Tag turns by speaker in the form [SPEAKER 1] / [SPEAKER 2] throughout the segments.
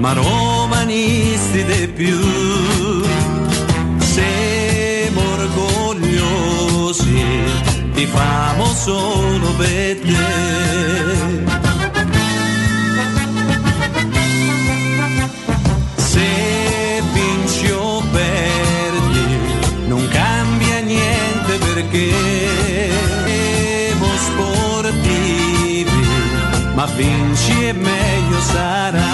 [SPEAKER 1] Ma romanisti di più. Siamo orgogliosi, ti famo solo per te. Ma vinci e meglio sarà.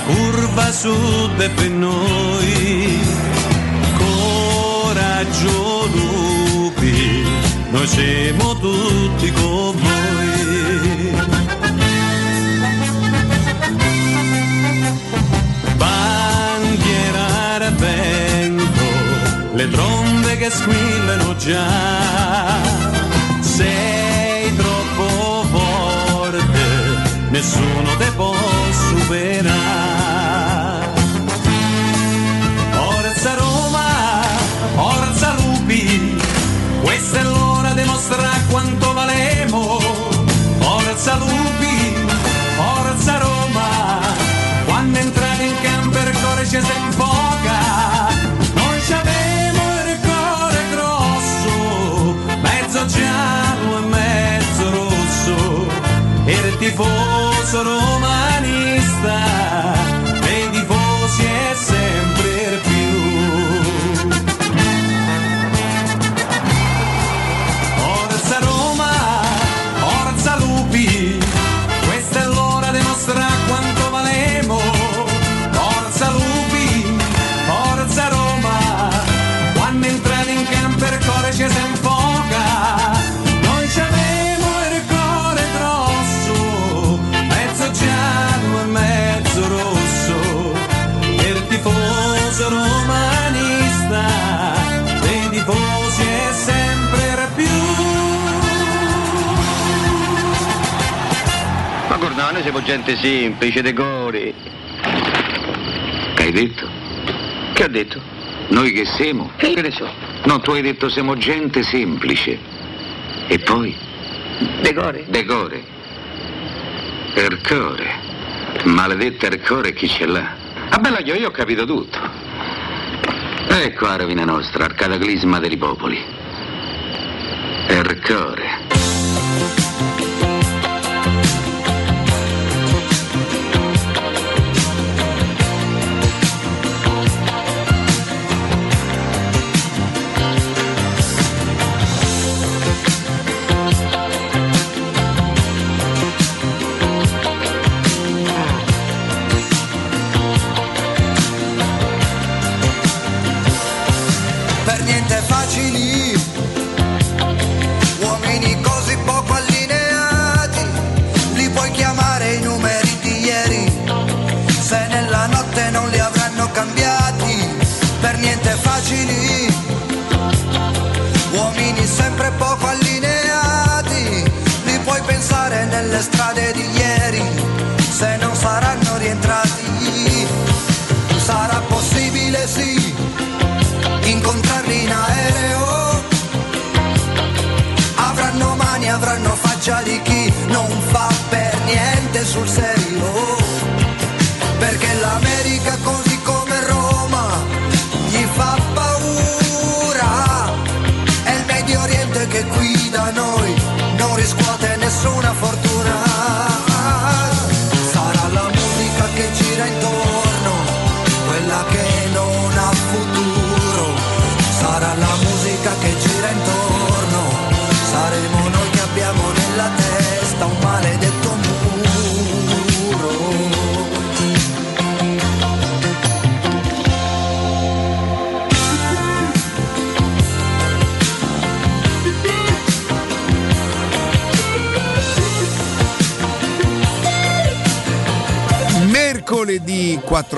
[SPEAKER 1] La curva sud è per noi. Coraggio lupi, noi siamo tutti con voi. Bandiera vento, le trombe che squillano già. Sei troppo forte, nessuno te può superare. Forza Lupi, forza Roma, quando entrate in campo il cuore ci si infoca. Ci abbiamo il cuore grosso, mezzo giallo e mezzo rosso, il tifoso romanista,
[SPEAKER 2] siamo gente semplice, decori. Che hai detto? Che ha detto? Noi che siamo? Che ne so? No, tu hai detto siamo gente semplice. E poi? Decore. Decore. Ercore. Maledetta Ercore chi ce l'ha? Ah bella io, io ho capito tutto. Ecco la rovina nostra, al cataclisma dei popoli. Ercore.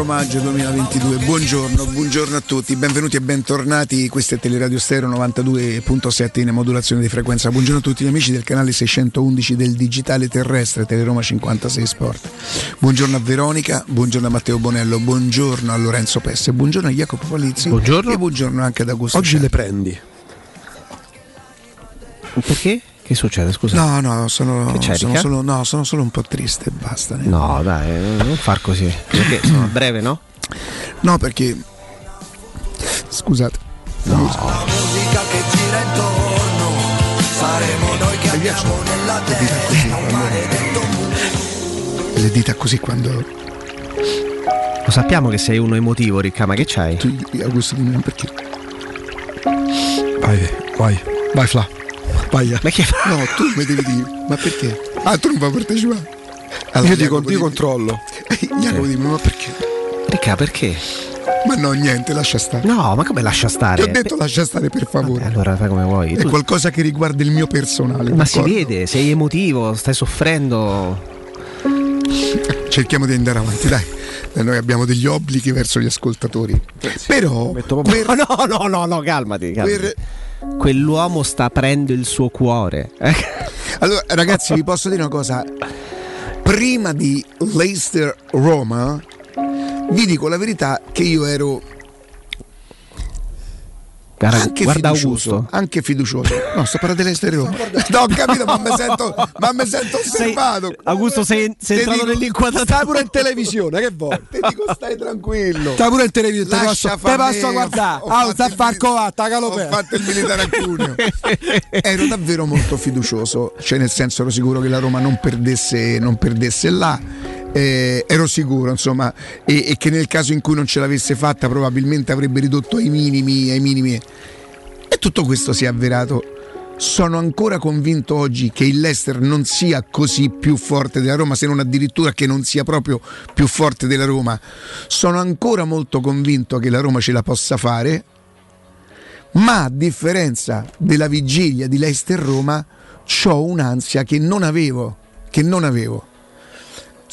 [SPEAKER 3] 4 maggio 2022, buongiorno, buongiorno a tutti, benvenuti e bentornati, questo è Teleradio Stereo 92.7 in modulazione di frequenza, buongiorno a tutti gli amici del canale 611 del digitale terrestre Teleroma 56 Sport, buongiorno a Veronica, buongiorno a Matteo Bonello, buongiorno a Lorenzo Pesse, buongiorno a Jacopo Palizzi
[SPEAKER 4] buongiorno.
[SPEAKER 3] e buongiorno anche ad Augusto
[SPEAKER 4] Oggi
[SPEAKER 3] Ciani.
[SPEAKER 4] le prendi.
[SPEAKER 5] Perché? Che succede? Scusa.
[SPEAKER 3] No, no, sono, sono, solo, no, sono solo un po' triste e basta. ne-
[SPEAKER 5] No, dai, non far così. Perché sono a breve, no?
[SPEAKER 3] No, perché. Scusate.
[SPEAKER 6] La musica che gira intorno Saremo noi che abbiamo nella testa
[SPEAKER 3] Le dita così quando.
[SPEAKER 5] Lo sappiamo che sei uno emotivo, Ricca, ma che c'hai?
[SPEAKER 3] Tu, Augusto, dimmi perché.
[SPEAKER 4] Vai, vai, vai Fla. Vai.
[SPEAKER 5] Ma che fa?
[SPEAKER 3] No, tu mi devi dire. Ma perché? Ah, tu non puoi partecipare. Allora,
[SPEAKER 4] Io, dico, io controllo.
[SPEAKER 3] Jacopo, dimmi, ma perché?
[SPEAKER 5] Ricca, perché?
[SPEAKER 3] Ma no, niente, lascia stare.
[SPEAKER 5] No, ma come lascia
[SPEAKER 3] Ti
[SPEAKER 5] stare?
[SPEAKER 3] ho detto lascia stare per
[SPEAKER 5] Vabbè,
[SPEAKER 3] favore.
[SPEAKER 5] allora fai come vuoi.
[SPEAKER 3] È
[SPEAKER 5] Tu-
[SPEAKER 3] qualcosa che riguarda il mio personale.
[SPEAKER 5] Ma si
[SPEAKER 3] d'accordo?
[SPEAKER 5] vede, sei emotivo, stai soffrendo.
[SPEAKER 3] Cerchiamo di andare avanti, dai. Eh, Noi abbiamo degli obblighi verso gli ascoltatori. Però, per,
[SPEAKER 5] Oh, no, no, no, no, calmati. calmati.
[SPEAKER 3] per-
[SPEAKER 5] Quell'uomo sta aprendo il suo cuore.
[SPEAKER 3] Allora, ragazzi, vi posso dire una cosa. Prima di Leicester Roma, vi dico la verità che io ero anche
[SPEAKER 5] guarda
[SPEAKER 3] fiducioso.
[SPEAKER 5] Augusto.
[SPEAKER 3] Anche fiducioso. No, sto parlando dell'Leicester Roma. No, ho capito, ma mi sento, ma mi sento
[SPEAKER 5] Sei-
[SPEAKER 3] osservato.
[SPEAKER 5] Augusto, sei, sei entrato
[SPEAKER 3] dico-
[SPEAKER 5] nell'inquadratura.
[SPEAKER 4] Stai pure in televisione, che vuoi?
[SPEAKER 3] Ti dico, stai tranquillo.
[SPEAKER 4] Stai pure in televisione, te posso
[SPEAKER 3] me,
[SPEAKER 4] guardare.
[SPEAKER 3] ho- ho fatto
[SPEAKER 4] sta a far covatta,
[SPEAKER 3] Ho fatto il militare a Cuneo. ero davvero molto fiducioso, cioè nel senso ero sicuro che la Roma non perdesse, non perdesse là. Eh, ero sicuro insomma e, e che nel caso in cui non ce l'avesse fatta probabilmente avrebbe ridotto ai minimi ai minimi e tutto questo si è avverato sono ancora convinto oggi che il Leicester non sia così più forte della Roma, se non addirittura che non sia proprio più forte della Roma. Sono ancora molto convinto che la Roma ce la possa fare, ma a differenza della vigilia di Leicester-Roma, ho un'ansia che non avevo, che non avevo.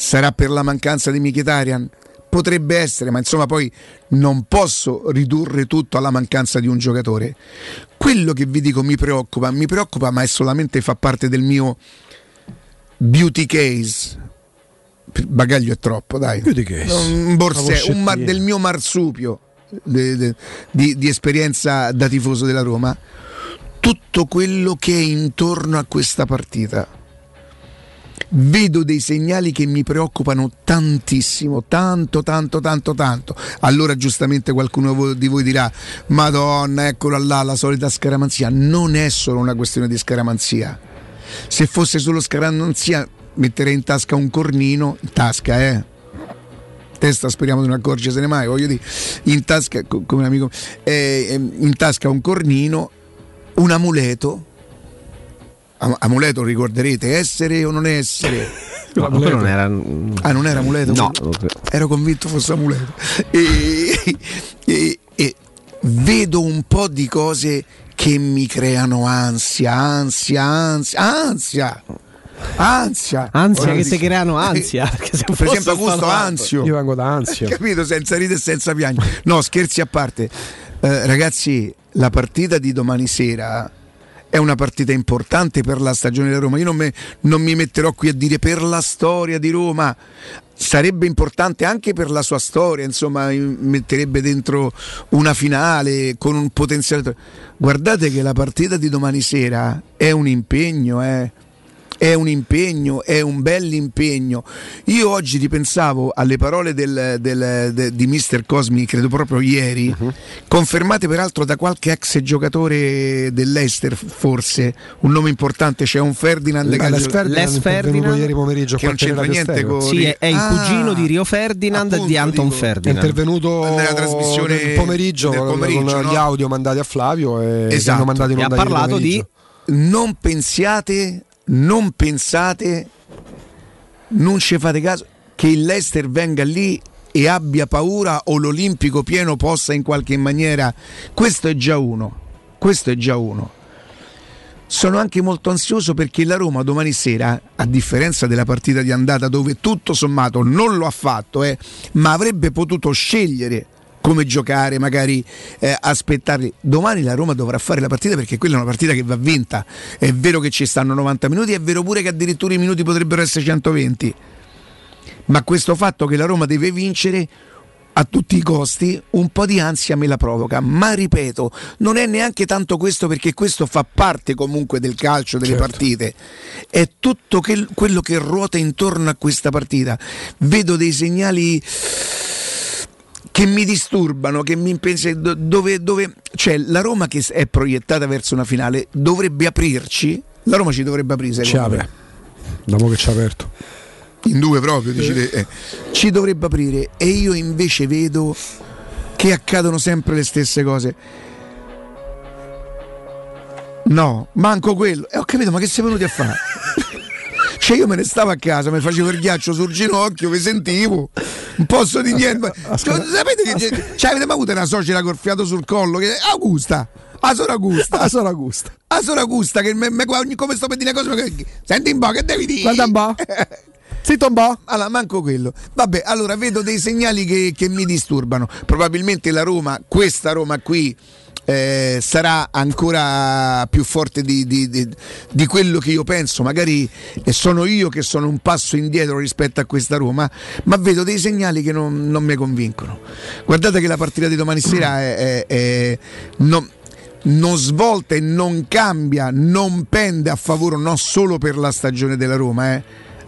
[SPEAKER 3] Sarà per la mancanza di Mkhitaryan? Potrebbe essere, ma insomma poi non posso ridurre tutto alla mancanza di un giocatore. Quello che vi dico mi preoccupa, mi preoccupa, ma è solamente fa parte del mio beauty case. Bagaglio è troppo, dai.
[SPEAKER 4] Beauty case.
[SPEAKER 3] Un
[SPEAKER 4] Una
[SPEAKER 3] un mar- del mio marsupio de- de- di, di esperienza da tifoso della Roma. Tutto quello che è intorno a questa partita vedo dei segnali che mi preoccupano tantissimo, tanto, tanto, tanto, tanto. Allora giustamente qualcuno di voi dirà, Madonna, eccola là, la solita scaramanzia. Non è solo una questione di scaramanzia. Se fosse solo scaramanzia metterei in tasca un cornino, in tasca, eh. Testa speriamo di non accorgersene mai, voglio dire, in tasca, co- come un amico, eh, ehm, in tasca un cornino, un amuleto, Am- amuleto ricorderete, essere o non essere?
[SPEAKER 5] No, non era.
[SPEAKER 3] Ah, non era amuleto?
[SPEAKER 5] No.
[SPEAKER 3] Ero convinto fosse amuleto. E, e- e vedo un po' di cose che mi creano ansia, ansia, ansia, ansia. Ansia.
[SPEAKER 5] Ansia che ti creano ansia. se
[SPEAKER 3] Per esempio Augusto ansio.
[SPEAKER 4] Io vengo da ansia.
[SPEAKER 3] Capito? Senza ridere e senza piangere. No, scherzi a parte. Eh, ragazzi, la partita di domani sera è una partita importante per la stagione della Roma. Io non, me- non mi metterò qui a dire per la storia di Roma. Sarebbe importante anche per la sua storia, insomma, in- metterebbe dentro una finale con un potenziale. Guardate che la partita di domani sera è un impegno, eh è un impegno, è un bell'impegno. Io oggi ripensavo alle parole del- del- de- di Mister Cosmi, credo proprio ieri,
[SPEAKER 4] Mhm.
[SPEAKER 3] confermate peraltro da qualche ex giocatore dell'Ester, forse, un nome importante, c'è un Ferdinand
[SPEAKER 4] Les
[SPEAKER 3] che-
[SPEAKER 4] Ferdinand
[SPEAKER 5] Les
[SPEAKER 4] è
[SPEAKER 5] Ferdinand,
[SPEAKER 4] ieri pomeriggio
[SPEAKER 3] che non c'entra niente con-
[SPEAKER 5] Sì, è, è il
[SPEAKER 3] Ah,
[SPEAKER 5] cugino di Rio Ferdinand e di
[SPEAKER 3] appunto,
[SPEAKER 5] Anton
[SPEAKER 3] dico.
[SPEAKER 4] È
[SPEAKER 5] Ferdinand.
[SPEAKER 4] intervenuto
[SPEAKER 3] Nella trasmissione
[SPEAKER 4] nel pomeriggio,
[SPEAKER 3] del
[SPEAKER 4] con-
[SPEAKER 3] pomeriggio,
[SPEAKER 4] con
[SPEAKER 3] no?
[SPEAKER 4] gli audio mandati a Flavio e
[SPEAKER 3] Esatto.
[SPEAKER 4] hanno mandato in
[SPEAKER 5] E ha
[SPEAKER 4] onda ieri
[SPEAKER 5] parlato di-
[SPEAKER 3] non pensiate, non pensate, non ci fate caso che il Leicester venga lì e abbia paura o l'Olimpico pieno possa in qualche maniera. Questo è già uno. Questo è già uno. sono anche molto ansioso perché la Roma domani sera, a differenza della partita di andata dove tutto sommato non lo ha fatto, eh, ma avrebbe potuto scegliere come giocare, magari eh, aspettarli. Domani la Roma dovrà fare la partita perché quella è una partita che va vinta. È vero che ci stanno 90 minuti, è vero pure che addirittura i minuti potrebbero essere 120. Ma questo fatto che la Roma deve vincere a tutti i costi un po' di ansia me la provoca, ma ripeto, non è neanche tanto questo perché questo fa parte comunque del calcio, delle
[SPEAKER 4] Certo.
[SPEAKER 3] partite, è tutto che- quello che ruota intorno a questa partita. Vedo dei segnali che mi disturbano, che mi impensano, do- dove, dove cioè la Roma che è proiettata verso una finale dovrebbe aprirci, la Roma ci dovrebbe aprire,
[SPEAKER 4] Ci apre. Dopo che ci ha aperto.
[SPEAKER 3] in due proprio, dici te, eh. ci dovrebbe aprire e io invece vedo che accadono sempre le stesse cose. No, manco quello. E ho capito, ma che sei venuti a fare? cioè io me ne stavo a casa, mi facevo il ghiaccio sul ginocchio, vi sentivo. Non posso di niente. Cioè, sapete che cioè, avete mai avuto una suocera col fiato sul collo? Che, Augusta! Ah, sono Augusta.
[SPEAKER 4] Ah, sono Augusta
[SPEAKER 3] che me, me- come sto per dire una cosa, mi- senti un po' che devi dire?
[SPEAKER 4] Guarda un po'. Zitto un po'.
[SPEAKER 3] Allora, manco quello. Vabbè, allora vedo dei segnali che, che mi disturbano. Probabilmente la Roma, questa Roma qui, eh, sarà ancora più forte di, di- di- di quello che io penso. Magari sono io che sono un passo indietro rispetto a questa Roma, ma vedo dei segnali che non, non mi convincono. Guardate che la partita di domani sera è. è- è- non- non svolta e non cambia, non pende a favore non solo per la stagione della Roma, eh.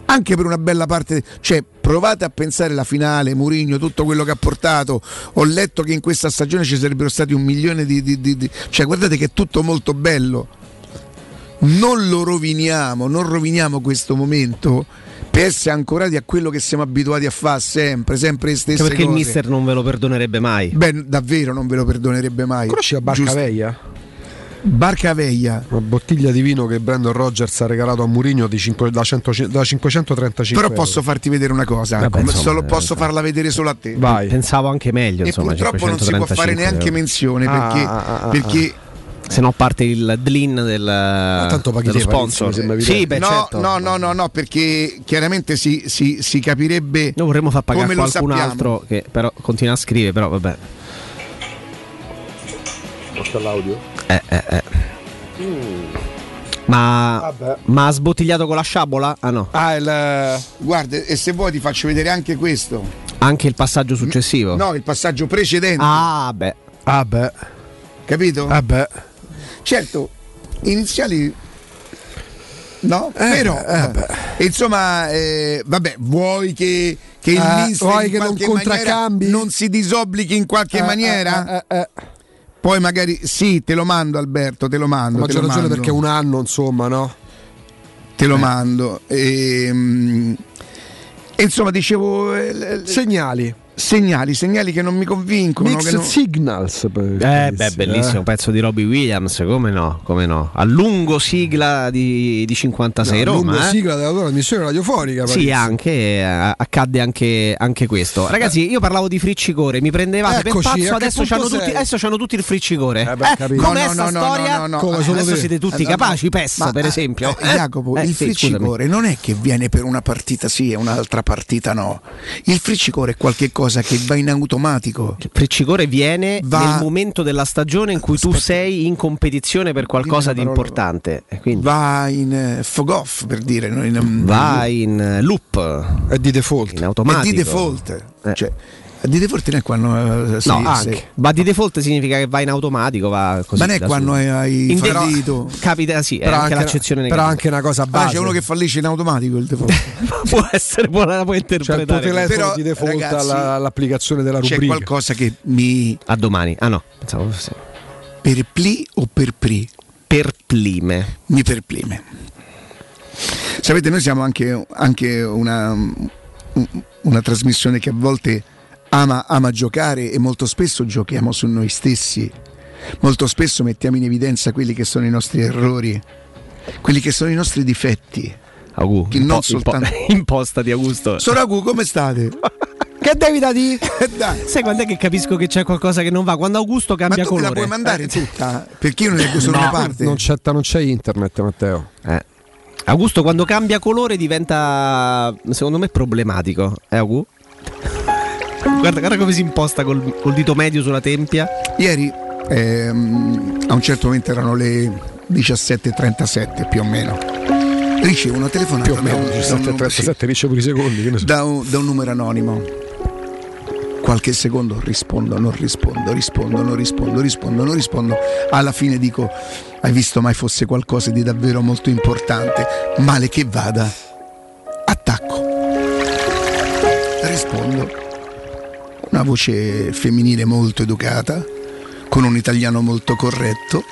[SPEAKER 3] anche per una bella parte, cioè provate a pensare la finale, Mourinho, tutto quello che ha portato, ho letto che in questa stagione ci sarebbero stati un milione di... di- di- di- cioè guardate che è tutto molto bello, non lo roviniamo, non roviniamo questo momento per essere ancorati a quello che siamo abituati a fare sempre, sempre le stesse
[SPEAKER 5] perché
[SPEAKER 3] cose.
[SPEAKER 5] il mister non ve lo perdonerebbe mai.
[SPEAKER 3] Beh, davvero non ve lo perdonerebbe mai.
[SPEAKER 4] Conosci la
[SPEAKER 3] Giusto.
[SPEAKER 4] Barcaveia?
[SPEAKER 3] Barca Veia.
[SPEAKER 4] Una bottiglia di vino che Brandon Rogers ha regalato a Mourinho di cinque- da, 100 da 535
[SPEAKER 3] Però posso farti vedere una cosa,
[SPEAKER 5] Vabbè, insomma,
[SPEAKER 3] solo-
[SPEAKER 5] eh,
[SPEAKER 3] posso farla vedere solo a te.
[SPEAKER 4] Vai.
[SPEAKER 5] Pensavo anche meglio,
[SPEAKER 3] E
[SPEAKER 5] insomma,
[SPEAKER 3] purtroppo non si può fare
[SPEAKER 5] 535
[SPEAKER 3] neanche
[SPEAKER 5] euro.
[SPEAKER 3] menzione
[SPEAKER 4] Ah,
[SPEAKER 3] perché,
[SPEAKER 4] ah, ah, ah,
[SPEAKER 3] perché
[SPEAKER 5] Se no parte il Dlin del,
[SPEAKER 4] tanto
[SPEAKER 5] dello sponsor. Sì, beh,
[SPEAKER 3] no,
[SPEAKER 5] certo.
[SPEAKER 3] no, no, no, no, perché chiaramente si, si- si capirebbe
[SPEAKER 5] Noi vorremmo far pagare
[SPEAKER 3] come lo
[SPEAKER 5] qualcun
[SPEAKER 3] sappiamo.
[SPEAKER 5] altro che però continua a scrivere, però vabbè.
[SPEAKER 4] Porta l'audio.
[SPEAKER 5] Eh, eh, eh. Ma, ma ha sbottigliato con la sciabola? Ah no,
[SPEAKER 4] Ah, il.
[SPEAKER 3] Guarda, e se vuoi ti faccio vedere anche questo.
[SPEAKER 5] anche il passaggio successivo.
[SPEAKER 3] No, il passaggio precedente,
[SPEAKER 5] Ah, beh.
[SPEAKER 4] Ah beh.
[SPEAKER 3] capito?
[SPEAKER 4] Ah beh.
[SPEAKER 3] Certo, iniziali No,
[SPEAKER 4] Eh,
[SPEAKER 3] però
[SPEAKER 4] eh,
[SPEAKER 3] insomma, eh, vabbè, vuoi che, che il
[SPEAKER 4] Eh,
[SPEAKER 3] mister
[SPEAKER 4] vuoi
[SPEAKER 3] in
[SPEAKER 4] che non
[SPEAKER 3] maniera
[SPEAKER 4] contraccambi?
[SPEAKER 3] non si disobblighi in qualche
[SPEAKER 4] Eh,
[SPEAKER 3] maniera?
[SPEAKER 4] eh, eh, eh.
[SPEAKER 3] Poi magari sì, te lo mando Alberto, te lo mando.
[SPEAKER 4] maggior
[SPEAKER 3] lo
[SPEAKER 4] ragione
[SPEAKER 3] mando.
[SPEAKER 4] perché un anno, insomma, no?
[SPEAKER 3] te lo mando. Ehm, E, insomma, dicevo eh,
[SPEAKER 4] Segnali.
[SPEAKER 3] Segnali, segnali che non mi convincono. che
[SPEAKER 4] Mixed
[SPEAKER 3] non-
[SPEAKER 4] Signals.
[SPEAKER 5] Eh, beh, bellissimo pezzo di Robbie Williams, come no? Come no? A lungo sigla di, di 56
[SPEAKER 4] No, lungo
[SPEAKER 5] Roma. eh?
[SPEAKER 4] sigla della tua trasmissione radiofonica.
[SPEAKER 5] Sì, anche eh, accadde anche, anche questo. Ragazzi, io parlavo di friccicore, mi prendevate
[SPEAKER 4] Eccoci,
[SPEAKER 5] per
[SPEAKER 4] a
[SPEAKER 5] pazzo,
[SPEAKER 4] che
[SPEAKER 5] adesso c'hanno, tutti, adesso c'hanno tutti il friccicore.
[SPEAKER 4] Eh beh,
[SPEAKER 5] Eh,
[SPEAKER 4] capito.
[SPEAKER 5] com'è
[SPEAKER 3] No, no,
[SPEAKER 5] sta
[SPEAKER 3] no, no,
[SPEAKER 5] storia?
[SPEAKER 3] no, no,
[SPEAKER 4] Come
[SPEAKER 5] adesso
[SPEAKER 4] te.
[SPEAKER 5] siete tutti
[SPEAKER 3] Eh,
[SPEAKER 5] capaci, PES
[SPEAKER 3] Ma,
[SPEAKER 5] per
[SPEAKER 3] eh,
[SPEAKER 5] esempio.
[SPEAKER 3] eh, Jacopo,
[SPEAKER 5] Eh,
[SPEAKER 3] il
[SPEAKER 5] sì, scusami.
[SPEAKER 3] friccicore non è che viene per una partita sì e un'altra partita no. Il friccicore è qualcosa che va in automatico.
[SPEAKER 5] Il friccicore viene
[SPEAKER 3] Va-
[SPEAKER 5] nel momento della stagione in cui tu sei in competizione per qualcosa di importante. Quindi
[SPEAKER 3] Va in eh, fog off per dire. no? In,
[SPEAKER 5] va in eh, loop,
[SPEAKER 4] È di default.
[SPEAKER 5] in
[SPEAKER 3] È di default.
[SPEAKER 5] Eh.
[SPEAKER 3] Cioè, di default non è quando eh, sì,
[SPEAKER 5] No,
[SPEAKER 3] sì.
[SPEAKER 5] anche. Va di default significa che va in automatico, va così.
[SPEAKER 3] Ma non è quando hai
[SPEAKER 5] de-
[SPEAKER 3] fallito.
[SPEAKER 5] Capita, sì, è
[SPEAKER 4] Però
[SPEAKER 5] anche
[SPEAKER 4] anche,
[SPEAKER 5] l'accezione
[SPEAKER 4] però anche una cosa base.
[SPEAKER 3] c'è uno che fallisce in automatico il default.
[SPEAKER 5] può essere, può, può
[SPEAKER 4] Cioè il tuo
[SPEAKER 5] interpretare.
[SPEAKER 4] telefono
[SPEAKER 3] Però,
[SPEAKER 4] di default
[SPEAKER 3] ragazzi,
[SPEAKER 4] alla- all'applicazione della
[SPEAKER 3] C'è
[SPEAKER 4] rubrica.
[SPEAKER 3] qualcosa che mi
[SPEAKER 5] A domani. Ah no, pensavo fosse
[SPEAKER 3] perpli o perpri?
[SPEAKER 5] perplime.
[SPEAKER 3] mi perplime. Sapete, noi siamo anche, anche una, una trasmissione che a volte ama, ama giocare e molto spesso giochiamo su noi stessi. Molto spesso mettiamo in evidenza quelli che sono i nostri errori, quelli che sono i nostri difetti.
[SPEAKER 5] Agu,
[SPEAKER 3] Che
[SPEAKER 5] impo-
[SPEAKER 3] non
[SPEAKER 5] impo-
[SPEAKER 3] soltanto-
[SPEAKER 5] imposta di Augusto.
[SPEAKER 3] Soragu, come state?
[SPEAKER 4] Che devi da di?
[SPEAKER 3] Dai.
[SPEAKER 5] Sai quando è che capisco che c'è qualcosa che non va? Quando Augusto
[SPEAKER 3] Ma
[SPEAKER 5] cambia
[SPEAKER 3] tu me
[SPEAKER 5] colore.
[SPEAKER 3] la puoi mandare tutta? Perché io non leggo solo una parte.
[SPEAKER 4] Non c'è, non c'è internet, Matteo.
[SPEAKER 5] Eh. Augusto quando cambia colore diventa secondo me problematico. Eh Augu? Guarda, guarda come si imposta col, col dito medio sulla tempia.
[SPEAKER 3] Ieri ehm, a un certo momento erano le 17.37 più o meno. Ricevo una telefonata
[SPEAKER 4] Più o meno
[SPEAKER 3] da un- da un-
[SPEAKER 4] 17 37 ricevo i secondi. So.
[SPEAKER 3] da un, da un numero anonimo. Qualche secondo rispondo, non rispondo, rispondo, non rispondo, rispondo, non rispondo. Alla fine dico, hai visto mai fosse qualcosa di davvero molto importante? Male che vada. Attacco. Rispondo. Una voce femminile molto educata, con un italiano molto corretto.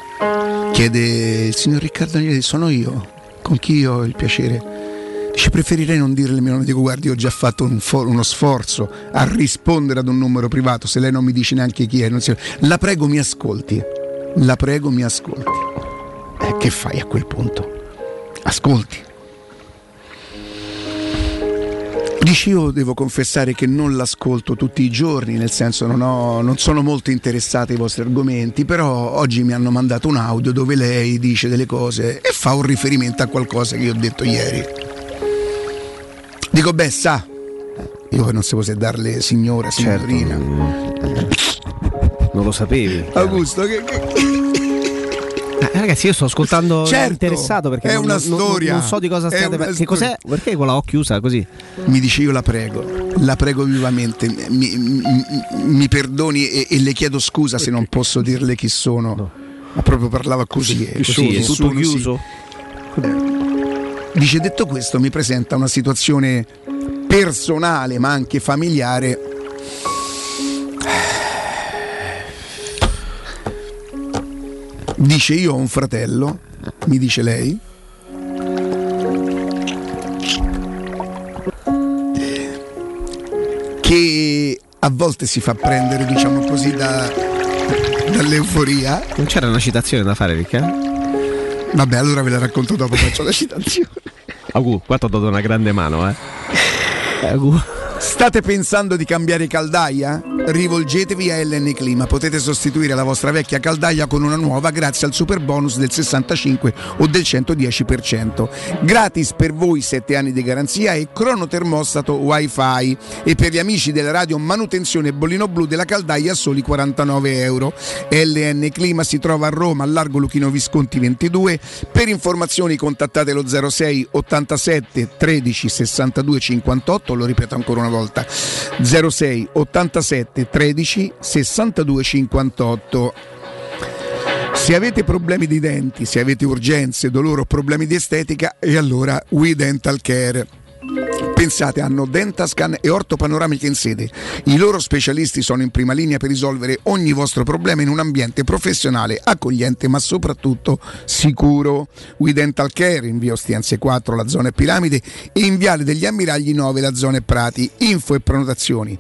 [SPEAKER 3] Chiede, il signor Riccardo Agnelli, sono io, con chi ho il piacere? Dice preferirei non dirle il mio nome, dico guardi ho già fatto un for- uno sforzo a rispondere ad un numero privato, se lei non mi dice neanche chi è, si- la prego mi ascolti, la prego mi ascolti. E che fai a quel punto? Ascolti. Dici io devo confessare che non l'ascolto tutti i giorni, nel senso non, ho- non sono molto interessato ai vostri argomenti, però oggi mi hanno mandato un audio dove lei dice delle cose e fa un riferimento a qualcosa che io ho detto ieri. Dico, beh, sa, io che non sapevo se darle signora, signorina.
[SPEAKER 5] Non lo sapevi.
[SPEAKER 3] Augusto, che, che-
[SPEAKER 5] Eh, ragazzi, io sto ascoltando
[SPEAKER 3] Certo,
[SPEAKER 5] interessato perché
[SPEAKER 3] è
[SPEAKER 5] non,
[SPEAKER 3] una
[SPEAKER 5] non-
[SPEAKER 3] storia.
[SPEAKER 5] Non, so di cosa
[SPEAKER 3] una
[SPEAKER 5] parlando. Che cos'è? Perché con la O chiusa così?
[SPEAKER 3] mi dice io la prego, la prego vivamente, mi, mi- mi perdoni e, e le chiedo scusa se non posso dirle chi sono. Ma proprio parlava così. eh,
[SPEAKER 5] Così,
[SPEAKER 3] così,
[SPEAKER 5] è tutto
[SPEAKER 3] nessuno si-
[SPEAKER 5] chiuso.
[SPEAKER 3] Dice detto questo mi presenta una situazione personale ma anche familiare. Dice io ho un fratello, mi dice lei. Che a volte si fa prendere, diciamo così, da- dall'euforia.
[SPEAKER 5] Non c'era una citazione da fare, Riccardo?
[SPEAKER 3] Vabbè, allora ve la racconto dopo, faccio la citazione.
[SPEAKER 5] Augu, qua ti ho dato una grande mano, eh. Augu.
[SPEAKER 3] State pensando di cambiare caldaia? Rivolgetevi a LN Clima, potete sostituire la vostra vecchia caldaia con una nuova grazie al super bonus del 65 o del 110%. Gratis per voi 7 anni di garanzia e cronotermostato wifi e per gli amici della radio manutenzione bollino blu della caldaia a soli 49 euro. LN Clima si trova a Roma, al largo Luchino Visconti 22. Per informazioni contattate lo 06 87 13 62 58, lo ripeto ancora una volta, 06 87 13 62 58. Se avete problemi di denti, se avete urgenze, dolore o problemi di estetica, e allora We Dental Care. Pensate, hanno Dentascan e ortopanoramica in sede. I loro specialisti sono in prima linea per risolvere ogni vostro problema in un ambiente professionale, accogliente ma soprattutto sicuro. We Dental Care in via Ostiense 4, la zona è Piramide e in viale degli Ammiragli 9, la zona è Prati. Info e prenotazioni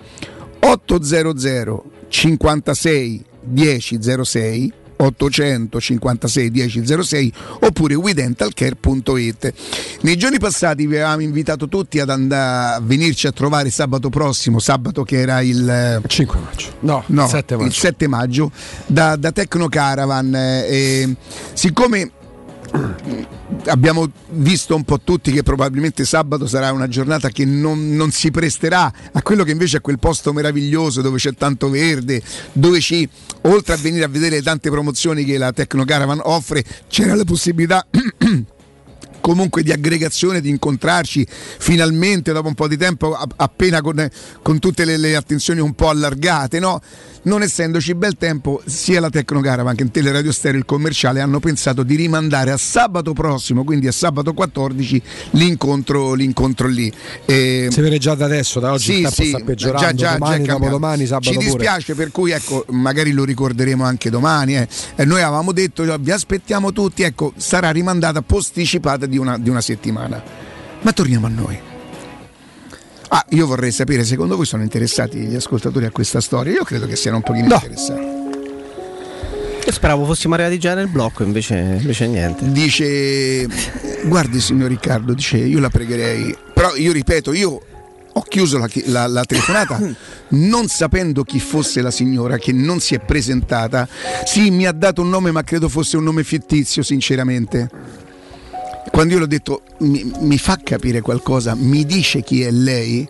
[SPEAKER 3] 800 56 1006 856 1006 oppure widentalcare.it nei giorni passati vi avevamo invitato tutti ad andare a venirci a trovare sabato prossimo sabato che era il
[SPEAKER 4] 5 maggio. No,
[SPEAKER 3] no,
[SPEAKER 4] 7 maggio.
[SPEAKER 3] il 7 maggio da, da Tecno Caravan eh, siccome abbiamo visto un po' tutti che probabilmente sabato sarà una giornata che non, non si presterà a quello che invece è quel posto meraviglioso dove c'è tanto verde, dove ci, oltre a venire a vedere le tante promozioni che la Tecno Caravan offre, c'era la possibilità comunque di aggregazione, di incontrarci finalmente dopo un po' di tempo, appena con, con tutte le, le attenzioni un po' allargate, no? Non essendoci bel tempo, sia la Tecnocaravan che in Teleradio Stereo il commerciale hanno pensato di rimandare a sabato prossimo, quindi a sabato 14, l'incontro, l'incontro lì. E-
[SPEAKER 4] Si vede già da adesso, da oggi il tempo sta peggiorando.
[SPEAKER 3] già, già,
[SPEAKER 4] domani,
[SPEAKER 3] già
[SPEAKER 4] dopodomani, sabato
[SPEAKER 3] Ci
[SPEAKER 4] pure.
[SPEAKER 3] dispiace, per cui ecco, magari lo ricorderemo anche domani. eh. Noi avevamo detto, vi aspettiamo tutti, ecco, sarà rimandata, posticipata di una, di una settimana. Ma torniamo a noi. Ah, io vorrei sapere, secondo voi sono interessati gli ascoltatori a questa storia? Io credo che siano un pochino
[SPEAKER 4] No.
[SPEAKER 3] interessati.
[SPEAKER 5] Io speravo fossimo arrivati già nel blocco, invece, invece niente.
[SPEAKER 3] Dice, guardi signor Riccardo, dice, io la pregherei, però io ripeto, io ho chiuso la, la- la telefonata non sapendo chi fosse la signora che non si è presentata. Sì, mi ha dato un nome, ma credo fosse un nome fittizio, sinceramente. Quando io le ho detto mi, mi fa capire qualcosa, mi dice chi è lei?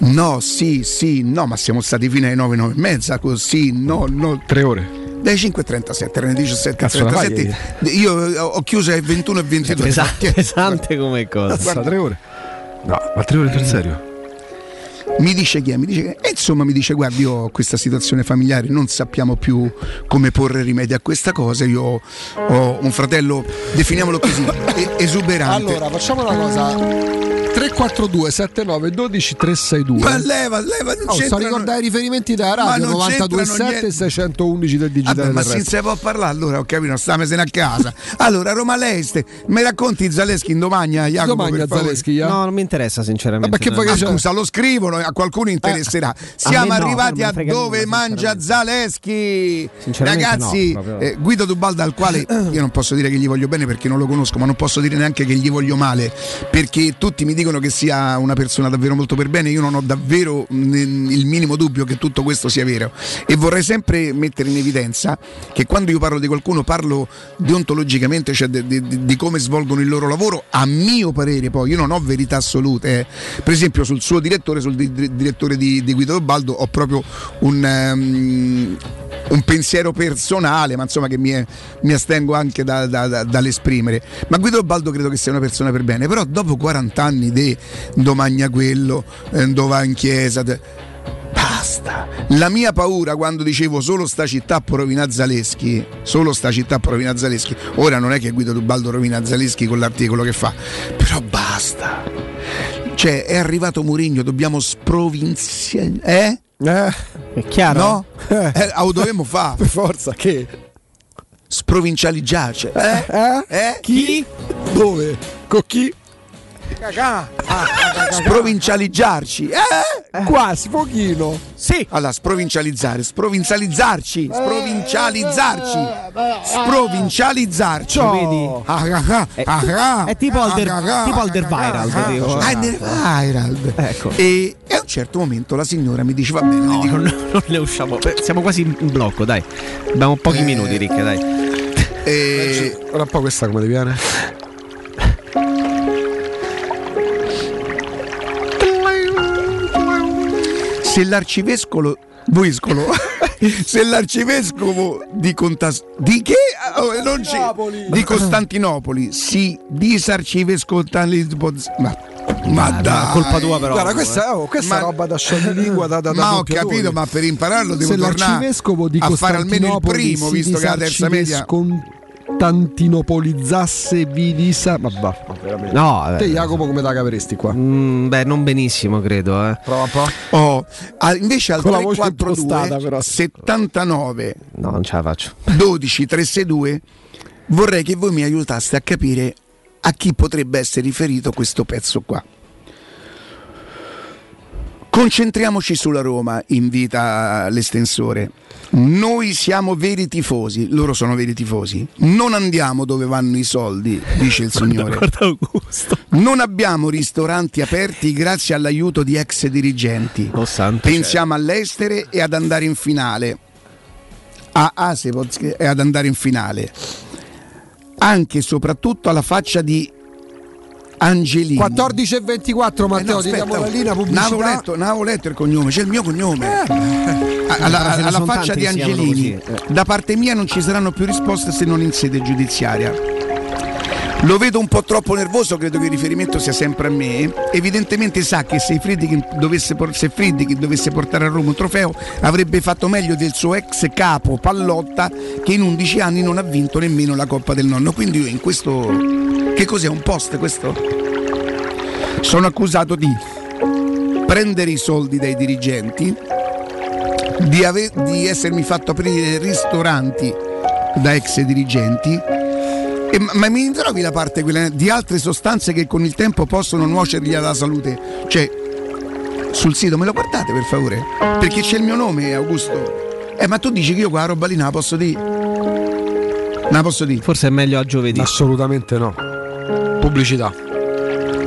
[SPEAKER 3] No, sì, sì, no, ma siamo stati fino alle 9, 9 e mezza, così, no, no.
[SPEAKER 4] Tre ore.
[SPEAKER 3] Dalle 5.37, erano le
[SPEAKER 4] Cazzo, la fai
[SPEAKER 3] 17.37. Io ho chiuso alle 21 e 22.
[SPEAKER 5] Pesante, pesante come cosa.
[SPEAKER 4] Sta tre ore. No, ma tre ore per serio?
[SPEAKER 3] Mi dice chi è? Mi dice. E insomma mi dice guardi io ho questa situazione familiare, non sappiamo più come porre rimedio a questa cosa, io ho un fratello, definiamolo così, esuberante.
[SPEAKER 4] Allora, facciamo una cosa. 342 79 12 362.
[SPEAKER 3] Ma leva, leva, non
[SPEAKER 4] Oh, sto a ricordare i riferimenti della
[SPEAKER 3] Ma
[SPEAKER 4] radio
[SPEAKER 3] non
[SPEAKER 4] 927
[SPEAKER 3] c'entrano
[SPEAKER 4] 611 del digitale
[SPEAKER 3] Vabbè, ma
[SPEAKER 4] terrestre.
[SPEAKER 3] se ne può parlare allora, ho capito, stamesene a casa. Allora, Roma Leste, mi racconti Zaleschi in domagna, Jacopo?
[SPEAKER 4] A
[SPEAKER 3] favore?
[SPEAKER 4] Zaleschi, ja?
[SPEAKER 5] No, non mi interessa sinceramente.
[SPEAKER 4] Vabbè, che vuoi
[SPEAKER 3] Ah,
[SPEAKER 4] che c'è?
[SPEAKER 3] scusa, lo scrivono, a qualcuno interesserà. Siamo
[SPEAKER 5] me no,
[SPEAKER 3] arrivati a dove
[SPEAKER 5] nulla,
[SPEAKER 3] mangia Zaleschi.
[SPEAKER 5] Sinceramente
[SPEAKER 3] Ragazzi,
[SPEAKER 5] no,
[SPEAKER 3] eh, Guido Dubalda, al quale io non posso dire che gli voglio bene perché non lo conosco, ma non posso dire neanche che gli voglio male, perché tutti mi dicono che sia una persona davvero molto per bene. Io non ho davvero il minimo dubbio che tutto questo sia vero. E vorrei sempre mettere in evidenza che quando io parlo di qualcuno parlo deontologicamente, cioè di, di- di come svolgono il loro lavoro, a mio parere poi, io non ho verità assolute. eh. Per esempio sul suo direttore, sul di- di- direttore di, Guido Baldo, ho proprio un, ehm, un pensiero personale, ma insomma che mi, è- mi astengo anche da- da- da- dall'esprimere. Ma Guido Baldo credo che sia una persona per bene, però dopo 40 anni di domagna quello, eh, dove va in chiesa... Basta. La mia paura quando dicevo solo sta città può rovinare Zaleschi, solo sta città può rovinare Zaleschi, ora non è che Guido Dubaldo rovina Zaleschi con l'articolo che fa, però basta. Cioè, è arrivato Murigno, dobbiamo sprovinziare. Eh?
[SPEAKER 4] Eh,
[SPEAKER 5] È chiaro?
[SPEAKER 3] No? Eh, lo dovevamo fare.
[SPEAKER 4] per forza, che?
[SPEAKER 3] Sprovincializzarci. Eh?
[SPEAKER 4] Eh?
[SPEAKER 3] Eh?
[SPEAKER 4] Chi? Dove? Con chi?
[SPEAKER 3] Sprovincializzarci. Eh?
[SPEAKER 4] Quasi, pochino.
[SPEAKER 5] Sì.
[SPEAKER 3] Allora, sprovincializzare, sprovincializzarci, sprovincializzarci, sprovincializzarci.
[SPEAKER 5] Vedi?
[SPEAKER 3] Ah, ah, ah,
[SPEAKER 5] È,
[SPEAKER 3] ah, ah,
[SPEAKER 5] tipo Alder,
[SPEAKER 3] ah, ah,
[SPEAKER 5] tipo
[SPEAKER 3] ah,
[SPEAKER 5] Alderweireld,
[SPEAKER 3] ah,
[SPEAKER 5] dico.
[SPEAKER 3] ah, Alderweireld.
[SPEAKER 5] Ecco.
[SPEAKER 3] E, e a un certo momento la signora mi dice: Va bene, le
[SPEAKER 5] No,
[SPEAKER 3] dico-
[SPEAKER 5] non, non ne usciamo. Beh, Siamo quasi in blocco, dai. Abbiamo pochi
[SPEAKER 3] Eh.
[SPEAKER 5] minuti, Rick, dai.
[SPEAKER 3] eh,
[SPEAKER 4] Ora un po' questa come ti viene?
[SPEAKER 3] Se l'arcivescovo Vuiscolo, se l'arcivescovo di Contas di che? Oh, di Costantinopoli si disarcivescovo ma, ma dai
[SPEAKER 5] colpa tua, però.
[SPEAKER 4] Guarda, questa, oh, questa
[SPEAKER 3] Ma-
[SPEAKER 4] roba da scioglilingua da, da, da
[SPEAKER 3] ma ho capito, ma per impararlo devo
[SPEAKER 4] Se
[SPEAKER 3] tornare a fare almeno il primo, visto che la terza media.
[SPEAKER 4] Costantinopolizzasse Vidisa. Ma va, veramente.
[SPEAKER 5] No,
[SPEAKER 4] Te
[SPEAKER 5] eh,
[SPEAKER 4] Jacopo come la caveresti qua?
[SPEAKER 5] mm, beh, non benissimo, credo. Eh.
[SPEAKER 4] Prova un po'.
[SPEAKER 3] Oh, invece al
[SPEAKER 4] Con la voce
[SPEAKER 3] 342
[SPEAKER 4] impostata, però.
[SPEAKER 3] 79
[SPEAKER 5] No, non ce la faccio.
[SPEAKER 3] 12 362 vorrei che voi mi aiutaste a capire a chi potrebbe essere riferito questo pezzo qua. Concentriamoci sulla Roma, invita l'estensore. Noi siamo veri tifosi, loro sono veri tifosi. Non andiamo dove vanno i soldi, dice il signore.
[SPEAKER 5] Guarda.
[SPEAKER 3] Non abbiamo ristoranti aperti grazie all'aiuto di ex dirigenti.
[SPEAKER 5] Oh, santo
[SPEAKER 3] Pensiamo all'estere e ad andare in finale. A Asepot e ad andare in finale. Anche e soprattutto alla faccia di Angelini.
[SPEAKER 4] 14 e 24
[SPEAKER 3] Eh no,
[SPEAKER 4] Matteo, ti
[SPEAKER 3] aspetta,
[SPEAKER 4] diamo la linea
[SPEAKER 3] Non avevo
[SPEAKER 4] pubblicità.
[SPEAKER 3] letto, non avevo letto il cognome, c'è il mio cognome. A- alla,
[SPEAKER 5] Ma ce ne
[SPEAKER 3] alla
[SPEAKER 5] sono
[SPEAKER 3] faccia di Angelini.
[SPEAKER 5] eh.
[SPEAKER 3] Da parte mia non ci saranno più risposte se non in sede giudiziaria. Lo vedo un po' troppo nervoso, credo che il riferimento sia sempre a me. Evidentemente sa che se Friedkin dovesse, dovesse portare a Roma un trofeo avrebbe fatto meglio del suo ex capo Pallotta che in 11 anni non ha vinto nemmeno la Coppa del Nonno. Quindi io in questo... Che cos'è? Un post questo? Sono accusato di prendere i soldi dai dirigenti, di, ave- di essermi fatto aprire ristoranti da ex dirigenti, e- ma, ma mi trovi la parte quella di altre sostanze che con il tempo possono nuocergli alla salute? Cioè, sul sito me lo guardate per favore? Perché c'è il mio nome, Augusto. Eh, ma tu dici che io quella roba lì non la posso dire? Non la posso dire.
[SPEAKER 5] Forse è meglio a giovedì.
[SPEAKER 4] Assolutamente no. Pubblicità.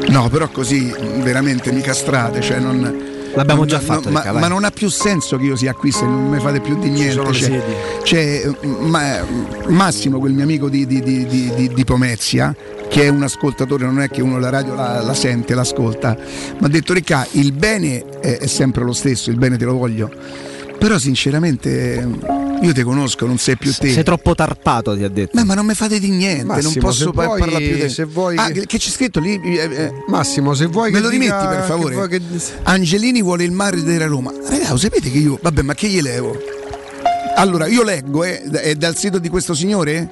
[SPEAKER 3] No, però così veramente mi castrate, cioè non...
[SPEAKER 5] L'abbiamo
[SPEAKER 3] non-
[SPEAKER 5] già fatto,
[SPEAKER 3] ma,
[SPEAKER 5] Ricca, vai.
[SPEAKER 3] ma non ha più senso che io sia qui se non mi fate più di niente.
[SPEAKER 4] sono le
[SPEAKER 3] cioè,
[SPEAKER 4] sedie.
[SPEAKER 3] cioè, ma- Massimo, quel mio amico di, di- di- di- di- di Pomezia, che è un ascoltatore, non è che uno la radio la, la sente, l'ascolta, mi ha detto Ricca, il bene è, è sempre lo stesso, il bene te lo voglio. Però sinceramente io ti conosco, non sei più te.
[SPEAKER 5] Sei troppo tarpato, ti ha detto.
[SPEAKER 3] Ma, ma non mi fate di niente,
[SPEAKER 4] Massimo,
[SPEAKER 3] non posso
[SPEAKER 4] se
[SPEAKER 3] pa-
[SPEAKER 4] vuoi-
[SPEAKER 3] parlare più di
[SPEAKER 4] se vuoi
[SPEAKER 3] Ah,
[SPEAKER 4] che-
[SPEAKER 3] che... che c'è scritto lì? eh, eh,
[SPEAKER 4] Massimo, se vuoi
[SPEAKER 3] Me
[SPEAKER 4] che
[SPEAKER 3] lo rimetti
[SPEAKER 4] dica-
[SPEAKER 3] per
[SPEAKER 4] che
[SPEAKER 3] favore?
[SPEAKER 4] vuoi che-
[SPEAKER 3] Angelini vuole il mare della Roma. Ragazzi, lo sapete che io. Vabbè, ma che gli levo? Allora, io leggo, eh, è dal sito di questo signore?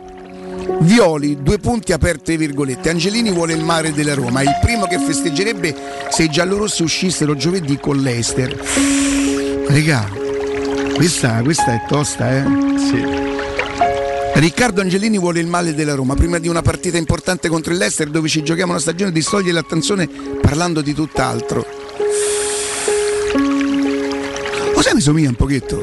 [SPEAKER 3] Violi, due punti aperte virgolette. Angelini vuole il mare della Roma. Il primo che festeggerebbe se i giallorossi uscissero giovedì con l'Ester. Regà, questa, questa è tosta, eh? Riccardo Angelini vuole il male della Roma prima di una partita importante contro il Leicester dove ci giochiamo una stagione di stoglie l'attenzione parlando di tutt'altro. Lo sai mi somiglia un pochetto?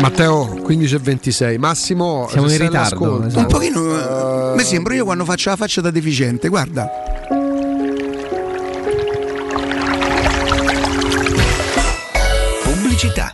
[SPEAKER 4] Matteo 15 e 26. Massimo,
[SPEAKER 5] Siamo in ritardo, esatto.
[SPEAKER 3] Un pochino. eh, Mi sembra io quando faccio la faccia da deficiente, guarda.
[SPEAKER 7] Pubblicità.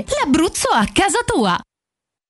[SPEAKER 8] l'Abruzzo a casa tua.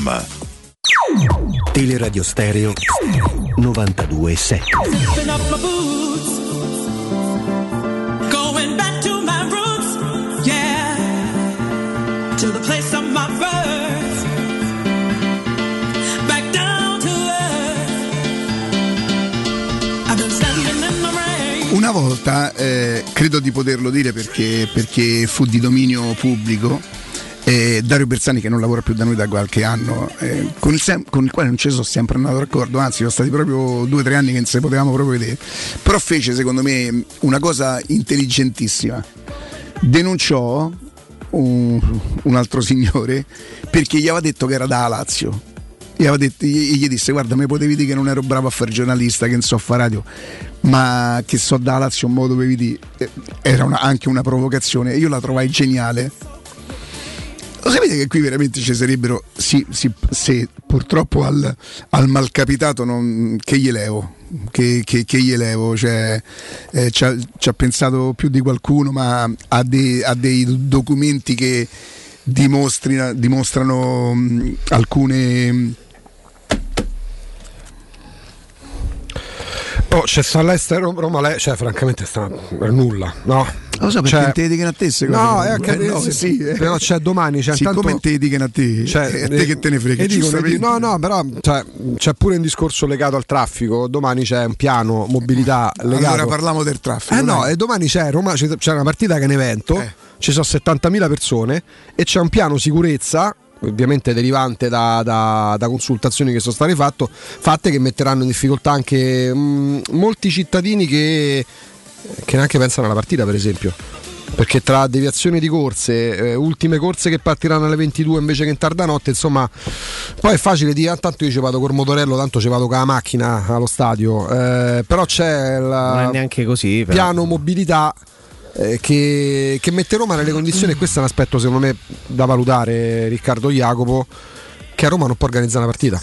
[SPEAKER 9] showroomdelmaterasso.com
[SPEAKER 10] Teleradio Stereo 927.
[SPEAKER 1] Zipping up my boots, going back to my roots, yeah, to the place of my birth, back down to earth. I've been standing in the rain.
[SPEAKER 3] Una volta, eh, credo di poterlo dire perché, perché fu di dominio pubblico, eh, Dario Bersani che non lavora più da noi da qualche anno, eh, con, il sem- con il quale non ci sono sempre andato d'accordo, anzi sono stati proprio due o tre anni che non si potevamo proprio vedere, però fece secondo me una cosa intelligentissima, denunciò un, un altro signore perché gli aveva detto che era da Lazio. Gli, gli, gli disse guarda mi potevi dire che non ero bravo a fare giornalista, che non so fare radio, ma che so da Lazio un modo dovevi dire. Eh, Era una- anche una provocazione, io la trovai geniale. Lo sapete che qui veramente ci sarebbero, sì, sì, se purtroppo al, al malcapitato non, che gli levo, che, che, che gli levo, cioè, eh, ci, ha, pensato più di qualcuno, ma ha, dei- ha dei documenti che dimostrano alcune...
[SPEAKER 4] Oh, c'è sta all'estero Roma, lei, cioè francamente sta per nulla, no?
[SPEAKER 3] Lo so perché
[SPEAKER 4] Cioè-
[SPEAKER 3] te dedichino a te secondo
[SPEAKER 4] No, è anche
[SPEAKER 3] Eh, no, sì, eh.
[SPEAKER 4] però c'è domani, c'è
[SPEAKER 3] Siccome
[SPEAKER 4] intanto
[SPEAKER 3] te dedichino a te,
[SPEAKER 4] Cioè,
[SPEAKER 3] eh, a te che te ne frega.
[SPEAKER 4] dicono-
[SPEAKER 3] giustamente.
[SPEAKER 4] no, no, però cioè, c'è pure un discorso legato al traffico. Domani c'è un piano mobilità legato.
[SPEAKER 3] Allora parliamo del traffico.
[SPEAKER 4] Eh no, e domani c'è Roma, c'è c'è una partita che è un evento,
[SPEAKER 3] Eh.
[SPEAKER 4] ci sono 70.000 persone e c'è un piano sicurezza. Ovviamente derivante da, da- da consultazioni che sono state fatto- fatte che metteranno in difficoltà anche mh, molti cittadini che, che neanche pensano alla partita, per esempio. Perché tra deviazioni di corse, eh, ultime corse che partiranno alle 22 invece che in tarda notte, insomma, poi è facile dire, "Ah, tanto io ci vado col motorello, tanto ci vado con la macchina allo stadio, eh, però c'è.
[SPEAKER 5] Però.
[SPEAKER 4] piano mobilità eh, che, che mette Roma nelle condizioni, e questo è un aspetto secondo me da valutare Riccardo Jacopo, che a Roma non può organizzare una partita.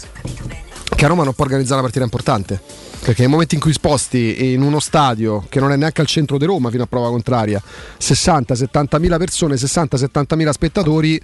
[SPEAKER 4] Che a Roma non può organizzare una partita importante. Perché nel momento in cui sposti in uno stadio che non è neanche al centro di Roma fino a prova contraria 60-70 mila persone, 60-70 mila spettatori,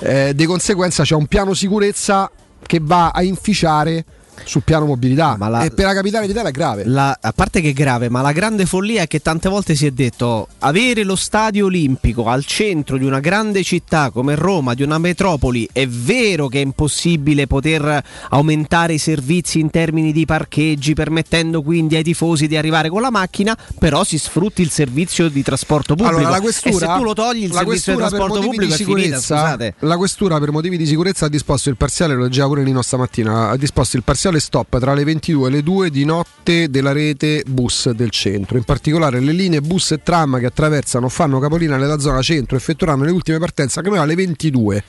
[SPEAKER 4] eh, di conseguenza c'è un piano sicurezza che va a inficiare sul piano mobilità.
[SPEAKER 5] Ma la-
[SPEAKER 4] e per la capitale d'Italia è grave.
[SPEAKER 5] La- a parte che è grave, ma la grande follia è che tante volte si è detto avere lo stadio olimpico al centro di una grande città come Roma, di una metropoli, è vero che è impossibile poter aumentare i servizi in termini di parcheggi, permettendo quindi ai tifosi di arrivare con la macchina, però si sfrutti il servizio di trasporto pubblico.
[SPEAKER 4] Allora, la
[SPEAKER 5] e
[SPEAKER 4] questura,
[SPEAKER 5] se tu lo togli il servizio di trasporto pubblico
[SPEAKER 4] di
[SPEAKER 5] è finita,
[SPEAKER 4] sicurezza,
[SPEAKER 5] scusate.
[SPEAKER 4] La questura per motivi di sicurezza ha disposto il parziale, lo leggeva pure Nino stamattina, ha disposto il parziale stop tra le 22 e le 2 di notte della rete bus del centro. In particolare le linee bus e tram che attraversano o fanno capolina nella zona centro effettueranno le ultime partenze anche alle 22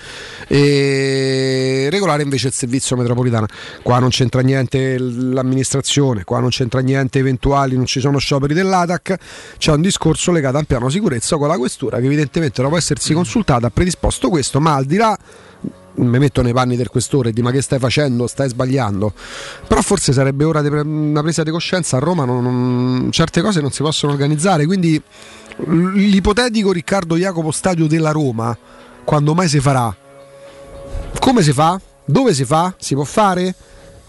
[SPEAKER 4] e regolare invece il servizio metropolitano. Qua non c'entra niente l'amministrazione, qua non c'entra niente eventuali, non ci sono scioperi dell'ATAC, c'è un discorso legato a un piano sicurezza con la questura che evidentemente dopo essersi consultata ha predisposto questo, ma al di là mi metto nei panni del questore e di ma che stai facendo, stai sbagliando. Però forse sarebbe ora di pre- una presa di coscienza. A Roma non- non- certe cose non si possono organizzare. Quindi l'ipotetico Riccardo Jacopo Stadio della Roma, quando mai si farà? Come si fa? Dove si fa? Si può fare?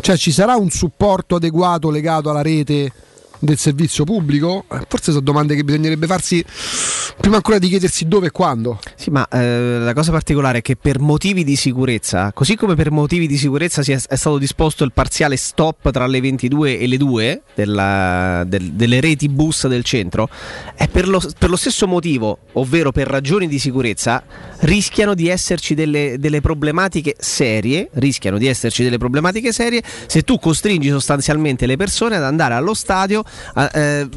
[SPEAKER 4] Cioè ci sarà un supporto adeguato legato alla rete del servizio pubblico? Forse sono domande che bisognerebbe farsi prima ancora di chiedersi dove e quando.
[SPEAKER 5] Sì, ma eh, la cosa particolare è che per motivi di sicurezza, così come per motivi di sicurezza si è, è stato disposto il parziale stop tra le 22 e le 2 della- del- delle reti bus del centro, è per lo, per lo stesso motivo, ovvero per ragioni di sicurezza, rischiano di esserci delle, delle problematiche serie, rischiano di esserci delle problematiche serie se tu costringi sostanzialmente le persone ad andare allo stadio eh,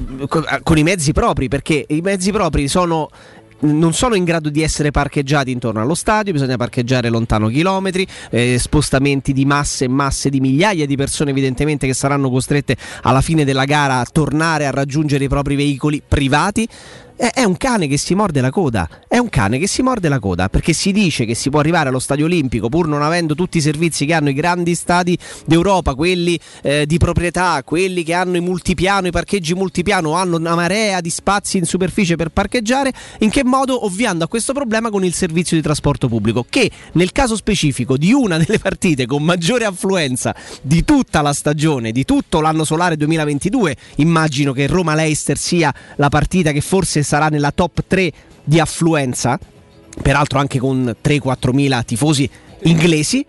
[SPEAKER 5] con i mezzi propri, perché i mezzi propri sono non sono in grado di essere parcheggiati intorno allo stadio, bisogna parcheggiare lontano chilometri, eh, spostamenti di masse e masse di migliaia di persone evidentemente che saranno costrette alla fine della gara a tornare a raggiungere i propri veicoli privati. È un cane che si morde la coda, è un cane che si morde la coda perché si dice che si può arrivare allo stadio olimpico pur non avendo tutti i servizi che hanno i grandi stadi d'Europa, quelli eh, di proprietà, quelli che hanno i multipiano, i parcheggi multipiano, hanno una marea di spazi in superficie per parcheggiare, in che modo ovviando a questo problema con il servizio di trasporto pubblico che nel caso specifico di una delle partite con maggiore affluenza di tutta la stagione, di tutto l'anno solare 2022, immagino che Roma-Leicester sia la partita che forse sarà nella top 3 di affluenza, peraltro anche con 3-4 mila tifosi inglesi.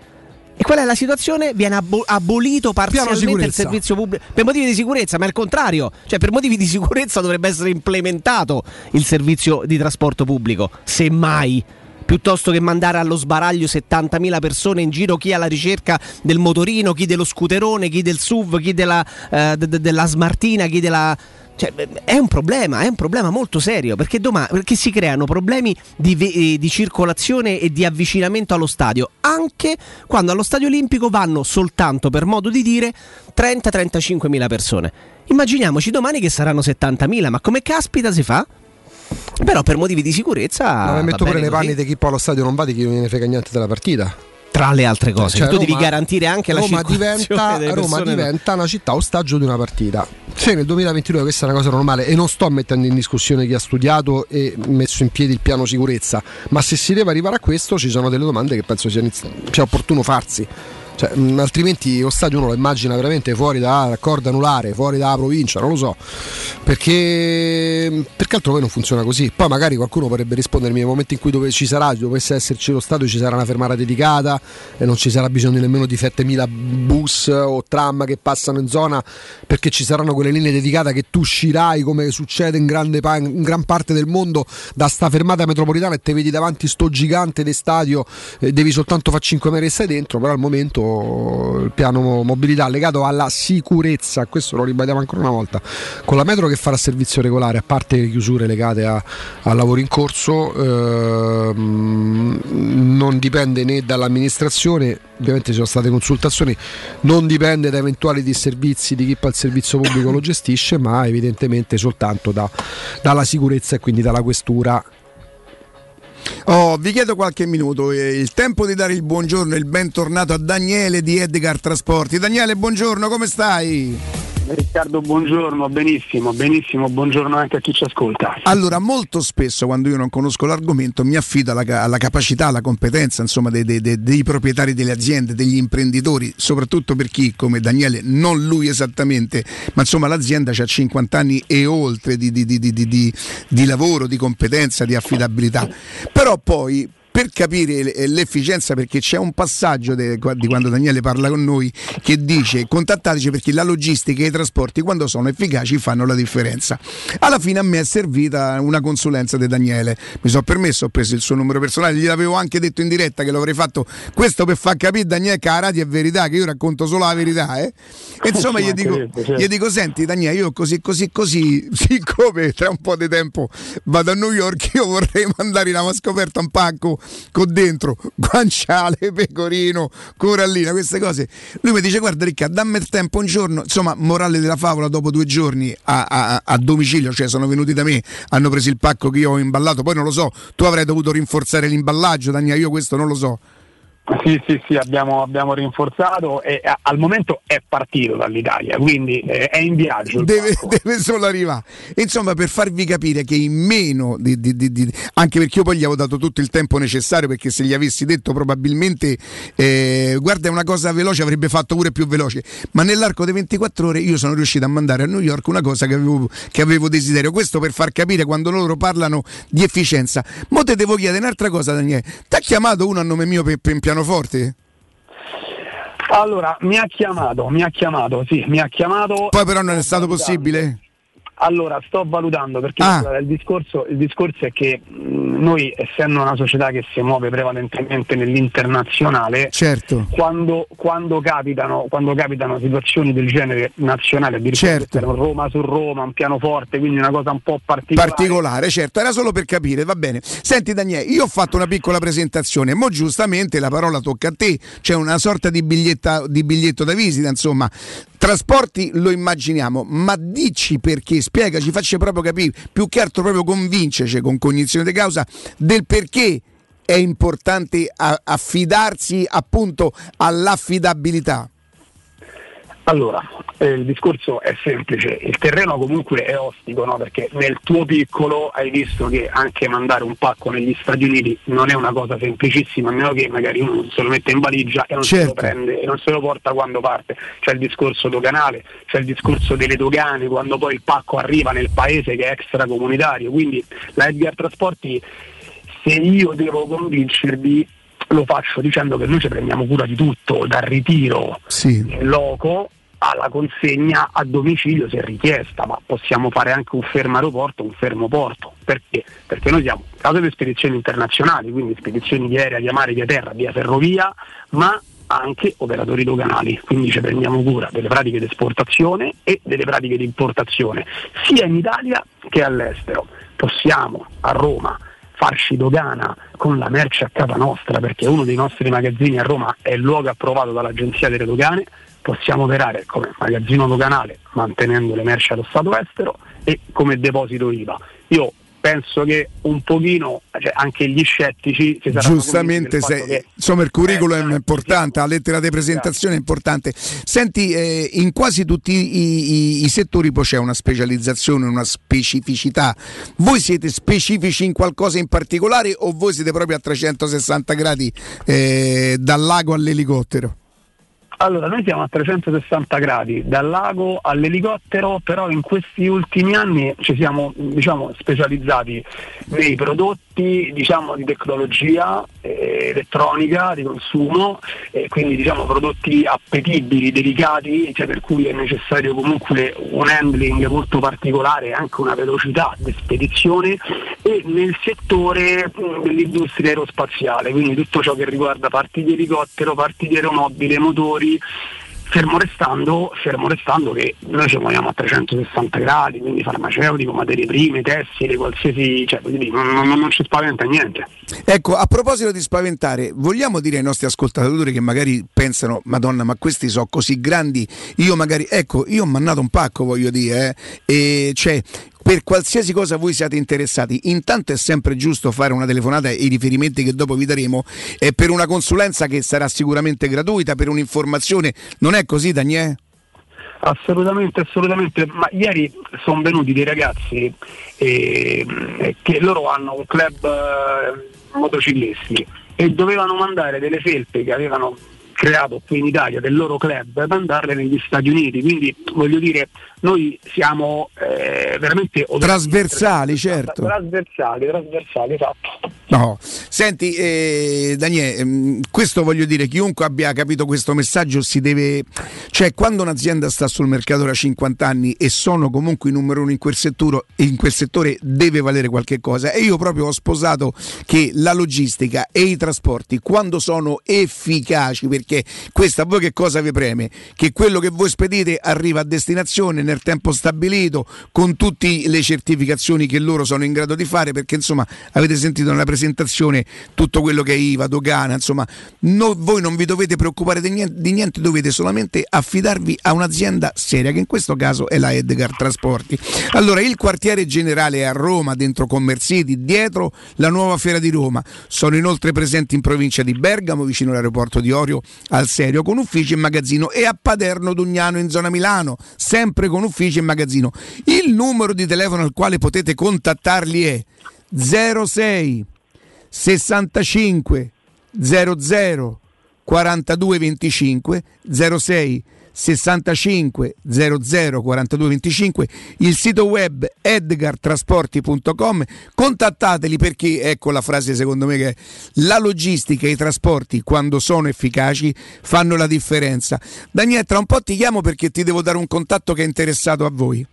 [SPEAKER 5] E qual è la situazione? Viene abo- abolito parzialmente il servizio pubblico per motivi di sicurezza, ma è il contrario, cioè per motivi di sicurezza dovrebbe essere implementato il servizio di trasporto pubblico, semmai piuttosto che mandare allo sbaraglio 70.000 persone in giro, chi alla ricerca del motorino, chi dello scooterone, chi del SUV, chi della, eh, de- de- della smartina, chi della... Cioè, è un problema, è un problema molto serio perché, domani, perché si creano problemi di, ve- eh, di circolazione e di avvicinamento allo stadio, anche quando allo stadio olimpico vanno soltanto, per modo di dire, 30-35 mila persone. Immaginiamoci domani che saranno 70.000, ma come caspita si fa? Però per motivi di sicurezza...
[SPEAKER 4] Ma metto pure
[SPEAKER 5] così.
[SPEAKER 4] panni di chi poi allo stadio non va, di chi non gliene frega niente della partita.
[SPEAKER 5] Tra le altre cose,
[SPEAKER 4] Cioè,
[SPEAKER 5] tu devi
[SPEAKER 4] Roma-
[SPEAKER 5] garantire anche la
[SPEAKER 4] Roma
[SPEAKER 5] circolazione
[SPEAKER 4] diventa, Roma diventa una città ostaggio di una partita. Se nel 2022 questa è una cosa normale e non sto mettendo in discussione chi ha studiato e messo in piedi il piano sicurezza, ma se si deve arrivare a questo ci sono delle domande che penso sia, sia opportuno farsi. Cioè, mh, altrimenti lo stadio uno lo immagina veramente fuori da corda anulare, fuori dalla provincia, non lo so. Perché, perché altro poi non funziona così. Poi magari qualcuno potrebbe rispondermi nel momento in cui dove ci sarà, dovesse esserci lo stadio, ci sarà una fermata dedicata e non ci sarà bisogno nemmeno di 7000 bus o tram che passano in zona perché ci saranno quelle linee dedicate che tu uscirai come succede in, grande in gran parte del mondo da sta fermata metropolitana e te vedi davanti sto gigante di stadio e devi soltanto fare 5 metri e stai dentro però al momento il piano mobilità legato alla sicurezza questo lo ribadiamo ancora una volta con la metro che farà servizio regolare a parte le chiusure legate a, a lavori in corso ehm, non dipende né dall'amministrazione ovviamente ci sono state consultazioni non dipende da eventuali disservizi di chi il servizio pubblico lo gestisce ma evidentemente soltanto da- dalla sicurezza e quindi dalla questura
[SPEAKER 3] Oh, vi chiedo qualche minuto, eh, il tempo di dare il buongiorno e il bentornato a Daniele di Edgar Trasporti. Daniele, buongiorno, come stai?
[SPEAKER 11] Riccardo, buongiorno, benissimo, benissimo, buongiorno anche a chi ci ascolta.
[SPEAKER 3] Allora, molto spesso quando io non conosco l'argomento mi affido alla, alla capacità, alla competenza insomma, dei, dei- dei- dei proprietari delle aziende, degli imprenditori, soprattutto per chi come Daniele, non lui esattamente, ma insomma l'azienda ha 50 anni e oltre di- di- di- di lavoro, di competenza, di affidabilità. Però poi per capire le- l'efficienza, perché c'è un passaggio de- di quando Daniele parla con noi che dice contattateci perché la logistica e i trasporti quando sono efficaci fanno la differenza. Alla fine a me è servita una consulenza di Daniele, mi sono permesso, ho preso il suo numero personale, gliel'avevo anche detto in diretta che l'avrei fatto questo per far capire Daniele che la radio è verità, che io racconto solo la verità. Eh? E insomma gli dico, gli dico, senti Daniele, io così così così, siccome tra un po' di tempo vado a New York, io vorrei mandare in una scoperta un pacco con dentro guanciale, pecorino, corallina, queste cose. Lui mi dice guarda Riccardo, dammi il tempo un giorno, insomma, morale della favola, dopo due giorni a, a- a domicilio, cioè sono venuti da me, hanno preso il pacco che io ho imballato, poi non lo so, tu avrai dovuto rinforzare l'imballaggio, Daniele, io questo non lo so.
[SPEAKER 11] Sì, sì, sì, abbiamo, abbiamo rinforzato e a- al momento è partito dall'Italia, quindi eh, è in viaggio.
[SPEAKER 3] deve, deve solo arrivare. Insomma, per farvi capire che in meno di, di- di- di- anche perché io poi gli avevo dato tutto il tempo necessario, perché se gli avessi detto probabilmente eh, guarda è una cosa veloce, avrebbe fatto pure più veloce. Ma nell'arco di 24 ore io sono riuscito a mandare a New York una cosa che avevo, che avevo desiderio. Questo per far capire quando loro parlano di efficienza. Mo te devo chiedere un'altra cosa, Daniele. Ti ha chiamato uno a nome mio per, per pianoforte?
[SPEAKER 11] Allora, mi ha chiamato, mi ha chiamato, sì, mi ha chiamato.
[SPEAKER 3] Poi però non è stato possibile?
[SPEAKER 11] Allora, sto valutando perché
[SPEAKER 3] Ah.
[SPEAKER 11] il, discorso, il discorso è che noi, essendo una società che si muove prevalentemente nell'internazionale,
[SPEAKER 3] Certo.
[SPEAKER 11] quando, quando capitano, quando capitano situazioni del genere nazionale, addirittura
[SPEAKER 3] Certo.
[SPEAKER 11] Roma su Roma, un pianoforte, quindi una cosa un po' particolare.
[SPEAKER 3] particolare, certo, era solo per capire, va bene. Senti Daniele, io ho fatto una piccola presentazione, mo giustamente la parola tocca a te, c'è una sorta di, biglietta- di biglietto da visita, insomma. Trasporti lo immaginiamo, ma dici perché, spiegaci, facci proprio capire, più che altro proprio convinceci con cognizione di causa del perché è importante affidarsi appunto all'affidabilità.
[SPEAKER 11] Allora, eh, il discorso è semplice, il terreno comunque è ostico, no? perché nel tuo piccolo hai visto che anche mandare un pacco negli Stati Uniti non è una cosa semplicissima, a meno che magari uno non se lo mette in valigia e non se lo
[SPEAKER 3] Certo.
[SPEAKER 11] prende e non se lo porta quando parte. C'è il discorso doganale, c'è il discorso delle dogane quando poi il pacco arriva nel paese che è extracomunitario, quindi la Edgar Trasporti se io devo convincervi lo faccio dicendo che noi ci prendiamo cura di tutto, dal ritiro in loco alla consegna a domicilio se richiesta, ma possiamo fare anche un fermo aeroporto, un fermo porto. Perché? Perché noi siamo case di spedizioni internazionali, quindi spedizioni di aerea, via mare, via terra, via ferrovia, ma anche operatori doganali, quindi ci prendiamo cura delle pratiche di esportazione e delle pratiche di importazione, sia in Italia che all'estero. Possiamo a Roma farci dogana con la merce a casa nostra, perché uno dei nostri magazzini a Roma è il luogo approvato dall'Agenzia delle Dogane, possiamo operare come magazzino doganale mantenendo le merci allo Stato estero e come deposito IVA. Io penso che un pochino cioè, anche gli scettici si saranno
[SPEAKER 3] Giustamente, se-
[SPEAKER 11] che
[SPEAKER 3] insomma il curriculum è importante, la lettera di presentazione è importante. Senti, eh, in quasi tutti i, i- i settori poi c'è una specializzazione, una specificità. Voi siete specifici in qualcosa in particolare o voi siete proprio a 360 gradi eh, dal lago all'elicottero?
[SPEAKER 11] Allora, noi siamo a 360 gradi, dal lago all'elicottero, però in questi ultimi anni ci siamo diciamo, specializzati nei prodotti diciamo, di tecnologia eh, elettronica, di consumo, e quindi diciamo, prodotti appetibili, delicati, cioè per cui è necessario comunque un handling molto particolare e anche una velocità di spedizione e nel settore mh, dell'industria aerospaziale, quindi tutto ciò che riguarda parti di elicottero, parti di aeromobile, motori, fermo restando, fermo restando che noi ci muoviamo a 360 gradi, quindi farmaceutico, materie prime, tessile, qualsiasi, cioè dire, non, non- non ci spaventa niente.
[SPEAKER 3] Ecco, a proposito di spaventare, vogliamo dire ai nostri ascoltatori che magari pensano, Madonna, ma questi sono così grandi, io magari, ecco, io ho mandato un pacco, voglio dire, eh, e cioè, per qualsiasi cosa voi siate interessati, intanto è sempre giusto fare una telefonata e i riferimenti che dopo vi daremo, e per una consulenza che sarà sicuramente gratuita, per un'informazione, non è così Daniele?
[SPEAKER 11] Assolutamente, assolutamente, ma ieri sono venuti dei ragazzi eh, che loro hanno un club eh, motociclisti e dovevano mandare delle felpe che avevano creato qui in Italia del loro club e mandarle negli Stati Uniti, quindi voglio dire noi siamo eh, veramente
[SPEAKER 3] Trasversali, certo.
[SPEAKER 11] trasversali, trasversali, esatto.
[SPEAKER 3] No, senti eh, Daniele, ehm, questo voglio dire, chiunque abbia capito questo messaggio si deve, cioè quando un'azienda sta sul mercato da 50 anni e sono comunque i numero uno in quel, settore, in quel settore deve valere qualche cosa e io proprio ho sposato che la logistica e i trasporti quando sono efficaci, perché questo a voi che cosa vi preme? Che quello che voi spedite arriva a destinazione nel tempo stabilito con tutte le certificazioni che loro sono in grado di fare perché insomma avete sentito nella presentazione tutto quello che è IVA, dogana, insomma no- voi non vi dovete preoccupare di niente, di niente, dovete solamente affidarvi a un'azienda seria che in questo caso è la Edgar Trasporti. Allora il quartiere generale è a Roma, dentro Commerziti, dietro la nuova fiera di Roma. Sono inoltre presenti in provincia di Bergamo, vicino all'aeroporto di Orio, al Serio, con uffici e magazzino e a Paderno Dugnano in zona Milano, sempre con uffici e magazzino. Il numero di telefono al quale potete contattarli è 06 65 00 42 25 06 65 00 42 25 il sito web edgartrasporti.com contattateli perché ecco la frase secondo me che è la logistica e i trasporti quando sono efficaci fanno la differenza Daniele tra un po' ti chiamo perché ti devo dare un contatto che è interessato a voi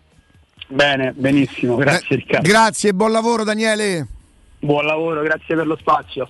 [SPEAKER 11] Bene, benissimo, grazie Riccardo.
[SPEAKER 3] Grazie, buon lavoro Daniele.
[SPEAKER 11] Buon lavoro, grazie per lo spazio.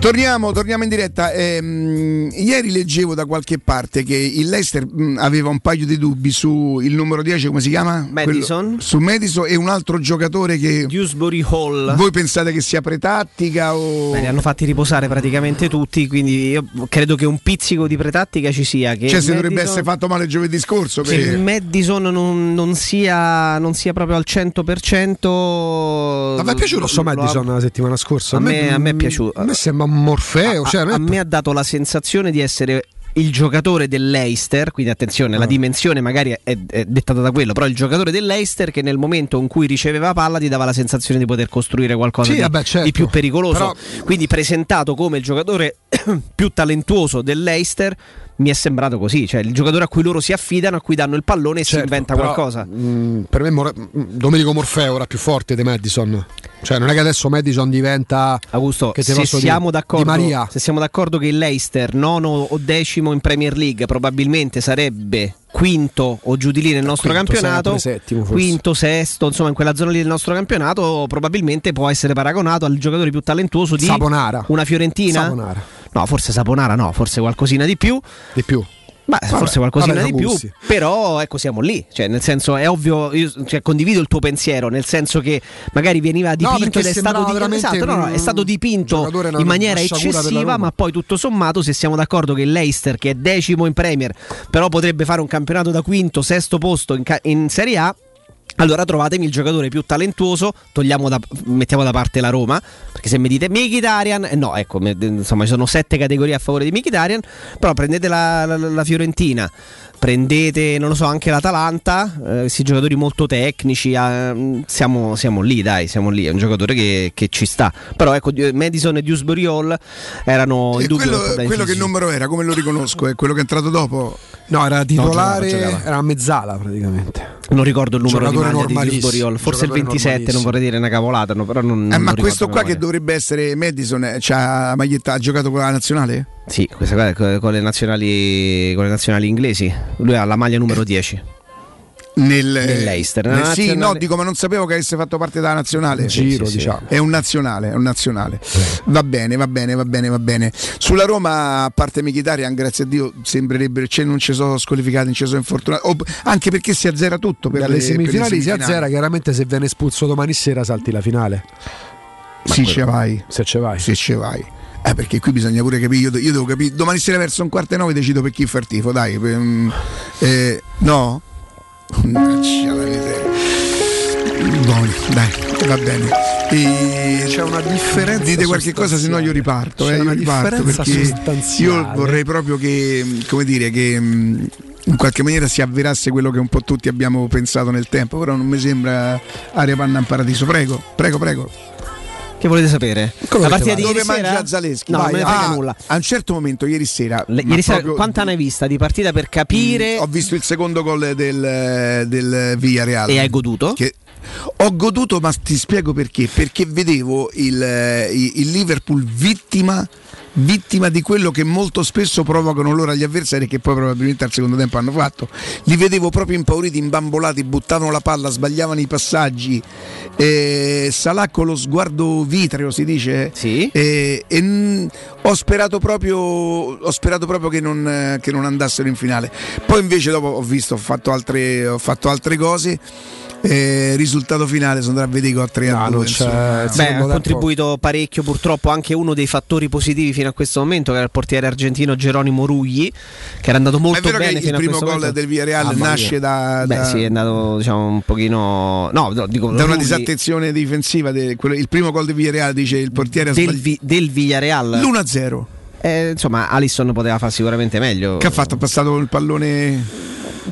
[SPEAKER 3] Torniamo, torniamo in diretta. Ehm, ieri leggevo da qualche parte che il Leicester mh, aveva un paio di dubbi su il numero 10, come si chiama?
[SPEAKER 5] Madison.
[SPEAKER 3] Quello- su Madison e un altro giocatore che.
[SPEAKER 5] Dewsbury Hall.
[SPEAKER 3] Voi pensate che sia pretattica o.
[SPEAKER 5] Beh, li hanno fatti riposare praticamente tutti, quindi io credo che un pizzico di pretattica ci sia. Che
[SPEAKER 3] Cioè, se
[SPEAKER 5] Madison-
[SPEAKER 3] dovrebbe essere fatto male giovedì scorso.
[SPEAKER 5] che
[SPEAKER 3] Per...
[SPEAKER 5] Madison non, non sia, non sia proprio al 100%.
[SPEAKER 4] Ma vi è piaciuto
[SPEAKER 5] lo-
[SPEAKER 4] Madison la settimana scorsa?
[SPEAKER 5] A me, a me è piaciuto.
[SPEAKER 4] A me sembra un Morfeo.
[SPEAKER 5] A,
[SPEAKER 4] non
[SPEAKER 5] a me ha dato la sensazione di essere il giocatore dell'Eister, quindi attenzione, la dimensione magari è, è dettata da quello, però il giocatore dell'Eister che nel momento in cui riceveva palla ti dava la sensazione di poter costruire qualcosa
[SPEAKER 4] Sì,
[SPEAKER 5] di,
[SPEAKER 4] vabbè, certo.
[SPEAKER 5] di più pericoloso.
[SPEAKER 4] Però-
[SPEAKER 5] Quindi presentato come il giocatore più talentuoso dell'Eister mi è sembrato così, cioè il giocatore a cui loro si affidano, a cui danno il pallone e si
[SPEAKER 4] Certo,
[SPEAKER 5] inventa
[SPEAKER 4] però,
[SPEAKER 5] qualcosa.
[SPEAKER 4] mh, per me Mor- Domenico Morfeo era più forte di Madison. Cioè, non è che adesso Madison diventa.
[SPEAKER 5] Augusto,
[SPEAKER 4] che
[SPEAKER 5] se siamo,
[SPEAKER 4] Di Maria.
[SPEAKER 5] se siamo d'accordo che il Leicester, nono o decimo in Premier League, probabilmente sarebbe quinto o giù di lì nel nostro
[SPEAKER 4] Quinto,
[SPEAKER 5] campionato,
[SPEAKER 4] settimo,
[SPEAKER 5] quinto, sesto, insomma in quella zona lì del nostro campionato, probabilmente può essere paragonato al giocatore più talentuoso di
[SPEAKER 4] Saponara.
[SPEAKER 5] una Fiorentina.
[SPEAKER 4] Saponara.
[SPEAKER 5] No, forse Saponara no, forse qualcosina di più.
[SPEAKER 4] Di più.
[SPEAKER 5] Ma
[SPEAKER 4] Vabbè,
[SPEAKER 5] forse qualcosina
[SPEAKER 4] vabbè,
[SPEAKER 5] di più,
[SPEAKER 4] gusti.
[SPEAKER 5] però ecco siamo lì, cioè nel senso è ovvio, io cioè, condivido il tuo pensiero, nel senso che magari veniva dipinto
[SPEAKER 4] perché
[SPEAKER 5] ed è stato,
[SPEAKER 4] sembrava
[SPEAKER 5] di-
[SPEAKER 4] veramente
[SPEAKER 5] esatto, no, no, è stato dipinto in maniera eccessiva, ma poi tutto sommato se siamo d'accordo che il Leicester che è decimo in Premier, però potrebbe fare un campionato da quinto, sesto posto in, ca- in Serie A, allora trovatemi il giocatore più talentuoso, da- mettiamo da parte la Roma, perché se mi dite Mkhitaryan, eh no, ecco, insomma ci sono sette categorie a favore di Mkhitaryan, però prendete la, la- la Fiorentina, prendete, non lo so, anche l'Atalanta, eh, questi giocatori molto tecnici, eh, siamo, siamo lì, dai, siamo lì, è un giocatore che, che ci sta. Però ecco, Di- Madison e Dewsbury Hall erano
[SPEAKER 3] E
[SPEAKER 5] in dubbio
[SPEAKER 3] quello, quello che numero era? Come lo riconosco? È quello che è entrato dopo?
[SPEAKER 4] No, era titolare,
[SPEAKER 3] giocava, giocava.
[SPEAKER 4] era a mezzala praticamente.
[SPEAKER 5] Non ricordo il numero
[SPEAKER 4] Giocatore
[SPEAKER 5] di maglia di
[SPEAKER 4] normalissimo,
[SPEAKER 5] Dewsbury Hall, forse il
[SPEAKER 4] giocatore
[SPEAKER 5] 27, non vorrei dire una cavolata, no, però non,
[SPEAKER 3] Eh,
[SPEAKER 5] non
[SPEAKER 3] ma questo qua che dovrebbe essere Madison, eh, c'ha la maglietta, ha giocato con la nazionale?
[SPEAKER 5] Sì, questa qua è co- con le nazionali, con le nazionali inglesi. Lui ha la maglia numero 10.
[SPEAKER 3] Nel,
[SPEAKER 5] Nell'Eister,
[SPEAKER 3] nel- sì, no, dico, ma non sapevo che avesse fatto parte della nazionale.
[SPEAKER 4] Giro, diciamo.
[SPEAKER 3] È un nazionale, è un nazionale. Va bene, va bene, va bene, va bene. Sulla Roma, a parte Mkhitaryan, grazie a Dio, sembrerebbe cioè, non ci sono squalificati, non ci sono infortunati. O- anche perché si azzera tutto per
[SPEAKER 4] Dalle
[SPEAKER 3] le, per le
[SPEAKER 4] semifinali si
[SPEAKER 3] semifinali.
[SPEAKER 4] azzera, chiaramente se viene espulso domani sera salti la finale.
[SPEAKER 3] Sì, ce vai.
[SPEAKER 4] Se ce vai.
[SPEAKER 3] Se ce vai. Eh, perché qui bisogna pure capire, io, io devo capire, domani sera verso un quarto e nove decido per chi far tifo, dai. mm, eh, no? Mannaggia la miseria. Buoni, dai, va bene. E
[SPEAKER 4] C'è una differenza
[SPEAKER 3] Dite qualche cosa, se no io riparto.
[SPEAKER 4] C'è
[SPEAKER 3] eh, io riparto perché io vorrei proprio che, come dire, che mm, in qualche maniera si avverasse quello che un po' tutti abbiamo pensato nel tempo, però non mi sembra aria panna in paradiso. Prego, prego, prego.
[SPEAKER 5] Che volete sapere?
[SPEAKER 3] Come
[SPEAKER 5] la partita di ieri
[SPEAKER 3] Dove
[SPEAKER 5] sera?
[SPEAKER 3] mangia Zaleschi?
[SPEAKER 5] No,
[SPEAKER 3] Vai.
[SPEAKER 5] non me ne frega
[SPEAKER 3] Ah,
[SPEAKER 5] nulla.
[SPEAKER 3] A un certo momento, ieri sera,
[SPEAKER 5] Le- ieri sera
[SPEAKER 3] proprio-
[SPEAKER 5] quanta ne hai vista di partita per capire
[SPEAKER 3] ho visto il secondo gol del, del Villarreal.
[SPEAKER 5] e hai goduto?
[SPEAKER 3] Che ho goduto, ma ti spiego perché. Perché vedevo il- il Liverpool vittima, vittima di quello che molto spesso provocano loro agli avversari, che poi probabilmente al secondo tempo hanno fatto. Li vedevo proprio impauriti, imbambolati, buttavano la palla, sbagliavano i passaggi. Eh, Salah con lo sguardo vitreo, si dice.
[SPEAKER 5] Sì.
[SPEAKER 3] Eh, e mm, ho sperato proprio, ho sperato proprio che, non, eh, che non andassero in finale. Poi invece dopo ho visto, ho fatto altre, ho fatto altre cose. Eh, risultato finale sono andato a vedere con 3 a
[SPEAKER 4] No,
[SPEAKER 3] 2.
[SPEAKER 4] non c'è-
[SPEAKER 3] insomma.
[SPEAKER 4] il
[SPEAKER 5] Beh, ha contribuito parecchio purtroppo anche uno dei fattori positivi fino a questo momento che era il portiere argentino Geronimo Rugli che era andato molto
[SPEAKER 3] che
[SPEAKER 5] bene
[SPEAKER 3] il
[SPEAKER 5] fino a
[SPEAKER 3] primo gol
[SPEAKER 5] momento.
[SPEAKER 3] del Villarreal
[SPEAKER 5] Ah,
[SPEAKER 3] nasce
[SPEAKER 5] mia.
[SPEAKER 3] da,
[SPEAKER 5] Beh
[SPEAKER 3] da-
[SPEAKER 5] sì, è andato diciamo un pochino no, no, dico
[SPEAKER 3] da una
[SPEAKER 5] Rugli
[SPEAKER 3] disattenzione difensiva. de- quello- il primo gol del Villarreal dice il portiere
[SPEAKER 5] del,
[SPEAKER 3] sbagliato
[SPEAKER 5] Vi- del Villarreal.
[SPEAKER 3] l'1-0.
[SPEAKER 5] Eh, insomma, Alisson poteva fare sicuramente meglio.
[SPEAKER 3] Che ha fatto? Ha passato il pallone.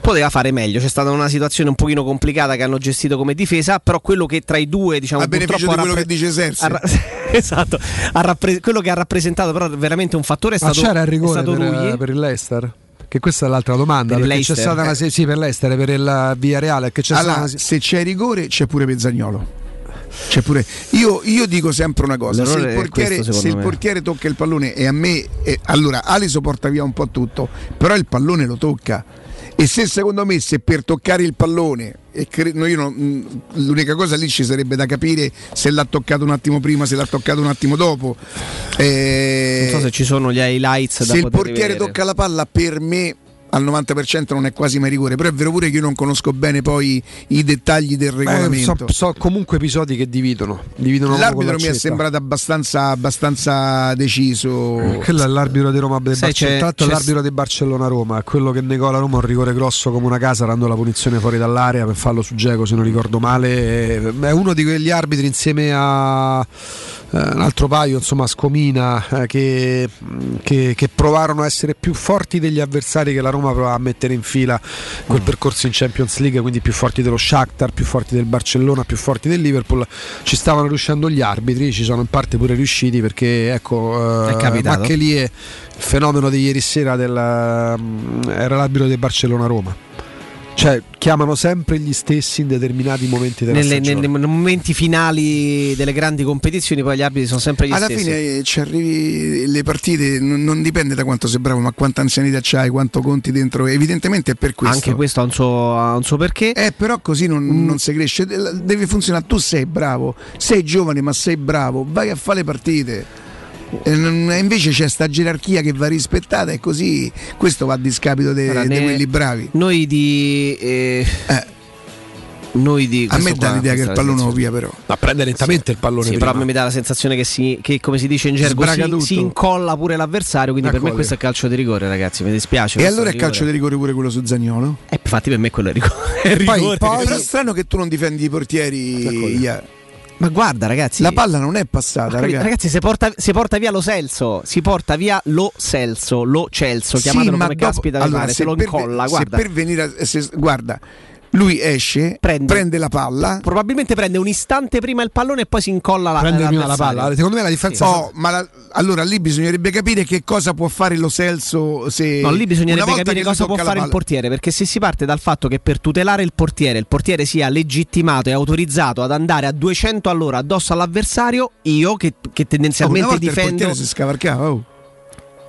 [SPEAKER 5] Poteva fare meglio, c'è stata una situazione un pochino complicata che hanno gestito come difesa, però quello che tra i due, diciamo,
[SPEAKER 3] A beneficio di quello
[SPEAKER 5] rappre-
[SPEAKER 3] che dice Serse.
[SPEAKER 5] ha ra- esatto, rappre- quello che ha rappresentato però veramente un fattore è
[SPEAKER 4] Ma
[SPEAKER 5] stato,
[SPEAKER 4] c'era il
[SPEAKER 5] è
[SPEAKER 4] rigore
[SPEAKER 5] stato
[SPEAKER 4] per,
[SPEAKER 5] Rugli.
[SPEAKER 4] per il Leicester? Che questa è l'altra domanda.
[SPEAKER 5] Per
[SPEAKER 4] perché c'è
[SPEAKER 5] Leicester?
[SPEAKER 4] stata una se- sì, per l'Ester, per il Villarreal. Che c'è
[SPEAKER 3] Allora,
[SPEAKER 4] stata una-
[SPEAKER 3] se c'è rigore, c'è pure Pezzagnolo. C'è pure. Io, io dico sempre una cosa: se il, portiere,
[SPEAKER 5] questo,
[SPEAKER 3] se il portiere tocca il pallone e a me. e- allora, Aliso porta via un po' tutto, però il pallone lo tocca. E se secondo me, se per toccare il pallone, e cre- no, io non- mh, l'unica cosa lì ci sarebbe da capire se l'ha toccato un attimo prima, se l'ha toccato un attimo dopo. Eh,
[SPEAKER 5] Non so se ci sono gli highlights da
[SPEAKER 3] se il portiere
[SPEAKER 5] rivedere.
[SPEAKER 3] tocca la palla, per me al 90% non è quasi mai rigore. Però è vero pure che io non conosco bene poi i dettagli del
[SPEAKER 4] Beh,
[SPEAKER 3] regolamento.
[SPEAKER 4] so, so comunque episodi che dividono. dividono
[SPEAKER 3] L'arbitro mi è sembrato abbastanza, abbastanza deciso.
[SPEAKER 4] Quello è l'arbitro di Roma
[SPEAKER 3] Sai,
[SPEAKER 4] Barcellona.
[SPEAKER 3] c'è- c'è-
[SPEAKER 4] l'arbitro di Barcellona-Roma, quello che negò la Roma un rigore grosso come una casa, dando la punizione fuori dall'area per farlo su Geco, se non ricordo male. È uno di quegli arbitri insieme a eh, un altro paio, insomma, Scomina, eh, che, che- che provarono a essere più forti degli avversari che la Roma provava a mettere in fila quel percorso in Champions League, quindi più forti dello Shakhtar, più forti del Barcellona, più forti del Liverpool. Ci stavano riuscendo gli arbitri, ci sono in parte pure riusciti perché ecco, eh,
[SPEAKER 5] È capitato.
[SPEAKER 4] ma che lì è il fenomeno di ieri sera del, mm, era l'arbitro del Barcellona-Roma. Cioè, chiamano sempre gli stessi in determinati momenti della
[SPEAKER 5] Nelle-
[SPEAKER 4] stagione.
[SPEAKER 5] nei, momenti finali delle grandi competizioni, poi gli arbitri sono sempre gli
[SPEAKER 3] Alla
[SPEAKER 5] stessi.
[SPEAKER 3] fine eh, ci arrivi le partite, non, non dipende da quanto sei bravo, ma quanta anzianità c'hai, quanto conti dentro. Evidentemente è per questo.
[SPEAKER 5] Anche questo ha un suo, ha un suo perché.
[SPEAKER 3] Eh, però così non, non si cresce. De- Deve funzionare. Tu sei bravo, sei giovane, ma sei bravo, vai a fare le partite. E invece c'è sta gerarchia che va rispettata e così questo va a discapito di
[SPEAKER 5] Ora, ne-
[SPEAKER 3] quelli bravi.
[SPEAKER 5] Noi di. eh, noi di
[SPEAKER 3] A me dà l'idea che il pallone lo via però.
[SPEAKER 4] Ma prende lentamente il pallone
[SPEAKER 5] Sì,
[SPEAKER 4] prima.
[SPEAKER 5] però a me mi dà la sensazione che, si, che come si dice in gergo, si, si incolla pure l'avversario. Quindi per me questo è calcio di rigore, ragazzi. Mi dispiace.
[SPEAKER 3] E allora è calcio di rigore pure quello su Zagnolo?
[SPEAKER 5] Eh, infatti, per me quello è rigore. È rigore.
[SPEAKER 3] Però è strano che tu non difendi i portieri.
[SPEAKER 5] Ma guarda, ragazzi.
[SPEAKER 3] La palla non è passata, ragazzi.
[SPEAKER 5] Ragazzi, se porta, se porta via lo Celso, si porta via lo Celso, lo Celso,
[SPEAKER 3] Sì,
[SPEAKER 5] chiamatelo
[SPEAKER 3] ma
[SPEAKER 5] come
[SPEAKER 3] dopo-
[SPEAKER 5] caspita
[SPEAKER 3] allora,
[SPEAKER 5] pare, se lo
[SPEAKER 3] per-
[SPEAKER 5] incolla,
[SPEAKER 3] se
[SPEAKER 5] guarda.
[SPEAKER 3] per venire a- se- guarda, lui esce, prende, la palla.
[SPEAKER 5] Probabilmente prende un istante prima il pallone e poi si incolla la
[SPEAKER 4] Prende prima la palla. Secondo me la differenza
[SPEAKER 3] Oh, ma la- allora lì bisognerebbe capire che cosa può fare lo Celso se
[SPEAKER 5] No, lì bisognerebbe capire cosa può fare il portiere, perché se si parte dal fatto che per tutelare il portiere, il portiere sia legittimato e autorizzato ad andare a 200 all'ora addosso all'avversario, io che, che
[SPEAKER 3] Oh, una
[SPEAKER 5] tendenzialmente
[SPEAKER 3] il
[SPEAKER 5] difendo...
[SPEAKER 3] portiere si scavalcava, oh.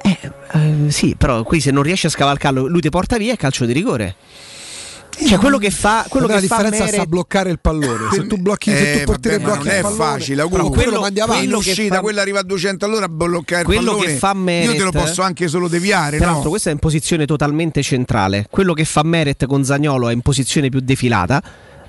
[SPEAKER 5] Eh, sì, però qui se non riesce a scavalcarlo, lui ti porta via è calcio di rigore. Cioè quello che fa quello che
[SPEAKER 4] la
[SPEAKER 5] fa
[SPEAKER 4] differenza
[SPEAKER 5] Meret-
[SPEAKER 4] sta a bloccare il pallone. Se tu blocchi, se
[SPEAKER 3] Eh,
[SPEAKER 4] tu portiere
[SPEAKER 3] vabbè, ma
[SPEAKER 4] blocchi
[SPEAKER 3] non
[SPEAKER 4] il
[SPEAKER 3] è
[SPEAKER 4] pallone,
[SPEAKER 3] facile,
[SPEAKER 4] però
[SPEAKER 3] Augusto.
[SPEAKER 4] quello
[SPEAKER 5] quello-
[SPEAKER 4] mandi avanti.
[SPEAKER 3] L'uscita,
[SPEAKER 5] fa-
[SPEAKER 3] quella arriva a 200 all'ora a bloccare il
[SPEAKER 5] quello
[SPEAKER 3] pallone.
[SPEAKER 5] che fa Meret
[SPEAKER 3] Io te lo posso anche solo deviare,
[SPEAKER 5] Peraltro,
[SPEAKER 3] no?
[SPEAKER 5] questa è in posizione totalmente centrale. Quello che fa Meret con Zagnolo è in posizione più defilata.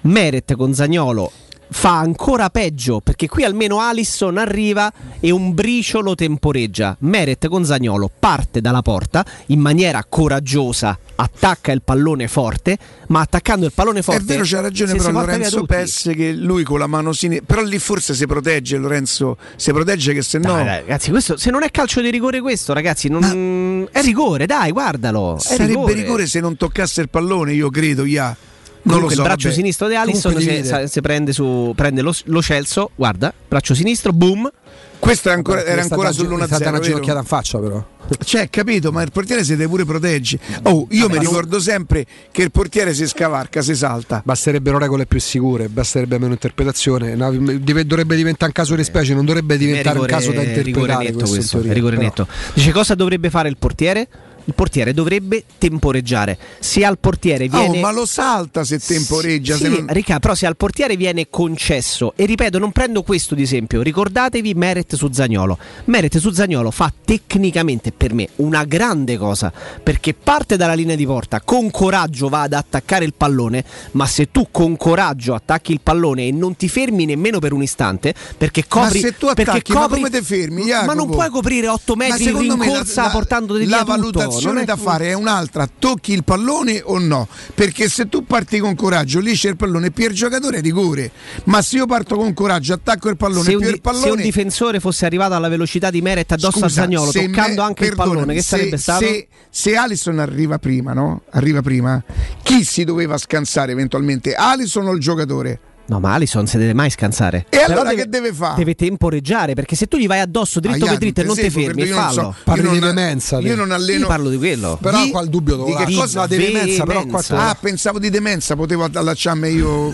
[SPEAKER 5] Meret con Zagnolo fa ancora peggio perché qui almeno Alisson arriva e un briciolo temporeggia. Meret con Zagnolo parte dalla porta in maniera coraggiosa, attacca il pallone forte, ma attaccando il pallone forte
[SPEAKER 3] È vero, c'ha ragione però Lorenzo. Pesse che lui con la mano sinistra, però lì forse si protegge Lorenzo, si protegge che se no
[SPEAKER 5] Dai, ragazzi, questo, se non è calcio di rigore questo, ragazzi, non... è rigore, dai, guardalo.
[SPEAKER 3] Sarebbe rigore.
[SPEAKER 5] rigore.
[SPEAKER 3] se non toccasse il pallone, io credo, ya. Non
[SPEAKER 5] Comunque
[SPEAKER 3] lo so,
[SPEAKER 5] il braccio
[SPEAKER 3] vabbè.
[SPEAKER 5] sinistro di Alisson se, se prende, su, prende lo, lo Celso, guarda, braccio sinistro, boom.
[SPEAKER 3] Questo era ancora, era ancora
[SPEAKER 4] una- è stata una
[SPEAKER 3] sull'1-0.
[SPEAKER 4] ginocchiata in faccia, però.
[SPEAKER 3] Cioè, capito, ma il portiere si deve pure protegge. Oh, io
[SPEAKER 4] Vabbè,
[SPEAKER 3] mi
[SPEAKER 4] non-
[SPEAKER 3] ricordo sempre che il portiere si scavarca, si salta.
[SPEAKER 4] Basterebbero regole più sicure, basterebbe meno interpretazione. No, dovrebbe diventare un caso di specie, non dovrebbe diventare
[SPEAKER 5] rigore,
[SPEAKER 4] un caso da
[SPEAKER 5] rigore
[SPEAKER 4] interpretare.
[SPEAKER 5] netto
[SPEAKER 4] questo
[SPEAKER 5] questo, rigore netto. Dice cosa dovrebbe fare il portiere? Il portiere dovrebbe temporeggiare. Se al portiere viene
[SPEAKER 3] Oh, ma lo salta se temporeggia.
[SPEAKER 5] Sì,
[SPEAKER 3] se non-
[SPEAKER 5] Ricca, però se al portiere viene concesso, e ripeto, non prendo questo di esempio, ricordatevi Meret su Zagnolo. Meret su Zagnolo fa tecnicamente per me una grande cosa, perché parte dalla linea di porta, con coraggio va ad attaccare il pallone, ma se tu con coraggio attacchi il pallone e non ti fermi nemmeno per un istante, perché copri...
[SPEAKER 3] ma se tu
[SPEAKER 5] perché
[SPEAKER 3] attacchi, ma
[SPEAKER 5] copri-
[SPEAKER 3] come ti fermi?
[SPEAKER 5] Ma non
[SPEAKER 3] Jacopo?
[SPEAKER 5] puoi coprire 8
[SPEAKER 3] Ma
[SPEAKER 5] metri in
[SPEAKER 3] la-
[SPEAKER 5] portando via
[SPEAKER 3] la valutazione
[SPEAKER 5] non è-
[SPEAKER 3] da fare è un'altra tocchi il pallone o no perché se tu parti con coraggio lì c'è il pallone più il giocatore è rigore ma se io parto con coraggio attacco il pallone
[SPEAKER 5] se un,
[SPEAKER 3] il pallone
[SPEAKER 5] se un difensore fosse arrivato alla velocità di Meret addosso
[SPEAKER 3] Scusa,
[SPEAKER 5] a Zagnolo, toccando
[SPEAKER 3] me-
[SPEAKER 5] anche il pallone, che
[SPEAKER 3] se-
[SPEAKER 5] sarebbe stato?
[SPEAKER 3] Se, se Alisson arriva prima, no? Arriva prima, chi si doveva scansare eventualmente? Alisson o il giocatore?
[SPEAKER 5] No, ma Alisson si deve mai scansare.
[SPEAKER 3] E allora che deve fare?
[SPEAKER 5] Deve temporeggiare perché se tu gli vai addosso dritto
[SPEAKER 3] Ah,
[SPEAKER 5] per dritto e non ti fermi,
[SPEAKER 3] io non
[SPEAKER 5] fallo.
[SPEAKER 3] so-
[SPEAKER 4] Parli
[SPEAKER 3] io
[SPEAKER 4] di
[SPEAKER 3] non-
[SPEAKER 4] demenza,
[SPEAKER 3] Io non alleno.
[SPEAKER 5] Io parlo di quello.
[SPEAKER 4] Però
[SPEAKER 3] Di-
[SPEAKER 4] qua il dubbio
[SPEAKER 3] di
[SPEAKER 4] dove
[SPEAKER 3] che
[SPEAKER 4] va?
[SPEAKER 3] cosa?
[SPEAKER 4] Di demenza, però qua.
[SPEAKER 3] Ah, pensavo di demenza, potevo allacciarmi io.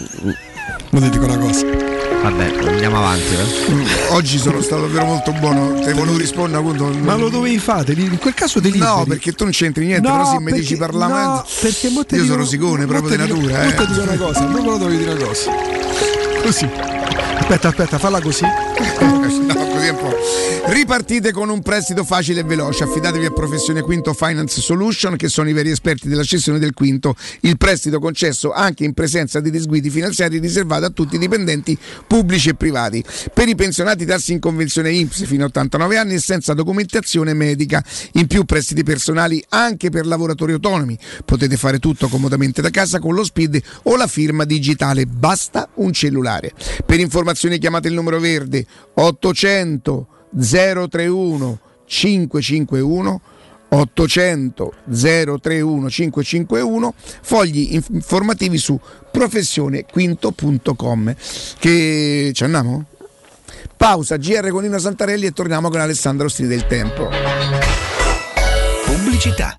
[SPEAKER 4] Non ti dico una cosa.
[SPEAKER 5] Vabbè, andiamo avanti. eh.
[SPEAKER 3] Oggi sono stato davvero molto buono. Te volevo rispondere appunto.
[SPEAKER 4] Ma lo dovevi fare? In quel caso te
[SPEAKER 3] No, perché tu non c'entri niente,
[SPEAKER 4] No,
[SPEAKER 3] però se mi dici parlare.
[SPEAKER 4] no, perché
[SPEAKER 3] Io
[SPEAKER 4] dico-
[SPEAKER 3] sono sicone proprio di natura,
[SPEAKER 4] mo
[SPEAKER 3] eh.
[SPEAKER 4] te dico una cosa, proprio lo dovevi dire una cosa. Così. Aspetta, aspetta, falla così.
[SPEAKER 3] No, così un po'. Ripartite con un prestito facile e veloce. Affidatevi a Professione Quinto Finance Solution, che sono i veri esperti della cessione del quinto. Il prestito concesso anche in presenza di disguidi finanziari riservato a tutti i dipendenti pubblici e privati. Per i pensionati tassi in convenzione INPS fino a 89 anni e senza documentazione medica. In più prestiti personali anche per lavoratori autonomi. Potete fare tutto comodamente da casa con lo SPID o la firma digitale. Basta un cellulare. Per informazioni chiamate il numero verde 800 031 551 800 031 551 fogli inf- informativi su professionequinto.com che ci andiamo? Pausa GR con Nino Santarelli e torniamo con Alessandro Stri del Tempo.
[SPEAKER 12] Pubblicità.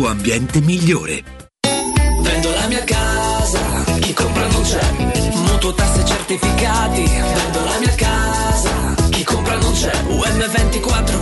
[SPEAKER 7] ambiente migliore.
[SPEAKER 13] Vendo la mia casa, chi compra non c'è. Mutuo tasse certificati, vendo la mia casa, chi compra non c'è. UM24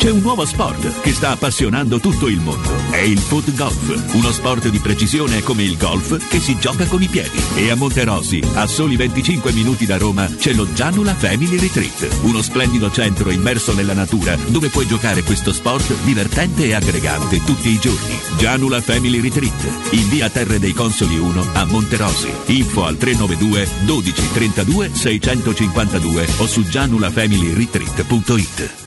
[SPEAKER 14] C'è un nuovo sport che sta appassionando tutto il mondo. È il foot golf, uno sport di precisione come il golf che si gioca con i piedi. E a Monterosi, a soli 25 minuti da Roma, c'è lo Gianula Family Retreat, uno splendido centro immerso nella natura dove puoi giocare questo sport divertente e aggregante tutti i giorni. Gianula Family Retreat, in via Terre dei Consoli 1 a Monterosi. Info al 392 12 32 652 o su gianulafamilyretreat.it.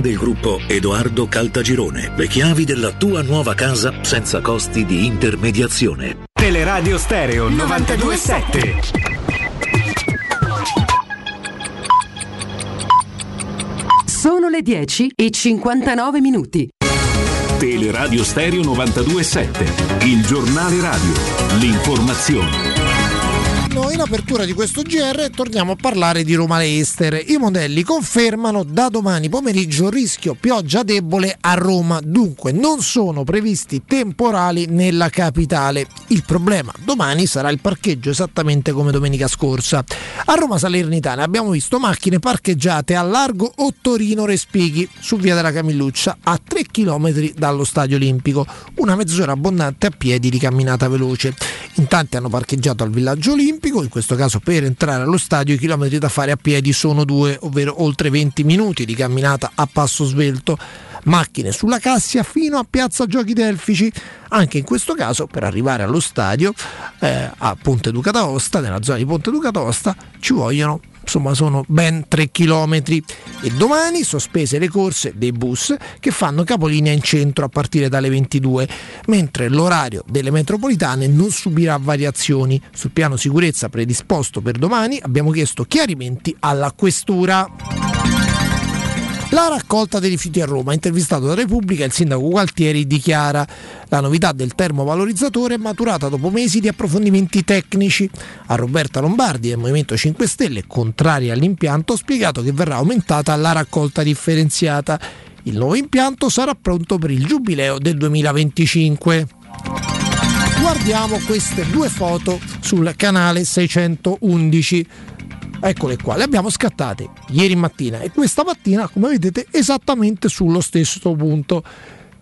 [SPEAKER 7] del gruppo Edoardo Caltagirone. Le chiavi della tua nuova casa senza costi di intermediazione.
[SPEAKER 1] Teleradio Stereo 927.
[SPEAKER 15] Sono le 10 e 59 minuti.
[SPEAKER 12] Teleradio Stereo 927, il giornale radio, l'informazione.
[SPEAKER 16] Noi in apertura di questo GR torniamo a parlare di Roma Leicester. I modelli confermano da domani pomeriggio rischio pioggia debole a Roma, dunque non sono previsti temporali nella capitale. Il problema domani sarà il parcheggio esattamente come domenica scorsa. A Roma Salernitana abbiamo visto macchine parcheggiate a largo Ottorino Respighi su via della Camilluccia a 3 km dallo stadio olimpico, una mezz'ora abbondante a piedi di camminata veloce. In tanti hanno parcheggiato al villaggio olimpico, in questo caso per entrare allo stadio i chilometri da fare a piedi sono due, ovvero oltre 20 minuti di camminata a passo svelto. Macchine sulla Cassia fino a Piazza Giochi Delfici. Anche in questo caso, per arrivare allo stadio eh, a Ponte Duca d'Aosta, nella zona di Ponte Duca d'Aosta, ci vogliono insomma sono ben 3 km e domani sospese le corse dei bus che fanno capolinea in centro a partire dalle 22 mentre l'orario delle metropolitane non subirà variazioni. Sul piano sicurezza predisposto per domani abbiamo chiesto chiarimenti alla questura la raccolta dei rifiuti a Roma, intervistato da Repubblica, il sindaco Gualtieri dichiara la novità del termovalorizzatore è maturata dopo mesi di approfondimenti tecnici. A Roberta Lombardi del Movimento 5 Stelle, contrari all'impianto, ha spiegato che verrà aumentata la raccolta differenziata. Il nuovo impianto sarà pronto per il giubileo del 2025. Guardiamo queste due foto sul canale 611 eccole qua, le abbiamo scattate ieri mattina e questa mattina, come vedete, esattamente sullo stesso punto.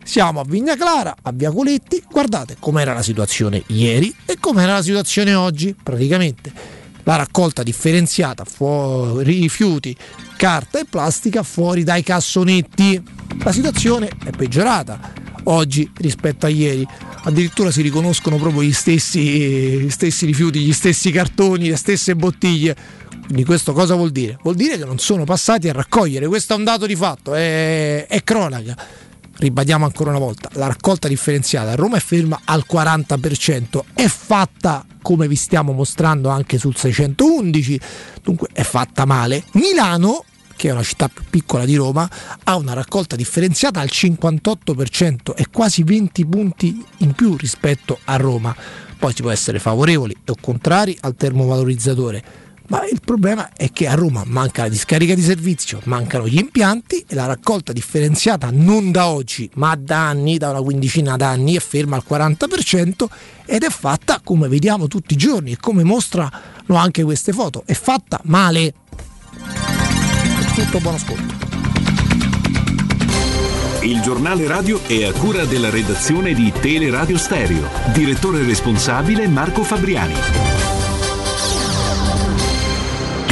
[SPEAKER 16] Siamo a Vigna Clara, a Via Coletti, guardate com'era la situazione ieri e com'era la situazione oggi, praticamente la raccolta differenziata fuori rifiuti, carta e plastica fuori dai cassonetti. La situazione è peggiorata oggi rispetto a ieri. Addirittura si riconoscono proprio gli stessi, gli stessi rifiuti, gli stessi cartoni, le stesse bottiglie. Quindi questo cosa vuol dire? Vuol dire che non sono passati a raccogliere, questo è un dato di fatto, è, è cronaca. Ribadiamo ancora una volta, la raccolta differenziata a Roma è ferma al 40%, è fatta come vi stiamo mostrando anche sul 611, dunque è fatta male. Milano che è una città più piccola di Roma, ha una raccolta differenziata al 58%, è quasi 20 punti in più rispetto a Roma. Poi si può essere favorevoli o contrari al termovalorizzatore ma il problema è che a Roma manca la discarica di servizio, mancano gli impianti e la raccolta differenziata non da oggi, ma da anni, da una quindicina d'anni, è ferma al 40% ed è fatta come vediamo tutti i giorni e come mostrano anche queste foto, è fatta male. Tutto buon ascolto.
[SPEAKER 12] Il giornale radio è a cura della redazione di Teleradio Stereo. Direttore responsabile Marco Fabriani.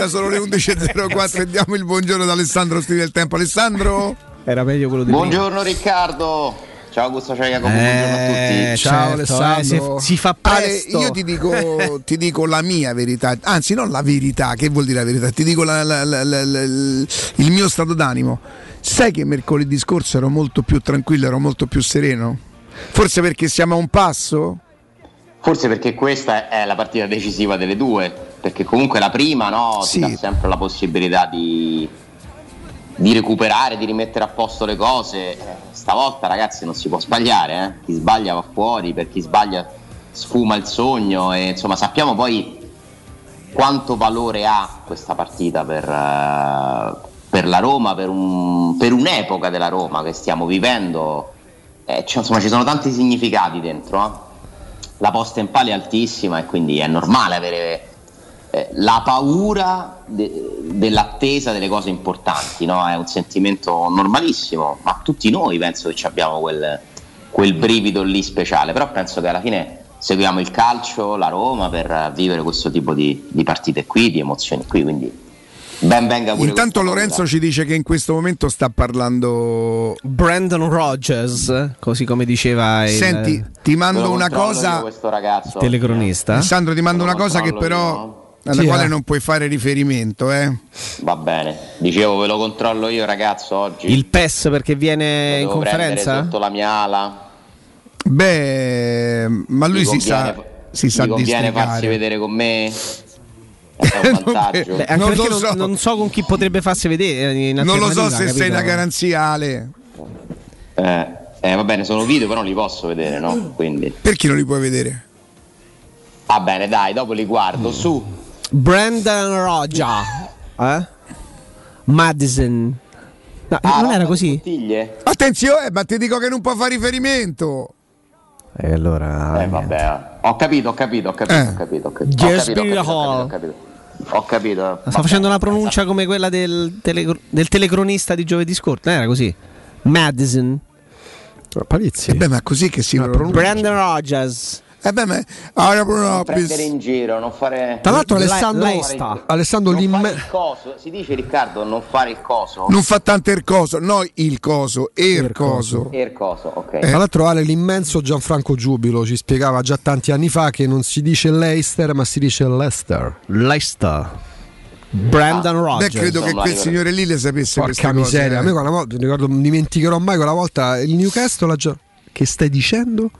[SPEAKER 3] diretta, sono le 11.04 e diamo il buongiorno ad Alessandro Stile del Tempo. Alessandro?
[SPEAKER 5] Era meglio quello di
[SPEAKER 17] Buongiorno Riccardo. Ciao Augusto, ciao Jacopo, buongiorno a tutti.
[SPEAKER 3] Ciao
[SPEAKER 5] certo,
[SPEAKER 3] Alessandro.
[SPEAKER 5] eh, si- si fa
[SPEAKER 3] Ale,
[SPEAKER 5] presto.
[SPEAKER 3] io ti dico, ti dico la mia verità, anzi non la verità, che vuol dire la verità? Ti dico la- la- la- la- la- il mio stato d'animo. Sai che mercoledì scorso ero molto più tranquillo, ero molto più sereno? Forse perché siamo a un passo?
[SPEAKER 17] Forse perché questa è la partita decisiva delle due, perché comunque la prima no,
[SPEAKER 3] Sì.
[SPEAKER 17] ti dà sempre la possibilità di, di recuperare, di rimettere a posto le cose. Eh, Stavolta ragazzi non si può sbagliare, eh. chi sbaglia va fuori, per chi sbaglia sfuma il sogno e insomma sappiamo poi quanto valore ha questa partita per, eh, per la Roma, per, un- per un'epoca della Roma che stiamo vivendo. Eh, cioè, insomma ci sono tanti significati dentro. eh la posta in palla è altissima e quindi è normale avere eh, la paura de- dell'attesa delle cose importanti, no? è un sentimento normalissimo, ma tutti noi penso che abbiamo quel, quel brivido lì speciale, però penso che alla fine seguiamo il calcio, la Roma per vivere questo tipo di, di partite qui, di emozioni qui, quindi ben venga pure
[SPEAKER 3] Intanto Lorenzo ci dice che in questo momento sta parlando
[SPEAKER 5] Brandon Rogers, così come diceva il,
[SPEAKER 3] Senti, ti mando una cosa
[SPEAKER 17] io questo ragazzo.
[SPEAKER 5] telecronista.
[SPEAKER 3] Alessandro ti mando una cosa che però alla
[SPEAKER 5] Sì,
[SPEAKER 3] quale
[SPEAKER 5] eh.
[SPEAKER 3] non puoi fare riferimento, eh.
[SPEAKER 17] Va bene, dicevo ve lo controllo io ragazzo oggi.
[SPEAKER 5] Il PES perché viene in
[SPEAKER 17] Devo prendere
[SPEAKER 5] conferenza?
[SPEAKER 17] sotto la mia ala.
[SPEAKER 3] Beh, ma lui si sa, si sa
[SPEAKER 17] mi conviene farsi
[SPEAKER 3] districare.
[SPEAKER 17] vedere con me. È un vantaggio.
[SPEAKER 5] Beh, anche
[SPEAKER 3] Non
[SPEAKER 5] perché
[SPEAKER 3] lo
[SPEAKER 5] non,
[SPEAKER 3] so.
[SPEAKER 5] non so con chi potrebbe farsi vedere. in
[SPEAKER 3] Non lo so se sei
[SPEAKER 5] capito?
[SPEAKER 3] una garanzia Ale.
[SPEAKER 17] Eh, eh, va bene, sono video, però non li posso vedere, no? Quindi.
[SPEAKER 3] Perché non li puoi vedere?
[SPEAKER 17] Va bene, dai, dopo li guardo. Su.
[SPEAKER 5] Brandon Roger. Eh? Madison. No,
[SPEAKER 17] Ah,
[SPEAKER 5] non era così?
[SPEAKER 17] Bottiglie?
[SPEAKER 3] Attenzione, ma ti dico che non può fare riferimento.
[SPEAKER 5] E allora.
[SPEAKER 17] Eh, vabbè. Ho capito, ho capito, ho capito,
[SPEAKER 3] Eh.
[SPEAKER 17] ho capito, ho capito. Ho capito, ho capito, ho capito. Ho capito.
[SPEAKER 5] Sta facendo una pronuncia come quella del, tele- del telecronista di giovedì scorso. Non era così? Madison.
[SPEAKER 4] Palizzi.
[SPEAKER 3] Eh beh, ma così che si
[SPEAKER 5] Brandon Rogers.
[SPEAKER 3] Eh beh, ma
[SPEAKER 17] Non prendere in giro, non fare.
[SPEAKER 4] Tra l'altro Alessandro,
[SPEAKER 5] lei sta.
[SPEAKER 4] Alessandro
[SPEAKER 17] non fare
[SPEAKER 4] l'imme-
[SPEAKER 17] il coso. Si dice Riccardo, non fare il coso.
[SPEAKER 3] Non fa tanto il coso, no il coso, il
[SPEAKER 4] Il coso.
[SPEAKER 17] E il coso, ok.
[SPEAKER 4] Tra l'altro Ale l'immenso Gianfranco Giubilo ci spiegava già tanti anni fa che non si dice Leicester ma si dice Leicester.
[SPEAKER 5] Leicester. Brandon
[SPEAKER 3] Beh,
[SPEAKER 5] Rogers.
[SPEAKER 3] credo che quel
[SPEAKER 17] io-
[SPEAKER 3] signore lì le sapesse queste
[SPEAKER 4] Porca
[SPEAKER 3] cose.
[SPEAKER 4] miseria,
[SPEAKER 3] eh.
[SPEAKER 4] a me quella volta, ricordo, non dimenticherò mai quella volta il Newcastle ha già- Che stai dicendo?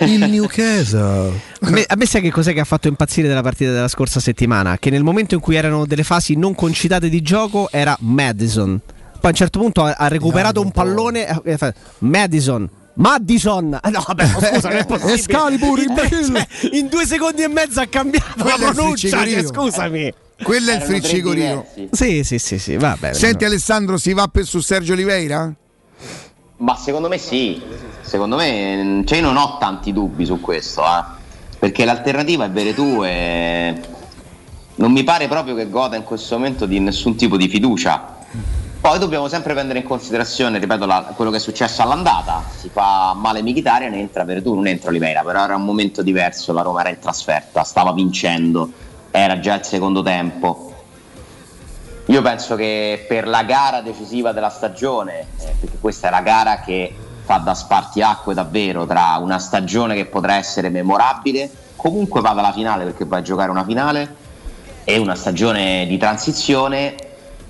[SPEAKER 4] Il Newcastle.
[SPEAKER 5] A me, a me sai che cos'è che ha fatto impazzire della partita della scorsa settimana? Che nel momento in cui erano delle fasi non concitate di gioco era Madison. Poi a un certo punto ha, ha recuperato un pallone e fatto Madison. Madison! No, vabbè, scusa, non è possibile.
[SPEAKER 4] Excalibur, imbecille.
[SPEAKER 5] Cioè, in due secondi e mezzo ha cambiato
[SPEAKER 3] Quello
[SPEAKER 5] la pronuncia. cioè, scusami.
[SPEAKER 3] Quello è il
[SPEAKER 17] diversi.
[SPEAKER 5] Sì, sì, sì, sì, va bene.
[SPEAKER 3] Senti Alessandro, si va per su Sergio Oliveira?
[SPEAKER 17] Ma secondo me sì, secondo me cioè io non ho tanti dubbi su questo, eh. perché l'alternativa è Veretù e non mi pare proprio che goda in questo momento di nessun tipo di fiducia. Poi dobbiamo sempre prendere in considerazione, ripeto, la- quello che è successo all'andata, si fa male Mkhitaryan, entra Veretù, non entra Oliveira, però era un momento diverso, la Roma era in trasferta, stava vincendo, era già il secondo tempo. Io penso che per la gara decisiva della stagione, eh, perché questa è la gara che fa da spartiacque davvero tra una stagione che potrà essere memorabile, comunque vada alla finale perché va a giocare una finale, e una stagione di transizione,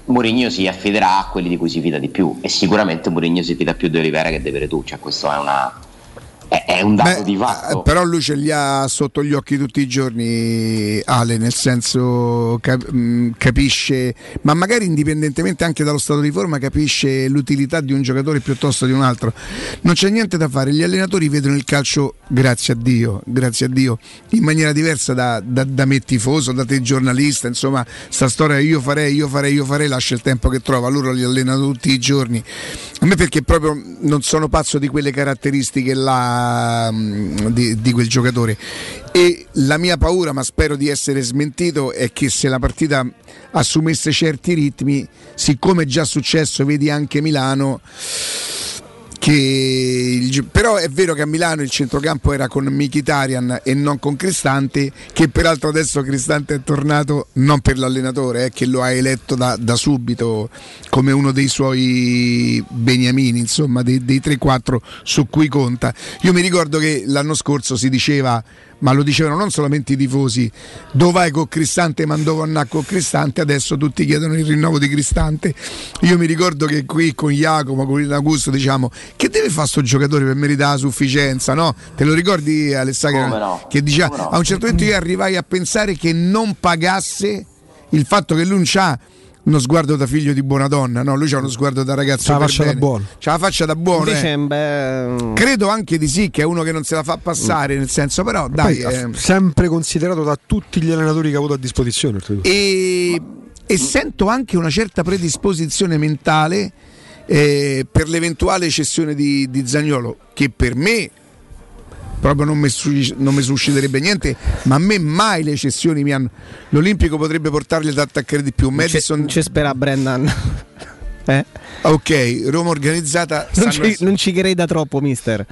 [SPEAKER 17] Mourinho si affiderà a quelli di cui si fida di più e sicuramente Mourinho si fida più di Olivera che di Veretù, cioè questo è una, è, è un dato
[SPEAKER 3] Beh,
[SPEAKER 17] di fatto.
[SPEAKER 3] eh, Però lui ce li ha sotto gli occhi tutti i giorni, Ale, nel senso cap- mh, capisce, ma magari indipendentemente anche dallo stato di forma, capisce l'utilità di un giocatore piuttosto di un altro. Non c'è niente da fare, gli allenatori vedono il calcio, grazie a Dio, grazie a Dio, in maniera diversa da, da, da me tifoso, da te giornalista, insomma, sta storia io farei, io farei, io farei, lascia il tempo che trova, loro li allenano tutti i giorni. A me perché proprio non sono pazzo di quelle caratteristiche là, mh, di, di quel giocatore. E la mia paura, ma spero di essere smentito, è che se la partita assumesse certi ritmi, siccome è già successo, vedi anche Milano, il però è vero che a Milano il centrocampo era con Mkhitaryan e non con Cristante che peraltro adesso Cristante è tornato non per l'allenatore eh, che lo ha eletto da, da subito come uno dei suoi beniamini insomma dei, dei 3-4 su cui conta. Io mi ricordo che l'anno scorso si diceva ma lo dicevano non solamente i tifosi dove vai con Cristante ma dove andare con Cristante adesso tutti chiedono il rinnovo di Cristante io mi ricordo che qui con Jacopo con Augusto diciamo che deve fare sto giocatore per meritare la sufficienza no? te lo ricordi Alessandro
[SPEAKER 17] no?
[SPEAKER 3] che diceva
[SPEAKER 17] no?
[SPEAKER 3] a un certo momento io arrivai a pensare che non pagasse il fatto che lui non c'ha uno sguardo da figlio di buona donna, no? Lui c'ha uno sguardo da ragazzo
[SPEAKER 4] C'ha la
[SPEAKER 3] per
[SPEAKER 4] faccia da
[SPEAKER 3] bene.
[SPEAKER 4] buono.
[SPEAKER 3] C'ha la faccia da buono.
[SPEAKER 5] Invece,
[SPEAKER 3] eh.
[SPEAKER 5] beh,
[SPEAKER 3] Credo anche di sì, che è uno che non se la fa passare, nel senso, però dai.
[SPEAKER 4] Poi,
[SPEAKER 3] eh,
[SPEAKER 4] sempre considerato da tutti gli allenatori che ha avuto a disposizione. oltretutto.
[SPEAKER 3] e, e sento anche una certa predisposizione mentale eh, per l'eventuale cessione di, di Zagnolo, che per me proprio non mi, non mi susciterebbe niente, ma a me mai le cessioni mi hanno. L'Olimpico potrebbe portarli ad attaccare di più.
[SPEAKER 5] c'è-
[SPEAKER 3] Madison,
[SPEAKER 5] non ci spera Brendan. Eh?
[SPEAKER 3] ok, Roma organizzata,
[SPEAKER 5] Non, ci, non ci creda troppo, mister.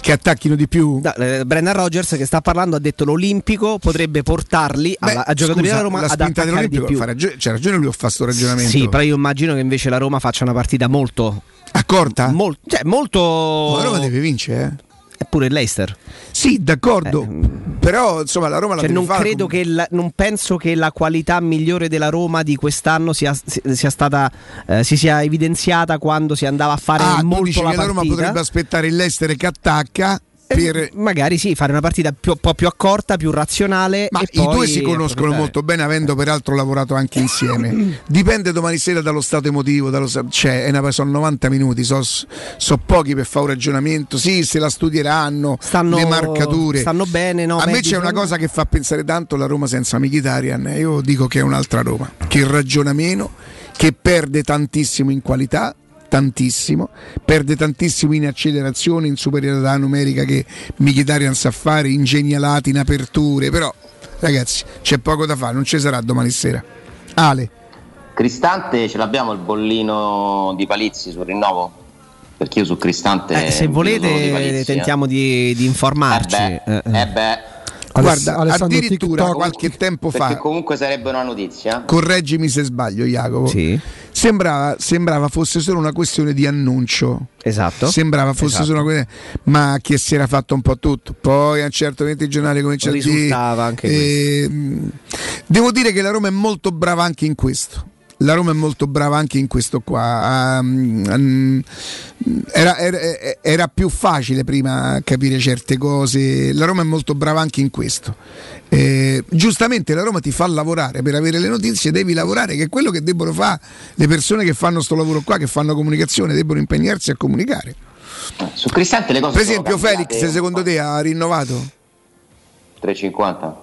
[SPEAKER 3] che attacchino di più.
[SPEAKER 5] No, eh, Brendan Rogers che sta parlando ha detto l'Olimpico potrebbe portarli
[SPEAKER 3] Beh,
[SPEAKER 5] alla- a giocatori
[SPEAKER 3] scusa,
[SPEAKER 5] della Roma ad attaccare di più.
[SPEAKER 3] fa ragio- c'ha ragione lui a fare sto ragionamento.
[SPEAKER 5] Sì, però io immagino che invece la Roma faccia una partita molto.
[SPEAKER 3] Accorta?
[SPEAKER 5] Mol- cioè, molto.
[SPEAKER 3] Ma la Roma deve vincere, eh.
[SPEAKER 5] Eppure il Leicester.
[SPEAKER 3] Sì, d'accordo. però insomma la Roma la
[SPEAKER 5] Cioè,
[SPEAKER 3] deve
[SPEAKER 5] non credo
[SPEAKER 3] comunque.
[SPEAKER 5] che la- non penso che la qualità migliore della Roma di quest'anno sia, si- sia stata eh, si sia evidenziata quando si andava a fare
[SPEAKER 3] Ah,
[SPEAKER 5] molto la
[SPEAKER 3] che la Roma
[SPEAKER 5] partita.
[SPEAKER 3] potrebbe aspettare il Leicester che attacca per...
[SPEAKER 5] Magari sì, fare una partita più- un po' più accorta, più razionale.
[SPEAKER 3] Ma i due si conoscono molto bene, avendo peraltro lavorato anche insieme. Dipende domani sera dallo stato emotivo, dallo, cioè, è una- sono 90 minuti, sono so pochi per fare un ragionamento. Sì, se la studieranno,
[SPEAKER 5] Stanno-
[SPEAKER 3] le marcature.
[SPEAKER 5] stanno bene, no,
[SPEAKER 3] A me c'è una cosa che fa pensare tanto la Roma senza Mkhitaryan. Io dico che è un'altra Roma, che ragiona meno, che perde tantissimo in qualità. Tantissimo, perde tantissimo in accelerazione, in superiorità numerica che Mkhitaryan sa fare, in genialati, in aperture. Però, ragazzi, c'è poco da fare, non ci sarà domani sera. Ale,
[SPEAKER 17] Cristante ce l'abbiamo il bollino di Palizzi sul rinnovo? Perché io su Cristante.
[SPEAKER 5] Eh, se
[SPEAKER 17] solo di
[SPEAKER 5] volete,
[SPEAKER 17] Palizzi, eh.
[SPEAKER 5] tentiamo di, di informarci.
[SPEAKER 17] Eh beh,
[SPEAKER 5] Eh, eh.
[SPEAKER 17] eh beh,
[SPEAKER 3] guarda,
[SPEAKER 4] Alessandro,
[SPEAKER 3] addirittura
[SPEAKER 4] TikTok-
[SPEAKER 3] qualche tempo fa,
[SPEAKER 17] comunque sarebbe una notizia.
[SPEAKER 3] correggimi se sbaglio, Jacopo.
[SPEAKER 5] Sì.
[SPEAKER 3] Sembrava, sembrava fosse solo una questione di annuncio.
[SPEAKER 5] Esatto.
[SPEAKER 3] Sembrava fosse
[SPEAKER 5] Esatto.
[SPEAKER 3] solo una questione, ma che si era fatto un po' tutto. Poi a un certo momento il giornale comincia a dire.
[SPEAKER 5] Risultava anche
[SPEAKER 3] ehm, Devo dire che la Roma è molto brava anche in questo. La Roma è molto brava anche in questo qua. Um, um, era, era- era più facile prima capire certe cose. La Roma è molto brava anche in questo. Eh, giustamente la Roma ti fa lavorare per avere le notizie, devi lavorare, che è quello che debbono fare le persone che fanno sto lavoro qua, che fanno comunicazione, debbono impegnarsi a comunicare.
[SPEAKER 17] Su Cristante le cose
[SPEAKER 3] Per esempio, Felix, secondo te ha rinnovato?
[SPEAKER 17] po'. 350?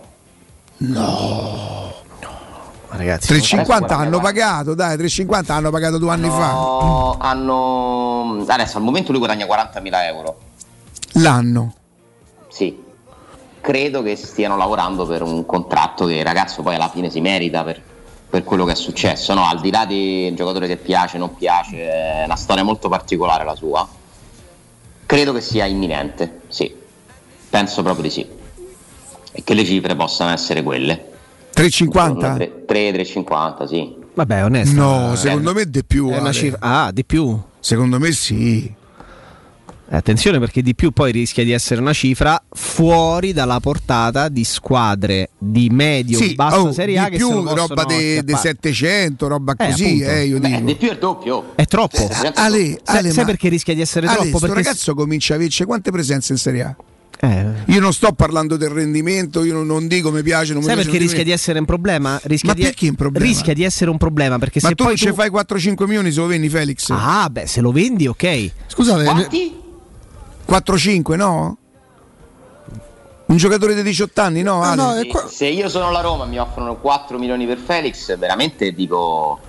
[SPEAKER 5] Ragazzi,
[SPEAKER 3] 350 hanno pagato, dai, 350 hanno pagato due anni fa.
[SPEAKER 17] No, hanno. Adesso al momento lui guadagna 40.000 euro.
[SPEAKER 3] L'anno.
[SPEAKER 17] Sì. Credo che stiano lavorando per un contratto che il ragazzo poi alla fine si merita per, per quello che è successo. No, al di là di un giocatore che piace, non piace, è una storia molto particolare la sua. Credo che sia imminente, sì. Penso proprio di sì. E che le cifre possano essere quelle.
[SPEAKER 3] 350?
[SPEAKER 17] 3, 350, sì.
[SPEAKER 5] Vabbè, onesto.
[SPEAKER 3] No, secondo me di più.
[SPEAKER 5] È una cifra- Ah, di più.
[SPEAKER 3] Secondo me sì.
[SPEAKER 5] Eh, Attenzione perché di più poi rischia di essere una cifra fuori dalla portata di squadre di medio
[SPEAKER 3] Sì,
[SPEAKER 5] bassa
[SPEAKER 3] oh,
[SPEAKER 5] Serie A
[SPEAKER 3] di
[SPEAKER 5] che
[SPEAKER 3] più roba dei
[SPEAKER 5] acchiappare.
[SPEAKER 3] 700, roba
[SPEAKER 5] Eh,
[SPEAKER 3] così, eh, io
[SPEAKER 17] Beh,
[SPEAKER 3] dico.
[SPEAKER 17] di più è il doppio.
[SPEAKER 5] È troppo.
[SPEAKER 17] Eh,
[SPEAKER 3] Ale,
[SPEAKER 5] Sai-
[SPEAKER 3] Ale,
[SPEAKER 5] sai
[SPEAKER 3] ma-
[SPEAKER 5] perché rischia di essere
[SPEAKER 3] Ale,
[SPEAKER 5] troppo?
[SPEAKER 3] sto
[SPEAKER 5] Perché
[SPEAKER 3] ragazzo comincia a averci quante presenze in Serie A?
[SPEAKER 5] Eh.
[SPEAKER 3] Io non sto parlando del rendimento, io non, non dico mi piace, non mi
[SPEAKER 5] Sai
[SPEAKER 3] piace.
[SPEAKER 5] perché rischia
[SPEAKER 3] mi-
[SPEAKER 5] di essere un problema? Rischia
[SPEAKER 3] Ma
[SPEAKER 5] di,
[SPEAKER 3] perché un problema?
[SPEAKER 5] Rischia di essere un problema perché
[SPEAKER 3] Ma
[SPEAKER 5] se
[SPEAKER 3] tu
[SPEAKER 5] poi
[SPEAKER 3] ci
[SPEAKER 5] tu...
[SPEAKER 3] fai 4-5 milioni se lo vendi Felix?
[SPEAKER 5] Ah, beh, se lo vendi, ok.
[SPEAKER 3] Scusate,
[SPEAKER 17] Quanti?
[SPEAKER 3] 4-5 no? Un giocatore di 18 anni no? Ale?
[SPEAKER 17] Se- Se io sono la Roma e mi offrono 4 milioni per Felix, veramente dico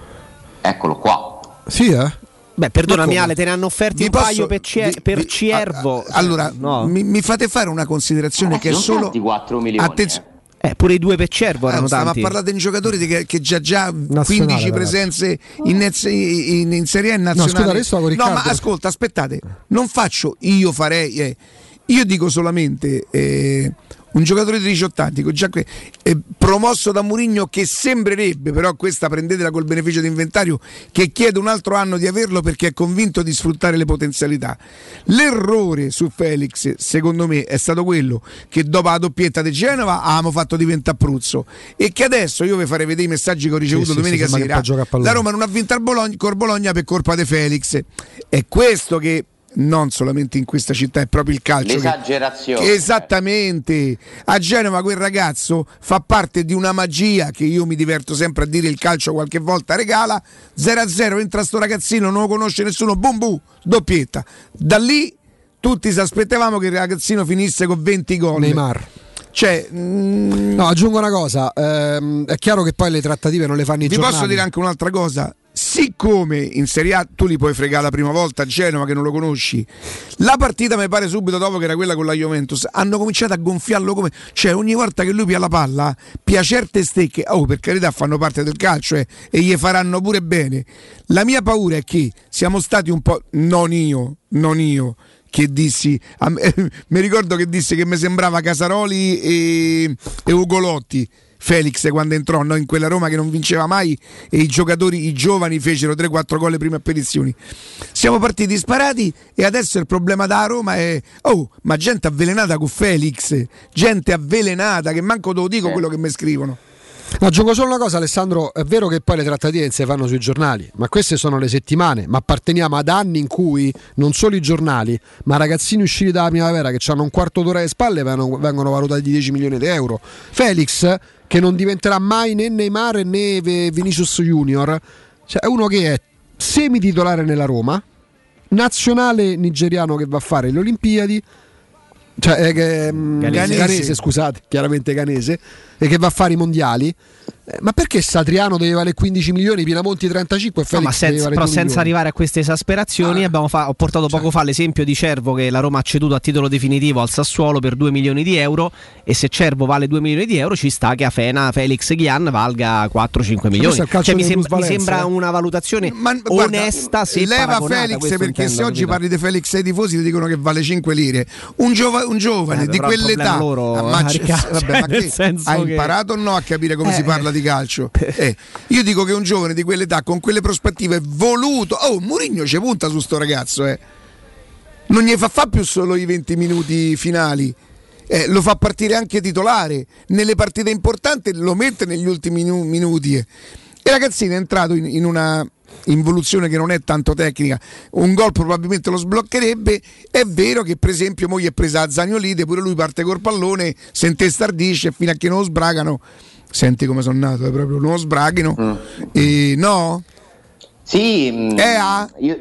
[SPEAKER 17] eccolo qua.
[SPEAKER 4] Sì, eh?
[SPEAKER 5] Beh, perdonami? Ale, te ne hanno offerti
[SPEAKER 3] Vi
[SPEAKER 5] un
[SPEAKER 3] posso-
[SPEAKER 5] paio per, Cie-
[SPEAKER 3] vi-
[SPEAKER 5] per
[SPEAKER 3] vi-
[SPEAKER 5] Ciervo.
[SPEAKER 3] a- allora,
[SPEAKER 5] no.
[SPEAKER 3] mi, mi fate fare una considerazione che è solo.
[SPEAKER 17] tanti 4 milioni.
[SPEAKER 3] Attenzione.
[SPEAKER 5] Eh, pure i due per Cervo erano
[SPEAKER 3] Ah, a
[SPEAKER 5] tanti.
[SPEAKER 3] parlare di un giocatore di che, che già già 15
[SPEAKER 4] Nazionale,
[SPEAKER 3] presenze in, in- in Serie A e
[SPEAKER 4] No,
[SPEAKER 3] nazionale.
[SPEAKER 4] scusa,
[SPEAKER 3] no, ma ascolta, aspettate, non faccio io farei, eh. Io dico solamente eh, un giocatore di 18 anni, già que- eh, promosso da Murigno che sembrerebbe, però questa prendetela col beneficio di inventario, che chiede un altro anno di averlo perché è convinto di sfruttare le potenzialità. L'errore su Felix, secondo me, è stato quello che dopo la doppietta di Genova avevamo fatto diventare Pruzzo e che adesso io vi farei vedere i messaggi che ho ricevuto
[SPEAKER 4] Sì,
[SPEAKER 3] domenica
[SPEAKER 4] sì,
[SPEAKER 3] sera. La Roma non ha vinto al Bologna, col Bologna per colpa di Felix. È questo che non solamente in questa città, è proprio il calcio.
[SPEAKER 17] L'esagerazione.
[SPEAKER 3] che esattamente a Genova quel ragazzo fa parte di una magia che io mi diverto sempre a dire il calcio qualche volta regala 0-0 entra sto ragazzino non lo conosce nessuno bum bum doppietta da lì tutti si aspettavamo che il ragazzino finisse con 20 gol
[SPEAKER 4] Neymar.
[SPEAKER 3] Cioè mm,
[SPEAKER 4] No, aggiungo una cosa. ehm, è chiaro che poi le trattative non le fanno i
[SPEAKER 3] vi
[SPEAKER 4] giornali.
[SPEAKER 3] posso dire anche un'altra cosa siccome in Serie A tu li puoi fregare la prima volta a Genova che non lo conosci la partita mi pare subito dopo che era quella con la Juventus hanno cominciato a gonfiarlo come cioè ogni volta che lui pia la palla pia certe stecche oh per carità fanno parte del calcio eh, e gli faranno pure bene la mia paura è che siamo stati un po' non io non io che dissi a me- mi ricordo che dissi che mi sembrava Casaroli e, e Ugolotti Felix quando entrò no, in quella Roma che non vinceva mai e i giocatori, i giovani fecero 3-4 gol le prime apparizioni. Siamo partiti sparati e adesso il problema da Roma è oh, ma gente avvelenata con Felix, gente avvelenata che manco te lo dico quello che mi scrivono.
[SPEAKER 4] Aggiungo solo una cosa, Alessandro. È vero che poi le trattative si fanno sui giornali, ma queste sono le settimane. Ma apparteniamo ad anni in cui non solo i giornali, ma ragazzini usciti dalla primavera che hanno un quarto d'ora alle spalle vengono, vengono valutati di 10 milioni di euro. Felix, che non diventerà mai né Neymar né Vinicius Junior, cioè è uno che è semititolare nella Roma, nazionale nigeriano che va a fare le Olimpiadi. Cioè, eh, mm,
[SPEAKER 5] Ganese.
[SPEAKER 4] Ganese, scusate, chiaramente Ganese, e che va a fare i mondiali. Eh, ma perché Satriano deve valere 15 milioni, Pinamonti 35 e
[SPEAKER 5] No,
[SPEAKER 4] Felix
[SPEAKER 5] ma senza,
[SPEAKER 4] valere
[SPEAKER 5] però
[SPEAKER 4] 2
[SPEAKER 5] senza
[SPEAKER 4] milioni?
[SPEAKER 5] arrivare a queste esasperazioni, abbiamo fa- ho portato poco fa l'esempio di Cervo che la Roma ha ceduto a titolo definitivo al Sassuolo per 2 milioni di euro e se Cervo vale 2 milioni di euro ci sta che a Fena Felix Ghian valga 4-5 milioni.
[SPEAKER 4] questo è il calcio
[SPEAKER 5] Cioè, mi, sem- mi sembra una valutazione
[SPEAKER 3] Guarda,
[SPEAKER 5] onesta se
[SPEAKER 3] leva Felix perché
[SPEAKER 5] intendo,
[SPEAKER 3] se oggi
[SPEAKER 5] capito?
[SPEAKER 3] parli di Felix ai tifosi ti dicono che vale 5 lire un, giova- un giovane
[SPEAKER 5] Eh,
[SPEAKER 3] di quell'età
[SPEAKER 5] loro,
[SPEAKER 3] Ah, ma
[SPEAKER 5] Riccardo,
[SPEAKER 3] vabbè,
[SPEAKER 5] cioè,
[SPEAKER 3] ma hai
[SPEAKER 5] che-
[SPEAKER 3] imparato o no a capire come
[SPEAKER 5] Eh,
[SPEAKER 3] si parla di calcio Eh, io dico che un giovane di quell'età con quelle prospettive voluto oh Murigno ci punta su sto ragazzo eh. non gli fa, fa più solo i 20 minuti finali eh, lo fa partire anche titolare nelle partite importanti lo mette negli ultimi minu- minuti eh. e ragazzino è entrato in, in una involuzione che non è tanto tecnica un gol probabilmente lo sbloccherebbe è vero che per esempio mo gli è presa a Zagnolide pure lui parte col pallone se intestardisce fino a che non lo sbragano senti come sono nato è proprio lo sbraghino e no
[SPEAKER 17] Sì, mm,
[SPEAKER 3] Eh, ah?
[SPEAKER 17] io,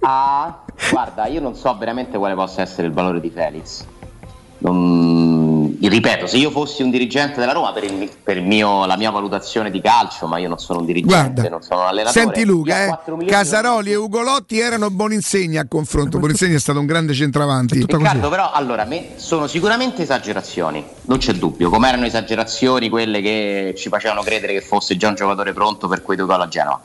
[SPEAKER 17] ah, guarda, io non so veramente quale possa essere il valore di Felix. Non- ripeto, se io fossi un dirigente della Roma per, il- per il mio- la mia valutazione di calcio, ma io non sono un dirigente,
[SPEAKER 3] Guarda,
[SPEAKER 17] non sono un allenatore.
[SPEAKER 3] Senti Luca, eh,
[SPEAKER 17] 4 milioni
[SPEAKER 3] Casaroli e Ugolotti erano Boninsegna a confronto. Boninsegna è stato un grande centravanti.
[SPEAKER 17] Riccardo, però, allora, sono sicuramente esagerazioni, non c'è dubbio, come erano esagerazioni quelle che ci facevano credere che fosse già un giocatore pronto per quei due gol a Genova.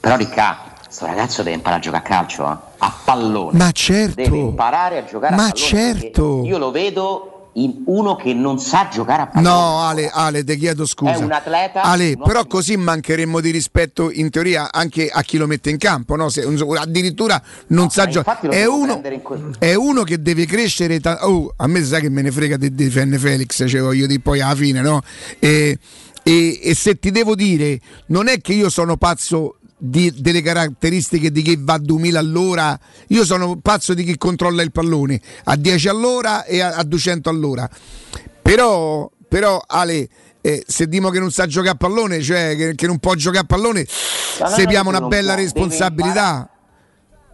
[SPEAKER 17] Però Riccardo, questo ragazzo deve imparare a giocare a calcio, eh? a pallone.
[SPEAKER 3] Ma certo.
[SPEAKER 17] Deve imparare a giocare
[SPEAKER 3] Ma
[SPEAKER 17] a pallone.
[SPEAKER 3] certo.
[SPEAKER 17] perché Io lo vedo uno che non sa giocare a pallone.
[SPEAKER 3] No, Ale, Ale, ti chiedo scusa.
[SPEAKER 17] È un atleta.
[SPEAKER 3] Ale, però così mancheremmo di rispetto in teoria anche a chi lo mette in campo, no? Se, addirittura non sa giocare. È
[SPEAKER 17] in
[SPEAKER 3] è uno che deve crescere. ta- oh, a me sa che me ne frega di di Fenne Felix, cioè voglio dire poi alla fine, no? E, e- e se ti devo dire, non è che io sono pazzo di- delle caratteristiche di chi va a 2000 all'ora, io sono pazzo di chi controlla il pallone a 10 all'ora e a, a 200 all'ora. Però, però Ale, eh, se dimo che non sa giocare a pallone, cioè che, che non può giocare a pallone,
[SPEAKER 17] no,
[SPEAKER 3] una bella
[SPEAKER 17] può,
[SPEAKER 3] responsabilità.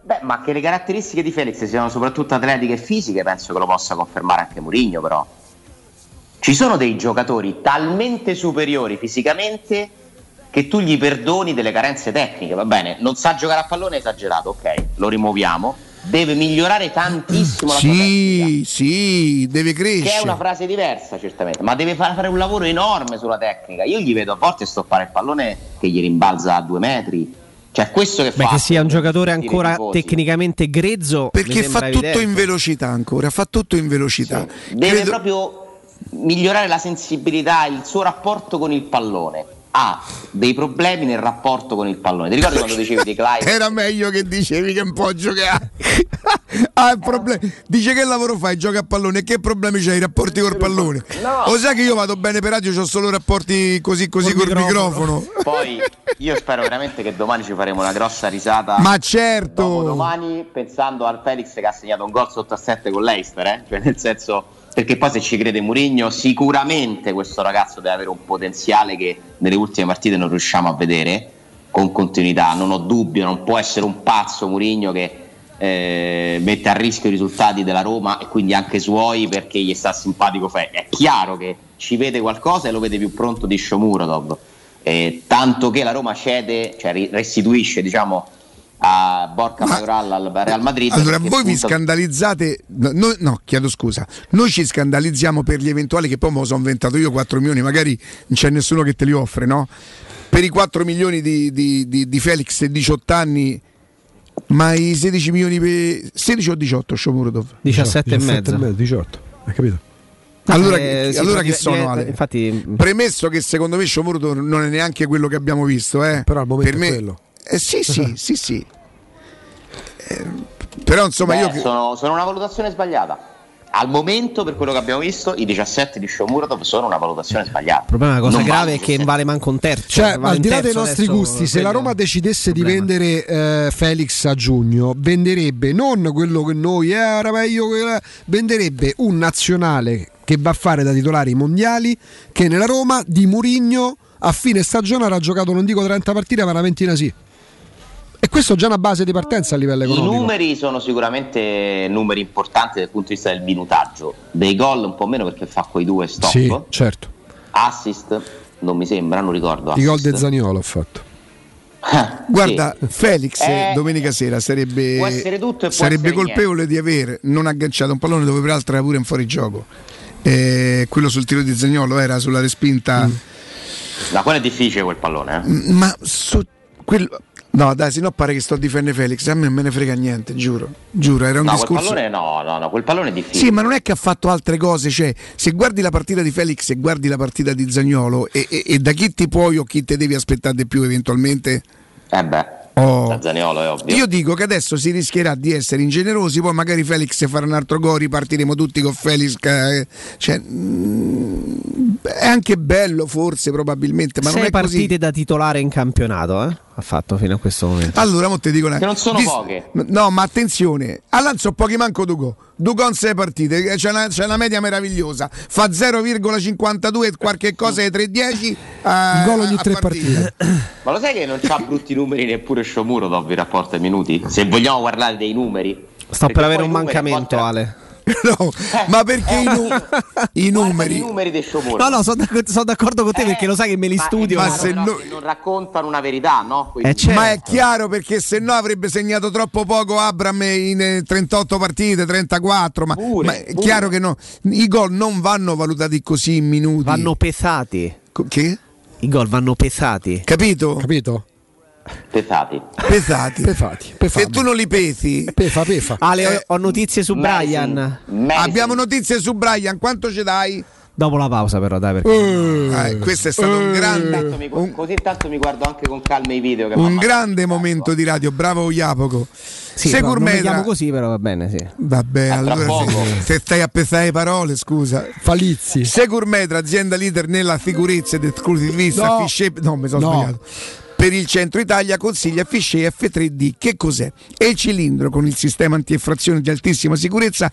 [SPEAKER 17] Beh, ma che le caratteristiche di Felix siano soprattutto atletiche e fisiche, penso che lo possa confermare anche Mourinho, però. Ci sono dei giocatori talmente superiori fisicamente che tu gli perdoni delle carenze tecniche, va bene? Non sa giocare a pallone è esagerato, ok, lo rimuoviamo. Deve migliorare tantissimo la sua
[SPEAKER 3] Sì, sì, deve
[SPEAKER 17] che è
[SPEAKER 3] crescere.
[SPEAKER 17] una frase diversa certamente, ma deve fa- fare un lavoro enorme sulla tecnica. Io gli vedo a volte stoppare il pallone che gli rimbalza a due metri. Cioè, questo che
[SPEAKER 5] Beh,
[SPEAKER 17] fa.
[SPEAKER 5] che sia un giocatore ancora tecnicamente grezzo.
[SPEAKER 3] Perché fa tutto
[SPEAKER 5] evidente.
[SPEAKER 3] in velocità ancora, fa tutto in velocità.
[SPEAKER 17] Deve
[SPEAKER 3] Credo-
[SPEAKER 17] proprio migliorare la sensibilità, il suo rapporto con il pallone. Ha dei problemi nel rapporto con il pallone. Ti ricordi quando dicevi di Clive?
[SPEAKER 3] Era meglio che dicevi che un po' giocare. ah, il problema- Dice che lavoro fai? Gioca a pallone. E che problemi c'hai? I rapporti col pallone?
[SPEAKER 17] No.
[SPEAKER 3] Lo sai che io vado bene per radio, ho solo rapporti così così col microfono.
[SPEAKER 17] Poi io spero veramente che domani ci faremo una grossa risata.
[SPEAKER 3] Ma certo!
[SPEAKER 17] domani pensando al Felix che ha segnato un gol sotto a 7 con l'Eister, eh? cioè nel senso perché poi se ci crede Mourinho sicuramente questo ragazzo deve avere un potenziale che nelle ultime partite non riusciamo a vedere con continuità, non ho dubbio, non può essere un pazzo Mourinho che eh, mette a rischio i risultati della Roma e quindi anche suoi perché gli sta simpatico Fe. È chiaro che ci vede qualcosa e lo vede più pronto di Shomurodov. Eh, tanto che la Roma cede, cioè restituisce diciamo a Borca Majoral al Real Madrid.
[SPEAKER 3] Allora, voi vi
[SPEAKER 17] punta-
[SPEAKER 3] scandalizzate. No, no, no, chiedo scusa. Noi ci scandalizziamo per gli eventuali che poi me lo sono inventato io 4 milioni, magari non c'è nessuno che te li offre, no? Per i 4 milioni di, di, di, di Felix e 18 anni, ma i 16 milioni per 16 o 18 Shomurodov?
[SPEAKER 5] 17 e mezzo.
[SPEAKER 4] 18, hai capito?
[SPEAKER 3] Allora,
[SPEAKER 5] Eh,
[SPEAKER 3] che, allora che sono Ale?
[SPEAKER 5] Infatti,
[SPEAKER 3] Premesso che secondo me Shomurodov non è neanche quello che abbiamo visto, eh.
[SPEAKER 4] Però al momento
[SPEAKER 3] per me
[SPEAKER 4] è quello.
[SPEAKER 3] Eh, sì, sì, sì, sì. Eh, però insomma
[SPEAKER 17] Beh,
[SPEAKER 3] io
[SPEAKER 17] sono, sono una valutazione sbagliata. Al momento, per quello che abbiamo visto, i 17 di Shomurodov sono una valutazione sbagliata.
[SPEAKER 5] il problema, la cosa
[SPEAKER 17] Non
[SPEAKER 5] grave è che vale manco un terzo.
[SPEAKER 4] Cioè,
[SPEAKER 5] vale
[SPEAKER 4] al di là dei nostri gusti, se la Roma decidesse di vendere eh, Felix a giugno, venderebbe non quello che noi, eh, era meglio venderebbe un nazionale che va a fare da titolare i mondiali, che nella Roma di Murigno a fine stagione avrà giocato, non dico 30 partite, ma una ventina sì. E questo è già una base di partenza a livello
[SPEAKER 17] I
[SPEAKER 4] economico.
[SPEAKER 17] numeri sono sicuramente numeri importanti dal punto di vista del minutaggio. Dei gol un po' meno perché fa quei due stop.
[SPEAKER 4] Sì, certo.
[SPEAKER 17] Assist non mi sembra, non ricordo.
[SPEAKER 4] I gol
[SPEAKER 17] assist.
[SPEAKER 4] del Zaniolo ho fatto.
[SPEAKER 3] Guarda, Felix
[SPEAKER 17] Eh,
[SPEAKER 3] domenica sera sarebbe, sarebbe colpevole di aver non agganciato un pallone dove peraltro era pure in fuorigioco. Eh, quello sul tiro di Zagnolo era sulla respinta,
[SPEAKER 17] Mm. Da quello è difficile quel pallone, eh?
[SPEAKER 3] M- ma su quello. No, dai, se no pare che sto difendendo Felix. A me non me ne frega niente, giuro. Giuro, era un
[SPEAKER 17] No, quel
[SPEAKER 3] discorso.
[SPEAKER 17] pallone no, no, no, quel pallone è difficile.
[SPEAKER 3] Sì, ma non è che ha fatto altre cose. Cioè, se guardi la partita di Felix e guardi la partita di Zagnolo, e, e- e da chi ti puoi o chi ti devi aspettare di più eventualmente?
[SPEAKER 17] Eh beh,
[SPEAKER 3] Oh.
[SPEAKER 17] da Zaniolo è ovvio.
[SPEAKER 3] Io dico che adesso si rischierà di essere ingenerosi, poi magari Felix farà un altro gol, ripartiremo tutti con Felix. eh, Cioè, mm, è anche bello forse, probabilmente, ma
[SPEAKER 5] Sei
[SPEAKER 3] non è
[SPEAKER 5] partite
[SPEAKER 3] così.
[SPEAKER 5] da titolare in campionato, eh? Ha fatto fino a questo momento.
[SPEAKER 3] Allora, mo te dico una
[SPEAKER 17] Che non sono poche.
[SPEAKER 3] No, ma attenzione, Allanzo pochi manco Dugo. Dugo in 6 partite, c'è una, c'è una media meravigliosa. Fa 0,52 e qualche cosa ai 3,10 a,
[SPEAKER 4] Gol ogni tre partite.
[SPEAKER 17] Ma lo sai che non c'ha brutti numeri neppure Shomurodov in rapporto ai minuti? Se vogliamo parlare dei numeri.
[SPEAKER 5] Sto per avere un mancamento,
[SPEAKER 17] volte-
[SPEAKER 5] Ale.
[SPEAKER 3] No, ma perché i, nu- i numeri?
[SPEAKER 17] I numeri dei Shomurodov.
[SPEAKER 5] No, no, sono d'accordo, sono d'accordo con te perché lo sai che me li
[SPEAKER 17] Ma
[SPEAKER 5] studio.
[SPEAKER 3] Ma se no-
[SPEAKER 17] che non raccontano una verità, no?
[SPEAKER 5] Eh, certo.
[SPEAKER 3] Ma è chiaro perché se no avrebbe segnato troppo poco Abram in eh, 38 partite, 34. Ma,
[SPEAKER 17] Pure,
[SPEAKER 3] ma è
[SPEAKER 17] pure.
[SPEAKER 3] chiaro che no. I gol non vanno valutati così in minuti.
[SPEAKER 5] Vanno pesati.
[SPEAKER 3] Che?
[SPEAKER 5] I gol vanno pesati.
[SPEAKER 3] Capito?
[SPEAKER 4] Capito?
[SPEAKER 17] Pesati.
[SPEAKER 3] Pesati.
[SPEAKER 4] Pefati.
[SPEAKER 3] Se tu non li pesi,
[SPEAKER 4] Pefa, pefa.
[SPEAKER 5] Ale,
[SPEAKER 3] Eh,
[SPEAKER 5] ho notizie su Brian.
[SPEAKER 3] abbiamo notizie su Brian. Quanto ci dai?
[SPEAKER 5] Dopo la pausa, però, dai. Perché...
[SPEAKER 3] Eh, questo è stato un grande,
[SPEAKER 17] Tanto mi- così tanto mi guardo anche con calma i video che
[SPEAKER 3] un grande momento di radio. Bravo Jacopo.
[SPEAKER 5] Sì, però non mi
[SPEAKER 3] Securmetra.
[SPEAKER 5] chiamo così, però va bene, sì.
[SPEAKER 3] Vabbè, allora se, se stai a pesare le parole, scusa.
[SPEAKER 4] Falizzi.
[SPEAKER 3] Securmetra, azienda leader nella sicurezza ed esclusivista
[SPEAKER 4] No.
[SPEAKER 3] Fisce- No, mi sono
[SPEAKER 4] No.
[SPEAKER 3] sbagliato. Per il centro Italia consiglia Fichet F3D. Che cos'è? È il cilindro con il sistema antieffrazione di altissima sicurezza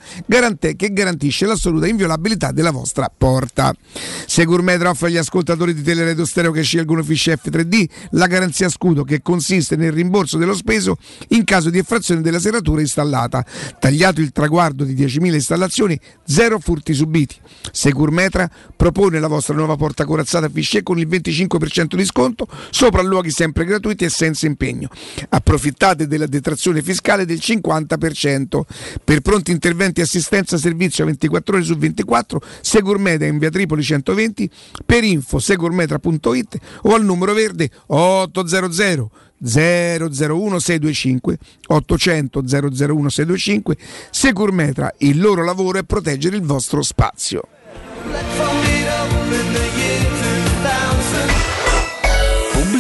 [SPEAKER 3] che garantisce l'assoluta inviolabilità della vostra porta. Securmetra offre agli ascoltatori di Teleradio Stereo che scelgono Fichet F3D la garanzia scudo che consiste nel rimborso dello speso in caso di effrazione della serratura installata. Tagliato il traguardo di 10.000 installazioni, zero furti subiti. Securmetra propone la vostra nuova porta corazzata Fichet con il 25% di sconto sopra luoghi sempre gratuiti e senza impegno. Approfittate della detrazione fiscale del 50%. Per pronti interventi e assistenza servizio 24 ore su 24, Securmetra in via Tripoli 120, per info securmetra.it o al numero verde 800 001 625 800 001 625 Securmetra, il loro lavoro è proteggere il vostro spazio.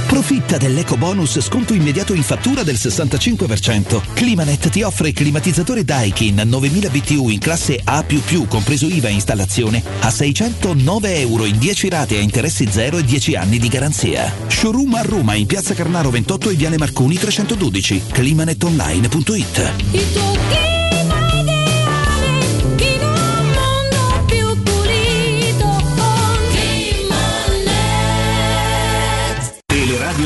[SPEAKER 18] Approfitta dell'eco bonus sconto immediato in fattura del 65%. Climanet ti offre climatizzatore Daikin 9000 BTU in classe A++ compreso IVA e installazione a 609 euro in 10 rate a interessi zero e 10 anni di garanzia. Showroom a Roma in piazza Carnaro 28 e Viale Marconi 312. climanetonline.it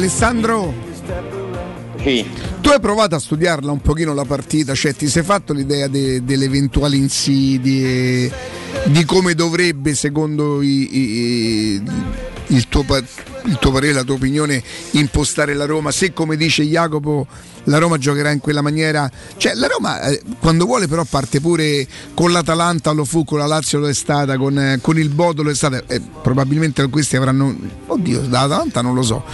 [SPEAKER 3] Alessandro,
[SPEAKER 17] Sì.
[SPEAKER 3] tu hai provato a studiarla un pochino la partita, cioè ti sei fatto l'idea de- delle eventuali insidie, di come dovrebbe secondo i- i- il, tuo pa- il tuo parere, la tua opinione, impostare la Roma, se come dice Jacopo la Roma giocherà in quella maniera, cioè la Roma eh, quando vuole però parte pure con l'Atalanta lo fu, con la Lazio lo è stata, con, eh, con il Bodo lo è stata, e probabilmente questi avranno, oddio, dall'Atalanta non lo so,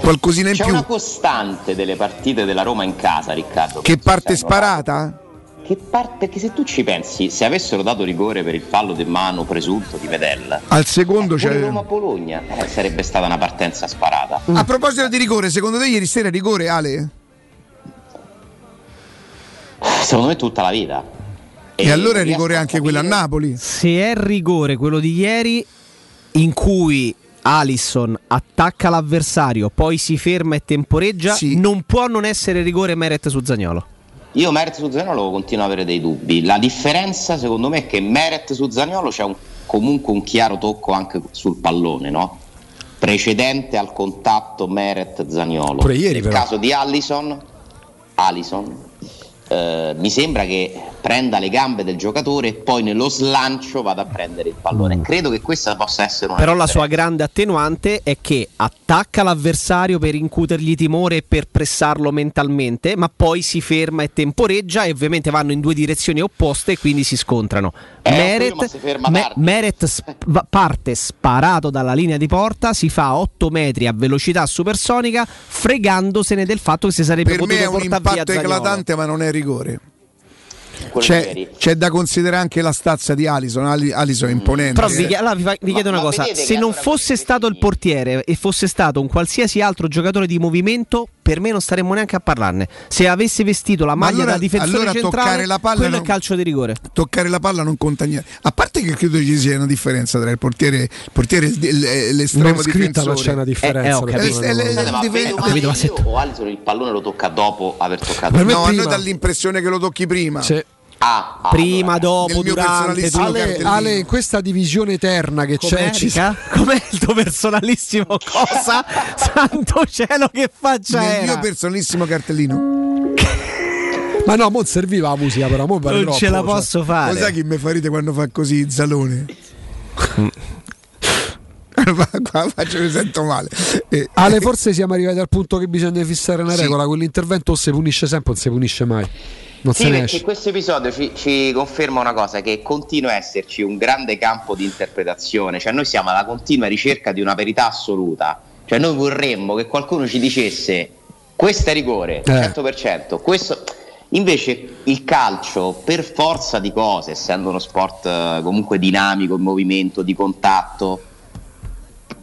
[SPEAKER 3] qualcosina in
[SPEAKER 17] C'è
[SPEAKER 3] più.
[SPEAKER 17] una costante delle partite della Roma in casa, Riccardo.
[SPEAKER 3] Che parte sparata?
[SPEAKER 17] Che parte, perché se tu ci pensi, se avessero dato rigore per il fallo di mano presunto di Medella,
[SPEAKER 3] Al secondo
[SPEAKER 17] pure
[SPEAKER 3] c'è.
[SPEAKER 17] Roma-Bologna eh, sarebbe stata una partenza sparata.
[SPEAKER 3] A proposito di rigore, secondo te ieri sera rigore Ale?
[SPEAKER 17] Secondo me tutta la vita.
[SPEAKER 3] E, allora è rigore anche quello a Napoli.
[SPEAKER 5] Se è rigore quello di ieri in cui Alisson attacca l'avversario, poi si ferma e temporeggia, non può non essere rigore Meret su Zagnolo.
[SPEAKER 17] Io Meret su Zaniolo continuo ad avere dei dubbi. La differenza secondo me è che Meret su Zaniolo c'è un- comunque un chiaro tocco anche sul pallone, no? Precedente al contatto Meret-Zaniolo.
[SPEAKER 4] Pure ieri,
[SPEAKER 17] Nel
[SPEAKER 4] però.
[SPEAKER 17] caso di Allison, Allison eh, mi sembra che prenda le gambe del giocatore e poi nello slancio vada a prendere il pallone. Credo che questa possa essere una
[SPEAKER 5] Però la sua grande attenuante è che attacca l'avversario per incutergli timore e per pressarlo mentalmente, ma poi si ferma e temporeggia e ovviamente vanno in due direzioni opposte e quindi si scontrano.
[SPEAKER 17] Eh,
[SPEAKER 5] Meret,
[SPEAKER 17] quello, ma si ferma
[SPEAKER 5] Me-. Meret sp- parte sparato dalla linea di porta, si fa 8 metri a velocità supersonica, fregandosene del fatto che si sarebbe
[SPEAKER 3] Per me
[SPEAKER 5] potuto
[SPEAKER 3] è un
[SPEAKER 5] portare via
[SPEAKER 3] impatto
[SPEAKER 5] Zaniolo.
[SPEAKER 3] eclatante, ma non è rigore. C'è, c'è da considerare anche la stazza di Alison. Ali- Alison è imponente.
[SPEAKER 5] Però vi, allora vi, fa- vi chiedo una cosa: se non fosse stato il portiere e fosse stato un qualsiasi altro giocatore di movimento, per me non staremmo neanche a parlarne. Se avesse vestito la
[SPEAKER 3] Ma
[SPEAKER 5] maglia
[SPEAKER 3] allora-
[SPEAKER 5] da difensore
[SPEAKER 3] allora
[SPEAKER 5] centrale,
[SPEAKER 3] toccare la palla
[SPEAKER 5] quello
[SPEAKER 3] non-
[SPEAKER 5] è calcio di rigore.
[SPEAKER 3] Toccare la palla non conta niente. A parte che credo ci sia una differenza tra il portiere, il portiere e il- e l'estremo
[SPEAKER 4] Non scritta, ma
[SPEAKER 3] difensore.
[SPEAKER 4] c'è una differenza,
[SPEAKER 3] Eh, eh, ho capito. Eh, eh,
[SPEAKER 17] ma vedo
[SPEAKER 5] ma se-
[SPEAKER 17] o Alisson il pallone lo tocca dopo aver toccato
[SPEAKER 3] No,
[SPEAKER 17] il
[SPEAKER 3] a noi dà l'impressione che lo tocchi prima.
[SPEAKER 17] Ah, ah,
[SPEAKER 5] Prima,
[SPEAKER 17] allora.
[SPEAKER 5] dopo, durante.
[SPEAKER 4] Ale,
[SPEAKER 3] cartellino.
[SPEAKER 4] Ale, in questa divisione eterna che c'è,
[SPEAKER 5] Com'è,
[SPEAKER 4] ci
[SPEAKER 5] Rica? Com'è il tuo personalissimo cosa? Santo cielo che faccia
[SPEAKER 3] Nel
[SPEAKER 5] era?
[SPEAKER 3] mio personalissimo cartellino.
[SPEAKER 4] Ma no, mo serviva la musica, però mo vale
[SPEAKER 5] non
[SPEAKER 4] troppo,
[SPEAKER 5] ce la
[SPEAKER 4] cioè.
[SPEAKER 5] posso
[SPEAKER 3] Lo
[SPEAKER 5] fare.
[SPEAKER 3] sai che mi fa ridere quando fa così Zalone? Qua- qua faccio mi sento male. Eh,
[SPEAKER 4] Ale, forse siamo arrivati al punto che bisogna fissare una
[SPEAKER 3] Sì.
[SPEAKER 4] regola. Quell'intervento o si punisce sempre o non si punisce mai. Non
[SPEAKER 17] Sì, perché
[SPEAKER 4] esce.
[SPEAKER 17] questo episodio ci, ci conferma una cosa, che continua a esserci un grande campo di interpretazione, cioè noi siamo alla continua ricerca di una verità assoluta, cioè noi vorremmo che qualcuno ci dicesse questo è rigore,
[SPEAKER 4] Eh.
[SPEAKER 17] 100%, questo... Invece il calcio, per forza di cose, essendo uno sport eh, comunque dinamico, in movimento, di contatto,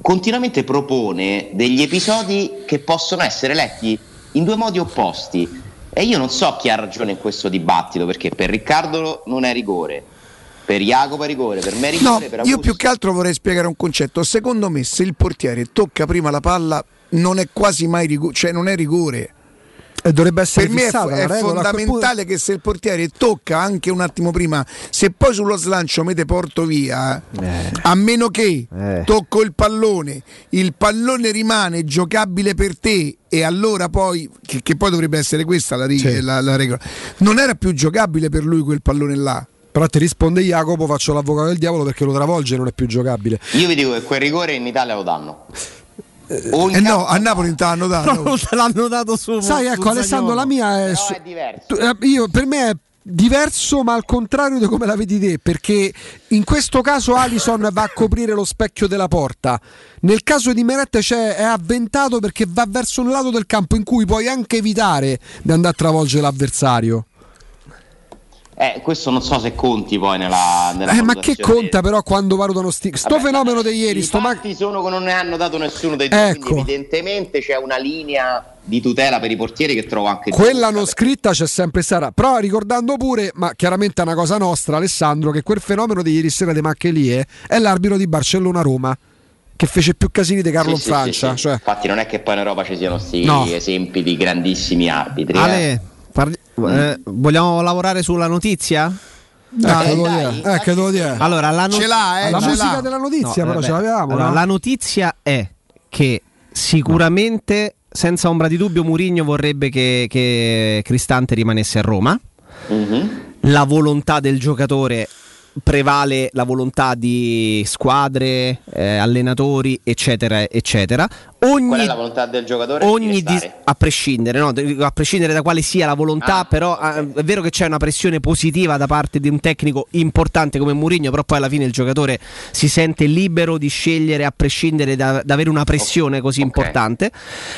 [SPEAKER 17] continuamente propone degli episodi che possono essere letti in due modi opposti. E io non so chi ha ragione in questo dibattito, perché per Riccardo non è rigore, per Jacopo è rigore, per me è
[SPEAKER 3] No,
[SPEAKER 17] rigore, per
[SPEAKER 3] io più che altro vorrei spiegare un concetto. Secondo me, se il portiere tocca prima la palla, non è quasi mai rigore, cioè non è rigore.
[SPEAKER 4] E dovrebbe essere
[SPEAKER 3] Per me è,
[SPEAKER 4] fissata
[SPEAKER 3] è fondamentale che se il portiere tocca anche un attimo prima, se poi sullo slancio mette porto via, a meno che
[SPEAKER 5] Eh.
[SPEAKER 3] tocco il pallone, il pallone rimane giocabile per te e allora poi, che, che poi dovrebbe essere questa la, ri-
[SPEAKER 4] Sì.
[SPEAKER 3] la- la regola, non era più giocabile per lui quel pallone là.
[SPEAKER 4] Però ti risponde Jacopo, faccio l'avvocato del diavolo perché lo travolge e non è più giocabile.
[SPEAKER 17] Io vi dico che quel rigore in Italia lo danno. Ogni
[SPEAKER 3] Eh no, a Napoli non te l'hanno dato.
[SPEAKER 5] Non te l'hanno dato su.
[SPEAKER 4] Sai, ecco, Alessandro, la mia è.
[SPEAKER 17] Però
[SPEAKER 4] su-
[SPEAKER 17] è diverso.
[SPEAKER 4] tu- eh, io, per me è diverso, ma al contrario di come la vedi te, perché in questo caso Alison va a coprire lo specchio della porta. Nel caso di Meret c'è, è avventato perché va verso un lato del campo in cui puoi anche evitare di andare a travolgere l'avversario.
[SPEAKER 17] Eh, questo non so se conti poi nella, nella
[SPEAKER 4] Eh, ma che conta però quando valutano sti... sto
[SPEAKER 17] Vabbè,
[SPEAKER 4] fenomeno di ieri? Sto ma-
[SPEAKER 17] sono che non ne hanno dato nessuno dei due,
[SPEAKER 4] Ecco.
[SPEAKER 17] quindi evidentemente c'è una linea di tutela per i portieri che trovo anche
[SPEAKER 4] Quella non scritta c'è sempre stata, però ricordando pure, ma chiaramente è una cosa nostra, Alessandro, che quel fenomeno di ieri sera di Macchelie è l'arbitro di Barcellona-Roma, che fece più casini di Carlo
[SPEAKER 17] Sì,
[SPEAKER 4] Francia.
[SPEAKER 17] sì, sì.
[SPEAKER 4] Cioè,
[SPEAKER 17] Infatti non è che poi in Europa ci siano questi
[SPEAKER 4] No.
[SPEAKER 17] esempi di grandissimi arbitri. eh.
[SPEAKER 5] Parli- eh, vogliamo lavorare sulla notizia?
[SPEAKER 4] eh, che devo
[SPEAKER 17] dai,
[SPEAKER 4] dire, eh, che devo dire.
[SPEAKER 5] Allora, la, not-
[SPEAKER 3] Ce l'ha, eh,
[SPEAKER 4] la
[SPEAKER 3] ce
[SPEAKER 4] musica
[SPEAKER 3] l'ha.
[SPEAKER 4] della notizia,
[SPEAKER 5] No,
[SPEAKER 4] però
[SPEAKER 5] vabbè.
[SPEAKER 4] ce l'avevamo.
[SPEAKER 5] Allora,
[SPEAKER 4] no?
[SPEAKER 5] La notizia è che sicuramente, senza ombra di dubbio, Murigno vorrebbe che, che Cristante rimanesse a Roma.
[SPEAKER 17] Mhm.
[SPEAKER 5] La volontà del giocatore prevale la volontà di squadre, eh, allenatori, eccetera, eccetera. Ogni
[SPEAKER 17] Qual è la volontà del giocatore?
[SPEAKER 5] ogni
[SPEAKER 17] Di
[SPEAKER 5] dis- a prescindere, no? a prescindere da quale sia la volontà,
[SPEAKER 17] Ah,
[SPEAKER 5] però
[SPEAKER 17] ok.
[SPEAKER 5] eh, è vero che c'è una pressione positiva da parte di un tecnico importante come Mourinho, però poi alla fine il giocatore si sente libero di scegliere a prescindere da, da avere una pressione così
[SPEAKER 17] Ok.
[SPEAKER 5] importante.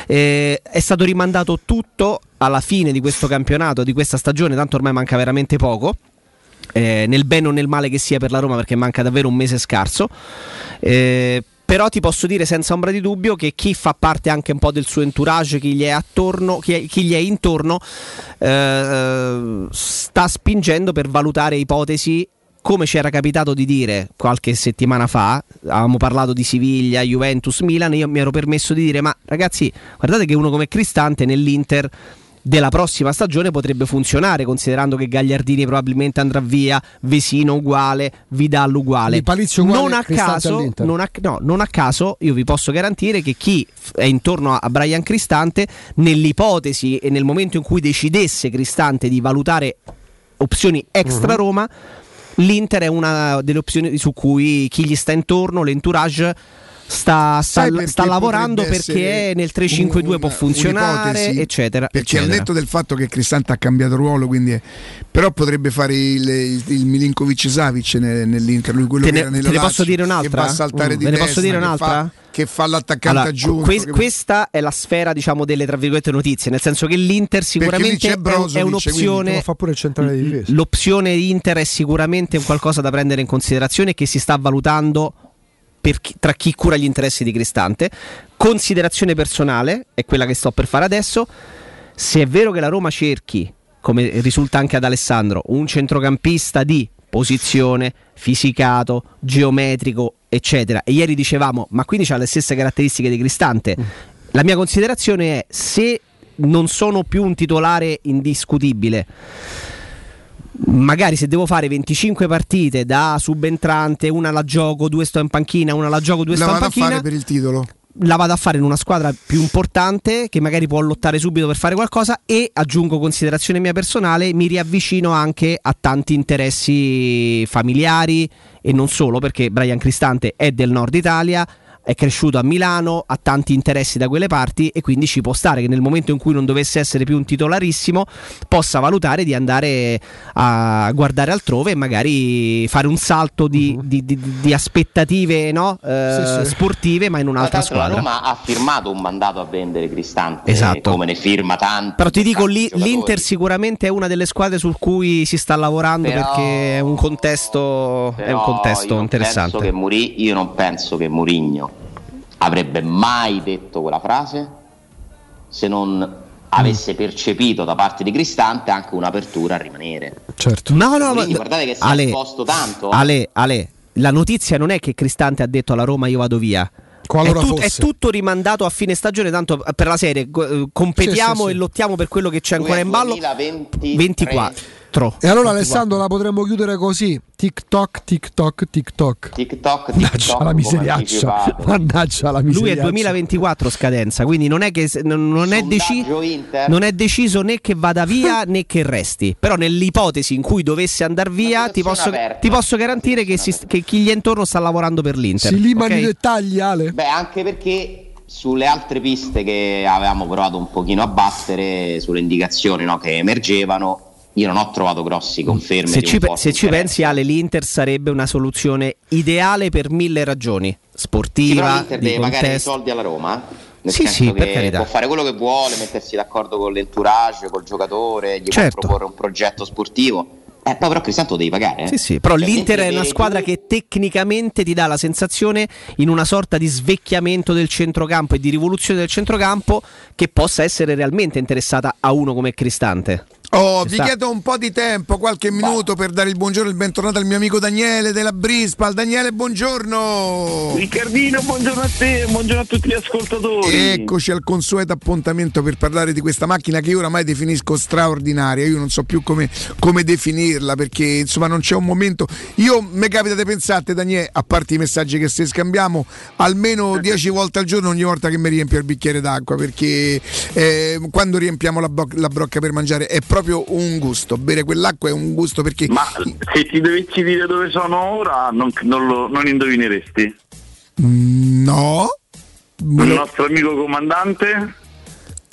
[SPEAKER 5] Eh, è stato rimandato tutto alla fine di questo campionato, di questa stagione, tanto ormai manca veramente poco. Eh, nel bene o nel male che sia per la Roma perché manca davvero un mese scarso Eh, però ti posso dire senza ombra di dubbio che chi fa parte anche un po' del suo entourage, chi gli è attorno, chi, è- chi gli è intorno, eh, sta spingendo per valutare ipotesi. Come ci era capitato di dire qualche settimana fa, avevamo parlato di Siviglia, Juventus, Milan, io mi ero permesso di dire: Ma ragazzi, guardate che uno come Cristante nell'Inter della prossima stagione potrebbe funzionare, considerando che Gagliardini probabilmente andrà via, Vesino uguale, Vidal uguale.
[SPEAKER 4] Uguale,
[SPEAKER 5] non, a caso, non, a, no, non a caso, io vi posso garantire che chi è intorno a, a Brian Cristante, nell'ipotesi e nel momento in cui decidesse Cristante di valutare opzioni extra
[SPEAKER 4] Mhm.
[SPEAKER 5] Roma, l'Inter è una delle opzioni su cui chi gli sta intorno, l'entourage. Sta, sta,
[SPEAKER 3] perché
[SPEAKER 5] sta lavorando perché nel 3-5-2
[SPEAKER 3] un-
[SPEAKER 5] può funzionare, eccetera.
[SPEAKER 3] Perché
[SPEAKER 5] eccetera.
[SPEAKER 3] al netto del fatto che Cristante ha cambiato ruolo, quindi è- però potrebbe fare il, il, il Milinkovic Savic ne- nell'Inter, lui quello
[SPEAKER 5] Te
[SPEAKER 3] che
[SPEAKER 5] ne-
[SPEAKER 3] era nello
[SPEAKER 5] te ne posso dire un'altra?
[SPEAKER 3] Che va a saltare
[SPEAKER 5] Mm,
[SPEAKER 3] di
[SPEAKER 5] ve ne
[SPEAKER 3] testa,
[SPEAKER 5] posso dire
[SPEAKER 3] che
[SPEAKER 5] un'altra?
[SPEAKER 3] fa- Che fa l'attaccante
[SPEAKER 5] Allora,
[SPEAKER 3] aggiunto.
[SPEAKER 5] que-
[SPEAKER 3] che-
[SPEAKER 5] questa è la sfera, diciamo, delle tra virgolette notizie, nel senso che l'Inter sicuramente
[SPEAKER 3] c'è
[SPEAKER 5] è,
[SPEAKER 3] Brozovic,
[SPEAKER 5] è un'opzione.
[SPEAKER 4] Lo fa pure il centrale di difesa.
[SPEAKER 5] L'opzione Inter è sicuramente un qualcosa da prendere in considerazione che si sta valutando chi- tra chi cura gli interessi di Cristante. Considerazione personale è quella che sto per fare adesso. Se è vero che la Roma cerchi, come risulta anche ad Alessandro, un centrocampista di posizione, fisicato, geometrico, eccetera, e ieri dicevamo, ma quindi ha le stesse caratteristiche di Cristante. La mia considerazione è se non sono più un titolare indiscutibile magari se devo fare 25 partite da subentrante, una la gioco, due sto in panchina, una la gioco, due
[SPEAKER 3] La
[SPEAKER 5] sto in
[SPEAKER 3] vado a
[SPEAKER 5] panchina,
[SPEAKER 3] fare per il titolo.
[SPEAKER 5] la vado a fare in una squadra più importante che magari può lottare subito per fare qualcosa e aggiungo considerazione mia personale, mi riavvicino anche a tanti interessi familiari e non solo perché Brian Cristante è del nord Italia. È cresciuto a Milano, ha tanti interessi da quelle parti e quindi ci può stare che nel momento in cui non dovesse essere più un titolarissimo possa valutare di andare a guardare altrove e magari fare un salto di, di- di- di aspettative no? Eh,
[SPEAKER 17] Sì, sì.
[SPEAKER 5] sportive ma in
[SPEAKER 17] Ma
[SPEAKER 5] un'altra
[SPEAKER 17] la
[SPEAKER 5] squadra.
[SPEAKER 17] Roma ha firmato un mandato a vendere Cristante,
[SPEAKER 5] Esatto.
[SPEAKER 17] come ne firma tanti.
[SPEAKER 5] Però ti dico, lì, l'Inter sicuramente è una delle squadre su cui si sta lavorando
[SPEAKER 17] Però-
[SPEAKER 5] perché è un contesto, è un contesto interessante.
[SPEAKER 17] penso che Muri- io non penso che Murigno avrebbe mai detto quella frase se non avesse percepito da parte di Cristante anche un'apertura a rimanere.
[SPEAKER 4] Certo.
[SPEAKER 5] No, no,
[SPEAKER 17] Mourinho,
[SPEAKER 5] ma-
[SPEAKER 17] guardate che si è
[SPEAKER 5] Ale,
[SPEAKER 17] esposto tanto.
[SPEAKER 5] Ale, Ale, la notizia non è che Cristante ha detto alla Roma io vado via.
[SPEAKER 4] Qualora
[SPEAKER 5] è, tut-
[SPEAKER 4] fosse.
[SPEAKER 5] è tutto rimandato a fine stagione, tanto per la serie eh, competiamo
[SPEAKER 4] Sì, sì, sì.
[SPEAKER 5] e lottiamo per quello che c'è ancora
[SPEAKER 17] è
[SPEAKER 5] in ballo.
[SPEAKER 17] 2023.
[SPEAKER 5] 24.
[SPEAKER 4] E allora Alessandro la potremmo chiudere così. TikTok, TikTok, TikTok.
[SPEAKER 17] TikTok,
[SPEAKER 4] Mannaggia la miseriaccia. Mannaggia la
[SPEAKER 5] Lui è
[SPEAKER 4] miseriaccia.
[SPEAKER 5] 2024 scadenza, quindi non è, che, non, è deci- non è deciso né che vada via né che resti. Però nell'ipotesi in cui dovesse andare via, ti posso, ti posso garantire che, si- che chi gli è intorno sta lavorando per l'Inter.
[SPEAKER 4] Si limano
[SPEAKER 5] ok?
[SPEAKER 4] i dettagli, Ale.
[SPEAKER 17] Beh, anche perché sulle altre piste che avevamo provato un pochino a battere, sulle indicazioni no, che emergevano, io non ho trovato grossi confermi.
[SPEAKER 5] Se
[SPEAKER 17] di un
[SPEAKER 5] ci, pe- se ci pensi, Ale, l'Inter sarebbe una soluzione ideale per mille ragioni:
[SPEAKER 17] Sì,
[SPEAKER 5] sportiva,
[SPEAKER 17] l'Inter
[SPEAKER 5] di
[SPEAKER 17] deve pagare i soldi alla Roma. Nel
[SPEAKER 5] Sì,
[SPEAKER 17] senso
[SPEAKER 5] sì, per carità.
[SPEAKER 17] può fare quello che vuole, mettersi d'accordo con l'entourage, col giocatore, gli
[SPEAKER 5] Certo.
[SPEAKER 17] può proporre un progetto sportivo. Eh, poi però Cristante lo devi pagare. eh.
[SPEAKER 5] Sì, sì, però
[SPEAKER 17] Cioè,
[SPEAKER 5] l'Inter è una squadra che tecnicamente ti dà la sensazione in una sorta di svecchiamento del centrocampo e di rivoluzione del centrocampo che possa essere realmente interessata a uno come Cristante.
[SPEAKER 3] Oh,
[SPEAKER 5] Ci
[SPEAKER 3] vi
[SPEAKER 5] sta.
[SPEAKER 3] chiedo un po' di tempo, qualche minuto per dare il buongiorno e il bentornato al mio amico Daniele della Brispal. Daniele, buongiorno!
[SPEAKER 19] Riccardino, buongiorno a te, buongiorno a tutti gli ascoltatori.
[SPEAKER 3] Eccoci al consueto appuntamento per parlare di questa macchina che io oramai definisco straordinaria. Io non so più come, come definirla perché insomma non c'è un momento. Io mi capita di pensare, Daniele, a parte i messaggi che se scambiamo, almeno dieci volte al giorno ogni volta che mi riempio il bicchiere d'acqua perché eh, quando riempiamo la, bo- la brocca per mangiare è proprio un gusto. Bere quell'acqua è un gusto perché.
[SPEAKER 19] Ma se ti dovessi dire dove sono ora, non, non lo- non indovineresti?
[SPEAKER 3] Mm, No.
[SPEAKER 19] Il nostro amico comandante?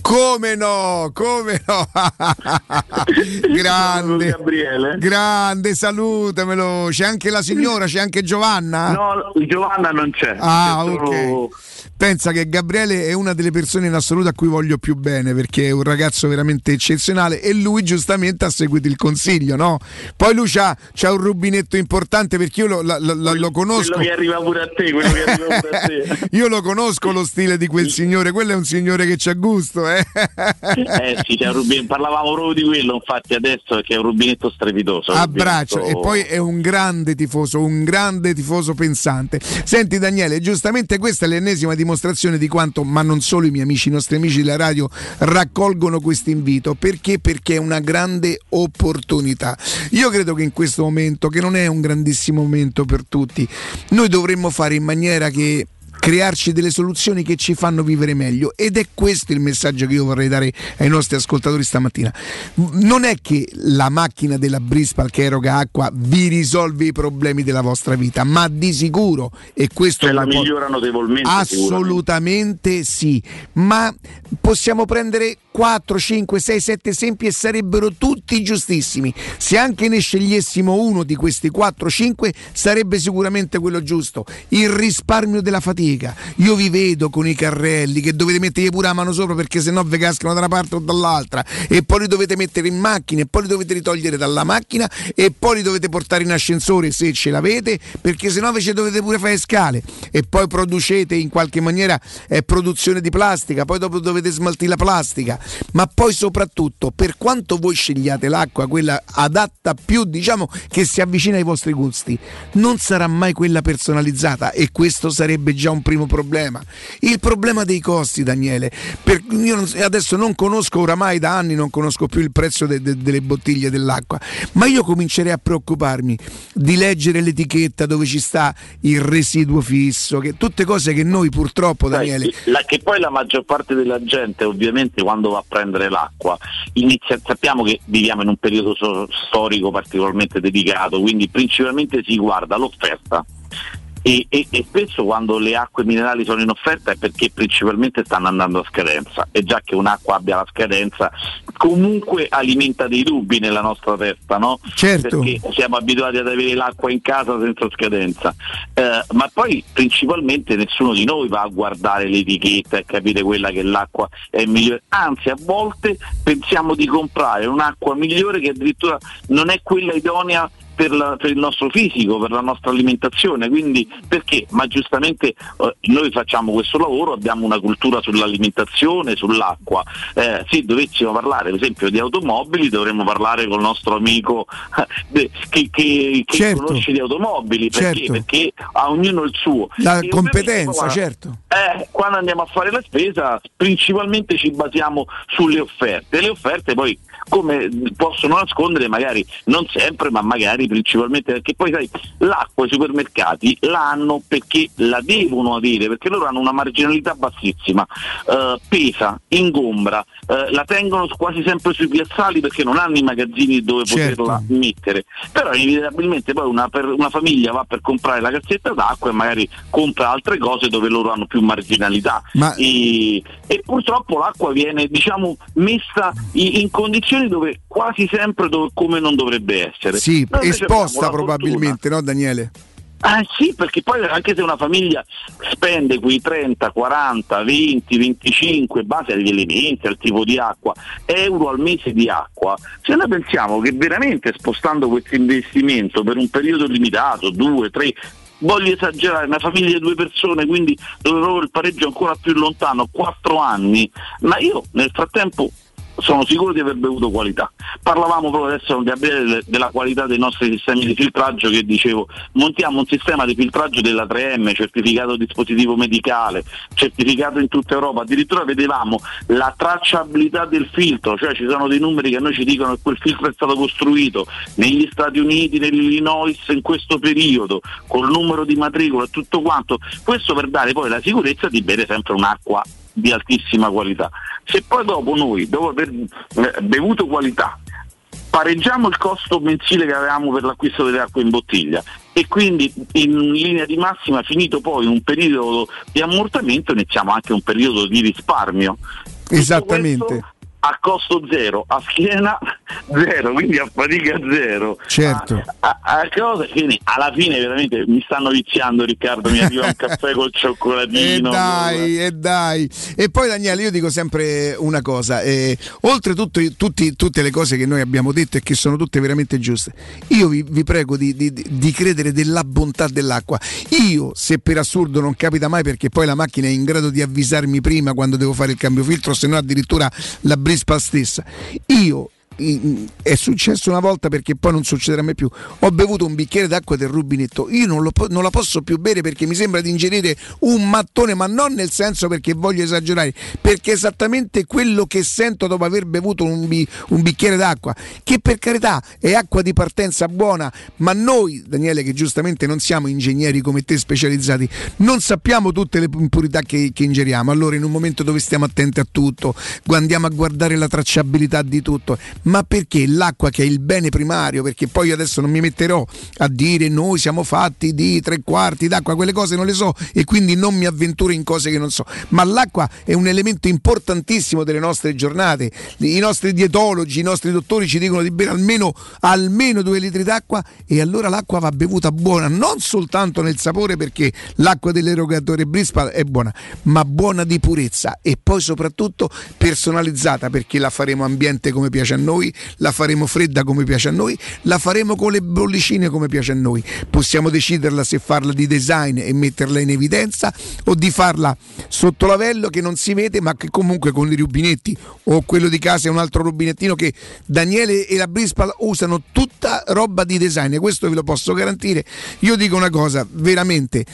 [SPEAKER 3] Come no? Come no? grande.
[SPEAKER 19] Gabriele.
[SPEAKER 3] Grande, salutamelo. C'è anche la signora, c'è anche Giovanna?
[SPEAKER 19] No, Giovanna non c'è.
[SPEAKER 3] Ah,
[SPEAKER 19] C'è solo-
[SPEAKER 3] ok. Pensa che Gabriele è una delle persone in assoluto a cui voglio più bene perché è un ragazzo veramente eccezionale e lui giustamente ha seguito il consiglio, no? Poi lui c'ha, c'ha un rubinetto importante perché io lo, la- la- lo conosco.
[SPEAKER 19] Quello che arriva pure a te, quello che arriva pure a te.
[SPEAKER 3] Io lo conosco lo stile di quel signore, quello è un signore che c'ha gusto, eh?
[SPEAKER 19] Eh sì, c'è un rubinetto. parlavamo proprio di quello, infatti adesso che è un rubinetto strepitoso. un
[SPEAKER 3] Abbraccio
[SPEAKER 19] rubinetto-
[SPEAKER 3] e poi è un grande tifoso, un grande tifoso pensante. Senti Daniele, giustamente questa è l'ennesima dimostrazione di quanto, ma non solo i miei amici, i nostri amici della radio raccolgono questo invito, perché? Perché è una grande opportunità. Io credo che in questo momento, che non è un grandissimo momento per tutti, noi dovremmo fare in maniera che crearci delle soluzioni che ci fanno vivere meglio ed è questo il messaggio che io vorrei dare ai nostri ascoltatori stamattina. Non è che la macchina della Brispal che eroga acqua vi risolve i problemi della vostra vita, ma di sicuro e questo
[SPEAKER 19] Cioè, la migliora notevolmente.
[SPEAKER 3] Assolutamente sì, ma possiamo prendere 4, 5, 6, 7 esempi e sarebbero tutti giustissimi. Se anche ne scegliessimo uno di questi 4, 5 sarebbe sicuramente quello giusto. Il risparmio della fatica. Io vi vedo con i carrelli che dovete mettergli pure la mano sopra perché sennò vi cascano da una parte o dall'altra e poi li dovete mettere in macchina e poi li dovete ritogliere dalla macchina e poi li dovete portare in ascensore se ce l'avete perché sennò invece dovete pure fare scale e poi producete in qualche maniera eh, produzione di plastica, poi dopo dovete smaltire la plastica ma poi soprattutto per quanto voi scegliate l'acqua, quella adatta più, diciamo, che si avvicina ai vostri gusti, non sarà mai quella personalizzata e questo sarebbe già un primo problema. Il problema dei costi, Daniele, per, io adesso non conosco oramai da anni, non conosco più il prezzo de- de- delle bottiglie dell'acqua, ma io comincerei a preoccuparmi di leggere l'etichetta dove ci sta il residuo fisso, che, tutte cose che noi purtroppo, Daniele,
[SPEAKER 19] La- che poi la maggior parte della gente ovviamente quando a prendere l'acqua inizia, sappiamo che viviamo in un periodo so- storico particolarmente dedicato, quindi principalmente si guarda l'offerta. E, e- e spesso quando le acque minerali sono in offerta è perché principalmente stanno andando a scadenza e già che un'acqua abbia la scadenza comunque alimenta dei dubbi nella nostra testa, no?
[SPEAKER 3] Certo.
[SPEAKER 19] Perché siamo abituati ad avere l'acqua in casa senza scadenza. Eh, ma poi principalmente nessuno di noi va a guardare l'etichetta e capire quella che l'acqua è migliore. Anzi, a volte pensiamo di comprare un'acqua migliore che addirittura non è quella idonea per, la- per il nostro fisico, per la nostra alimentazione. Quindi perché? Ma giustamente eh, noi facciamo questo lavoro, abbiamo una cultura sull'alimentazione, sull'acqua. Eh, se dovessimo parlare per esempio di automobili dovremmo parlare con il nostro amico eh, che, che- che
[SPEAKER 3] Certo.
[SPEAKER 19] conosce di automobili perché?
[SPEAKER 3] Certo.
[SPEAKER 19] perché a ognuno il suo.
[SPEAKER 3] la
[SPEAKER 19] E
[SPEAKER 3] competenza, certo.
[SPEAKER 19] eh, quando andiamo a fare la spesa principalmente ci basiamo sulle offerte. Le offerte poi come possono nascondere magari non sempre ma magari principalmente perché poi sai l'acqua i supermercati la hanno perché la devono avere perché loro hanno una marginalità bassissima. Eh, pesa, ingombra eh, la tengono quasi sempre sui piazzali perché non hanno i magazzini dove
[SPEAKER 3] Certo.
[SPEAKER 19] poterla mettere. Però inevitabilmente poi una, per- una famiglia va per comprare la cazzetta d'acqua e magari compra altre cose dove loro hanno più marginalità.
[SPEAKER 3] Ma-
[SPEAKER 19] e, e purtroppo l'acqua viene diciamo messa i- in condizioni dove quasi sempre dove- come non dovrebbe essere
[SPEAKER 3] Sì,
[SPEAKER 19] Noi
[SPEAKER 3] esposta probabilmente, no Daniele?
[SPEAKER 19] Ah sì, perché poi anche se una famiglia spende quei 30, 40, 20, 25, in base agli elementi, al tipo di acqua, euro al mese di acqua, se noi pensiamo che veramente spostando questo investimento per un periodo limitato, due, tre, voglio esagerare, una famiglia di due persone, quindi dove proprio il pareggio ancora più lontano, quattro anni, ma io nel frattempo sono sicuro di aver bevuto qualità. Parlavamo proprio adesso con Gabriele della qualità dei nostri sistemi di filtraggio che dicevo, montiamo un sistema di filtraggio della 3M, certificato dispositivo medicale, certificato in tutta Europa, addirittura vedevamo la tracciabilità del filtro, cioè ci sono dei numeri che a noi ci dicono che quel filtro è stato costruito negli Stati Uniti, nell'Illinois in questo periodo, col numero di matricola e tutto quanto, questo per dare poi la sicurezza di bere sempre un'acqua di altissima qualità. Se poi dopo noi, dopo aver eh, bevuto qualità, pareggiamo il costo mensile che avevamo per l'acquisto delle acque in bottiglia e quindi in linea di massima finito poi un periodo di ammortamento iniziamo anche un periodo di risparmio.
[SPEAKER 3] Esattamente.
[SPEAKER 19] A costo zero, a schiena zero, quindi a fatica zero.
[SPEAKER 3] Certo.
[SPEAKER 19] A, a cose, quindi alla fine veramente mi stanno viziando Riccardo, mi arriva un caffè col
[SPEAKER 3] E
[SPEAKER 19] cioccolatino.
[SPEAKER 3] dai, e dai. E poi Daniele, io dico sempre una cosa, eh, oltre tutto, tutti- tutte le cose che noi abbiamo detto e che sono tutte veramente giuste, io vi, vi prego di, di- di credere della bontà dell'acqua. Io, se per assurdo non capita mai perché poi la macchina è in grado di avvisarmi prima quando devo fare il cambio filtro, se no addirittura la Brispa stessa, io è successo una volta perché poi non succederà mai più. Ho bevuto un bicchiere d'acqua del rubinetto, io non, lo non la posso più bere perché mi sembra di ingerire un mattone, ma non nel senso perché voglio esagerare, perché è esattamente quello che sento dopo aver bevuto un, bi- un bicchiere d'acqua, che per carità è acqua di partenza buona, ma noi, Daniele, che giustamente non siamo ingegneri come te specializzati, non sappiamo tutte le impurità che, che ingeriamo. Allora, in un momento dove stiamo attenti a tutto, andiamo a guardare la tracciabilità di tutto, ma perché l'acqua che è il bene primario, perché poi io adesso non mi metterò a dire noi siamo fatti di tre quarti d'acqua, quelle cose non le so e quindi non mi avventuro in cose che non so, ma l'acqua è un elemento importantissimo delle nostre giornate, i nostri dietologi, i nostri dottori ci dicono di bere almeno, almeno due litri d'acqua e allora l'acqua va bevuta buona, non soltanto nel sapore perché l'acqua dell'erogatore Brispa è buona, ma buona di purezza e poi soprattutto personalizzata perché la faremo ambiente come piace a noi noi, la faremo fredda come piace a noi, la faremo con le bollicine come piace a noi. Possiamo deciderla se farla di design e metterla in evidenza o di farla sotto lavello che non si vede ma che comunque con i rubinetti o quello di casa è un altro rubinettino che Daniele e la Brispal usano tutta roba di design e questo ve lo posso garantire. Io dico una cosa, veramente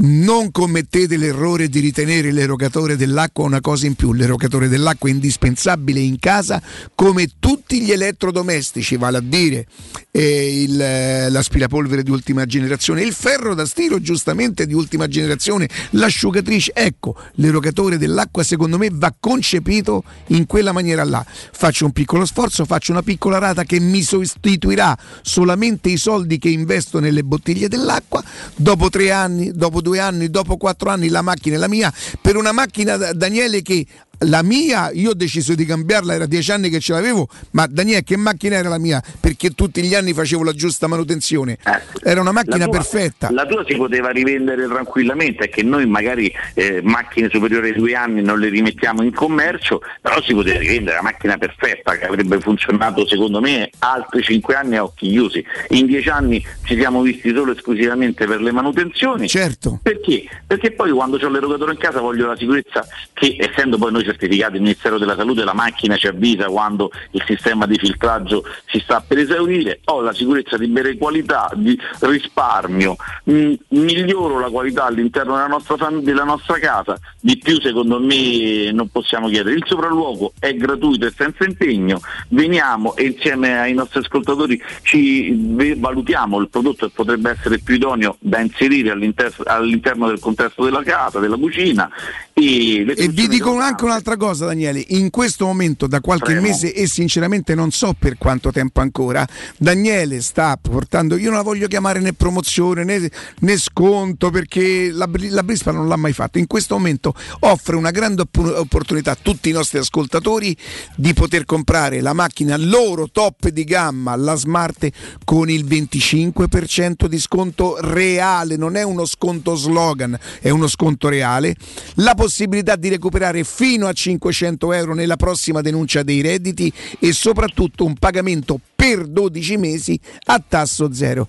[SPEAKER 3] non commettete l'errore di ritenere l'erogatore dell'acqua una cosa in più. L'erogatore dell'acqua è indispensabile in casa come tutti gli elettrodomestici, vale a dire eh, il, eh, l'aspirapolvere di ultima generazione, il ferro da stiro giustamente di ultima generazione, l'asciugatrice. Ecco, l'erogatore dell'acqua secondo me va concepito in quella maniera là. Faccio un piccolo sforzo, faccio una piccola rata che mi sostituirà solamente i soldi che investo nelle bottiglie dell'acqua. Dopo tre anni, dopo due anni, dopo quattro anni la macchina è la mia. Per una macchina, Daniele, che la mia, io ho deciso di cambiarla, era dieci anni che ce l'avevo, ma Daniele che macchina era la mia? Perché tutti gli anni facevo la giusta manutenzione. Era una macchina
[SPEAKER 19] La tua-
[SPEAKER 3] perfetta.
[SPEAKER 19] La tua si poteva rivendere tranquillamente, è che noi magari eh, macchine superiori ai due anni non le rimettiamo in commercio, però si poteva rivendere la macchina perfetta che avrebbe funzionato secondo me altri cinque anni a occhi chiusi. In dieci anni ci siamo visti solo esclusivamente per le manutenzioni.
[SPEAKER 3] Certo.
[SPEAKER 19] Perché? Perché poi quando ho l'erogatore in casa voglio la sicurezza che essendo poi noi certificati il Ministero della Salute la macchina ci avvisa quando il sistema di filtraggio si sta per esaurire, ho la sicurezza di bere qualità, di risparmio, mh, miglioro la qualità all'interno della nostra, della nostra casa, di più secondo me non possiamo chiedere. Il sopralluogo è gratuito e senza impegno, veniamo e insieme ai nostri ascoltatori ci valutiamo. Il prodotto che potrebbe essere più idoneo da inserire all'inter- all'interno del contesto della casa, della cucina. E,
[SPEAKER 3] E vi dico anche un'altra cosa, Daniele. In questo momento, da qualche
[SPEAKER 19] Prego.
[SPEAKER 3] mese e sinceramente non so per quanto tempo ancora, Daniele sta portando. Io non la voglio chiamare né promozione né, né sconto perché la, la Brispa non l'ha mai fatto. In questo momento offre una grande oppo- opportunità a tutti i nostri ascoltatori di poter comprare la macchina loro top di gamma, la Smart, con il 25% di sconto reale. Non è uno sconto slogan, è uno sconto reale. La possibilità di recuperare fino a 500 euro nella prossima denuncia dei redditi e soprattutto un pagamento per 12 mesi a tasso zero.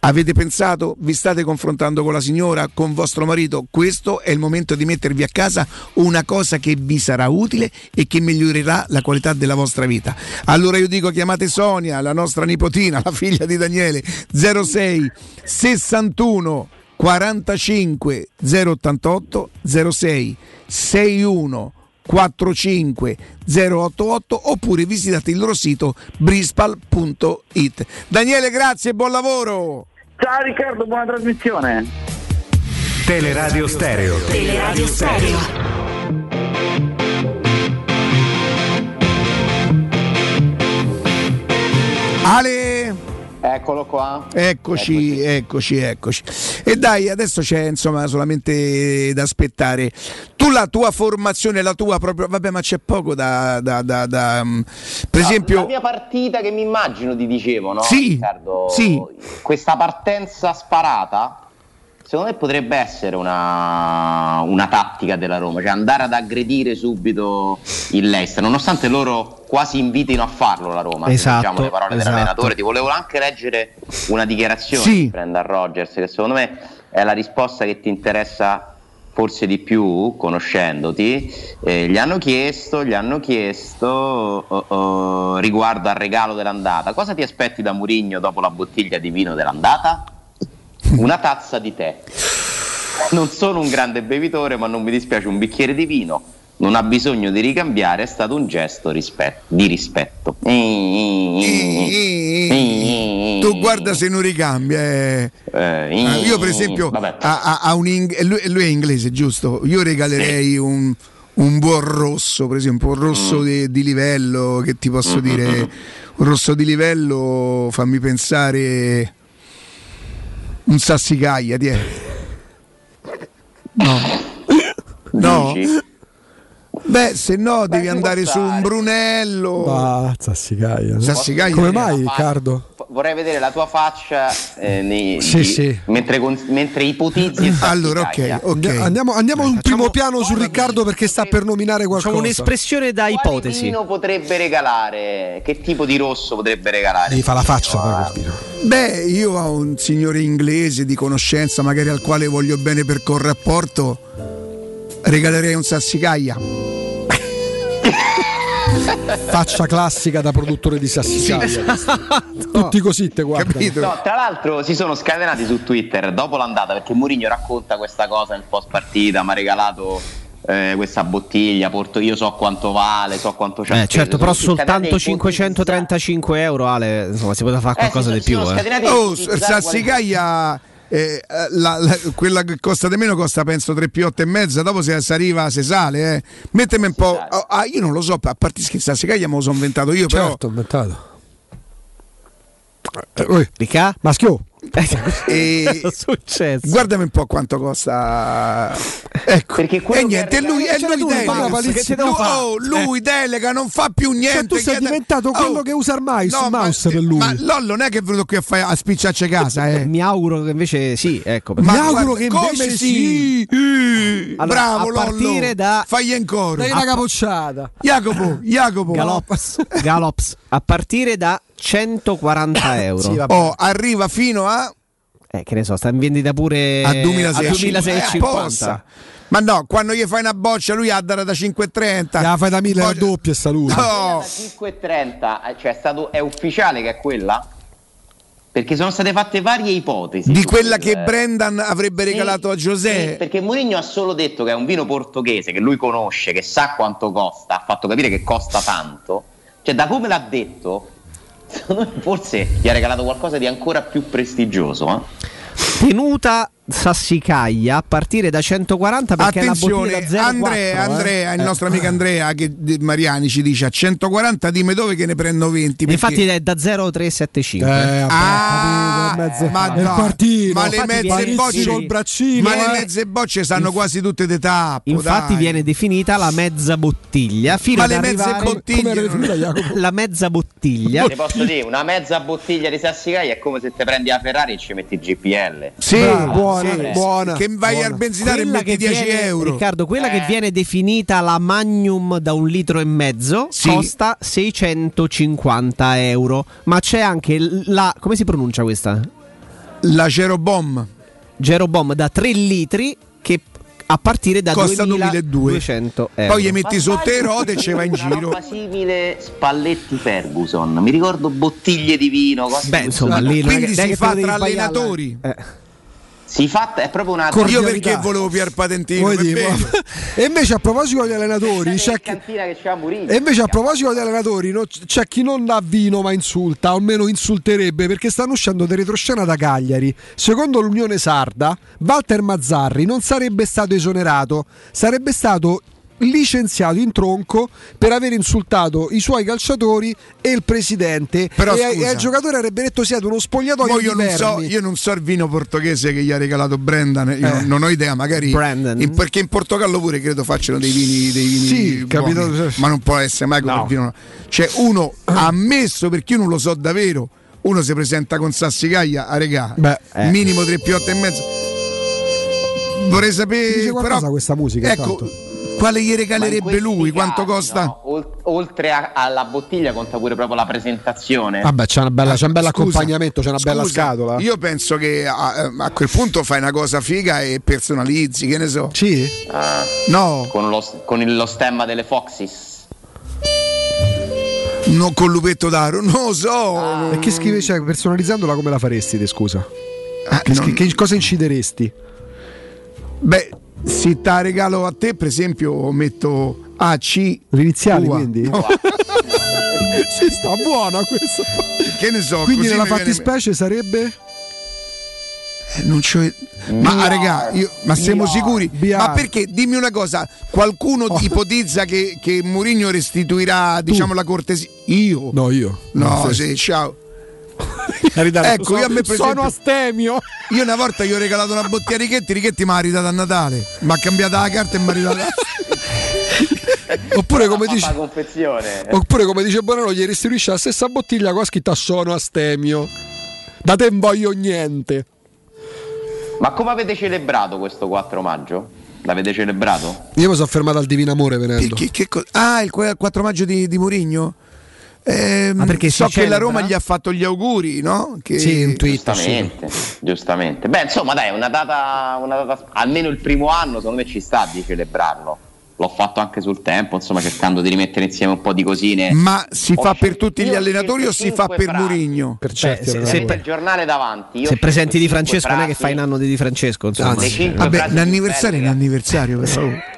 [SPEAKER 3] Avete pensato? Vi state confrontando con la signora, con vostro marito? Questo è il momento di mettervi a casa una cosa che vi sarà utile e che migliorerà la qualità della vostra vita. Allora io dico chiamate Sonia, la nostra nipotina, la figlia di Daniele, 06 61 45 088 06 61 45 088 oppure visitate il loro sito brispal.it. Daniele, grazie e buon lavoro.
[SPEAKER 19] Ciao Riccardo, buona trasmissione.
[SPEAKER 20] Teleradio Stereo.
[SPEAKER 21] Teleradio Stereo.
[SPEAKER 3] Ale!
[SPEAKER 17] Eccolo qua.
[SPEAKER 3] Eccoci, eccoci, eccoci. E dai, adesso c'è insomma solamente da aspettare. Tu la tua formazione, la tua proprio, vabbè, ma c'è poco da, da- da- da, mm, per
[SPEAKER 17] No,
[SPEAKER 3] esempio,
[SPEAKER 17] la mia partita che mi immagino ti dicevo, no?
[SPEAKER 3] Sì,
[SPEAKER 17] Riccardo?
[SPEAKER 3] sì.
[SPEAKER 17] Questa partenza sparata, secondo me potrebbe essere una, una tattica della Roma, cioè andare ad aggredire subito il Leicester, nonostante loro quasi invitino a farlo la Roma.
[SPEAKER 5] Esatto,
[SPEAKER 17] leggiamo le parole
[SPEAKER 5] esatto.
[SPEAKER 17] dell'allenatore. Ti volevo anche leggere una dichiarazione
[SPEAKER 3] Sì.
[SPEAKER 17] di Brendan Rodgers, che secondo me è la risposta che ti interessa forse di più conoscendoti, eh, gli hanno chiesto, gli hanno chiesto oh, oh, riguardo al regalo dell'andata, cosa ti aspetti da Murigno dopo la bottiglia di vino dell'andata? Una tazza di tè. Non sono un grande bevitore, ma non mi dispiace un bicchiere di vino. Non ha bisogno di ricambiare, è stato un gesto rispet- di rispetto.
[SPEAKER 3] tu guarda se non ricambia. eh. Ah, io per esempio, a, a- a un ing- lui, lui è inglese, giusto? Io regalerei un, un buon rosso, per esempio, un rosso di, di livello, che ti posso dire, un rosso di livello, fammi pensare, un sassicaglia, ti è. No. No. Beh, se no devi andare su un Brunello.
[SPEAKER 4] Ah, Sassicaia.
[SPEAKER 3] Sassicaia.
[SPEAKER 4] Come
[SPEAKER 3] Era
[SPEAKER 4] mai,
[SPEAKER 17] fa-
[SPEAKER 4] Riccardo?
[SPEAKER 17] vorrei vedere la tua faccia eh, nei-
[SPEAKER 4] Sì,
[SPEAKER 17] di-
[SPEAKER 4] sì.
[SPEAKER 17] Mentre, con- mentre ipotizzi
[SPEAKER 3] Allora, ok, ok.
[SPEAKER 4] Andiamo, andiamo un primo piano su Riccardo perché sta per nominare qualcosa.
[SPEAKER 5] Facciamo un'espressione da ipotesi.
[SPEAKER 17] vino potrebbe regalare? Che tipo di rosso potrebbe regalare?
[SPEAKER 4] Devi fare la faccia, vino.
[SPEAKER 3] Beh, io ho un signore inglese di conoscenza, magari al quale voglio bene per col rapporto, regalerei un sassicaia.
[SPEAKER 4] Faccia classica da produttore di Sassicaia. Tutti così te guardano.
[SPEAKER 17] No, tra l'altro si sono scatenati su Twitter dopo l'andata perché Mourinho racconta questa cosa nel post partita, mi ha regalato eh, questa bottiglia, porto, io so quanto vale, so quanto c'è.
[SPEAKER 5] Eh, certo, però soltanto
[SPEAKER 17] ai
[SPEAKER 5] 535 euro, Ale, insomma, si poteva fare qualcosa
[SPEAKER 17] Eh, sì,
[SPEAKER 5] di più. Eh.
[SPEAKER 3] Oh, sassicaia. Eh, la- la- quella che costa di meno costa penso 3 più 8 e mezza dopo se, si arriva se sale eh. mettemi un po' ah, ah, io non lo so a parte che sassicaia me lo sono inventato io però
[SPEAKER 4] Certo, inventato. Eh,
[SPEAKER 5] Ricca?
[SPEAKER 4] Maschio.
[SPEAKER 3] e
[SPEAKER 5] successo.
[SPEAKER 3] guardami un po' quanto costa. Ecco.
[SPEAKER 17] Perché
[SPEAKER 3] e
[SPEAKER 17] quello
[SPEAKER 3] niente lui, e lui
[SPEAKER 4] tu,
[SPEAKER 3] delega.
[SPEAKER 4] Che te
[SPEAKER 3] lui, oh, lui delega non fa più niente
[SPEAKER 4] Cioè, tu sei
[SPEAKER 3] chiede-
[SPEAKER 4] diventato quello
[SPEAKER 3] Oh,
[SPEAKER 4] che usa il mouse,
[SPEAKER 3] no,
[SPEAKER 4] il
[SPEAKER 3] ma-
[SPEAKER 4] mouse per lui.
[SPEAKER 3] ma Lollo non è che è venuto qui a, fare, a spicciarci casa eh.
[SPEAKER 5] Mi auguro che invece sì, ecco.
[SPEAKER 3] Ma
[SPEAKER 5] perché-
[SPEAKER 4] auguro
[SPEAKER 3] guarda,
[SPEAKER 4] che
[SPEAKER 3] come
[SPEAKER 4] invece
[SPEAKER 3] sì, Eh,
[SPEAKER 5] Allora,
[SPEAKER 3] bravo
[SPEAKER 5] a partire
[SPEAKER 3] Lollo
[SPEAKER 5] da-
[SPEAKER 3] fagli ancora
[SPEAKER 4] Dai una capocciata.
[SPEAKER 3] Jacopo Jacopo.
[SPEAKER 5] Galops, Galops, a partire da 140 euro.
[SPEAKER 4] Sì,
[SPEAKER 3] oh, arriva fino a
[SPEAKER 5] Eh, che ne so, sta in vendita pure
[SPEAKER 3] a
[SPEAKER 5] a
[SPEAKER 3] 2650
[SPEAKER 5] 2650.
[SPEAKER 3] ma no quando gli fai una boccia lui ha dare da 5,30
[SPEAKER 4] La fai da 1000
[SPEAKER 3] Boccia-
[SPEAKER 4] doppia e saluti.
[SPEAKER 3] No.
[SPEAKER 17] Da 5,30, eh, cioè è, stato, è ufficiale che è quella? Perché sono state fatte varie ipotesi.
[SPEAKER 3] di quella
[SPEAKER 17] quel-
[SPEAKER 3] che Brendan avrebbe
[SPEAKER 17] Sì,
[SPEAKER 3] regalato a
[SPEAKER 17] sì,
[SPEAKER 3] José
[SPEAKER 17] perché Mourinho ha solo detto che è un vino portoghese che lui conosce, che sa quanto costa, ha fatto capire che costa tanto. Cioè, da come l'ha detto, forse gli ha regalato qualcosa di ancora più prestigioso. eh.
[SPEAKER 5] Tenuta Sassicaia a partire da 140 perché
[SPEAKER 3] Attenzione,
[SPEAKER 5] è bottiglia da 0,4
[SPEAKER 3] Andrea,
[SPEAKER 5] eh.
[SPEAKER 3] Andrea, il
[SPEAKER 5] Eh.
[SPEAKER 3] nostro amico Andrea che di- Mariani ci dice a 140 dimmi dove che ne prendo 20 perché-
[SPEAKER 5] Infatti è da 0,375.
[SPEAKER 4] Eh, vabbè,
[SPEAKER 3] Ah,
[SPEAKER 4] capito, mezze-
[SPEAKER 3] ma
[SPEAKER 4] il
[SPEAKER 3] no,
[SPEAKER 4] quartino.
[SPEAKER 3] ma le mezze bocce
[SPEAKER 4] col braccino.
[SPEAKER 3] ma le
[SPEAKER 4] eh.
[SPEAKER 3] mezze bocce sanno quasi tutte di tappo
[SPEAKER 5] Infatti
[SPEAKER 3] dai.
[SPEAKER 5] viene definita la mezza bottiglia fino
[SPEAKER 3] Ma le mezze bottiglie
[SPEAKER 5] la mezza bottiglia
[SPEAKER 17] Ti posso dire, una mezza bottiglia di Sassicaia è come se te prendi la Ferrari e ci metti il GPL.
[SPEAKER 3] Sì,
[SPEAKER 4] Bravo, buona,
[SPEAKER 3] sì.
[SPEAKER 4] buona.
[SPEAKER 3] che vai
[SPEAKER 4] buona.
[SPEAKER 3] al benzinario e
[SPEAKER 5] Quella
[SPEAKER 3] metti
[SPEAKER 5] che
[SPEAKER 3] 10
[SPEAKER 5] viene-
[SPEAKER 3] euro
[SPEAKER 5] Riccardo, quella
[SPEAKER 17] Eh.
[SPEAKER 5] che viene definita la Magnum da un litro e mezzo
[SPEAKER 3] Sì.
[SPEAKER 5] costa 650 euro. Ma c'è anche la. come si pronuncia questa?
[SPEAKER 3] La Cerobom
[SPEAKER 5] Jerobom da 3 litri che a partire da
[SPEAKER 3] Costa
[SPEAKER 5] 2200 euro.
[SPEAKER 3] poi gli metti sotto i rode e ci va in
[SPEAKER 17] Una
[SPEAKER 3] giro
[SPEAKER 17] roba simile Spalletti Ferguson. Mi ricordo bottiglie di vino. cose
[SPEAKER 5] Beh, insomma, lì
[SPEAKER 3] quindi si fa tra allenatori
[SPEAKER 5] eh.
[SPEAKER 17] Si fa, è proprio una
[SPEAKER 3] io
[SPEAKER 4] Cordialità.
[SPEAKER 3] perché volevo Pier Patentino
[SPEAKER 4] e invece a proposito degli allenatori c'è chi,
[SPEAKER 17] Mourinho.
[SPEAKER 4] e invece a proposito degli allenatori no, c'è chi non dà vino ma insulta o almeno insulterebbe perché stanno uscendo di retroscena da Cagliari secondo l'Unione Sarda Walter Mazzarri non sarebbe stato esonerato sarebbe stato licenziato in tronco per aver insultato i suoi calciatori e il presidente
[SPEAKER 3] Però,
[SPEAKER 4] e,
[SPEAKER 3] scusa.
[SPEAKER 4] e al giocatore avrebbe detto siete uno spogliatoio
[SPEAKER 3] io, non so,
[SPEAKER 4] vermi."
[SPEAKER 3] io non so il vino portoghese che gli ha regalato Brendan, io non- non ho idea, magari in- perché in Portogallo pure credo facciano dei vini, dei vini
[SPEAKER 4] Sì,
[SPEAKER 3] buoni,
[SPEAKER 4] capito.
[SPEAKER 3] ma non può essere mai come
[SPEAKER 4] No.
[SPEAKER 3] il vino. Cioè uno ha ammesso perché io non lo so davvero, uno si presenta con Sassicaia a regà,
[SPEAKER 4] Beh,
[SPEAKER 5] eh.
[SPEAKER 3] minimo 3 più 8 e mezzo. Vorrei sapere
[SPEAKER 4] Dice qualcosa
[SPEAKER 3] però,
[SPEAKER 4] questa musica,
[SPEAKER 3] Ecco,
[SPEAKER 4] intanto.
[SPEAKER 3] Quale gli regalerebbe lui? Quanto
[SPEAKER 17] casi,
[SPEAKER 3] costa?
[SPEAKER 17] no, ol- oltre a- alla bottiglia conta pure proprio la presentazione.
[SPEAKER 4] vabbè c'è, una bella, c'è un bel
[SPEAKER 3] Scusa,
[SPEAKER 4] accompagnamento c'è una bella
[SPEAKER 3] scusa,
[SPEAKER 4] scatola
[SPEAKER 3] Io penso che a, a quel punto fai una cosa figa e personalizzi, che ne so.
[SPEAKER 4] sì?
[SPEAKER 17] Ah,
[SPEAKER 3] No,
[SPEAKER 17] con, lo, con lo stemma delle Foxys.
[SPEAKER 3] no con lupetto d'aro, non lo so.
[SPEAKER 4] E che scrive, cioè, personalizzandola come la faresti, te, scusa?
[SPEAKER 3] Ah,
[SPEAKER 4] Che,
[SPEAKER 3] non-
[SPEAKER 4] che cosa incideresti?
[SPEAKER 3] Beh, se te la regalo a te, per esempio, metto AC.
[SPEAKER 4] L'iniziale,
[SPEAKER 3] tua.
[SPEAKER 4] quindi?
[SPEAKER 3] No,
[SPEAKER 4] Ci sta buona questa.
[SPEAKER 3] che ne so.
[SPEAKER 4] Quindi nella
[SPEAKER 3] mi viene-
[SPEAKER 4] fattispecie sarebbe?
[SPEAKER 3] Eh, Non c'ho... Ma
[SPEAKER 17] Biar.
[SPEAKER 3] raga, io- ma siamo
[SPEAKER 17] Biar.
[SPEAKER 3] sicuri?
[SPEAKER 4] Biar.
[SPEAKER 3] Ma perché? Dimmi una cosa, qualcuno
[SPEAKER 4] Oh.
[SPEAKER 3] ipotizza che, che Mourinho restituirà, diciamo, la cortesia? Io?
[SPEAKER 4] No, io.
[SPEAKER 3] No,
[SPEAKER 4] No,
[SPEAKER 3] sì, ciao. Ecco, io a me per
[SPEAKER 4] sono astemio.
[SPEAKER 3] Io una volta gli ho regalato una bottiglia di Richetti, Richetti mi ha ridata a Natale, mi ha cambiato la carta e mi ha ridata.
[SPEAKER 4] Oppure come dice, oppure come dice Bonanno, gli restituisce la stessa bottiglia con la scritta sono astemio. Da te non voglio niente.
[SPEAKER 17] Ma come avete celebrato questo 4 maggio? L'avete celebrato?
[SPEAKER 4] Io mi sono fermato al Divino Amore venendo.
[SPEAKER 3] Che- che co- ah, il que- 4 maggio di, di Murigno? Ehm,
[SPEAKER 5] Ma perché
[SPEAKER 3] so che la? Roma gli ha fatto gli auguri, no? Che...
[SPEAKER 4] Sì, un tweet.
[SPEAKER 17] Giustamente, giustamente. Beh, insomma, dai, una data, una data- almeno il primo anno, secondo me ci sta di celebrarlo. L'ho fatto anche sul tempo, insomma, cercando di rimettere insieme un po' di cosine.
[SPEAKER 3] Ma si
[SPEAKER 17] Ho
[SPEAKER 3] fa per tutti gli allenatori o si fa per. Murigno?
[SPEAKER 4] Per certi
[SPEAKER 5] se-
[SPEAKER 4] allenatori.
[SPEAKER 5] se-
[SPEAKER 17] Avete il giornale davanti.
[SPEAKER 5] Se presenti di Francesco, non è che fai un anno di Di Francesco, insomma.
[SPEAKER 17] Cinque
[SPEAKER 3] Vabbè,
[SPEAKER 17] frasi
[SPEAKER 3] un
[SPEAKER 17] più
[SPEAKER 3] anniversario è un anniversario, però.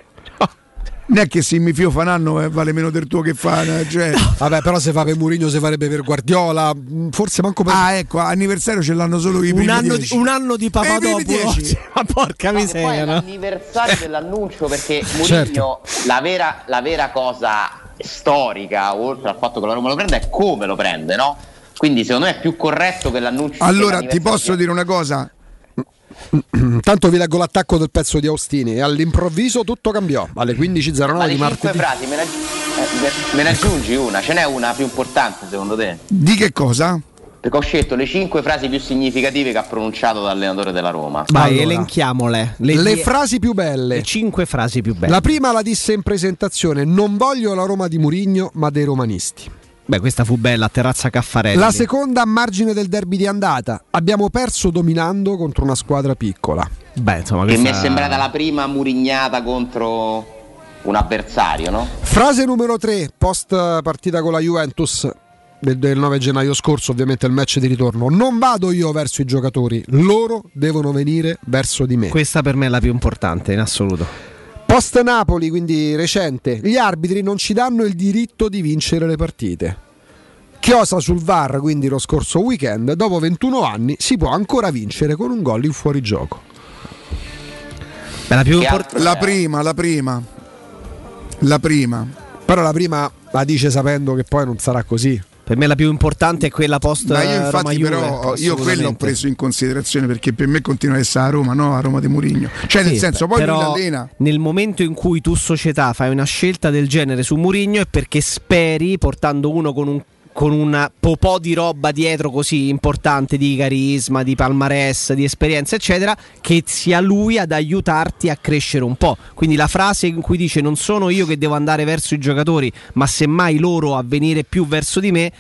[SPEAKER 3] Non è che se mi fio fa un anno eh, vale meno del tuo che fa. eh, Cioè.
[SPEAKER 4] Vabbè, però se fa per Murigno si farebbe per Guardiola, mh, forse manco per
[SPEAKER 3] Ah, ecco, anniversario ce l'hanno solo i primi
[SPEAKER 5] Un anno, di, un anno di
[SPEAKER 3] Eh, primi
[SPEAKER 5] Papadopoulos.
[SPEAKER 3] dieci.
[SPEAKER 5] Ma porca
[SPEAKER 17] poi
[SPEAKER 5] miseria,
[SPEAKER 17] è
[SPEAKER 5] no?
[SPEAKER 17] l'anniversario dell'annuncio perché Mourinho
[SPEAKER 4] Certo.
[SPEAKER 17] la, vera, la vera cosa storica, oltre al fatto che la Roma lo prende, è come lo prende, no? Quindi secondo me è più corretto che l'annuncio.
[SPEAKER 3] Allora, ti posso dire una cosa?
[SPEAKER 4] Tanto vi leggo l'attacco del pezzo di Austini e all'improvviso tutto cambiò alle 15.09
[SPEAKER 17] Ma
[SPEAKER 4] di martedì.
[SPEAKER 17] frasi me ne, eh, me- me ne aggiungi una, ce n'è una più importante secondo te?
[SPEAKER 3] Di che cosa?
[SPEAKER 17] Perché ho scelto le cinque frasi più significative che ha pronunciato l'allenatore della Roma.
[SPEAKER 5] Vai,
[SPEAKER 4] Allora.
[SPEAKER 5] elenchiamole. Le,
[SPEAKER 4] Le
[SPEAKER 5] die-
[SPEAKER 4] frasi più belle.
[SPEAKER 5] le cinque frasi più belle.
[SPEAKER 4] La prima la disse in presentazione: Non voglio la Roma di Murigno, ma dei romanisti.
[SPEAKER 5] Beh, questa fu bella, a terrazza Caffarelli.
[SPEAKER 4] La seconda a margine del derby di andata. Abbiamo perso dominando contro una squadra piccola.
[SPEAKER 5] Beh, insomma,
[SPEAKER 17] Che
[SPEAKER 5] questa...
[SPEAKER 17] mi è sembrata la prima murignata contro un avversario, no?
[SPEAKER 4] Frase numero 3, post partita con la Juventus del, del 9 gennaio scorso, ovviamente il match di ritorno. Non vado io verso i giocatori, loro devono venire verso di me.
[SPEAKER 5] Questa per me è la più importante in assoluto.
[SPEAKER 4] Post Napoli, quindi recente, gli arbitri non ci danno il diritto di vincere le partite. Chiosa sul VAR, quindi lo scorso weekend, dopo 21 anni si può ancora vincere con un gol in fuorigioco.
[SPEAKER 5] Beh, la
[SPEAKER 17] altro
[SPEAKER 3] La prima, la prima. La prima.
[SPEAKER 4] Però la prima la dice sapendo che poi non sarà così.
[SPEAKER 5] Per me la più importante è quella post
[SPEAKER 3] Ma io infatti però io quello ho preso in considerazione perché per me continua a essere a Roma, no? A Roma di Murigno. Cioè nel
[SPEAKER 5] Sì,
[SPEAKER 3] senso, poi
[SPEAKER 5] però. Nel momento in cui tu società fai una scelta del genere su Murigno è perché speri portando uno con un con un popò di roba dietro così importante di carisma, di palmarès, di esperienza, eccetera, che sia lui ad aiutarti a crescere un po'. Quindi la frase in cui dice non sono io che devo andare verso i giocatori, ma semmai loro a venire più verso di me,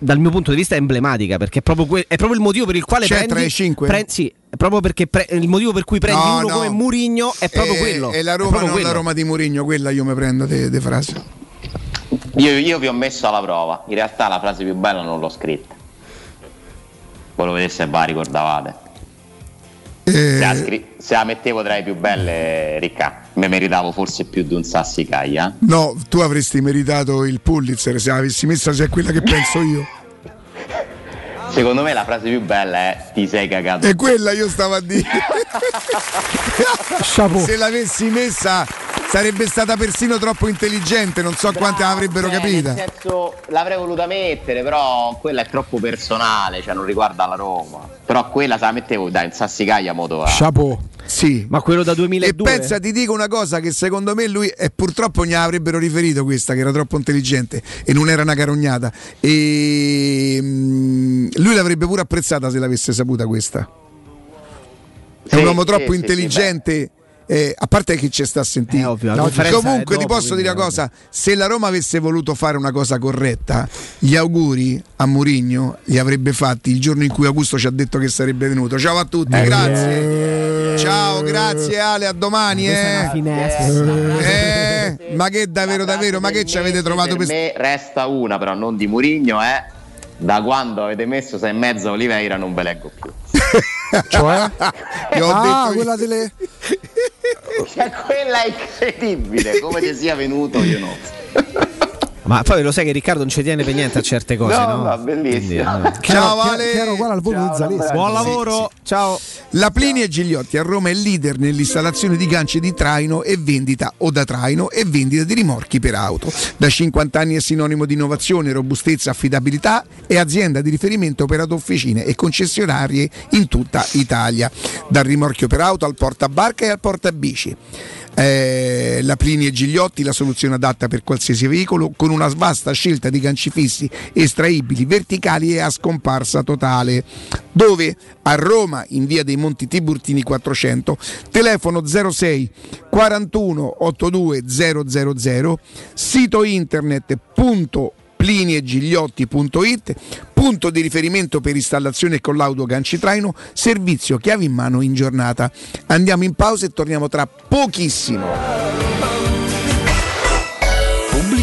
[SPEAKER 5] dal mio punto di vista è emblematica, perché è proprio, que- è proprio il motivo per il quale
[SPEAKER 3] C'è
[SPEAKER 5] prendi,
[SPEAKER 3] tra i cinque?
[SPEAKER 5] pre- sì, è proprio perché pre- il motivo per cui prendi
[SPEAKER 3] No,
[SPEAKER 5] uno
[SPEAKER 3] no.
[SPEAKER 5] come Murigno è proprio
[SPEAKER 3] E-
[SPEAKER 5] quello.
[SPEAKER 3] E la
[SPEAKER 5] è
[SPEAKER 3] Roma
[SPEAKER 5] proprio
[SPEAKER 3] non la
[SPEAKER 5] quello.
[SPEAKER 3] Roma di Murigno, quella io mi prendo de, frasi.
[SPEAKER 17] Io, io vi ho messo alla prova. In realtà la frase più bella non l'ho scritta. Voi lo vedeste e ve la ricordavate. Se, la
[SPEAKER 3] Eh,
[SPEAKER 17] scri- se la mettevo tra le più belle, Ricca, mi meritavo forse più di un sassicaglia.
[SPEAKER 3] no, tu avresti meritato il Pulitzer se l'avessi messa se è quella che penso io.
[SPEAKER 17] Secondo me la frase più bella è ti sei cagato.
[SPEAKER 3] E quella io stavo a dire. Se l'avessi messa sarebbe stata persino troppo intelligente, non so quante avrebbero
[SPEAKER 17] Cioè,
[SPEAKER 3] capita.
[SPEAKER 17] Nel senso, l'avrei voluta mettere, però quella è troppo personale, cioè non riguarda la Roma. Però quella se la mettevo, dai, in sassicaglia modo a...
[SPEAKER 4] Chapeau.
[SPEAKER 3] Sì.
[SPEAKER 5] Ma quello da
[SPEAKER 3] E
[SPEAKER 5] 2002
[SPEAKER 3] pensa, ti dico una cosa che secondo me lui, e purtroppo gli avrebbero riferito questa, che era troppo intelligente e non era una carognata. E mm, lui l'avrebbe pure apprezzata se l'avesse saputa questa. È
[SPEAKER 17] Sì,
[SPEAKER 3] un uomo
[SPEAKER 17] sì,
[SPEAKER 3] troppo
[SPEAKER 17] sì,
[SPEAKER 3] intelligente. Eh, a parte che ci sta a sentire,
[SPEAKER 5] Eh, ovvio,
[SPEAKER 3] No, comunque
[SPEAKER 5] è
[SPEAKER 3] ti
[SPEAKER 5] dopo,
[SPEAKER 3] posso dire una cosa: se la Roma avesse voluto fare una cosa corretta, gli auguri a Mourinho li avrebbe fatti il giorno in cui Augusto ci ha detto che sarebbe venuto. Ciao a tutti,
[SPEAKER 5] Eh,
[SPEAKER 3] grazie. Ciao, grazie Ale, a domani.
[SPEAKER 5] Questa
[SPEAKER 3] Eh. Eh, ma che davvero, davvero, ma che ci avete trovato
[SPEAKER 17] per me resta una, però non di Murigno, è da quando avete messo sei e mezzo Oliveira non ve leggo più.
[SPEAKER 4] Cioè?
[SPEAKER 3] Che ho
[SPEAKER 4] ah,
[SPEAKER 3] detto io.
[SPEAKER 4] quella delle.
[SPEAKER 17] Cioè, quella è incredibile, come ti sia venuto io no.
[SPEAKER 5] Ma poi lo sai che Riccardo non ci tiene per niente a certe cose,
[SPEAKER 17] No,
[SPEAKER 5] no?
[SPEAKER 17] va bellissimo.
[SPEAKER 5] Quindi, eh.
[SPEAKER 3] Ciao
[SPEAKER 4] Chiaro-
[SPEAKER 3] Ale.
[SPEAKER 4] chiaro uguale al volo di Zaleschi.
[SPEAKER 5] Buon lavoro, ciao.
[SPEAKER 3] La Plini e Gigliotti a Roma è leader nell'installazione di ganci di traino e vendita o da traino e vendita di rimorchi per auto. Da 50 anni è sinonimo di innovazione, robustezza, affidabilità e azienda di riferimento per autofficine e concessionarie in tutta Italia. Dal rimorchio per auto al portabarca e al portabici. Eh, la Plini e Gigliotti, la soluzione adatta per qualsiasi veicolo, con una vasta scelta di ganci estraibili, verticali e a scomparsa totale. Dove? A Roma, in via dei Monti Tiburtini 400, telefono 06 41 82 000, sito internet punto pliniegigliotti.it, punto di riferimento per installazione e collaudo ganci traino, servizio chiavi in mano in giornata. Andiamo in pausa e torniamo tra pochissimo.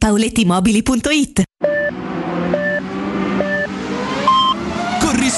[SPEAKER 22] paolettimobili.it.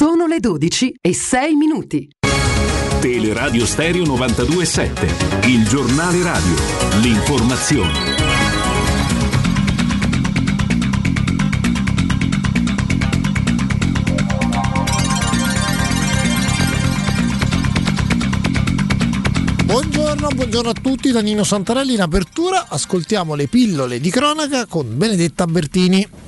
[SPEAKER 15] Sono le 12 e 6 minuti.
[SPEAKER 12] Teleradio Stereo 927, il giornale radio, l'informazione.
[SPEAKER 16] Buongiorno, buongiorno a tutti da Nino Santarelli in apertura. Ascoltiamo le pillole di cronaca con Benedetta Bertini.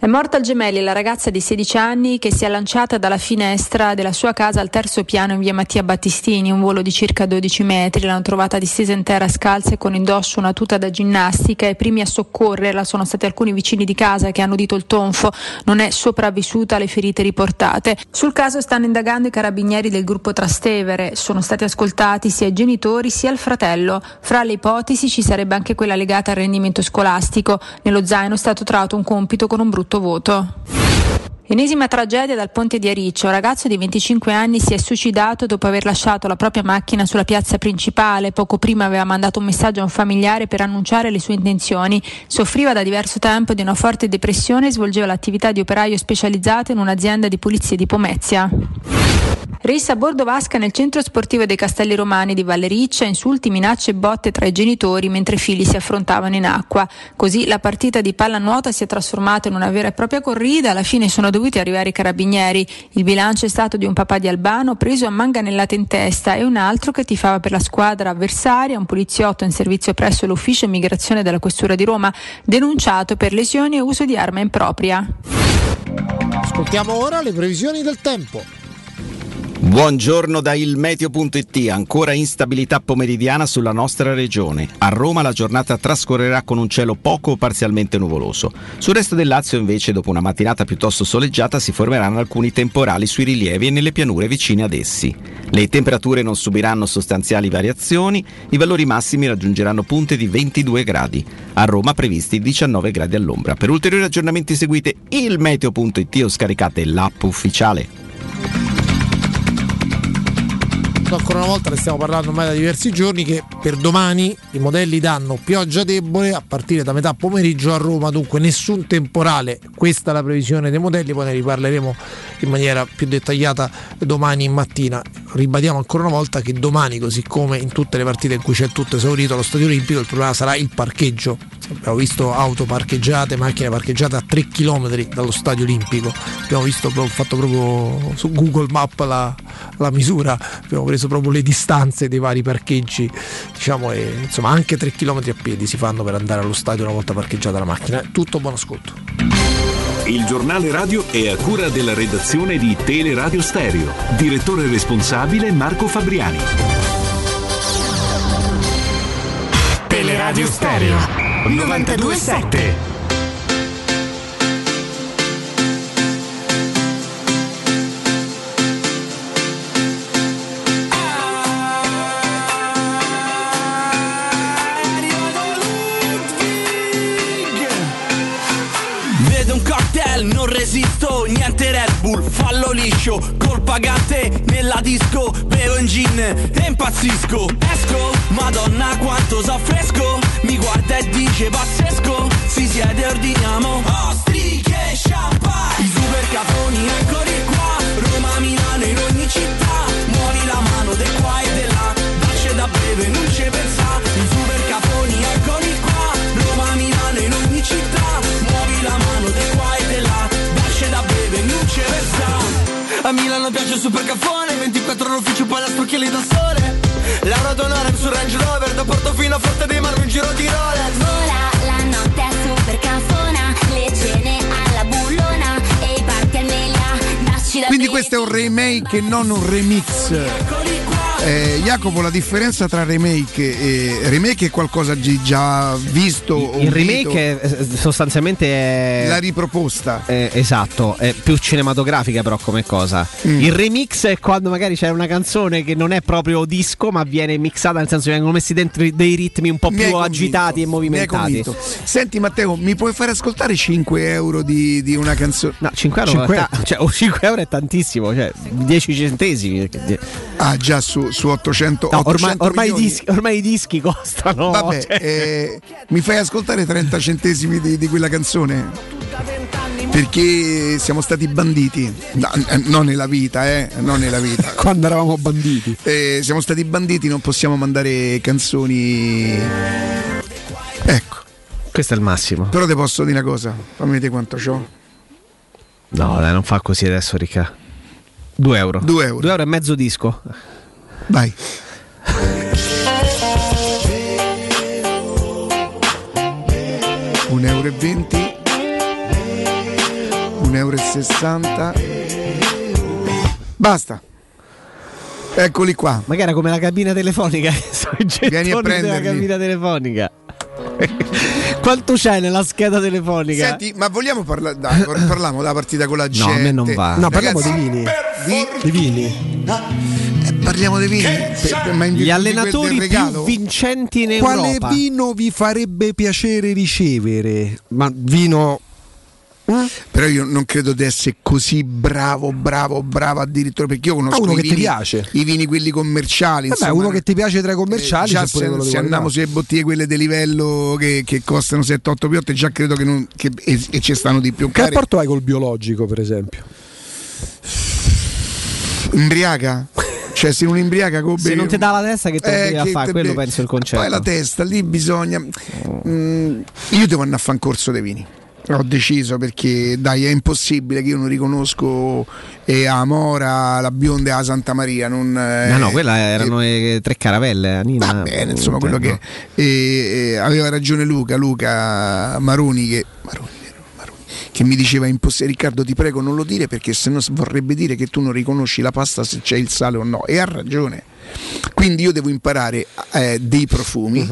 [SPEAKER 23] È morta al Gemelli la ragazza di 16 anni che si è lanciata dalla finestra della sua casa al terzo piano in via Mattia Battistini, un volo di circa 12 metri. L'hanno trovata distesa in terra scalza e con indosso una tuta da ginnastica. I primi a soccorrerla sono stati alcuni vicini di casa che hanno udito il tonfo. Non è sopravvissuta alle ferite riportate. Sul caso stanno indagando i carabinieri del gruppo Trastevere. Sono stati ascoltati sia i genitori sia il fratello. Fra le ipotesi ci sarebbe anche quella legata al rendimento scolastico. Nello zaino è stato trovato un compito con un brutto voto. Enesima tragedia dal ponte di Ariccio. Un ragazzo di 25 anni si è suicidato dopo aver lasciato la propria macchina sulla piazza principale. Poco prima aveva mandato un messaggio a un familiare per annunciare le sue intenzioni. Soffriva da diverso tempo di una forte depressione e svolgeva l'attività di operaio specializzato in un'azienda di pulizia di Pomezia. Rissa a bordo vasca nel centro sportivo dei Castelli Romani di Vallericcia, insulti, minacce e botte tra i genitori mentre i figli si affrontavano in acqua. Così la partita di pallanuoto si è trasformata in una vera e propria corrida, alla fine sono dovuti arrivare i carabinieri. Il bilancio è stato di un papà di Albano preso a manganellate in testa e un altro che tifava per la squadra avversaria, un poliziotto in servizio presso l'ufficio immigrazione della Questura di Roma, denunciato per lesioni e uso di arma impropria.
[SPEAKER 16] Ascoltiamo ora le previsioni del tempo.
[SPEAKER 24] Buongiorno da ilmeteo.it, ancora instabilità pomeridiana sulla nostra regione. A Roma la giornata trascorrerà con un cielo poco o parzialmente nuvoloso. Sul resto del Lazio invece dopo una mattinata piuttosto soleggiata si formeranno alcuni temporali sui rilievi e nelle pianure vicine ad essi. Le temperature non subiranno sostanziali variazioni, i valori massimi raggiungeranno punte di 22 gradi. A Roma previsti 19 gradi all'ombra. Per ulteriori aggiornamenti seguite ilmeteo.it o scaricate l'app ufficiale.
[SPEAKER 16] Ancora una volta ne stiamo parlando ormai da diversi giorni che per domani i modelli danno pioggia debole a partire da metà pomeriggio a Roma. Dunque nessun temporale. Questa è la previsione dei modelli poi ne riparleremo in maniera più dettagliata domani mattina. Ribadiamo ancora una volta che domani così come in tutte le partite in cui c'è tutto esaurito allo stadio olimpico il problema sarà il parcheggio. Abbiamo visto auto parcheggiate macchine parcheggiate a 3 km dallo stadio olimpico. Abbiamo visto fatto proprio su Google Map la, la misura. Abbiamo preso proprio le distanze dei vari parcheggi, diciamo, e, insomma anche 3 km a piedi si fanno per andare allo stadio una volta parcheggiata la macchina. Tutto buon ascolto.
[SPEAKER 12] Il giornale radio è a cura della redazione di Teleradio Stereo. Direttore responsabile Marco Fabriani.
[SPEAKER 21] Teleradio Stereo 927.
[SPEAKER 13] Cocktail, non resisto, niente Red Bull, fallo liscio, col pagante nella disco, bevo in gin e impazzisco. Esco, madonna quanto s'affresco, mi guarda e dice pazzesco, si siede e ordiniamo ostriche e champagne. I super cafoni eccoli qua, Roma, Milano in ogni città, muovi la mano de qua e de là, dacce da bere, non ci pensa, Milano
[SPEAKER 25] piace il super caffone 24 ore ufficio poi la spocchiali da sole. Laura d'onore su Range Rover Da Portofino a Forte dei Marmi in giro di Rolex.
[SPEAKER 26] Vola la notte a super canzona Le cene alla bullona E i party al da
[SPEAKER 3] Quindi questo è un remake e non un remix. Eh, Jacopo, la differenza tra remake e remake è qualcosa di già visto.
[SPEAKER 5] Il remake è, eh, sostanzialmente è.
[SPEAKER 3] La riproposta.
[SPEAKER 5] Eh, esatto, è più cinematografica però come cosa.
[SPEAKER 3] Mm.
[SPEAKER 5] Il remix è quando magari c'è una canzone che non è proprio disco ma viene mixata, nel senso che vengono messi dentro dei ritmi un po' più agitati e movimentati.
[SPEAKER 3] Senti Matteo, mi puoi fare ascoltare 5 euro di, di una canzone?
[SPEAKER 5] No, 5 euro,
[SPEAKER 3] 5
[SPEAKER 5] è ta- cioè, o 5 euro è tantissimo, cioè 10 centesimi.
[SPEAKER 3] Ah, già su, su 800,
[SPEAKER 5] No, ormai,
[SPEAKER 3] 800
[SPEAKER 5] ormai dischi, ormai i dischi costano.
[SPEAKER 3] Vabbè,
[SPEAKER 5] cioè.
[SPEAKER 3] eh, mi fai ascoltare 30 centesimi di, di quella canzone? Perché siamo stati banditi, No, non nella vita, eh, non nella vita.
[SPEAKER 27] Quando eravamo banditi.
[SPEAKER 3] Eh, siamo stati banditi, non possiamo mandare canzoni. Ecco,
[SPEAKER 5] Questo è il massimo.
[SPEAKER 3] però ti posso dire una cosa, fammi vedere quanto c'ho.
[SPEAKER 5] No, dai, non fa così adesso, Ricca. 2 euro.
[SPEAKER 3] 2 euro.
[SPEAKER 5] 2 euro e mezzo disco.
[SPEAKER 3] Vai. Un euro e 20 un euro e 60 basta eccoli qua
[SPEAKER 5] Magari era come la cabina telefonica.
[SPEAKER 3] Vieni a
[SPEAKER 5] della
[SPEAKER 3] prenderli.
[SPEAKER 5] cabina telefonica. Quanto c'è nella scheda telefonica?
[SPEAKER 3] Senti, ma vogliamo parlare? Dai, par- parliamo della partita con la
[SPEAKER 5] No,
[SPEAKER 3] gente.
[SPEAKER 5] a me non va.
[SPEAKER 27] No, parliamo
[SPEAKER 3] Ragazzi,
[SPEAKER 27] dei vini.
[SPEAKER 3] Di,
[SPEAKER 27] Di vini.
[SPEAKER 3] Eh, parliamo dei vini. Per- per- ma in
[SPEAKER 5] Gli allenatori più
[SPEAKER 3] regalo?
[SPEAKER 5] vincenti in
[SPEAKER 27] Quale
[SPEAKER 5] Europa.
[SPEAKER 27] vino vi farebbe piacere ricevere? Ma vino.
[SPEAKER 3] Però io non credo di essere così bravo, bravo, bravo addirittura perché io conosco
[SPEAKER 27] Ah, uno
[SPEAKER 3] i
[SPEAKER 27] che ti
[SPEAKER 3] vini,
[SPEAKER 27] piace.
[SPEAKER 3] i vini quelli commerciali.
[SPEAKER 27] Vabbè,
[SPEAKER 3] insomma,
[SPEAKER 27] uno che ti piace tra i commerciali.
[SPEAKER 3] Eh, già
[SPEAKER 27] c'è pure
[SPEAKER 3] se, se andiamo sulle bottiglie quelle di livello che, che costano 7-8 piotte, già credo che, non, che e, e ci stanno di più.
[SPEAKER 27] Che rapporto hai col biologico, per esempio?
[SPEAKER 3] Imbriaca? Cioè, se non imbriaca come
[SPEAKER 5] Se non ti dà la testa che te lo
[SPEAKER 3] Eh,
[SPEAKER 5] a
[SPEAKER 3] che
[SPEAKER 5] fare, quello penso il concetto.
[SPEAKER 3] Poi la testa, lì bisogna. Mm, io devo andare a fare un corso dei vini. Ho deciso perché dai è impossibile che io non riconosco eh, Amora, la bionda e la Santa Maria. Non, eh,
[SPEAKER 5] No, no, quella erano eh, tre caravelle. Anina.
[SPEAKER 3] Va bene, insomma,
[SPEAKER 5] Eh,
[SPEAKER 3] quello
[SPEAKER 5] no.
[SPEAKER 3] che e, e, aveva ragione Luca, Luca Maroni che, Maroni, che mi diceva impossibile Riccardo ti prego non lo dire perché sennò vorrebbe dire che tu non riconosci la pasta se c'è il sale o no e ha ragione quindi io devo imparare eh, dei profumi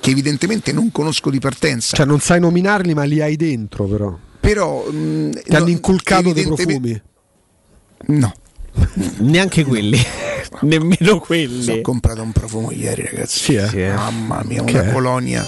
[SPEAKER 3] che evidentemente non conosco di partenza
[SPEAKER 27] Cioè, non sai nominarli, ma li hai dentro, però.
[SPEAKER 3] però mh,
[SPEAKER 27] Ti hanno
[SPEAKER 3] no,
[SPEAKER 27] inculcato dei profumi.
[SPEAKER 3] no
[SPEAKER 5] Neanche quelli. Nemmeno quelli.
[SPEAKER 3] ho comprato un profumo ieri ragazzi
[SPEAKER 27] Sì, eh.
[SPEAKER 5] Sì, eh.
[SPEAKER 3] mamma mia
[SPEAKER 27] Che
[SPEAKER 3] una
[SPEAKER 27] è?
[SPEAKER 3] colonia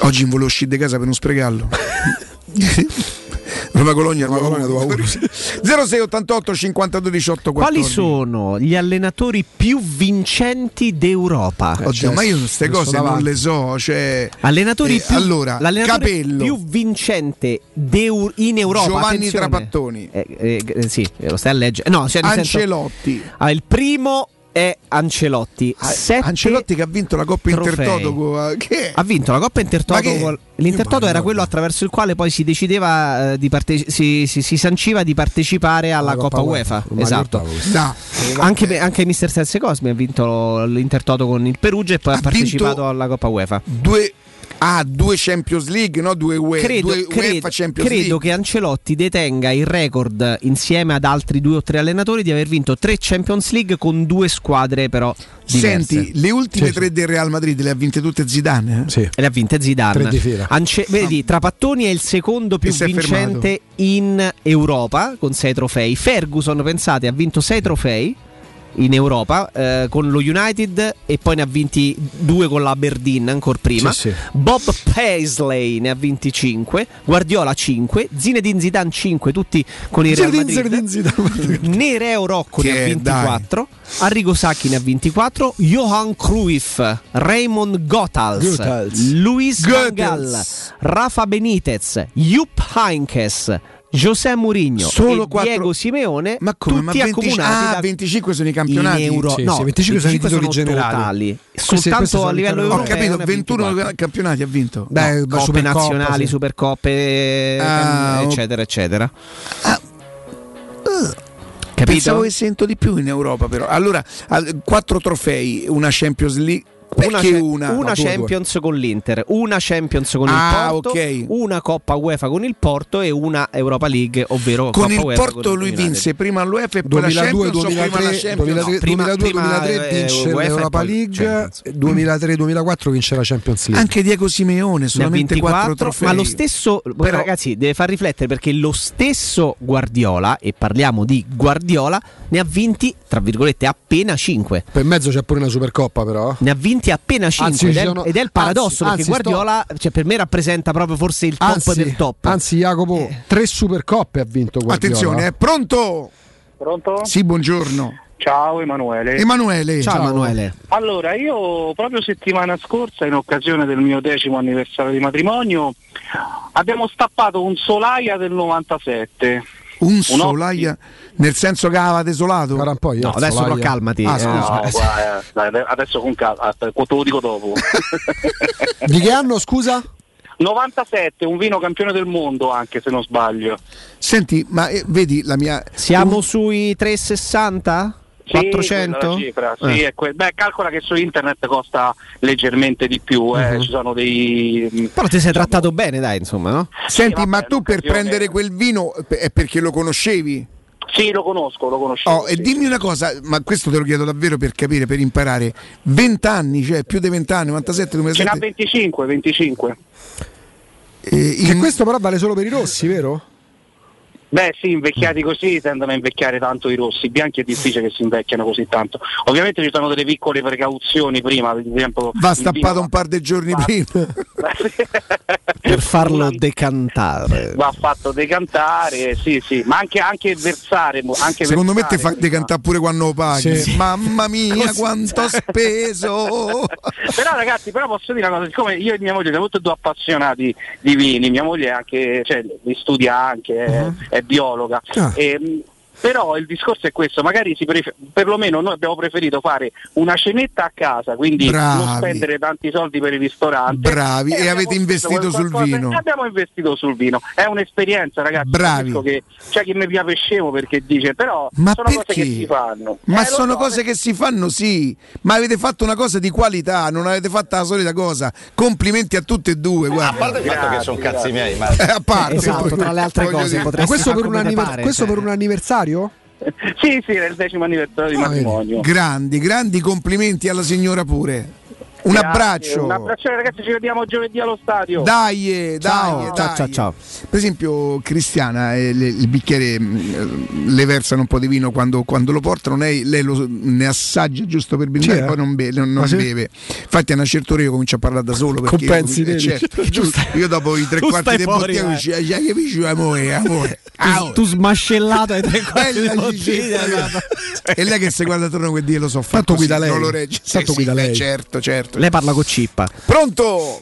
[SPEAKER 3] oggi non volevo uscire di casa per non sprecarlo Roma Colonia, Roma
[SPEAKER 27] Colonia,
[SPEAKER 3] Colonia.
[SPEAKER 27] dove
[SPEAKER 3] 06 88 52 18 14
[SPEAKER 5] Quali sono gli allenatori più vincenti d'Europa?
[SPEAKER 3] Oddio, ma io queste cose non le so, cioè
[SPEAKER 5] Allenatori
[SPEAKER 3] eh,
[SPEAKER 5] più,
[SPEAKER 3] allora,
[SPEAKER 5] l'allenatore
[SPEAKER 3] Capello,
[SPEAKER 5] più vincente in Europa.
[SPEAKER 3] Giovanni
[SPEAKER 5] attenzione.
[SPEAKER 3] Trapattoni,
[SPEAKER 5] Eh, eh, eh, sì, lo stai a leggere. No, cioè nel senso-
[SPEAKER 3] Ancelotti.
[SPEAKER 5] Ah, il primo è Ancelotti.
[SPEAKER 3] Ah,
[SPEAKER 5] Sette
[SPEAKER 3] Ancelotti che ha vinto la Coppa
[SPEAKER 5] trofei.
[SPEAKER 3] Intertoto che?
[SPEAKER 5] Ha vinto la Coppa Intertoto. L'Intertoto era quello attraverso il quale poi si decideva eh, di parte- si, si- si sanciva di partecipare alla
[SPEAKER 27] La
[SPEAKER 5] Coppa,
[SPEAKER 27] Coppa
[SPEAKER 5] UEFA.
[SPEAKER 27] UEFA,
[SPEAKER 5] Esatto.
[SPEAKER 3] Da.
[SPEAKER 5] Anche, anche Mister Sense Cosmi ha vinto l'Intertoto con il Perugia e poi ha,
[SPEAKER 3] Ha
[SPEAKER 5] partecipato alla Coppa UEFA.
[SPEAKER 3] Due Ah, due Champions League, no? Due, UE,
[SPEAKER 5] Credo,
[SPEAKER 3] due
[SPEAKER 5] credo-
[SPEAKER 3] UEFA Champions
[SPEAKER 5] credo
[SPEAKER 3] League.
[SPEAKER 5] che Ancelotti detenga il record insieme ad altri due o tre allenatori di aver vinto tre Champions League con due squadre però diverse.
[SPEAKER 3] Senti, le ultime
[SPEAKER 27] Sì,
[SPEAKER 3] tre del Real Madrid le ha vinte tutte Zidane? eh?
[SPEAKER 27] Sì.
[SPEAKER 5] Le ha vinte Zidane.
[SPEAKER 27] Tre di fila.
[SPEAKER 5] Ance- vedi, Trapattoni è il secondo più vincente in Europa con sei trofei. Ferguson, pensate, ha vinto sei trofei in Europa eh, con lo United e poi ne ha vinti due con l'Aberdeen ancora prima.
[SPEAKER 27] Sì, sì.
[SPEAKER 5] Bob Paisley ne ha vinti 5, Guardiola 5, Zinedine Zidane 5, tutti con il Real
[SPEAKER 27] Zinedine
[SPEAKER 5] Madrid.
[SPEAKER 27] Zidane.
[SPEAKER 5] Nereo Rocco
[SPEAKER 3] Che
[SPEAKER 5] ne ha
[SPEAKER 3] è,
[SPEAKER 5] 24, Arrigo Sacchi ne ha 24, Johan Cruyff, Raymond
[SPEAKER 27] Goethals.
[SPEAKER 5] Luis
[SPEAKER 3] Goethals.
[SPEAKER 5] Rafa Benitez, Jupp Heynckes, José Mourinho
[SPEAKER 3] Solo
[SPEAKER 5] e
[SPEAKER 3] quattro-
[SPEAKER 5] Diego Simeone,
[SPEAKER 3] Ma come?
[SPEAKER 5] tutti
[SPEAKER 3] Ma 20
[SPEAKER 5] accomunati
[SPEAKER 3] ah,
[SPEAKER 5] da
[SPEAKER 3] 25 sono i campionati.
[SPEAKER 5] in euro,
[SPEAKER 27] Sì,
[SPEAKER 5] no,
[SPEAKER 27] sì, 25 sono i titoli generali.
[SPEAKER 5] totali. Soltanto a livello
[SPEAKER 27] campionati.
[SPEAKER 3] Ho
[SPEAKER 5] europeo.
[SPEAKER 3] capito,
[SPEAKER 5] ne ha
[SPEAKER 3] 21
[SPEAKER 5] 24.
[SPEAKER 3] campionati ha vinto.
[SPEAKER 27] Beh,
[SPEAKER 5] No, coppe nazionali,
[SPEAKER 27] sì.
[SPEAKER 5] supercoppe,
[SPEAKER 3] Ah,
[SPEAKER 5] eccetera, eccetera.
[SPEAKER 3] Pensavo
[SPEAKER 5] Capito?
[SPEAKER 3] che sento di più in Europa, però. Allora, al- quattro trofei, una Champions League. Perché una?
[SPEAKER 5] una
[SPEAKER 3] No, due,
[SPEAKER 5] Champions con l'Inter, una Champions con
[SPEAKER 3] Ah,
[SPEAKER 5] il Porto,
[SPEAKER 3] ok.
[SPEAKER 5] una Coppa UEFA con il Porto e una Europa League, ovvero
[SPEAKER 3] Con
[SPEAKER 5] Coppa
[SPEAKER 3] il
[SPEAKER 5] UEFA
[SPEAKER 3] Porto lui vinse prima l'UEFA e poi la
[SPEAKER 27] 2002,
[SPEAKER 3] Champions o prima la
[SPEAKER 27] 2003,
[SPEAKER 3] Champions?
[SPEAKER 27] 2003,
[SPEAKER 5] prima-
[SPEAKER 27] 2002,
[SPEAKER 5] prima,
[SPEAKER 27] 2003
[SPEAKER 5] eh,
[SPEAKER 27] vince
[SPEAKER 5] UEFA
[SPEAKER 27] l'Europa League,
[SPEAKER 5] Champions.
[SPEAKER 27] 2003, 2004 vince la Champions League.
[SPEAKER 3] Anche Diego Simeone,
[SPEAKER 5] Ne ha
[SPEAKER 3] solamente 4
[SPEAKER 5] 24,
[SPEAKER 3] trofei.
[SPEAKER 5] ma lo stesso
[SPEAKER 3] Però-
[SPEAKER 5] ragazzi deve far riflettere perché lo stesso Guardiola e parliamo di Guardiola ne ha vinti tra virgolette appena 5
[SPEAKER 27] Per mezzo c'è pure una Supercoppa però.
[SPEAKER 5] ne ha vinti appena 5
[SPEAKER 27] Anzi,
[SPEAKER 5] ed, è,
[SPEAKER 27] sono-
[SPEAKER 5] ed è il paradosso
[SPEAKER 27] anzi,
[SPEAKER 5] perché
[SPEAKER 27] anzi, sto-
[SPEAKER 5] Guardiola cioè, per me rappresenta proprio forse il top
[SPEAKER 27] Anzi,
[SPEAKER 5] del top
[SPEAKER 27] anzi Jacopo, tre Supercoppe ha vinto Guardiola.
[SPEAKER 3] Attenzione, è pronto?
[SPEAKER 28] Pronto?
[SPEAKER 3] Sì, buongiorno.
[SPEAKER 28] Ciao Emanuele.
[SPEAKER 3] Emanuele.
[SPEAKER 5] ciao, Emanuele
[SPEAKER 28] Allora, io proprio settimana scorsa, in occasione del mio decimo anniversario di matrimonio, abbiamo stappato un Solaia del 97.
[SPEAKER 3] Un
[SPEAKER 28] ottico-
[SPEAKER 3] Solaia, nel senso che aveva desolato?
[SPEAKER 27] Guarda un po', io
[SPEAKER 5] no
[SPEAKER 27] il
[SPEAKER 5] adesso però
[SPEAKER 27] Solaia.
[SPEAKER 5] calmati
[SPEAKER 3] Ah,
[SPEAKER 5] eh,
[SPEAKER 3] scusa.
[SPEAKER 28] No, guarda, dai, adesso con calma, aspetta, te lo dico dopo.
[SPEAKER 27] Di che anno, scusa?
[SPEAKER 28] 97, un vino campione del mondo anche se non sbaglio.
[SPEAKER 3] Senti, ma eh, vedi la mia...
[SPEAKER 5] siamo sui 360
[SPEAKER 28] Sì, quella
[SPEAKER 5] 400
[SPEAKER 28] è la cifra, sì,
[SPEAKER 5] Eh.
[SPEAKER 28] è que- Beh, calcola che su internet costa leggermente di più, eh,
[SPEAKER 5] Mhm.
[SPEAKER 28] ci sono dei... mm,
[SPEAKER 5] però ti sei trattato bene dai insomma no?
[SPEAKER 3] Senti,
[SPEAKER 28] vabbè,
[SPEAKER 3] ma tu per prendere quel vino è perché lo conoscevi?
[SPEAKER 28] Sì, lo conosco, lo conoscevo.
[SPEAKER 3] Oh, e
[SPEAKER 28] sì.
[SPEAKER 3] dimmi una cosa, ma questo te lo chiedo davvero per capire, per imparare. 20 anni, cioè più di 20 anni, 97,
[SPEAKER 28] Ce n'ha
[SPEAKER 3] 2007.
[SPEAKER 28] 25, 25.
[SPEAKER 3] eh,
[SPEAKER 27] Che
[SPEAKER 3] in-
[SPEAKER 27] questo però vale solo per i rossi, vero?
[SPEAKER 28] Beh sì, invecchiati così tendono a invecchiare tanto i rossi, i bianchi è difficile che si invecchiano così tanto. Ovviamente ci sono delle piccole precauzioni prima, ad esempio...
[SPEAKER 3] Va stappato
[SPEAKER 28] vino
[SPEAKER 3] un par di giorni
[SPEAKER 28] va-
[SPEAKER 3] prima.
[SPEAKER 5] per farlo decantare
[SPEAKER 28] Va fatto decantare, sì sì, ma anche, anche versare. Anche
[SPEAKER 3] Secondo me
[SPEAKER 28] versare
[SPEAKER 3] ti fa
[SPEAKER 28] prima.
[SPEAKER 3] decantare pure quando lo paghi.
[SPEAKER 27] Sì.
[SPEAKER 3] Mamma mia,
[SPEAKER 5] Così.
[SPEAKER 3] quanto ho speso!
[SPEAKER 28] Però ragazzi, però posso dire una cosa, siccome io e mia moglie siamo tutti e due appassionati di vini, mia moglie anche, cioè, li studia anche, è, è biologa.
[SPEAKER 27] Ah.
[SPEAKER 28] Ehm, però il discorso è questo, magari si prefe- perlomeno noi abbiamo preferito fare una cenetta a casa, quindi
[SPEAKER 3] Bravi.
[SPEAKER 28] non spendere tanti soldi per il ristorante.
[SPEAKER 3] Bravi, e
[SPEAKER 28] abbiamo
[SPEAKER 3] avete
[SPEAKER 28] speso
[SPEAKER 3] investito sul vino.
[SPEAKER 28] e Abbiamo investito sul vino, è un'esperienza ragazzi.
[SPEAKER 3] Bravi.
[SPEAKER 28] Che c'è chi mi piace scemo perché dice, però
[SPEAKER 3] Ma
[SPEAKER 28] sono cose
[SPEAKER 3] perché?
[SPEAKER 28] che si fanno.
[SPEAKER 3] Ma
[SPEAKER 28] Eh,
[SPEAKER 3] sono
[SPEAKER 28] so,
[SPEAKER 3] cose che si fanno, sì, ma avete fatto una cosa di qualità, non avete fatto la solita cosa. Complimenti a tutte e due, guarda.
[SPEAKER 28] il fatto che sono cazzi
[SPEAKER 29] miei, ma
[SPEAKER 3] Eh, a parte,
[SPEAKER 5] esatto
[SPEAKER 3] poi-
[SPEAKER 5] tra le altre cose
[SPEAKER 3] dire-
[SPEAKER 27] questo, per anniver-
[SPEAKER 5] pare,
[SPEAKER 27] questo
[SPEAKER 5] cioè.
[SPEAKER 27] per un anniversario?
[SPEAKER 28] Sì, sì, era il decimo anniversario di
[SPEAKER 27] Ah, vedi.
[SPEAKER 28] matrimonio.
[SPEAKER 3] Grandi, grandi complimenti alla signora pure. Un
[SPEAKER 28] Grazie,
[SPEAKER 3] abbraccio.
[SPEAKER 28] Un abbraccio ragazzi, ci vediamo giovedì allo stadio.
[SPEAKER 3] Dai, eh,
[SPEAKER 5] Ciao,
[SPEAKER 3] dai,
[SPEAKER 5] ciao,
[SPEAKER 3] dai.
[SPEAKER 5] ciao, ciao.
[SPEAKER 3] Per esempio, Cristiana, eh, le- il bicchiere mh, le versano un po' di vino quando, quando lo portano, lei, lei lo- ne assaggia giusto per brindare,
[SPEAKER 27] eh?
[SPEAKER 3] poi non, be- non- non
[SPEAKER 27] Ah, sì?
[SPEAKER 3] beve. Infatti, a una certa ora io comincio a parlare da solo perché
[SPEAKER 27] Compensi,
[SPEAKER 3] io,
[SPEAKER 27] vedi?
[SPEAKER 3] certo, io dopo i tre quarti di
[SPEAKER 5] fuori,
[SPEAKER 3] bottiglia
[SPEAKER 5] eh.
[SPEAKER 3] mi dice, "Ah, capisci, amore, amore.
[SPEAKER 5] tu, tu smascellato ai tre quarti di bottiglia.
[SPEAKER 3] E lei che si guarda attorno quel dire lo so
[SPEAKER 27] Tanto
[SPEAKER 3] fatto
[SPEAKER 27] guida
[SPEAKER 3] sì,
[SPEAKER 27] lei.
[SPEAKER 3] non lo regge.
[SPEAKER 27] Tanto guida
[SPEAKER 3] beh,
[SPEAKER 27] lei.
[SPEAKER 3] certo, certo.
[SPEAKER 5] Lei parla con cippa
[SPEAKER 3] Pronto?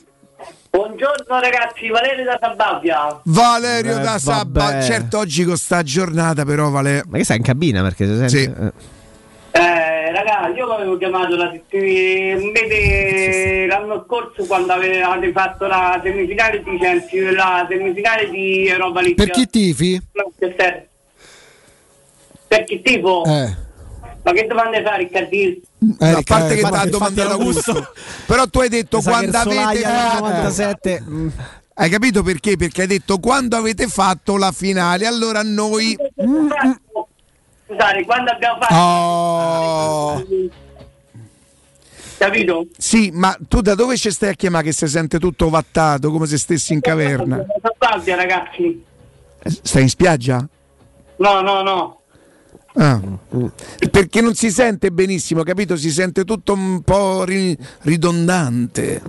[SPEAKER 26] Buongiorno ragazzi, Valerio da Sabaudia.
[SPEAKER 3] Valerio
[SPEAKER 5] Eh,
[SPEAKER 3] da Sabba.
[SPEAKER 5] vabbè.
[SPEAKER 3] Certo, oggi con sta giornata, però Vale.
[SPEAKER 5] ma che stai in cabina perché si sente
[SPEAKER 3] Sì.
[SPEAKER 5] eh.
[SPEAKER 26] Eh, raga, io avevo chiamato la settimana, un mese l'anno scorso quando avevate fatto la semifinale di Champions, la semifinale di Europa League.
[SPEAKER 27] Per chi tifi?
[SPEAKER 26] Manchester. Per chi tipo?
[SPEAKER 27] Eh.
[SPEAKER 26] Ma che domande fa Riccardi?
[SPEAKER 27] Eh,
[SPEAKER 3] No, a parte che
[SPEAKER 27] infatti-
[SPEAKER 3] ti ha domandato
[SPEAKER 5] Augusto.
[SPEAKER 3] Però tu hai detto
[SPEAKER 5] che
[SPEAKER 3] quando avete fatto.
[SPEAKER 5] 97 mm,
[SPEAKER 3] Hai capito perché? Perché hai detto quando avete fatto la finale, allora noi.
[SPEAKER 26] Scusate, quando abbiamo fatto...
[SPEAKER 3] Oh.
[SPEAKER 26] Capito?
[SPEAKER 3] Sì, ma tu da dove ci stai a chiamare che si sente tutto vattato, come se stessi in caverna?
[SPEAKER 26] Da Sabaudia ragazzi.
[SPEAKER 3] Stai in spiaggia?
[SPEAKER 26] No, no, no.
[SPEAKER 3] Ah. Perché non si sente benissimo, capito? Si sente tutto un po' ri- ridondante.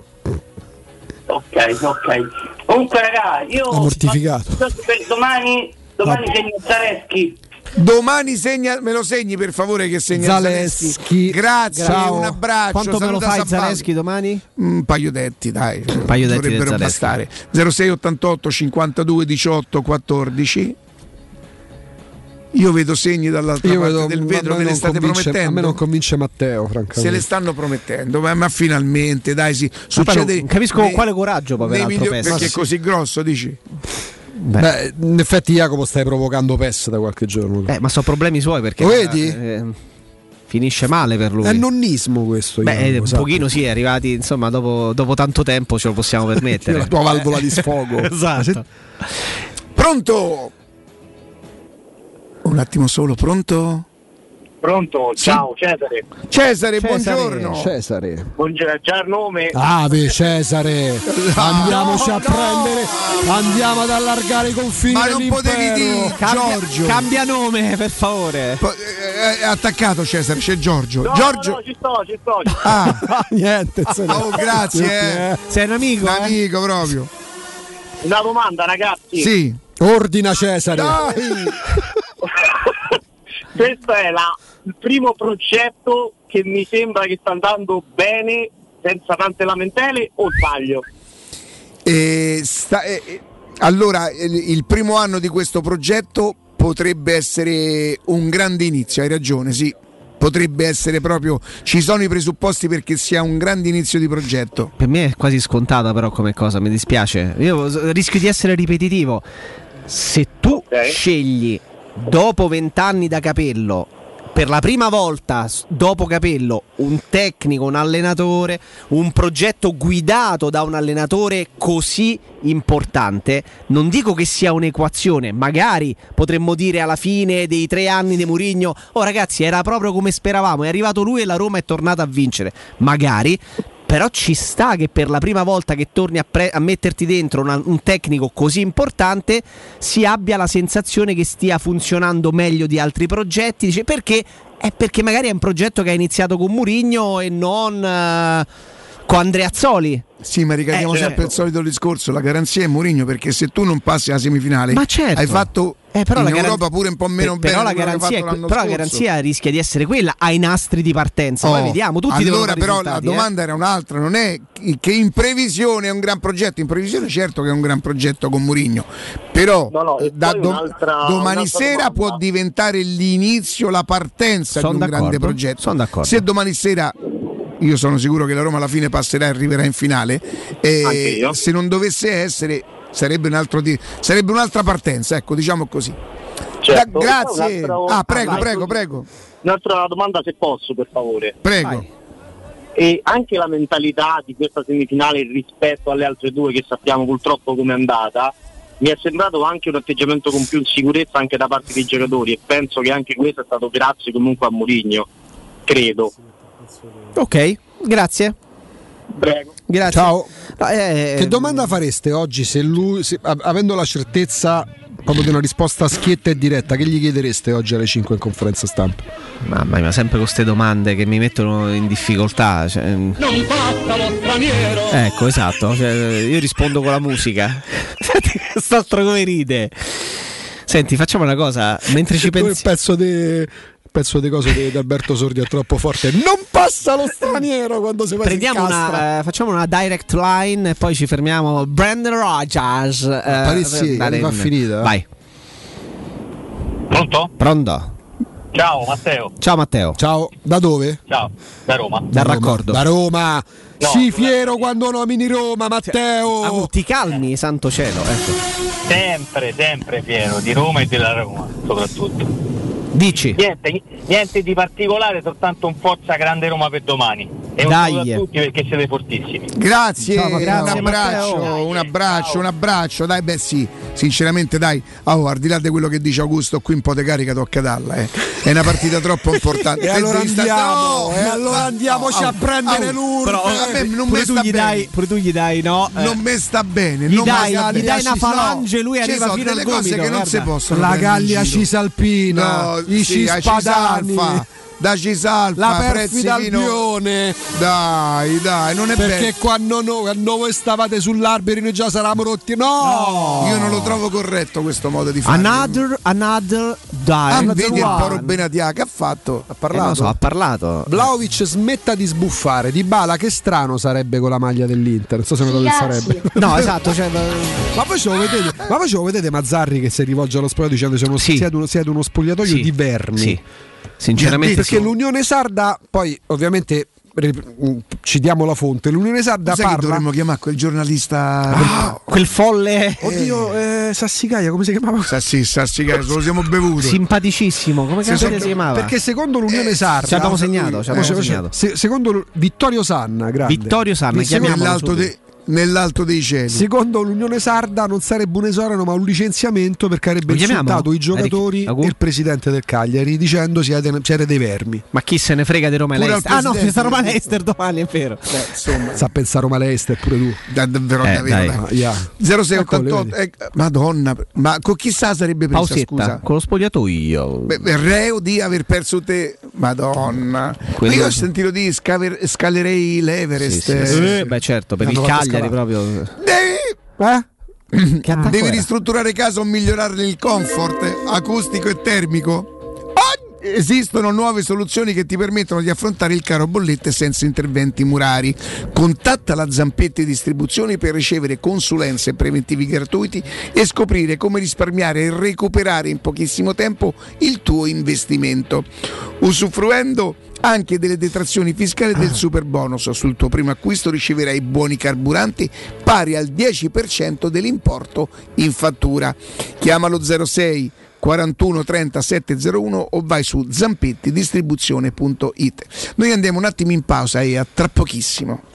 [SPEAKER 26] Ok, ok. Comunque raga, io...
[SPEAKER 27] Ha mortificato.
[SPEAKER 26] Per domani, domani segno Zareschi.
[SPEAKER 3] Domani segna, me lo segni per favore che segna
[SPEAKER 27] Zaleschi.
[SPEAKER 3] Zaleschi. Grazie,
[SPEAKER 27] Ciao.
[SPEAKER 3] un abbraccio.
[SPEAKER 5] quanto me lo
[SPEAKER 3] saluta
[SPEAKER 5] fai. Zaleschi domani?
[SPEAKER 3] Un paio detti, dai. Un
[SPEAKER 5] paio detti
[SPEAKER 3] Dovrebbero bastare. 0688 52 18 14. Io vedo segni dall'altra
[SPEAKER 27] Io
[SPEAKER 3] parte
[SPEAKER 27] vedo,
[SPEAKER 3] del vetro,
[SPEAKER 27] me
[SPEAKER 3] me le state
[SPEAKER 27] convince-
[SPEAKER 3] promettendo.
[SPEAKER 27] A me non convince Matteo,
[SPEAKER 3] Se
[SPEAKER 27] francamente.
[SPEAKER 3] le stanno promettendo, ma, ma finalmente, dai, sì. Succede.
[SPEAKER 5] non capisco con
[SPEAKER 3] nei-
[SPEAKER 5] quale coraggio per altro.
[SPEAKER 3] Perché è
[SPEAKER 5] sì.
[SPEAKER 3] così grosso, dici?
[SPEAKER 27] Beh, in effetti Jacopo stai provocando PES da qualche giorno.
[SPEAKER 5] Eh, ma sono problemi suoi perché
[SPEAKER 27] Lo vedi?
[SPEAKER 5] eh, finisce male per lui.
[SPEAKER 4] È nonnismo questo.
[SPEAKER 5] Beh,
[SPEAKER 4] Jacopo,
[SPEAKER 5] un
[SPEAKER 4] sappilo.
[SPEAKER 5] pochino sì, è arrivati, insomma, dopo, dopo tanto tempo ce lo possiamo permettere.
[SPEAKER 4] La tua valvola di sfogo.
[SPEAKER 5] esatto.
[SPEAKER 3] Pronto? Un attimo solo, pronto?
[SPEAKER 26] Pronto?
[SPEAKER 3] Sì.
[SPEAKER 26] Ciao Cesare.
[SPEAKER 3] Cesare, buongiorno.
[SPEAKER 4] Cesare.
[SPEAKER 26] Buongiorno, già il nome.
[SPEAKER 4] Ave Cesare, andiamoci a prendere, andiamo ad allargare i confini.
[SPEAKER 3] Ma non
[SPEAKER 4] dell'impero.
[SPEAKER 3] potevi dire
[SPEAKER 5] Cambia,
[SPEAKER 3] Giorgio.
[SPEAKER 5] cambia nome, per favore.
[SPEAKER 3] Po- eh, È attaccato Cesare, c'è Giorgio.
[SPEAKER 26] No,
[SPEAKER 3] Giorgio.
[SPEAKER 26] no, ci sto, ci sto. ci sto.
[SPEAKER 3] Ah,
[SPEAKER 4] Ah, niente.
[SPEAKER 3] oh, grazie. eh.
[SPEAKER 5] Sei un amico?
[SPEAKER 3] Un
[SPEAKER 5] eh?
[SPEAKER 3] amico proprio.
[SPEAKER 26] Una domanda, ragazzi.
[SPEAKER 3] Sì.
[SPEAKER 4] Ordina Cesare.
[SPEAKER 3] Dai.
[SPEAKER 26] Questo è la- il primo progetto che mi sembra che sta andando bene, senza tante lamentele, o sbaglio?
[SPEAKER 3] Eh, sta- eh, allora, il, il primo anno di questo progetto potrebbe essere un grande inizio, hai ragione, sì. Potrebbe essere proprio, ci sono i presupposti perché sia un grande inizio di progetto.
[SPEAKER 5] Per me è quasi scontata però come cosa, mi dispiace. Io rischio di essere ripetitivo. Se tu
[SPEAKER 26] Ok.
[SPEAKER 5] scegli dopo vent'anni da capello, per la prima volta dopo capello, un tecnico, un allenatore, un progetto guidato da un allenatore così importante, non dico che sia un'equazione, magari potremmo dire alla fine dei tre anni di Murigno, oh ragazzi era proprio come speravamo, è arrivato lui e la Roma è tornata a vincere, magari, però ci sta che per la prima volta che torni a, pre- a metterti dentro una- un tecnico così importante si abbia la sensazione che stia funzionando meglio di altri progetti. Dice, perché? È perché magari è un progetto che ha iniziato con Murigno e non eh, con Andreazzoli.
[SPEAKER 3] Sì, ma ricadiamo
[SPEAKER 5] Eh,
[SPEAKER 3] sempre
[SPEAKER 5] certo.
[SPEAKER 3] il solito discorso, la garanzia è Mourinho perché se tu non passi alla semifinale
[SPEAKER 5] Ma certo.
[SPEAKER 3] hai fatto
[SPEAKER 5] Eh, però
[SPEAKER 3] in
[SPEAKER 5] la
[SPEAKER 3] Europa pure un po' meno
[SPEAKER 5] Pe-
[SPEAKER 3] bene
[SPEAKER 5] però la garanzia, però la garanzia rischia di essere quella ai nastri di partenza. Poi
[SPEAKER 3] Oh,
[SPEAKER 5] vediamo, tutti devono
[SPEAKER 3] allora però la
[SPEAKER 5] eh.
[SPEAKER 3] domanda era un'altra, non è che in previsione è un gran progetto, in previsione certo che è un gran progetto con Mourinho, però
[SPEAKER 26] No, no,
[SPEAKER 3] eh, da
[SPEAKER 26] poi
[SPEAKER 3] dom-
[SPEAKER 26] un'altra-
[SPEAKER 3] domani
[SPEAKER 26] un'altra
[SPEAKER 3] sera
[SPEAKER 26] domanda.
[SPEAKER 3] può diventare l'inizio, la partenza
[SPEAKER 5] Son
[SPEAKER 3] di un
[SPEAKER 5] d'accordo,
[SPEAKER 3] grande progetto.
[SPEAKER 5] son d'accordo.
[SPEAKER 3] Se domani sera io sono sicuro che la Roma alla fine passerà e arriverà in finale, e se non dovesse essere sarebbe, un altro sarebbe un'altra partenza, ecco, diciamo così.
[SPEAKER 26] Certo.
[SPEAKER 3] Da- grazie. Ah, prego,
[SPEAKER 26] vai,
[SPEAKER 3] prego, prego.
[SPEAKER 26] Un'altra domanda se posso, per favore.
[SPEAKER 3] Prego.
[SPEAKER 26] E anche la mentalità di questa semifinale rispetto alle altre due che sappiamo purtroppo come è andata, mi è sembrato anche un atteggiamento con più sicurezza anche da parte dei giocatori e penso che anche questo è stato grazie comunque a Mourinho, credo.
[SPEAKER 5] Ok, grazie.
[SPEAKER 26] Prego.
[SPEAKER 5] Grazie.
[SPEAKER 4] Ciao.
[SPEAKER 5] No, eh,
[SPEAKER 4] Che domanda fareste oggi se lui, se- avendo la certezza proprio di una risposta schietta e diretta, che gli chiedereste oggi alle 5 in conferenza stampa?
[SPEAKER 5] Mamma mia, sempre con queste domande che mi mettono in difficoltà. cioè, mm.
[SPEAKER 30] Non basta lo straniero.
[SPEAKER 5] ecco, esatto. cioè, io rispondo con la musica. Senti quest'altro come ride. Senti, facciamo una cosa. Mentre ci pensiamo.
[SPEAKER 4] pezzo di pezzo di cose di, di Alberto Sordi è troppo forte. Non passa lo straniero quando si fa
[SPEAKER 5] Prendiamo una, eh, facciamo una direct line e poi ci fermiamo. Brandon Rogers. eh,
[SPEAKER 4] Parissi,
[SPEAKER 5] per andare
[SPEAKER 4] va
[SPEAKER 5] in-
[SPEAKER 4] finita.
[SPEAKER 5] Vai.
[SPEAKER 26] Pronto?
[SPEAKER 5] Pronto?
[SPEAKER 26] Ciao Matteo.
[SPEAKER 5] Ciao Matteo.
[SPEAKER 4] Ciao, da dove?
[SPEAKER 26] Ciao, da Roma.
[SPEAKER 5] Dal
[SPEAKER 4] Roma.
[SPEAKER 5] raccordo.
[SPEAKER 4] Da Roma.
[SPEAKER 26] No,
[SPEAKER 4] Sii fiero quando nomini Roma, Matteo.
[SPEAKER 5] Ah, ti calmi, santo cielo. Ecco.
[SPEAKER 26] Sempre, sempre pieno di Roma e della Roma, soprattutto.
[SPEAKER 5] Dici.
[SPEAKER 26] Niente, niente di particolare, soltanto un forza grande Roma per domani. E un
[SPEAKER 5] Dai.
[SPEAKER 26] saluto a tutti perché siete fortissimi.
[SPEAKER 3] Grazie,
[SPEAKER 4] Ciao, Matteo.
[SPEAKER 3] un
[SPEAKER 5] Grazie,
[SPEAKER 3] abbraccio,
[SPEAKER 5] Matteo.
[SPEAKER 3] un abbraccio, un abbraccio. Dai, beh sì, sinceramente dai, oh, al di là di quello che dice Augusto, qui un po' di carica tocca darla. Eh. È una partita troppo importante.
[SPEAKER 4] E
[SPEAKER 3] Te
[SPEAKER 4] allora
[SPEAKER 3] sta-
[SPEAKER 4] andiamo,
[SPEAKER 3] No,
[SPEAKER 4] e
[SPEAKER 3] no,
[SPEAKER 4] allora andiamoci
[SPEAKER 3] no,
[SPEAKER 4] a prendere
[SPEAKER 3] oh,
[SPEAKER 4] l'urne.
[SPEAKER 5] Però
[SPEAKER 3] a me non mi sta bene.
[SPEAKER 5] dai, pure tu gli dai, no? eh,
[SPEAKER 3] Non mi sta bene,
[SPEAKER 5] Gli
[SPEAKER 3] non
[SPEAKER 5] dai-
[SPEAKER 3] mi
[SPEAKER 5] gli dai una falange, lui arriva fino al
[SPEAKER 3] delle cose
[SPEAKER 5] gomito,
[SPEAKER 3] che non si possono
[SPEAKER 4] La Gallia. Cisalpina,
[SPEAKER 3] No,
[SPEAKER 4] i
[SPEAKER 3] sì, Cisalfa, da Cisalfa,
[SPEAKER 4] la
[SPEAKER 3] prezzi
[SPEAKER 4] perfida Albione.
[SPEAKER 3] Dai, dai, non è
[SPEAKER 4] Perché
[SPEAKER 3] bello.
[SPEAKER 4] quando, no- quando voi stavate sull'albero noi già saravamo rotti. No!
[SPEAKER 3] Io non lo trovo corretto questo modo di fare.
[SPEAKER 5] Another, another die.
[SPEAKER 3] Ah,
[SPEAKER 5] another
[SPEAKER 3] vedi il poro Benatia che ha fatto? Ha
[SPEAKER 5] Eh,
[SPEAKER 3] parlato?
[SPEAKER 5] lo so, ha parlato.
[SPEAKER 4] Vlaovic smetta di sbuffare. Di Bala, che strano sarebbe con la maglia dell'Inter. Non so se non lo sarebbe.
[SPEAKER 5] No, esatto. Cioè,
[SPEAKER 4] Ma poi ce lo vedete, ma poi ce lo vedete Mazzarri che si rivolge allo spogliatoio dicendo siete, uno, siete uno spogliatoio
[SPEAKER 5] Sì.
[SPEAKER 4] di vermi.
[SPEAKER 5] Sì. Sinceramente,
[SPEAKER 4] perché
[SPEAKER 5] sì.
[SPEAKER 4] l'Unione Sarda, poi ovviamente re- mh, citiamo la fonte, l'Unione Sarda
[SPEAKER 3] Sai che
[SPEAKER 4] parla...
[SPEAKER 3] dovremmo chiamare quel giornalista
[SPEAKER 4] Ah,
[SPEAKER 5] quel folle...
[SPEAKER 4] Oddio, eh, Sassicaia, come si chiamava?
[SPEAKER 3] Sassi, Sassicaia, ce lo siamo bevuto.
[SPEAKER 5] Simpaticissimo, come
[SPEAKER 4] Sì,
[SPEAKER 5] cazzo
[SPEAKER 4] sì,
[SPEAKER 5] si chiamava?
[SPEAKER 4] Perché secondo l'Unione Sarda
[SPEAKER 5] Ci abbiamo segnato, ci abbiamo
[SPEAKER 4] Eh,
[SPEAKER 5] segnato.
[SPEAKER 4] se- secondo Vittorio Sanna, grande.
[SPEAKER 5] Vittorio Sanna, chiamiamolo
[SPEAKER 3] de- nell'alto dei cieli.
[SPEAKER 4] Secondo l'Unione Sarda non sarebbe un esonero ma un licenziamento perché avrebbe insultato i giocatori
[SPEAKER 5] Eric-
[SPEAKER 4] e il presidente del Cagliari dicendo siete, siete dei vermi.
[SPEAKER 5] Ma chi se ne frega di Roma e Leicester? Ah no, sta Roma Leicester domani, è vero.
[SPEAKER 3] insomma,
[SPEAKER 4] Sa pensare Roma Leicester pure tu.
[SPEAKER 3] da- davvero,
[SPEAKER 5] Eh,
[SPEAKER 3] davvero,
[SPEAKER 5] dai.
[SPEAKER 3] dai.
[SPEAKER 4] Ah, yeah.
[SPEAKER 3] 0688 eh, Madonna, ma con chissà sarebbe presa
[SPEAKER 5] Pausetta,
[SPEAKER 3] scusa?
[SPEAKER 5] con lo spogliatoio.
[SPEAKER 3] Beh, beh, reo di aver perso te, Madonna.
[SPEAKER 5] Quello-
[SPEAKER 3] io ho sentito di scaver- scalerei l'Everest.
[SPEAKER 5] Sì, sì, sì. Eh, beh certo, per il
[SPEAKER 4] fatto
[SPEAKER 5] Cagliari proprio.
[SPEAKER 3] Devi,
[SPEAKER 5] attacco
[SPEAKER 3] devi ristrutturare casa o migliorarne il comfort acustico e termico. Esistono nuove soluzioni che ti permettono di affrontare il caro bollette senza interventi murari. Contatta la Zampetti Distribuzioni per ricevere consulenze e preventivi gratuiti e scoprire come risparmiare e recuperare in pochissimo tempo il tuo investimento. Usufruendo anche delle detrazioni fiscali del super bonus. Sul tuo primo acquisto riceverai buoni carburanti pari al 10% dell'importo in fattura. Chiamalo 06 41 30 701 o vai su zampettidistribuzione.it. Noi andiamo un attimo in pausa e a tra pochissimo.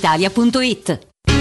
[SPEAKER 31] brispalitalia.it.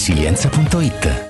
[SPEAKER 32] laresilienza.it.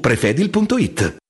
[SPEAKER 7] prefedil.it.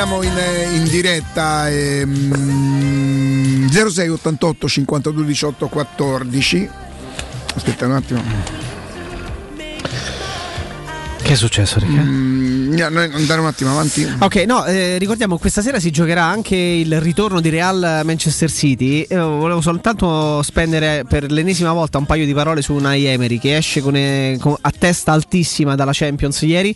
[SPEAKER 3] Torniamo, in, in diretta. ehm, 06 88 52 18 14. Aspetta un attimo.
[SPEAKER 5] Che è successo, Ricca?
[SPEAKER 3] Mm, andare un attimo avanti.
[SPEAKER 5] Ok, no, eh, ricordiamo questa sera si giocherà anche il ritorno di Real Manchester City. Io volevo soltanto spendere per l'ennesima volta un paio di parole su Unai Emery che esce con, eh, con- a testa altissima dalla Champions ieri.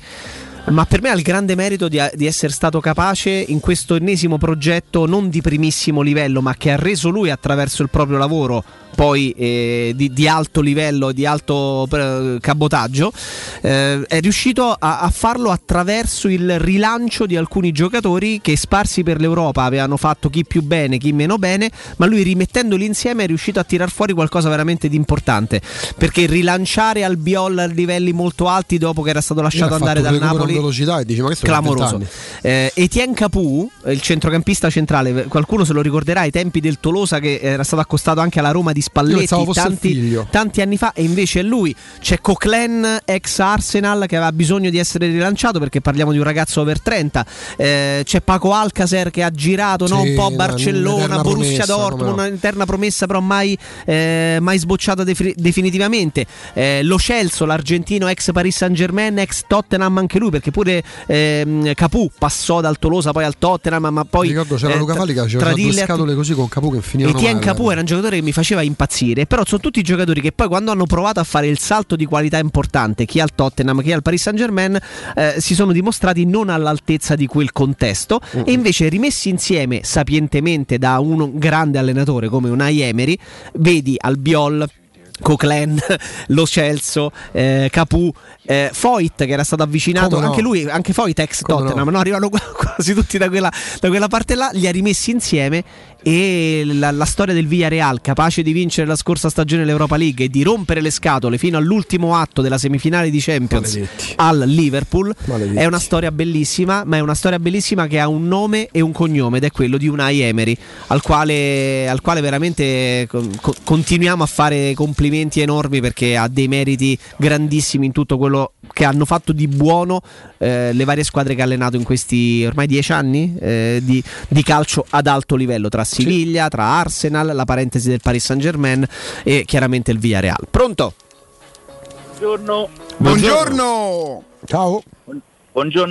[SPEAKER 5] Ma per me ha il grande merito di, di essere stato capace in questo ennesimo progetto non di primissimo livello, ma che ha reso lui attraverso il proprio lavoro poi eh, di, di alto livello, di alto cabotaggio, eh, è riuscito a, a farlo attraverso il rilancio di alcuni giocatori che sparsi per l'Europa avevano fatto chi più bene, chi meno bene, ma lui rimettendoli insieme è riuscito a tirar fuori qualcosa veramente di importante, perché rilanciare Albiol a livelli molto alti dopo che era stato lasciato andare dal Napoli
[SPEAKER 27] velocità e dici ma questo
[SPEAKER 5] clamoroso. Eh, Etienne Capu, il centrocampista centrale, qualcuno se lo ricorderà ai tempi del Tolosa che era stato accostato anche alla Roma di Spalletti tanti, tanti anni fa e invece è lui. C'è Coquelin, ex Arsenal, che aveva bisogno di essere rilanciato perché parliamo di un ragazzo over 30. Eh, c'è Paco Alcacer che ha girato no,
[SPEAKER 27] Sì,
[SPEAKER 5] un po'
[SPEAKER 27] no,
[SPEAKER 5] Barcellona, Borussia
[SPEAKER 27] promessa,
[SPEAKER 5] Dortmund,
[SPEAKER 27] come no.
[SPEAKER 5] un'eterna promessa però mai, eh, mai sbocciata defi- definitivamente. Eh, Lo Celso, l'argentino ex Paris Saint Germain, ex Tottenham anche lui perché pure ehm, Capu passò dal Tolosa poi al Tottenham ma poi
[SPEAKER 27] ricordo c'era
[SPEAKER 5] eh,
[SPEAKER 27] Luca Falli che faceva due scatole così con Capu che finivano
[SPEAKER 5] Etienne
[SPEAKER 27] male.
[SPEAKER 5] Capu era un giocatore che mi faceva impazzire, però sono tutti giocatori che poi quando hanno provato a fare il salto di qualità importante, chi al Tottenham, chi al Paris Saint Germain, eh, si sono dimostrati non all'altezza di quel contesto e invece rimessi insieme sapientemente da un grande allenatore come Unai Emery, vedi Albiol, Coquelin, Lo Celso, eh, Capu, eh, Foyt che era stato avvicinato,
[SPEAKER 4] no?
[SPEAKER 5] anche lui, anche Foyt ex
[SPEAKER 4] Come
[SPEAKER 5] Tottenham,
[SPEAKER 4] no?
[SPEAKER 5] no, arrivano qua- quasi tutti da quella, da quella parte là, li ha rimessi insieme e la, la storia del Villarreal, capace di vincere la scorsa stagione l'Europa League e di rompere le scatole fino all'ultimo atto della semifinale di Champions al Liverpool,
[SPEAKER 4] Maledetti.
[SPEAKER 5] è una storia bellissima, ma è una storia bellissima che ha un nome e un cognome ed è quello di Unai Emery, al quale, al quale veramente co- co- continuiamo a fare complimenti enormi perché ha dei meriti grandissimi in tutto quello che hanno fatto di buono eh, le varie squadre che ha allenato in questi ormai dieci anni eh, di, di calcio ad alto livello tra Siviglia, tra Arsenal, la parentesi del Paris Saint Germain e chiaramente il Villarreal. Pronto?
[SPEAKER 33] Buongiorno.
[SPEAKER 3] Buongiorno.
[SPEAKER 4] Ciao.
[SPEAKER 33] Buongiorno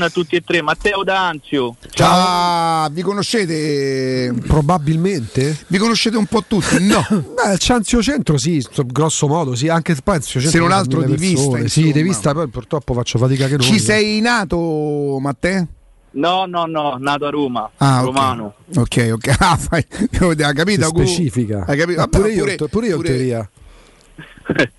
[SPEAKER 33] a tutti e tre, Matteo D'Anzio.
[SPEAKER 3] Ciao. Vi conoscete?
[SPEAKER 4] Probabilmente.
[SPEAKER 3] Vi conoscete un po' tutti? No.
[SPEAKER 4] Beh, il Cianzio Centro sì, so- grosso modo sì, anche il Cianzio
[SPEAKER 3] Se non
[SPEAKER 4] Centro
[SPEAKER 3] altro di
[SPEAKER 4] mille
[SPEAKER 3] vista,
[SPEAKER 4] persone. Sì,
[SPEAKER 3] insomma.
[SPEAKER 4] di vista, poi purtroppo faccio fatica che non.
[SPEAKER 3] Ci sei nato, Matteo?
[SPEAKER 33] No, no, no, nato a Roma,
[SPEAKER 3] Ah, ok.
[SPEAKER 33] romano.
[SPEAKER 3] Ok, ok. Ah, fai, hai capito?
[SPEAKER 4] Specifica.
[SPEAKER 3] Hai capito?
[SPEAKER 4] Ma
[SPEAKER 3] Vabbè,
[SPEAKER 4] pure, io,
[SPEAKER 3] pure-
[SPEAKER 4] pure io in
[SPEAKER 3] pure-
[SPEAKER 4] teoria.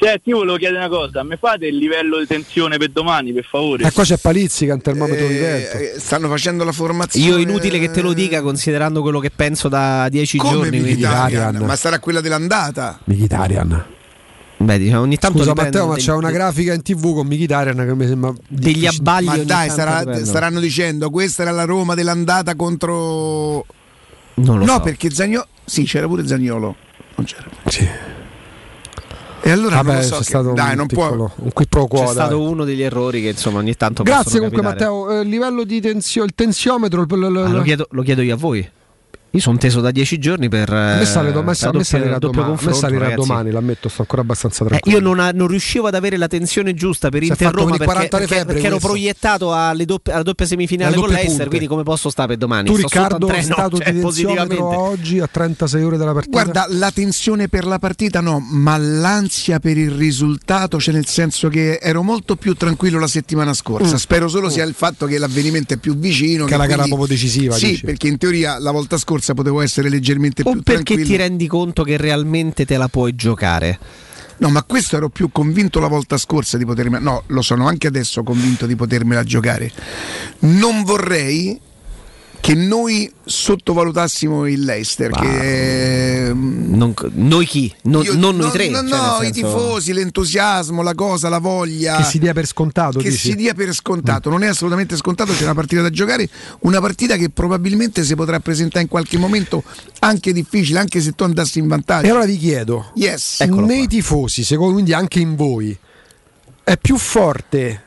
[SPEAKER 33] Senti, io volevo chiedere una cosa, mi fate il livello di tensione per domani, per favore?
[SPEAKER 4] E qua c'è Palizzi che ha un termometro di vento.
[SPEAKER 3] Eh, stanno facendo la formazione.
[SPEAKER 5] Io inutile che te lo dica considerando quello che penso da dieci
[SPEAKER 3] Come
[SPEAKER 5] giorni.
[SPEAKER 3] Mkhitaryan? Ma sarà quella dell'andata?
[SPEAKER 4] Mkhitaryan.
[SPEAKER 5] Beh, diciamo, ogni tanto
[SPEAKER 4] Scusa Matteo, ma c'è una grafica in tv con Mkhitaryan che mi sembra
[SPEAKER 5] degli abbagli
[SPEAKER 3] Ma dai, sarà- staranno dicendo questa era la Roma dell'andata contro.
[SPEAKER 5] Non lo
[SPEAKER 3] no,
[SPEAKER 5] so.
[SPEAKER 3] perché Zagnolo. Sì, c'era pure Zagnolo. Non c'era. E allora
[SPEAKER 4] Vabbè,
[SPEAKER 3] non lo so
[SPEAKER 4] c'è
[SPEAKER 3] che-
[SPEAKER 4] stato
[SPEAKER 3] dai,
[SPEAKER 4] un piccolo-
[SPEAKER 3] può.
[SPEAKER 4] un qui pro quo.
[SPEAKER 5] C'è stato uno degli errori che insomma ogni tanto
[SPEAKER 4] Grazie comunque
[SPEAKER 5] capitare.
[SPEAKER 4] Matteo, Eh, livello di tensione, il tensiometro.
[SPEAKER 5] Ah, lo, chiedo, lo chiedo io a voi. Io sono teso da dieci giorni per.
[SPEAKER 4] A me sale, a me me salirà
[SPEAKER 5] doppio
[SPEAKER 4] domani, a me salirà domani, l'ammetto, sto ancora abbastanza
[SPEAKER 5] Eh,
[SPEAKER 4] tranquillo.
[SPEAKER 5] io non, ha- non riuscivo ad avere la tensione giusta per
[SPEAKER 4] Si è
[SPEAKER 5] Inter
[SPEAKER 4] fatto
[SPEAKER 5] Roma perché,
[SPEAKER 4] 40 ore
[SPEAKER 5] perché- perché ero proiettato alle doppie- alla doppia semifinale
[SPEAKER 4] Alle
[SPEAKER 5] con
[SPEAKER 4] punte.
[SPEAKER 5] quindi come posso stare per domani?
[SPEAKER 4] Tu
[SPEAKER 5] Sto
[SPEAKER 4] Riccardo,
[SPEAKER 5] a tre, no,
[SPEAKER 4] stato
[SPEAKER 5] cioè,
[SPEAKER 4] di oggi a 36 ore dalla partita?
[SPEAKER 3] Guarda, la tensione per la partita no, ma l'ansia per il risultato, cioè nel senso che ero molto più tranquillo la settimana scorsa.
[SPEAKER 4] Mm.
[SPEAKER 3] Spero solo sia il fatto che l'avvenimento è più vicino.
[SPEAKER 4] Che è la gara proprio decisiva,
[SPEAKER 3] Sì,
[SPEAKER 4] dici.
[SPEAKER 3] perché in teoria la volta scorsa potevo essere leggermente
[SPEAKER 5] O
[SPEAKER 3] più
[SPEAKER 5] perché
[SPEAKER 3] tranquillo.
[SPEAKER 5] ti rendi conto che realmente te la puoi giocare?
[SPEAKER 3] No, ma questo ero più convinto la volta scorsa di potermi. No, lo sono anche adesso convinto di potermela giocare. Non vorrei che noi sottovalutassimo il Leicester. Che,
[SPEAKER 5] Non- noi chi? Non,
[SPEAKER 3] Io-
[SPEAKER 5] non noi
[SPEAKER 3] no,
[SPEAKER 5] tre.
[SPEAKER 3] No,
[SPEAKER 5] cioè,
[SPEAKER 3] no, i
[SPEAKER 5] senso-
[SPEAKER 3] tifosi, l'entusiasmo, la cosa, la voglia.
[SPEAKER 4] Che si dia per scontato,
[SPEAKER 3] Che
[SPEAKER 4] dici?
[SPEAKER 3] si dia per scontato, non è assolutamente scontato, c'è una partita da giocare, una partita che probabilmente si potrà presentare in qualche momento anche difficile, anche se tu andassi in vantaggio.
[SPEAKER 4] E allora vi chiedo,
[SPEAKER 3] Yes.
[SPEAKER 4] nei tifosi, secondo quindi anche in voi, è più forte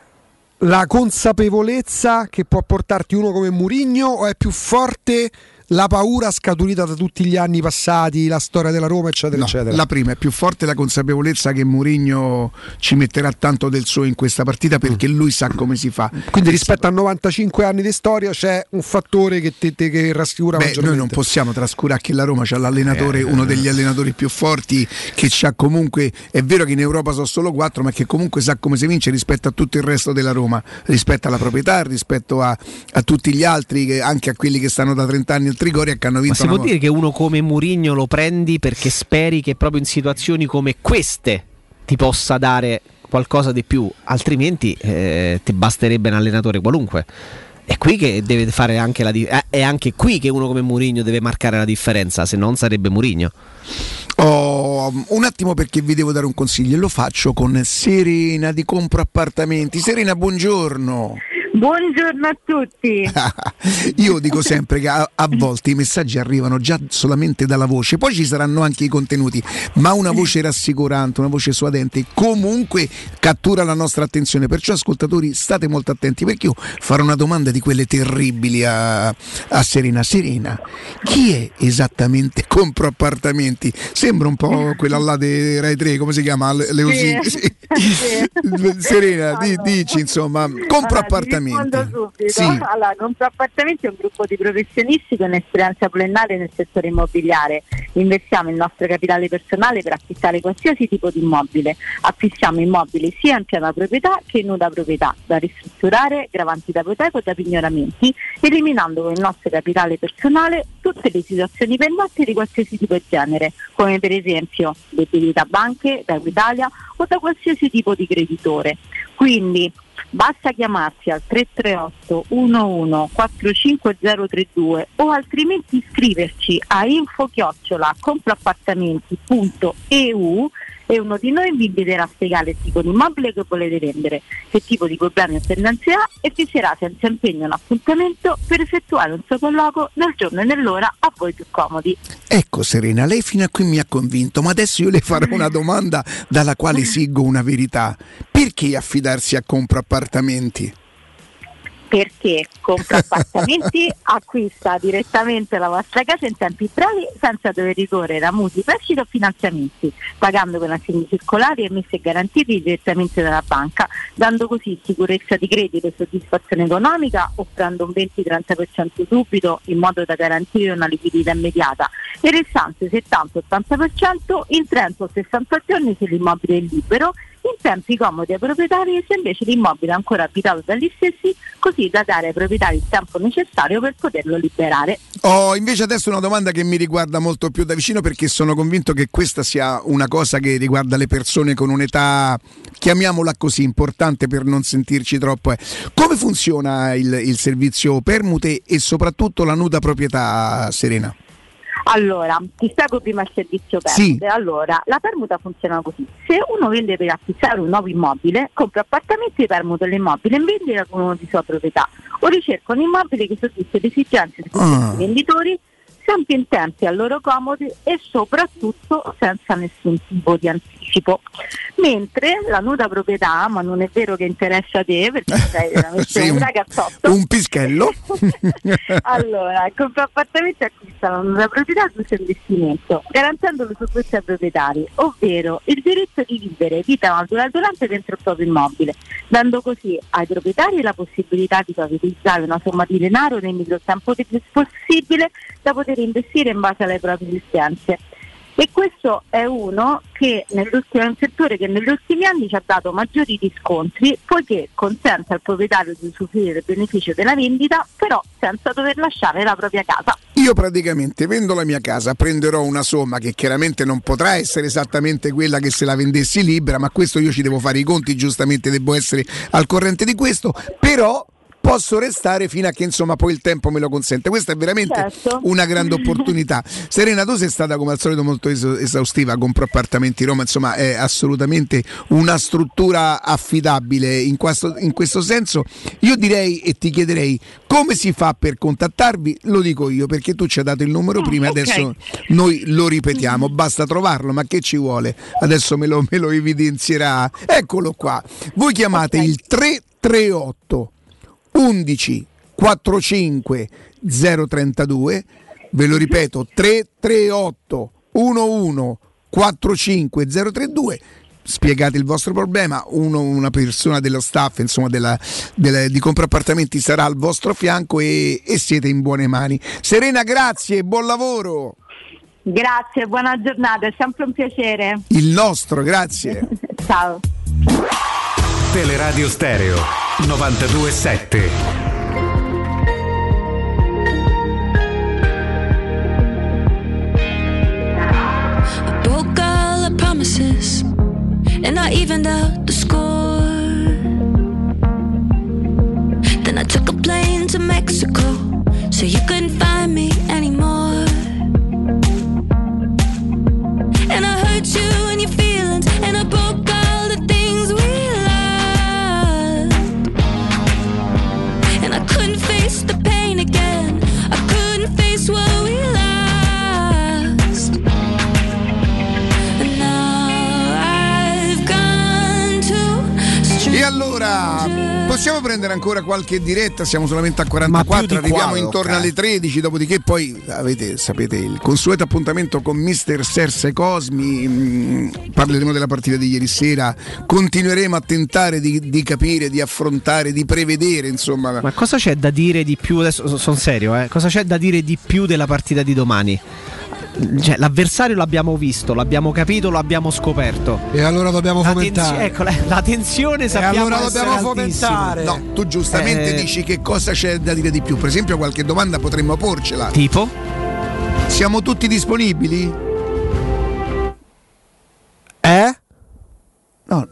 [SPEAKER 4] la consapevolezza che può portarti uno come Murigno o è più forte la paura scaturita da tutti gli anni passati, la storia della Roma, eccetera,
[SPEAKER 3] No,
[SPEAKER 4] eccetera?
[SPEAKER 3] la prima è più forte la consapevolezza che Mourinho ci metterà tanto del suo in questa partita perché lui sa come si fa.
[SPEAKER 4] Quindi rispetto a 95 anni di storia c'è un fattore che, te, te- che rassicura
[SPEAKER 3] Beh, noi non possiamo trascurare che la Roma c'ha l'allenatore,
[SPEAKER 4] Eh,
[SPEAKER 3] uno degli allenatori più forti, che c'ha comunque, è vero che in Europa sono solo quattro, ma che comunque sa come si vince rispetto a tutto il resto della Roma, rispetto alla proprietà, rispetto a, a tutti gli altri, che- anche a quelli che stanno da 30 anni Trigoria che hanno
[SPEAKER 5] Ma
[SPEAKER 3] vinto
[SPEAKER 5] si può
[SPEAKER 3] una
[SPEAKER 5] dire che uno come Murigno lo prendi perché speri che proprio in situazioni come queste ti possa dare qualcosa di più, altrimenti eh, ti basterebbe un allenatore qualunque. È qui che deve fare anche la di- eh, è anche qui che uno come Murigno deve marcare la differenza, se non sarebbe Murigno.
[SPEAKER 3] Oh, un attimo perché vi devo dare un consiglio e lo faccio con Serena di Compro Appartamenti. Serena, buongiorno.
[SPEAKER 34] Buongiorno a tutti.
[SPEAKER 3] Io dico sempre che a, a volte i messaggi arrivano già solamente dalla voce, poi ci saranno anche i contenuti, ma una voce rassicurante, una voce suadente comunque cattura la nostra attenzione. Perciò ascoltatori state molto attenti perché io farò una domanda di quelle terribili a, a Serena. Serena, chi è esattamente Compro Appartamenti? Sembra un po' quella là di Rai 3, come si chiama? Le- Leosini.
[SPEAKER 34] Sì.
[SPEAKER 3] Sì. Serena, di- dici insomma, compro
[SPEAKER 34] Allora,
[SPEAKER 3] appartamenti. Appartamenti.
[SPEAKER 34] rispondo subito.
[SPEAKER 3] Sì.
[SPEAKER 34] Allora, Compro Appartamenti è un gruppo di professionisti con esperienza pluriennale nel settore immobiliare. Investiamo il nostro capitale personale per acquistare qualsiasi tipo di immobile. Acquistiamo immobili sia in piena proprietà che in nuda proprietà, da ristrutturare, gravanti da ipoteca o da pignoramenti, eliminando con il nostro capitale personale tutte le situazioni pendenti di qualsiasi tipo e genere, come per esempio debiti da banche, da Equitalia o da qualsiasi tipo di creditore. Quindi basta chiamarci al 338 11 45032 o altrimenti scriverci a info chiocciola comproappartamenti.eu e uno di noi vi inviterà a spiegare il tipo di immobile che volete vendere, che tipo di problemi o tendenze ha e vi sarà senza impegno un appuntamento per effettuare un sopralluogo nel giorno e nell'ora a voi più comodi.
[SPEAKER 3] Ecco Serena, lei fino a qui mi ha convinto, ma adesso io le farò una domanda dalla quale siggo una verità. Perché affidarsi a compra appartamenti?
[SPEAKER 34] Perché compra appartamenti, acquista direttamente la vostra casa in tempi brevi senza dover ricorrere a mutui, prestiti o finanziamenti, pagando con assegni circolari emessi e garantiti direttamente dalla banca, dando così sicurezza di credito e soddisfazione economica, offrendo un 20-30% subito in modo da garantire una liquidità immediata. E restante 70-80% in 30 o 60 giorni se l'immobile è libero in tempi comodi ai proprietari se invece l'immobile è ancora abitato dagli stessi, così da dare ai proprietari il tempo necessario per poterlo liberare.
[SPEAKER 3] Ho invece adesso una domanda che mi riguarda molto più da vicino perché sono convinto che questa sia una cosa che riguarda le persone con un'età, chiamiamola così, importante per non sentirci troppo. eh. Come funziona il, il servizio permute e soprattutto la nuda proprietà, Serena?
[SPEAKER 34] Allora, ti spiego prima il servizio
[SPEAKER 3] Sì.
[SPEAKER 34] permute. Allora, la permuta funziona così. Se uno vende per acquistare un nuovo immobile, compra appartamenti e permuta l'immobile in vendita con uno di sua proprietà o ricerca un immobile che soddisfa le esigenze dei
[SPEAKER 3] Ah.
[SPEAKER 34] venditori sempre in tempi a loro comodi e soprattutto senza nessun tipo di anticipo. Mentre la nuda proprietà, ma non è vero che interessa a te perché sei veramente
[SPEAKER 3] Sì,
[SPEAKER 34] un ragazzotto,
[SPEAKER 3] Un pischello?
[SPEAKER 34] allora, il compra appartamenti acquista una proprietà ad uso e investimento, garantendo l'usufrutto ai proprietari, ovvero il diritto di vivere vita naturale durante dentro il proprio immobile, dando così ai proprietari la possibilità di utilizzare una somma di denaro nel miglior tempo possibile da poter investire in base alle proprie esistenze. E questo è uno che è settore che negli ultimi anni ci ha dato maggiori riscontri poiché consente al proprietario di usufruire del beneficio della vendita però senza dover lasciare la propria casa.
[SPEAKER 3] Io praticamente vendo la mia casa, prenderò una somma che chiaramente non potrà essere esattamente quella che se la vendessi libera, ma questo io ci devo fare i conti, giustamente devo essere al corrente di questo, però posso restare fino a che insomma poi il tempo me lo consente. Questa è veramente
[SPEAKER 34] Certo.
[SPEAKER 3] una grande opportunità. Serena, tu sei stata come al solito molto es- esaustiva con Pro Appartamenti Roma, insomma è assolutamente una struttura affidabile in questo, in questo senso. Io direi e ti chiederei come si fa per contattarvi, lo dico io perché tu ci hai dato il numero prima,
[SPEAKER 34] ok.
[SPEAKER 3] adesso noi lo ripetiamo, basta trovarlo, ma che ci vuole? Adesso me lo, me lo evidenzierà. Eccolo qua, voi chiamate il 338 11 45 032 ve lo ripeto 338 11 45 032 spiegate il vostro problema. Uno- una persona dello staff insomma della, della- di compra appartamenti sarà al vostro fianco e, e siete in buone mani. Serena grazie buon lavoro.
[SPEAKER 34] Grazie, buona giornata, è sempre un piacere.
[SPEAKER 3] il nostro grazie.
[SPEAKER 34] Ciao.
[SPEAKER 20] Teleradio Stereo 927.
[SPEAKER 35] broke all the promises and I evened out the score. Then I took a plane to Mexico so you couldn't find
[SPEAKER 3] ancora qualche diretta? Siamo solamente a
[SPEAKER 5] Ma più
[SPEAKER 3] 44,
[SPEAKER 5] di
[SPEAKER 3] arriviamo
[SPEAKER 5] qua,
[SPEAKER 3] intorno
[SPEAKER 5] ok.
[SPEAKER 3] alle 13, dopodiché poi avete, sapete, il consueto appuntamento con Mister Serse Cosmi, mm, parleremo della partita di ieri sera, continueremo a tentare di, di capire, di affrontare, di prevedere, insomma.
[SPEAKER 5] Ma cosa c'è da dire di più? Adesso sono serio, eh? Cosa c'è da dire di più della partita di domani? Cioè, l'avversario l'abbiamo visto, l'abbiamo capito, l'abbiamo scoperto.
[SPEAKER 4] E allora dobbiamo
[SPEAKER 5] La
[SPEAKER 4] fomentare.
[SPEAKER 5] tensi- ecco, la, la tensione sappiamo
[SPEAKER 4] allora
[SPEAKER 5] essere
[SPEAKER 4] dobbiamo fomentare.
[SPEAKER 3] No, tu giustamente
[SPEAKER 5] Eh.
[SPEAKER 3] dici che cosa c'è da dire di più. Per esempio, qualche domanda potremmo porcela.
[SPEAKER 5] Tipo?
[SPEAKER 3] Siamo tutti disponibili?
[SPEAKER 4] Eh?
[SPEAKER 3] No.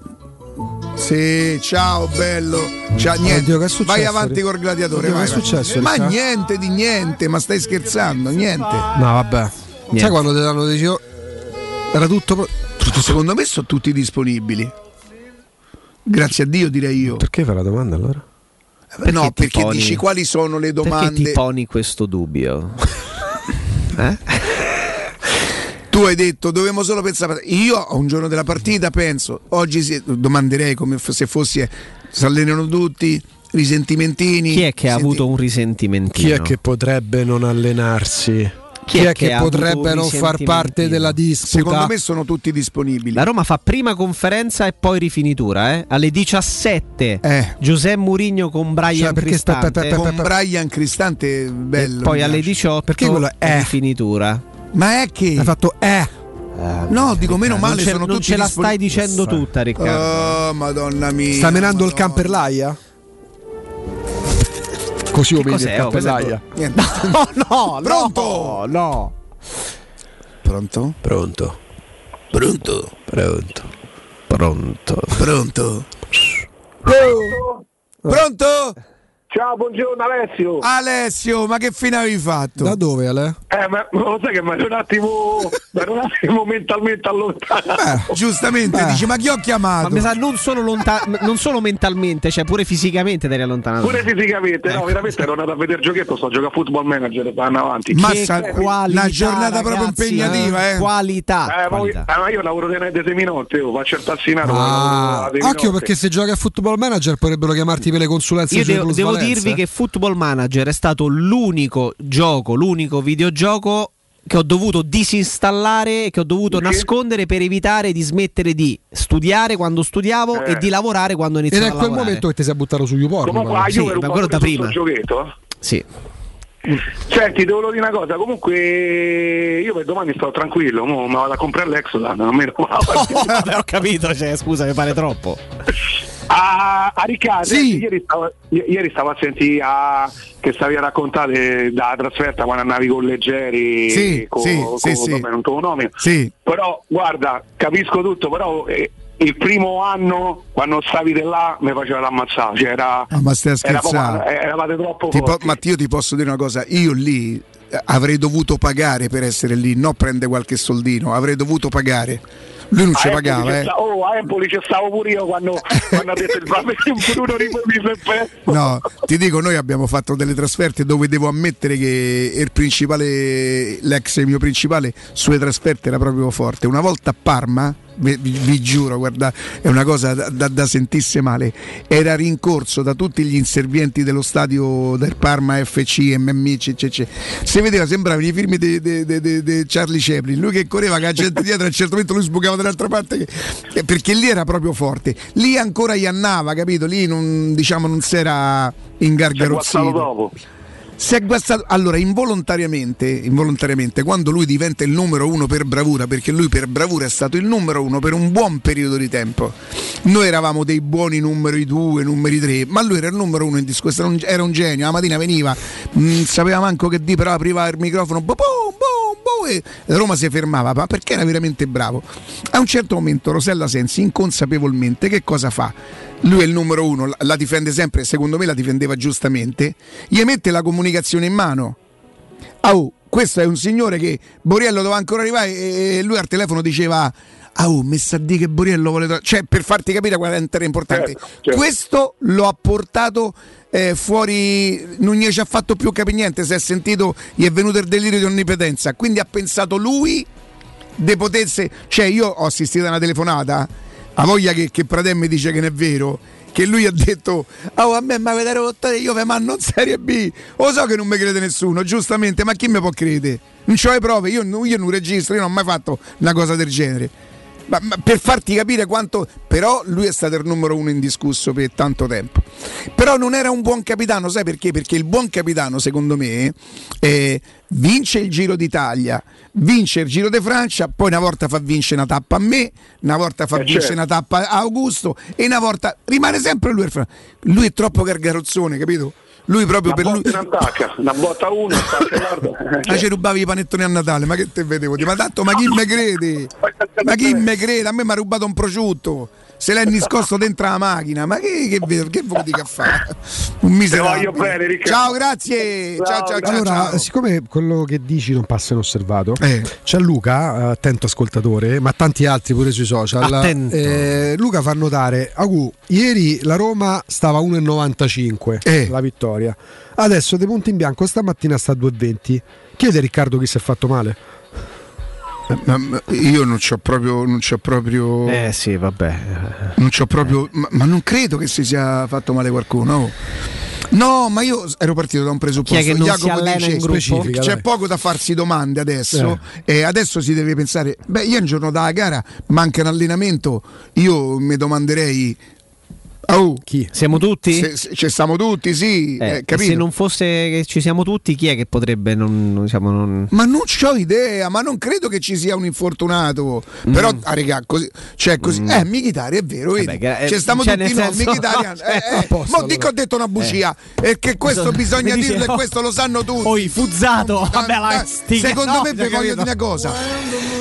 [SPEAKER 3] Sì, ciao bello. Ciao, niente.
[SPEAKER 4] Oddio, che è successo,
[SPEAKER 3] vai avanti col gladiatore.
[SPEAKER 4] Oddio,
[SPEAKER 3] vai,
[SPEAKER 4] che è
[SPEAKER 3] vai.
[SPEAKER 4] successo,
[SPEAKER 3] Ma niente di niente, ma stai scherzando, niente.
[SPEAKER 4] No, vabbè. Sai quando ti danno deciso? Era tutto. pro-
[SPEAKER 3] Secondo me sono tutti disponibili. Grazie a Dio direi io.
[SPEAKER 4] Perché fai la domanda allora?
[SPEAKER 3] no,
[SPEAKER 5] ti
[SPEAKER 3] perché
[SPEAKER 5] poni-
[SPEAKER 3] dici quali sono le domande.
[SPEAKER 5] Perché ti poni questo dubbio? eh?
[SPEAKER 3] Tu hai detto dovevamo solo pensare. Io a un giorno della partita penso, oggi si- domanderei come f- se fossi si allenano tutti, risentimentini.
[SPEAKER 5] Chi è che ha
[SPEAKER 3] Senti-
[SPEAKER 5] avuto un risentimentino?
[SPEAKER 4] Chi è che potrebbe non allenarsi? Chi, è che,
[SPEAKER 5] ha avuto
[SPEAKER 4] potrebbe
[SPEAKER 5] un
[SPEAKER 4] non far parte della disputa?
[SPEAKER 3] Secondo me sono tutti disponibili.
[SPEAKER 5] La Roma fa prima conferenza e poi rifinitura, eh? Alle 17. Giuseppe Murigno con Brian
[SPEAKER 4] Cioè, perché sta-
[SPEAKER 5] Cristante.
[SPEAKER 4] pe- pe- pe-
[SPEAKER 3] Con Brian Cristante bello.
[SPEAKER 5] e poi alle
[SPEAKER 3] piace.
[SPEAKER 5] 18
[SPEAKER 4] Perché quello è-
[SPEAKER 5] rifinitura.
[SPEAKER 3] Ma è che
[SPEAKER 4] Hai fatto eh.
[SPEAKER 3] No, dico meno
[SPEAKER 5] non
[SPEAKER 3] male
[SPEAKER 5] ce-
[SPEAKER 3] sono
[SPEAKER 5] non
[SPEAKER 3] tutti
[SPEAKER 5] ce la stai dicendo tutta, Riccardo.
[SPEAKER 3] Oh, madonna mia.
[SPEAKER 4] Sta menando il camperlaia? Così lo vedi il?
[SPEAKER 5] Oh,
[SPEAKER 4] camperlaia?
[SPEAKER 3] Niente.
[SPEAKER 5] No, no,
[SPEAKER 3] Pronto?
[SPEAKER 5] no, no.
[SPEAKER 3] Pronto?
[SPEAKER 4] Pronto.
[SPEAKER 3] Pronto?
[SPEAKER 4] Pronto.
[SPEAKER 5] Pronto.
[SPEAKER 3] Pronto? Pronto?
[SPEAKER 28] Ciao, buongiorno Alessio.
[SPEAKER 3] Alessio, ma che fine avevi fatto?
[SPEAKER 4] Da dove Ale?
[SPEAKER 28] Eh, ma ma lo sai che mi ero un attimo, un attimo mentalmente allontanato.
[SPEAKER 3] Beh, giustamente dici, ma chi ho
[SPEAKER 5] Ma
[SPEAKER 3] chiamato?
[SPEAKER 5] mi sa non solo, lonta- non solo mentalmente, cioè pure fisicamente ti eri allontanato.
[SPEAKER 28] Pure fisicamente,
[SPEAKER 5] Ecco.
[SPEAKER 28] no, veramente ero andato a vedere il giochetto, sto a giocare a football manager, vanno avanti.
[SPEAKER 3] Mazza,
[SPEAKER 5] Che qualità,
[SPEAKER 3] una giornata proprio
[SPEAKER 5] ragazzi,
[SPEAKER 3] impegnativa, eh.
[SPEAKER 5] Qualità.
[SPEAKER 28] Eh, ma,
[SPEAKER 5] qualità.
[SPEAKER 28] eh, ma io lavoro dei dei seminotte, io faccio il tassinato.
[SPEAKER 4] Ah, occhio perché se giochi a football manager potrebbero chiamarti per le consulenze
[SPEAKER 5] Io devo, devo dirvi che Football Manager è stato l'unico gioco, l'unico videogioco che ho dovuto disinstallare e che ho dovuto nascondere per evitare di smettere di studiare quando studiavo
[SPEAKER 28] Eh.
[SPEAKER 5] e di lavorare quando
[SPEAKER 4] Ed
[SPEAKER 5] iniziavo
[SPEAKER 4] è
[SPEAKER 5] a
[SPEAKER 4] quel
[SPEAKER 5] lavorare.
[SPEAKER 4] momento che ti sei buttato su YouPorn.
[SPEAKER 28] Comunque, ah,
[SPEAKER 5] Sì,
[SPEAKER 28] io ero
[SPEAKER 5] ma quello da prima.
[SPEAKER 28] giochetto.
[SPEAKER 5] Sì.
[SPEAKER 28] Senti, te volevo dire una cosa, comunque io per domani sto tranquillo, mi vado a comprare l'Exodan, non me lo
[SPEAKER 5] Vabbè, ho capito, cioè, scusa, mi pare troppo.
[SPEAKER 28] A, a Riccardo,
[SPEAKER 3] Sì.
[SPEAKER 28] ieri, stavo, ieri stavo a sentire a- che stavi a raccontare da trasferta quando andavi con Leggeri,
[SPEAKER 3] Sì,
[SPEAKER 28] con,
[SPEAKER 3] sì,
[SPEAKER 28] con-
[SPEAKER 3] sì, sì.
[SPEAKER 28] vabbè, non te lo nomino.
[SPEAKER 3] Sì.
[SPEAKER 28] Però guarda, capisco tutto, però eh, il primo anno quando stavi di là mi faceva l'ammazzare, cioè era,
[SPEAKER 3] Ah, ma stai scherzando?
[SPEAKER 28] eh, eravate troppo
[SPEAKER 3] Ti po- ma io ti posso dire una cosa, io lì eh, avrei dovuto pagare per essere lì, non prendere qualche soldino, avrei dovuto pagare. Lui non
[SPEAKER 28] A
[SPEAKER 3] ci pagava, eh.
[SPEAKER 28] sta- oh, a Empoli ci stavo pure io quando, quando ha detto il se perso.
[SPEAKER 3] No, ti dico, noi abbiamo fatto delle trasferte dove devo ammettere che il principale, l'ex mio principale, sulle trasferte era proprio forte. Una volta a Parma, vi, vi- giuro, guarda, è una cosa da, da, da sentirsi male, era rincorso da tutti gli inservienti dello stadio del Parma FC, MMI, CCC. Si vedeva, sembrava i film di, di- di- Charlie Chaplin, lui che correva con la gente dietro, a un certo momento lui sbucava dall'altra parte, che- eh, perché lì era proprio forte. Lì ancora Iannava, capito? Lì non, diciamo, non si era ingargarozzito. Si è guazzato. Allora, involontariamente, involontariamente, quando lui diventa il numero uno per bravura, perché lui per bravura è stato il numero uno per un buon periodo di tempo. Noi eravamo dei buoni numeri due, numeri tre, ma lui era il numero uno in discorso, era un, era un genio. La mattina veniva, non sapeva manco che di, però apriva il microfono, boh, boh, boh, boh, e Roma si fermava, ma perché era veramente bravo. A un certo momento Rosella Sensi, inconsapevolmente, che cosa fa? Lui è il numero uno, la- difende sempre, secondo me la difendeva giustamente, gli mette la comunicazione in mano. Oh, questo è un signore che Boriello doveva ancora arrivare e lui al telefono diceva Oh, messa a dire che Boriello vuole... to-" Cioè, per farti capire quanto era importante.
[SPEAKER 28] Certo, certo.
[SPEAKER 3] Questo lo ha portato eh, fuori... Non gli ci ha fatto più capire niente, si è sentito... Gli è venuto il delirio di onnipotenza. Quindi ha pensato lui de potesse... Cioè, io ho assistito a una telefonata ha voglia che, che Pradè mi dice che non è vero. Che lui ha detto, oh, a me mi avete rotto, io vi mando in Serie B. Lo so che non mi crede nessuno, giustamente, ma chi mi può credere? Non c'ho le prove, io, io non registro, io non ho mai fatto una cosa del genere. Ma, ma per farti capire quanto. Però lui è stato il numero uno indiscusso per tanto tempo. Però non era un buon capitano, sai perché? Perché il buon capitano, secondo me, eh, vince il Giro d'Italia, vince il Giro di Francia, poi una volta fa vincere una tappa a me, una volta fa
[SPEAKER 28] Eh,
[SPEAKER 3] vincere
[SPEAKER 28] certo.
[SPEAKER 3] una tappa a Augusto e una volta rimane sempre lui. Lui è troppo gargarozzone, capito? Lui proprio
[SPEAKER 28] Una
[SPEAKER 3] per lui.
[SPEAKER 28] attacca, una botta uno, attacca.
[SPEAKER 3] Ma ci rubavi i panettoni a Natale, ma che te vedevo? Ma tanto, ma chi me crede? Ma chi me crede? A me mi ha rubato un prosciutto. Se l'hai nascosto dentro la macchina, ma che, che, che, che vuol dire che fa? Un miserabile.
[SPEAKER 28] bene.
[SPEAKER 3] Ciao, grazie. Ciao, ciao, ciao.
[SPEAKER 4] allora,
[SPEAKER 3] ciao.
[SPEAKER 4] siccome quello che dici non passa inosservato,
[SPEAKER 3] Eh.
[SPEAKER 4] c'è Luca, attento ascoltatore, ma tanti altri pure sui social. Eh, Luca fa notare, Agu, ieri la Roma stava a 1,95
[SPEAKER 3] Eh.
[SPEAKER 4] la vittoria. Adesso De Punti in bianco stamattina sta a 2,20. Chiede a Riccardo chi si è fatto male.
[SPEAKER 3] Ma- io non c'ho proprio. Non c'ho proprio.
[SPEAKER 5] Eh sì, vabbè.
[SPEAKER 3] Non c'ho proprio. Ma, ma non credo che si sia fatto male qualcuno. No, ma io ero partito da un presupposto.
[SPEAKER 5] Chi è che non
[SPEAKER 3] Jacopo dice-
[SPEAKER 5] in gruppo?
[SPEAKER 3] C'è
[SPEAKER 4] dai.
[SPEAKER 3] poco da farsi domande adesso. E adesso si deve pensare: beh, io un giorno dalla gara manca un allenamento. Io mi domanderei. Oh,
[SPEAKER 4] Chi?
[SPEAKER 5] Siamo tutti?
[SPEAKER 3] se, se- ci stiamo tutti, sì,
[SPEAKER 5] Eh,
[SPEAKER 3] eh,
[SPEAKER 5] e
[SPEAKER 3] capito?
[SPEAKER 5] se non fosse che ci siamo tutti, chi è che potrebbe non, non- diciamo, non...
[SPEAKER 3] Ma non ho idea, ma non credo che ci sia un infortunato. Però, ah, regà, così, cioè così. Eh, Michitari è vero, vedi?
[SPEAKER 5] Vabbè, eh,
[SPEAKER 3] Ci stiamo
[SPEAKER 5] cioè,
[SPEAKER 3] tutti
[SPEAKER 5] nel
[SPEAKER 3] no,
[SPEAKER 5] senso-
[SPEAKER 3] Mkhitaryan,
[SPEAKER 5] no,
[SPEAKER 3] eh,
[SPEAKER 5] cioè,
[SPEAKER 3] eh,
[SPEAKER 4] a posto,
[SPEAKER 3] mo
[SPEAKER 4] allora.
[SPEAKER 3] dico ho detto una bugia, e che questo bisogna
[SPEAKER 5] dice,
[SPEAKER 3] dirlo e
[SPEAKER 5] oh,
[SPEAKER 3] questo lo sanno tutti.
[SPEAKER 5] Poi fuzzato,
[SPEAKER 3] Eh,
[SPEAKER 5] vabbè, la
[SPEAKER 3] eh,
[SPEAKER 5] stica-
[SPEAKER 3] secondo
[SPEAKER 5] no,
[SPEAKER 3] me vi
[SPEAKER 5] cioè,
[SPEAKER 3] voglio dire una cosa.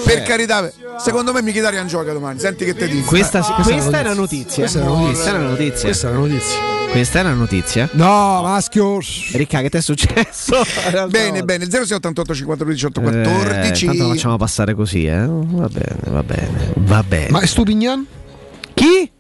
[SPEAKER 3] Per carità, secondo me Mkhitaryan gioca domani. Senti che te dico.
[SPEAKER 5] Questa,
[SPEAKER 4] questa è
[SPEAKER 5] questa è
[SPEAKER 4] una
[SPEAKER 5] una notizia.
[SPEAKER 4] Questa è una notizia.
[SPEAKER 5] Una notizia.
[SPEAKER 4] Questa è la notizia.
[SPEAKER 5] Questa è una notizia.
[SPEAKER 4] No, maschio.
[SPEAKER 5] Ricca, che ti è successo?
[SPEAKER 3] Bene, bene, il 0688 52 18
[SPEAKER 5] Eh,
[SPEAKER 3] 14.
[SPEAKER 5] tanto lo facciamo passare così, eh. Va bene, va bene, va bene.
[SPEAKER 4] Ma è Stupignan?
[SPEAKER 5] chi?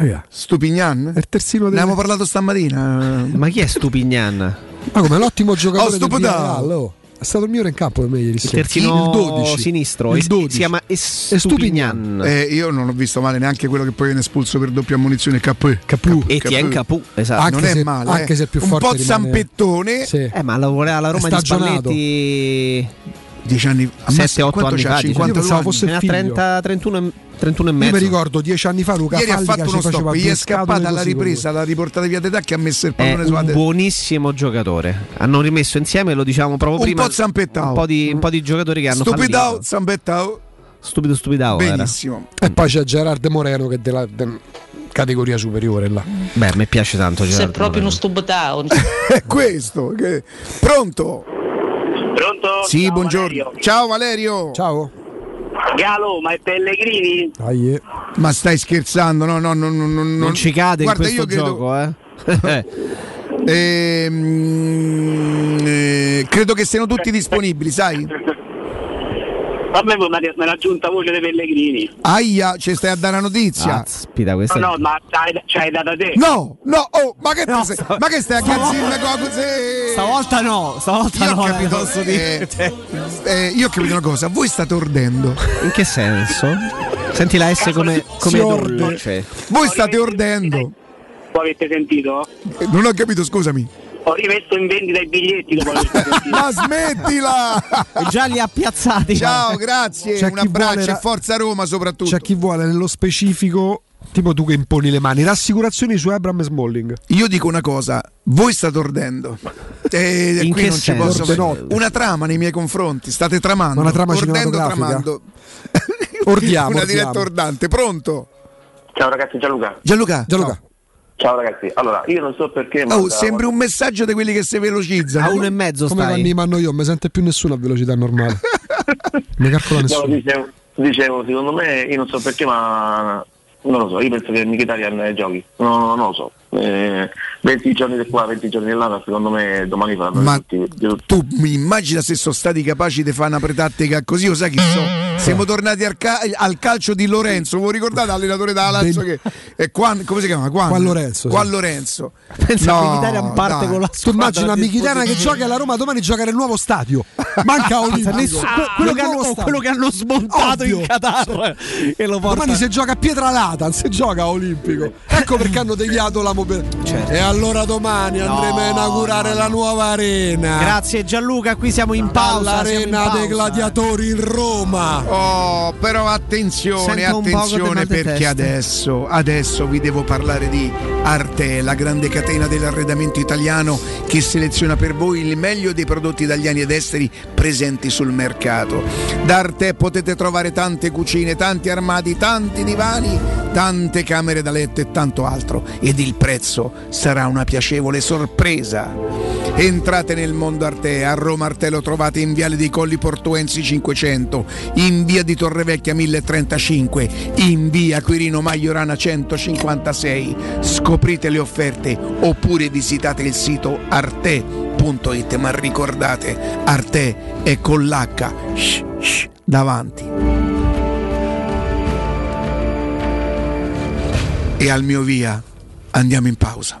[SPEAKER 4] Eh,
[SPEAKER 3] Stupignan?
[SPEAKER 4] È il terzino
[SPEAKER 3] Ne
[SPEAKER 4] del...
[SPEAKER 3] abbiamo parlato stamattina.
[SPEAKER 5] Ma chi è Stupignan?
[SPEAKER 4] Ma come l'ottimo giocatore
[SPEAKER 3] Oh,
[SPEAKER 4] del. Villarreal, oh. È stato il migliore in campo per me ieri
[SPEAKER 5] Il
[SPEAKER 4] sera.
[SPEAKER 5] terzino
[SPEAKER 4] il 12
[SPEAKER 5] sinistro.
[SPEAKER 4] Il
[SPEAKER 5] Es-
[SPEAKER 4] 12.
[SPEAKER 5] Si chiama Stupignan.
[SPEAKER 3] Eh, io non ho visto male neanche quello che poi viene espulso per doppia ammonizione KP.
[SPEAKER 4] Capu.
[SPEAKER 5] Etienne Capu, esatto.
[SPEAKER 4] Anche
[SPEAKER 3] non è
[SPEAKER 4] se-
[SPEAKER 3] male,
[SPEAKER 4] anche
[SPEAKER 3] eh.
[SPEAKER 4] se è più
[SPEAKER 3] un
[SPEAKER 4] forte
[SPEAKER 3] po'
[SPEAKER 4] rimane-
[SPEAKER 3] zampettone.
[SPEAKER 4] Sì.
[SPEAKER 5] Eh, ma lavorava alla Roma di. Spalletti
[SPEAKER 3] 10 anni, ammazza,
[SPEAKER 5] 7-8
[SPEAKER 3] quanto
[SPEAKER 5] anni fa. diciamo.
[SPEAKER 3] 52
[SPEAKER 4] Io pensavo
[SPEAKER 3] anni.
[SPEAKER 4] fosse-
[SPEAKER 5] Ne ha
[SPEAKER 4] figlio.
[SPEAKER 5] 30, 31, e- 31 e
[SPEAKER 4] Io
[SPEAKER 5] mezzo.
[SPEAKER 4] mi ricordo dieci anni fa Luca
[SPEAKER 3] Ieri ha
[SPEAKER 4] Fallica
[SPEAKER 3] fatto
[SPEAKER 4] ci
[SPEAKER 3] uno stop, gli è scappata alla ripresa, l'ha riportata via di che ha messo il
[SPEAKER 5] È
[SPEAKER 3] pallone sulla
[SPEAKER 5] un
[SPEAKER 3] testa.
[SPEAKER 5] buonissimo giocatore. Hanno rimesso insieme, lo diciamo proprio
[SPEAKER 3] Un
[SPEAKER 5] prima.
[SPEAKER 3] po'.
[SPEAKER 5] Un po' di, un po' di giocatori che hanno
[SPEAKER 3] Stupidao,
[SPEAKER 5] fallito.
[SPEAKER 3] zampettao.
[SPEAKER 5] Stupido, stupidao. era.
[SPEAKER 3] Benissimo.
[SPEAKER 4] E poi c'è Gerard Moreno che è della de- categoria superiore là.
[SPEAKER 5] Beh, a me piace tanto.
[SPEAKER 36] Sei
[SPEAKER 5] Gerardo
[SPEAKER 36] proprio uno
[SPEAKER 5] Moreno.
[SPEAKER 36] stubotao.
[SPEAKER 3] È questo. che- Pronto?
[SPEAKER 27] Pronto?
[SPEAKER 3] Sì,
[SPEAKER 27] Ciao,
[SPEAKER 3] buongiorno.
[SPEAKER 27] Valerio.
[SPEAKER 3] Ciao Valerio.
[SPEAKER 4] Ciao.
[SPEAKER 27] Galo, ma è Pellegrini?
[SPEAKER 4] Dai, eh.
[SPEAKER 3] Ma stai scherzando? No, no, no, no, no,
[SPEAKER 5] Non ci cade
[SPEAKER 3] Guarda,
[SPEAKER 5] in
[SPEAKER 3] io
[SPEAKER 5] questo
[SPEAKER 3] credo,
[SPEAKER 5] gioco, eh.
[SPEAKER 3] ehm, eh, credo che siano tutti disponibili, sai?
[SPEAKER 27] A me me l'ha- me l'ha aggiunta voce dei Pellegrini.
[SPEAKER 3] Aia, ci stai a dare una notizia.
[SPEAKER 5] Aspita, questa
[SPEAKER 27] No,
[SPEAKER 5] è-
[SPEAKER 27] no, ma c'hai, c'hai data te.
[SPEAKER 3] No, no, oh, ma che,
[SPEAKER 5] No,
[SPEAKER 3] sei-
[SPEAKER 5] sta-
[SPEAKER 3] ma che stai a cazzirme qua così?
[SPEAKER 5] Stavolta no, stavolta
[SPEAKER 3] Io ho
[SPEAKER 5] no, eh,
[SPEAKER 3] capito,
[SPEAKER 5] posso dire.
[SPEAKER 3] eh, eh, io ho capito una cosa, voi state ordendo.
[SPEAKER 5] In che senso? Senti la S come, come
[SPEAKER 3] orde.
[SPEAKER 5] dolce.
[SPEAKER 3] Voi state ordendo.
[SPEAKER 27] Lo avete sentito?
[SPEAKER 3] Eh, Non ho capito, scusami.
[SPEAKER 27] Ho rimesso in vendita i biglietti dopo aver.
[SPEAKER 3] Ma smettila!
[SPEAKER 5] E già li ha piazzati.
[SPEAKER 3] Ciao, grazie.
[SPEAKER 4] C'è
[SPEAKER 3] Un
[SPEAKER 4] vuole
[SPEAKER 3] abbraccio
[SPEAKER 4] ra-
[SPEAKER 3] e forza Roma soprattutto.
[SPEAKER 4] C'è chi vuole nello specifico, tipo tu che imponi le mani, rassicurazioni su Abram Smalling.
[SPEAKER 3] Io dico una cosa, voi state ordendo. E
[SPEAKER 5] In
[SPEAKER 3] qui
[SPEAKER 5] che
[SPEAKER 3] non ci posso fare. Una trama nei miei confronti, state tramando.
[SPEAKER 4] Ma una trama
[SPEAKER 3] ordendo, tramando.
[SPEAKER 4] Ordiamo,
[SPEAKER 3] una diretta ordante, pronto?
[SPEAKER 37] Ciao ragazzi, Gianluca.
[SPEAKER 3] Gianluca.
[SPEAKER 4] Gianluca.
[SPEAKER 37] Ciao ragazzi. Allora, io non so perché. ma
[SPEAKER 3] Oh,
[SPEAKER 37] da-
[SPEAKER 3] sembri un messaggio di quelli che si velocizzano.
[SPEAKER 5] A uno e mezzo
[SPEAKER 4] Come
[SPEAKER 5] stai.
[SPEAKER 4] quando mi mando io, non mi sente più nessuno a velocità normale. mi calcola
[SPEAKER 37] No,
[SPEAKER 4] nessuno.
[SPEAKER 37] dicevo, dicevo, secondo me, io non so perché, ma non lo so. Io penso che Mkhitaryan giochi. No, non lo so. Eh, 20 giorni di qua, 20 giorni di là, secondo me domani faranno
[SPEAKER 3] Ma
[SPEAKER 37] tutti,
[SPEAKER 3] tu mi immagina se sono stati capaci di fare una pretattica così, lo sai chi so? Siamo tornati al, ca- al calcio di Lorenzo, voi ricordate l'allenatore da Lazio che è Quan, come si chiama? Quan,
[SPEAKER 4] Quan Lorenzo, sì.
[SPEAKER 3] Quan Lorenzo.
[SPEAKER 5] Pensa
[SPEAKER 3] No,
[SPEAKER 5] a Mkhitaryan parte
[SPEAKER 3] dai.
[SPEAKER 5] con la
[SPEAKER 4] Tu immagina Michitana che gioca alla Roma, domani gioca nel nuovo stadio. Manca Olimpico.
[SPEAKER 5] Nessuno- quello, che hanno, quello che hanno smontato
[SPEAKER 4] Ovvio.
[SPEAKER 5] in Qatar e lo porta
[SPEAKER 4] Domani se gioca a Pietralata, si gioca a Olimpico. Ecco perché hanno deviato la mobilità.
[SPEAKER 5] Certo.
[SPEAKER 4] E allora domani andremo a inaugurare la nuova arena.
[SPEAKER 5] Grazie Gianluca, qui siamo in pausa.
[SPEAKER 4] L'arena dei gladiatori in Roma.
[SPEAKER 3] Oh, però attenzione,
[SPEAKER 5] Sento
[SPEAKER 3] attenzione perché adesso, adesso vi devo parlare di Arte, la grande catena dell'arredamento italiano che seleziona per voi il meglio dei prodotti italiani ed esteri presenti sul mercato. Da Arte potete trovare tante cucine, tanti armadi, tanti divani, tante camere da letto e tanto altro ed il prezzo sarà una piacevole sorpresa. Entrate nel mondo Arte, a Roma Arte lo trovate in Viale dei Colli Portuensi 500, in Via di Torrevecchia 1035, in Via Quirino Maiorana 156. Scoprite le offerte oppure visitate il sito arte.it, ma ricordate, Arte è con l'H shh, shh, davanti. E al mio via andiamo in pausa.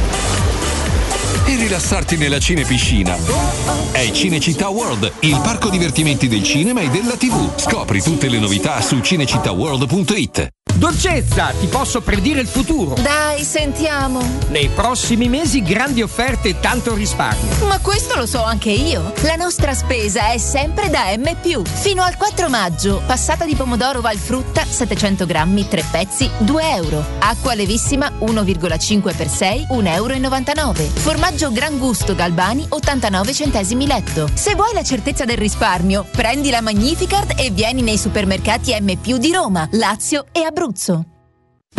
[SPEAKER 38] e rilassarti nella cinepiscina. È Cinecittà World, il parco divertimenti del cinema e della TV. Scopri tutte le novità su cinecittàworld.it.
[SPEAKER 39] Dolcezza, ti posso predire il futuro.
[SPEAKER 40] Dai, sentiamo.
[SPEAKER 39] Nei prossimi mesi grandi offerte e tanto risparmio.
[SPEAKER 40] Ma questo lo so anche io. La nostra spesa è sempre da M. Fino al 4 maggio, passata di pomodoro Valfrutta 700 grammi, 3 pezzi, 2 euro. Acqua levissima 1,5 per 6, 1,99 euro. Formaggio Gran Gusto Galbani 89 centesimi letto. Se vuoi la certezza del risparmio, prendi la Magnificard e vieni nei supermercati M. di Roma, Lazio e Abruzzo.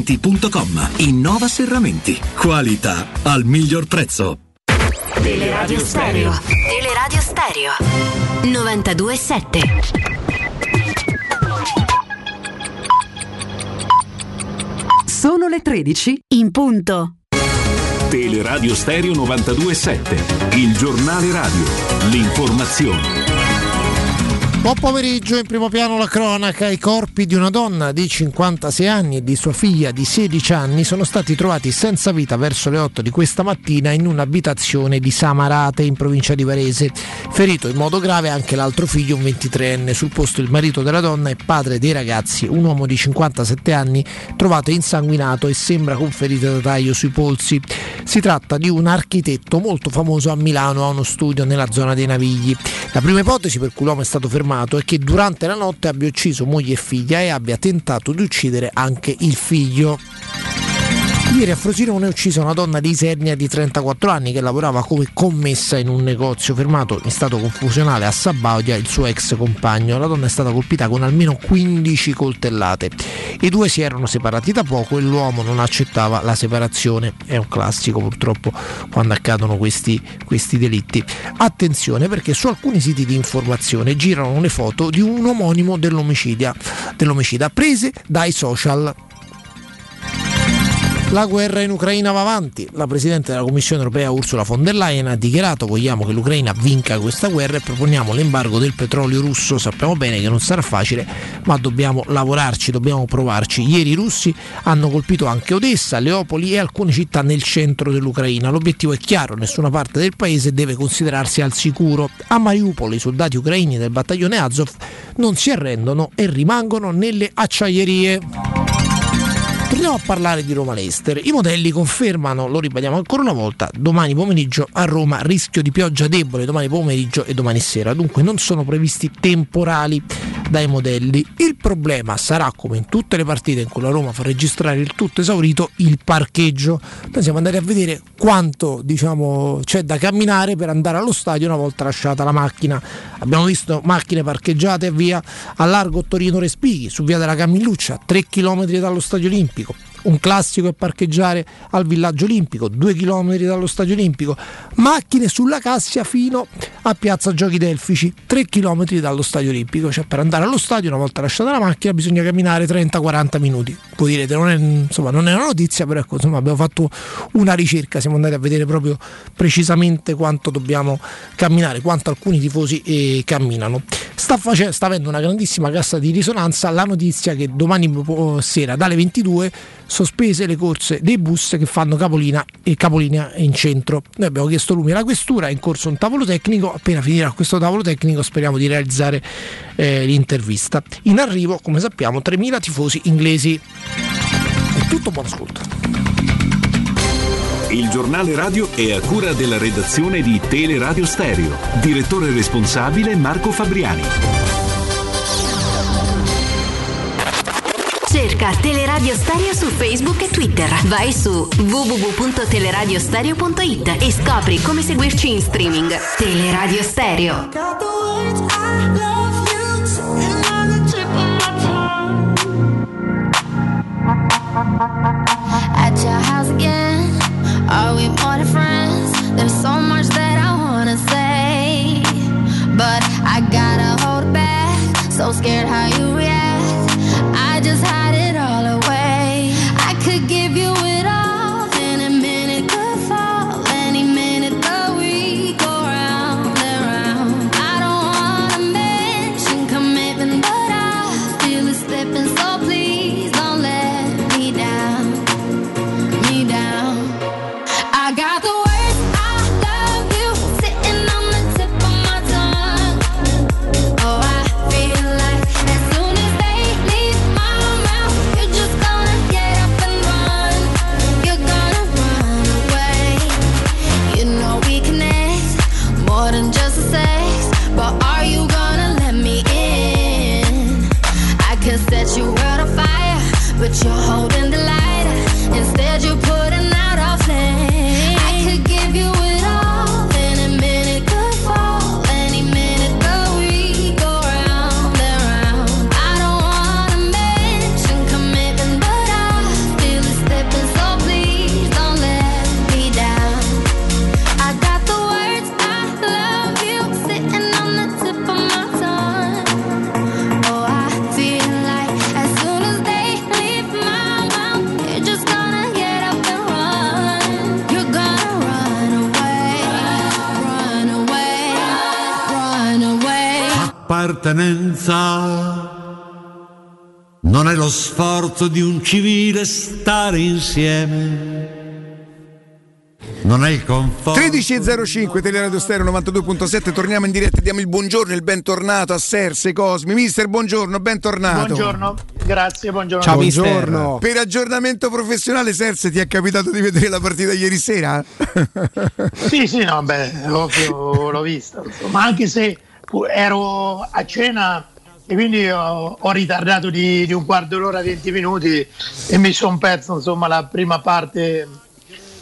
[SPEAKER 41] innovaserramenti.com. Innova Serramenti. Qualità al miglior prezzo.
[SPEAKER 42] Teleradio Stereo. Teleradio Stereo. 92.7.
[SPEAKER 43] Sono le 13 in punto.
[SPEAKER 12] Teleradio Stereo 92.7. Il giornale radio. L'informazione.
[SPEAKER 16] Buon pomeriggio, in primo piano la cronaca. I corpi di una donna di 56 anni e di sua figlia di 16 anni sono stati trovati senza vita verso le 8 di questa mattina in un'abitazione di Samarate in provincia di Varese. Ferito in modo grave anche l'altro figlio, un 23enne. Sul posto il marito della donna e padre dei ragazzi, un uomo di 57 anni, trovato insanguinato e sembra con ferite da taglio sui polsi. Si tratta di un architetto molto famoso a Milano, ha uno studio nella zona dei Navigli. La prima ipotesi per cui l'uomo è stato fermato è che durante la notte abbia ucciso moglie e figlia e abbia tentato di uccidere anche il figlio. Ieri a Frosinone è uccisa una donna di Isernia di 34 anni che lavorava come commessa in un negozio, fermato in stato confusionale a Sabaudia il suo ex compagno. La donna è stata colpita con almeno 15 coltellate. I due si erano separati da poco e l'uomo non accettava la separazione. È un classico purtroppo quando accadono questi, questi delitti. Attenzione perché su alcuni siti di informazione girano le foto di un omonimo dell'omicida, prese dai social. La guerra in Ucraina va avanti. La Presidente della Commissione europea Ursula von der Leyen ha dichiarato vogliamo che l'Ucraina vinca questa guerra e proponiamo l'embargo del petrolio russo. Sappiamo bene che non sarà facile, ma dobbiamo lavorarci, dobbiamo provarci. Ieri i russi hanno colpito anche Odessa, Leopoli e alcune città nel centro dell'Ucraina. L'obiettivo è chiaro, nessuna parte del paese deve considerarsi al sicuro. A Mariupol i soldati ucraini del battaglione Azov non si arrendono e rimangono nelle acciaierie. Torniamo a parlare di Roma-Leicester. I modelli confermano, lo ribadiamo ancora una volta, domani pomeriggio a Roma rischio di pioggia debole domani pomeriggio e domani sera. Dunque non sono previsti temporali dai modelli. Il problema sarà, come in tutte le partite in cui la Roma fa registrare il tutto esaurito, il parcheggio. Noi siamo andati a vedere quanto diciamo, c'è da camminare per andare allo stadio una volta lasciata la macchina. Abbiamo visto macchine parcheggiate via a largo Torino Respighi, su via della Camilluccia, 3 km dallo stadio olimpico. Un classico è parcheggiare al villaggio olimpico, 2 km dallo stadio olimpico. Macchine sulla Cassia fino a piazza Giochi Delfici, 3 km dallo stadio olimpico. Cioè per andare allo stadio, una volta lasciata la macchina, bisogna camminare 30-40 minuti. Voi direte, non è, insomma, non è una notizia, però ecco, insomma, abbiamo fatto una ricerca, siamo andati a vedere proprio precisamente quanto dobbiamo camminare, quanto alcuni tifosi eh, camminano. Sta, face- sta avendo una grandissima cassa di risonanza la notizia che domani sera dalle 22 sospese le corse dei bus che fanno capolina e capolinea in centro. Noi abbiamo chiesto lume alla questura, è in corso un tavolo tecnico, appena finirà questo tavolo tecnico speriamo di realizzare eh, l'intervista. In arrivo, come sappiamo, 3.000 tifosi inglesi. È tutto buon ascolto.
[SPEAKER 14] Il giornale radio è a cura della redazione di Teleradio Stereo. Direttore responsabile Marco Fabriani.
[SPEAKER 42] Cerca Teleradio Stereo su Facebook e Twitter. Vai su www.teleradiostereo.it e scopri come seguirci in streaming. Teleradio Stereo.
[SPEAKER 44] At your house again. Are we more than friends? There's so much that I wanna say, but I gotta hold back. So scared how you
[SPEAKER 45] Appartenenza non è lo sforzo di un civile stare insieme. Non è il conforto.
[SPEAKER 3] 13.05 Teleradio Stereo 92.7 torniamo in diretta diamo il buongiorno e il bentornato a Serse Cosmi mister buongiorno bentornato
[SPEAKER 46] Buongiorno, grazie, buongiorno.
[SPEAKER 3] per aggiornamento professionale Serse ti è capitato di vedere la partita ieri sera?
[SPEAKER 46] Sì, sì, no, beh, ovvio, l'ho vista, insomma, anche se ero a cena e quindi ho, ho ritardato di, di un quarto d'ora, 20 minuti e mi sono perso insomma la prima parte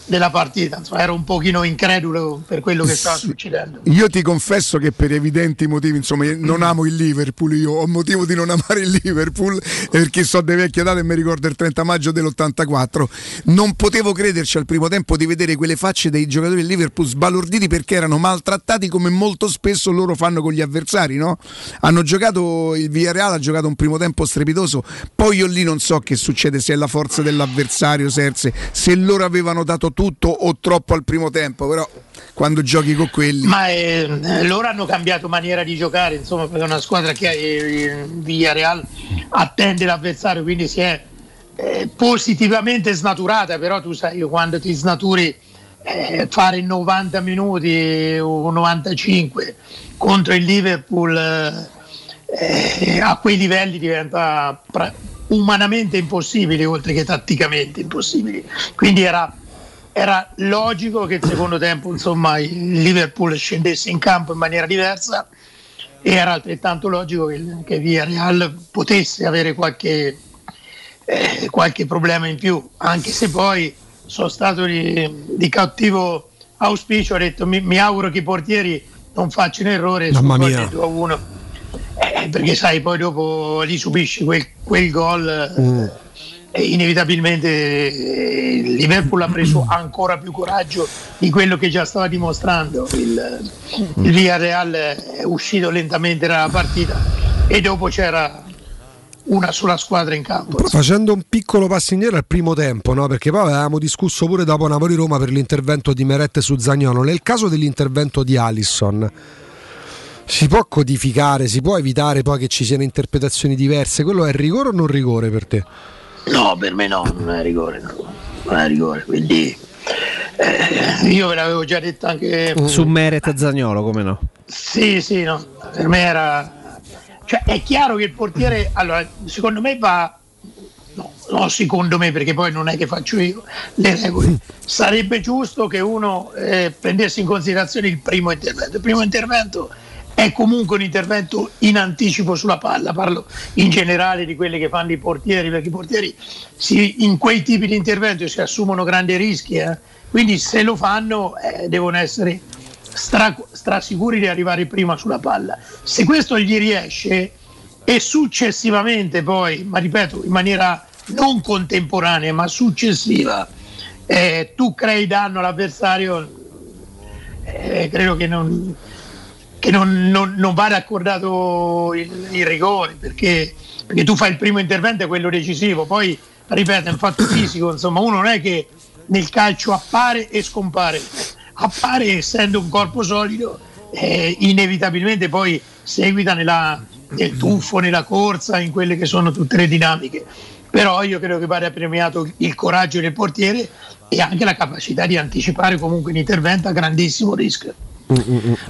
[SPEAKER 46] della partita, insomma, ero un pochino incredulo per quello che stava succedendo.
[SPEAKER 3] Io ti confesso che per evidenti motivi, insomma, non amo il Liverpool, io ho motivo di non amare il Liverpool perché so delle vecchie date e mi ricordo il 30 maggio dell'84. Non potevo crederci al primo tempo di vedere quelle facce dei giocatori del Liverpool sbalorditi perché erano maltrattati come molto spesso loro fanno con gli avversari, no? Hanno giocato il Villarreal ha giocato un primo tempo strepitoso, poi io lì non so che succede se è la forza dell'avversario, Serse, se loro avevano dato tutto o troppo al primo tempo, però quando giochi con quelli
[SPEAKER 46] Ma eh, loro hanno cambiato maniera di giocare, insomma, perché è una squadra che eh, il Villarreal attende l'avversario, quindi si è eh, positivamente snaturata, però tu sai quando ti snaturi eh, fare 90 minuti o 95 contro il Liverpool eh, a quei livelli diventa pra- umanamente impossibile oltre che tatticamente impossibile. Quindi era era logico che il secondo tempo insomma, il Liverpool scendesse in campo in maniera diversa e era altrettanto logico che, che Villarreal potesse avere qualche, eh, qualche problema in più, anche se poi sono stato di, di cattivo auspicio, ho detto mi, mi auguro che i portieri non facciano errore
[SPEAKER 27] Mamma
[SPEAKER 46] sul
[SPEAKER 27] mia.
[SPEAKER 46] del 2 a 1 eh, perché sai poi dopo li subisci quel, quel gol
[SPEAKER 27] Mm.
[SPEAKER 46] E inevitabilmente eh, il Liverpool ha preso ancora più coraggio di quello che già stava dimostrando. Il, il Villarreal è uscito lentamente dalla partita e dopo c'era una sola squadra in campo.
[SPEAKER 27] Però facendo un piccolo passo indietro al primo tempo, no? perché poi avevamo discusso pure dopo Napoli-Roma per l'intervento di Meret su Zagnolo. Nel caso dell'intervento di Alisson, si può codificare, si può evitare poi che ci siano interpretazioni diverse? Quello è rigore o non rigore per te?
[SPEAKER 46] No, per me no, non è rigore, no. non è rigore, quindi eh, io ve l'avevo già detto anche
[SPEAKER 5] Su Meret Zagnolo, come no?
[SPEAKER 46] Sì, sì, no. Per me era. Cioè, è chiaro che il portiere. Allora, secondo me va. No, no, secondo me, perché poi non è che faccio io le regole, sarebbe giusto che uno eh, prendesse in considerazione il primo intervento. Il primo intervento è comunque un intervento in anticipo sulla palla, parlo in generale di quelli che fanno i portieri, perché i portieri si- in quei tipi di intervento si assumono grandi rischi, eh. quindi se lo fanno eh, devono essere stra- strasicuri di arrivare prima sulla palla. Se questo gli riesce e successivamente poi, ma ripeto, in maniera non contemporanea ma successiva, eh, tu crei danno all'avversario, eh, credo che non, che non, non, non vada accordato il, il rigore perché, perché tu fai il primo intervento è quello decisivo, poi ripeto è un fatto fisico, insomma uno non è che nel calcio appare e scompare, appare essendo un corpo solido, eh, inevitabilmente poi seguita nella, nel tuffo, nella corsa, in quelle che sono tutte le dinamiche. Però io credo che vada premiato il coraggio del portiere e anche la capacità di anticipare comunque un intervento a grandissimo rischio.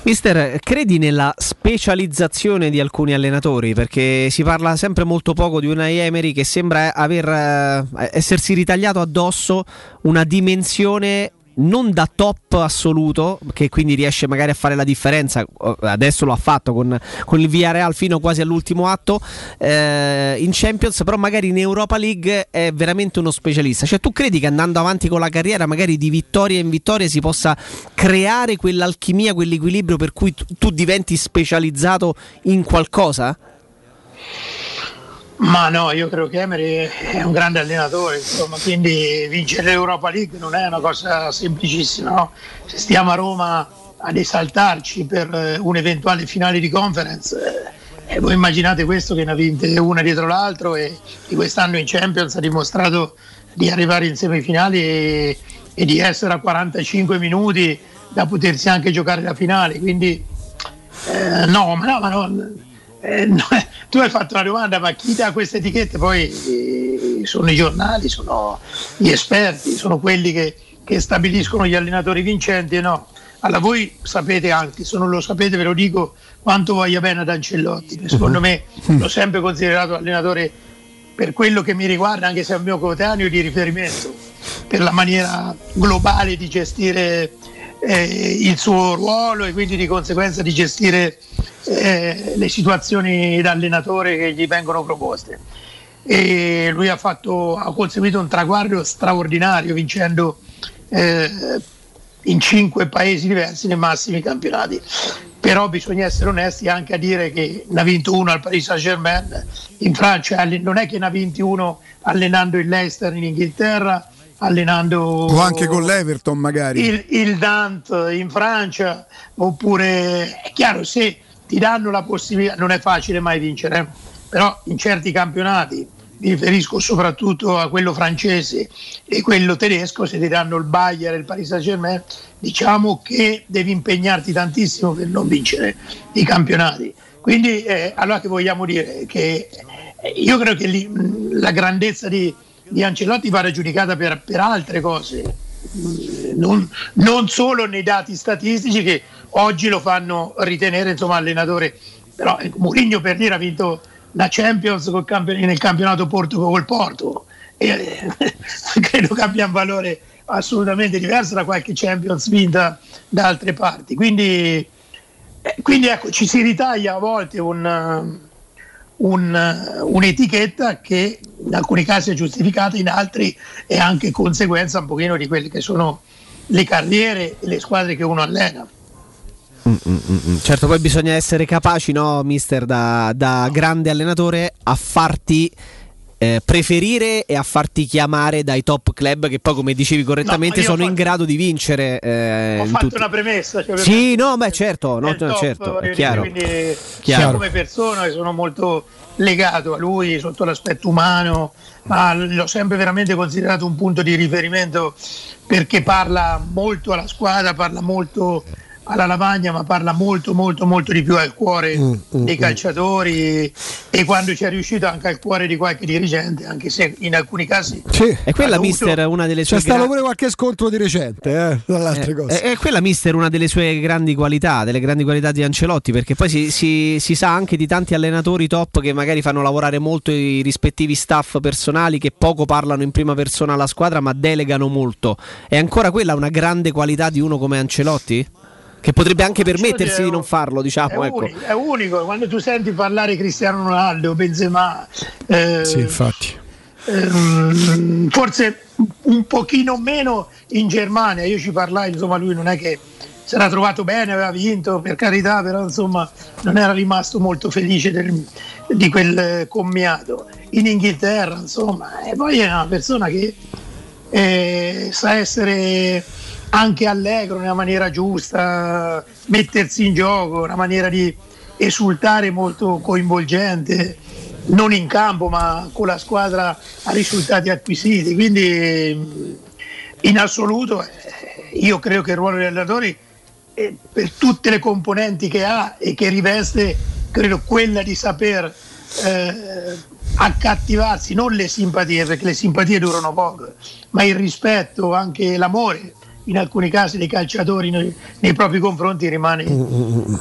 [SPEAKER 5] Mister, credi nella specializzazione di alcuni allenatori? Perché si parla sempre molto poco di una Emery che sembra aver, eh, essersi ritagliato addosso una dimensione non da top assoluto, che quindi riesce magari a fare la differenza. Adesso lo ha fatto con, con il Villarreal fino quasi all'ultimo atto eh, in Champions, però magari in Europa League è veramente uno specialista. Cioè, tu credi che andando avanti con la carriera, magari di vittoria in vittoria, si possa creare quell'alchimia, quell'equilibrio per cui tu, tu diventi specializzato in qualcosa?
[SPEAKER 46] Ma no, io credo che Emery è un grande allenatore, insomma, quindi vincere l'Europa League non è una cosa semplicissima. no? Se stiamo a Roma ad esaltarci per eh, un'eventuale finale di conference, eh, eh, voi immaginate questo che ne vinte una dietro l'altro e, e quest'anno in Champions ha dimostrato di arrivare in semifinali e, e di essere a 45 minuti da potersi anche giocare la finale. Quindi eh, no, ma no, ma no, eh, no, tu hai fatto una domanda, ma chi dà queste etichette? Poi eh, sono i giornali, sono gli esperti, sono quelli che, che stabiliscono gli allenatori vincenti e no. Allora voi sapete anche, se non lo sapete ve lo dico, quanto voglia bene ad Ancellotti, secondo me l'ho sempre considerato allenatore per quello che mi riguarda, anche se è un mio coetaneo di riferimento, per la maniera globale di gestire eh, il suo ruolo e quindi di conseguenza di gestire eh, le situazioni da allenatore che gli vengono proposte. E lui ha, fatto, ha conseguito un traguardo straordinario vincendo eh, in cinque paesi diversi nei massimi campionati. Però bisogna essere onesti anche a dire che ne ha vinto uno al Paris Saint Germain in Francia, non è che ne ha vinti uno allenando il Leicester in Inghilterra, allenando
[SPEAKER 3] O anche con l'Everton magari.
[SPEAKER 46] il, il Dante in Francia, oppure è chiaro se ti danno la possibilità, non è facile mai vincere, eh, però in certi campionati, mi riferisco soprattutto a quello francese e quello tedesco, se ti danno il Bayern e il Paris Saint Germain, diciamo che devi impegnarti tantissimo per non vincere i campionati. Quindi eh, allora che vogliamo dire? Che eh, io credo che lì, la grandezza di, di Ancelotti va raggiudicata per, per altre cose, non, non solo nei dati statistici che oggi lo fanno ritenere insomma allenatore. Però eh, Mourinho per dire ha vinto la Champions campion- nel campionato Porto col Porto e eh, credo che abbia un valore assolutamente diverso da qualche Champions vinta da altre parti. Quindi, eh, quindi ecco, ci si ritaglia a volte un, un- un'etichetta che in alcuni casi è giustificata, in altri è anche conseguenza un pochino di quelle che sono le carriere e le squadre che uno allena.
[SPEAKER 5] Certo, poi bisogna essere capaci, no, mister, da, da grande allenatore a farti eh, preferire e a farti chiamare dai top club che poi, come dicevi correttamente,
[SPEAKER 46] No,
[SPEAKER 5] sono
[SPEAKER 46] ho
[SPEAKER 5] in grado di vincere. eh,
[SPEAKER 46] Ho fatto
[SPEAKER 5] tutti-
[SPEAKER 46] una premessa. Cioè
[SPEAKER 5] Sì, no, beh, certo, no,
[SPEAKER 46] top,
[SPEAKER 5] certo, è chiaro.
[SPEAKER 46] Quindi,
[SPEAKER 5] Chiaro.
[SPEAKER 46] come persona sono molto legato a lui sotto l'aspetto umano, ma l'ho sempre veramente considerato un punto di riferimento perché parla molto alla squadra, parla molto alla lavagna, ma parla molto molto molto di più al cuore
[SPEAKER 4] Mm,
[SPEAKER 46] dei calciatori e quando ci è riuscito anche al cuore di qualche dirigente, anche se in alcuni casi
[SPEAKER 5] È quella, mister, una delle sue
[SPEAKER 4] C'è stato
[SPEAKER 5] gra-
[SPEAKER 4] pure qualche scontro di recente, eh, tra le altre
[SPEAKER 5] Eh,
[SPEAKER 4] cose.
[SPEAKER 5] È, è quella, mister, una delle sue grandi qualità, delle grandi qualità di Ancelotti, perché poi si, si- si sa anche di tanti allenatori top che magari fanno lavorare molto i rispettivi staff personali, che poco parlano in prima persona alla squadra, ma delegano molto. È ancora quella una grande qualità di uno come Ancelotti? Che potrebbe anche permettersi
[SPEAKER 46] è
[SPEAKER 5] di non farlo,
[SPEAKER 46] È,
[SPEAKER 5] diciamo. Ecco.
[SPEAKER 46] unico, è unico, quando tu senti parlare Cristiano Ronaldo, Benzema, eh,
[SPEAKER 4] Sì, infatti.
[SPEAKER 46] ehm, forse un pochino meno in Germania, io ci parlai, insomma lui non è che si era trovato bene, aveva vinto per carità, però insomma non era rimasto molto felice del- di quel eh, commiato. In Inghilterra, insomma, e poi è una persona che eh, sa essere anche allegro nella maniera giusta, mettersi in gioco, una maniera di esultare molto coinvolgente, non in campo ma con la squadra a risultati acquisiti. Quindi in assoluto eh, io credo che il ruolo degli allenatori per tutte le componenti che ha e che riveste, credo quella di saper eh, accattivarsi, non le simpatie, perché le simpatie durano poco, ma il rispetto, anche l'amore in alcuni casi dei calciatori nei, nei propri confronti rimane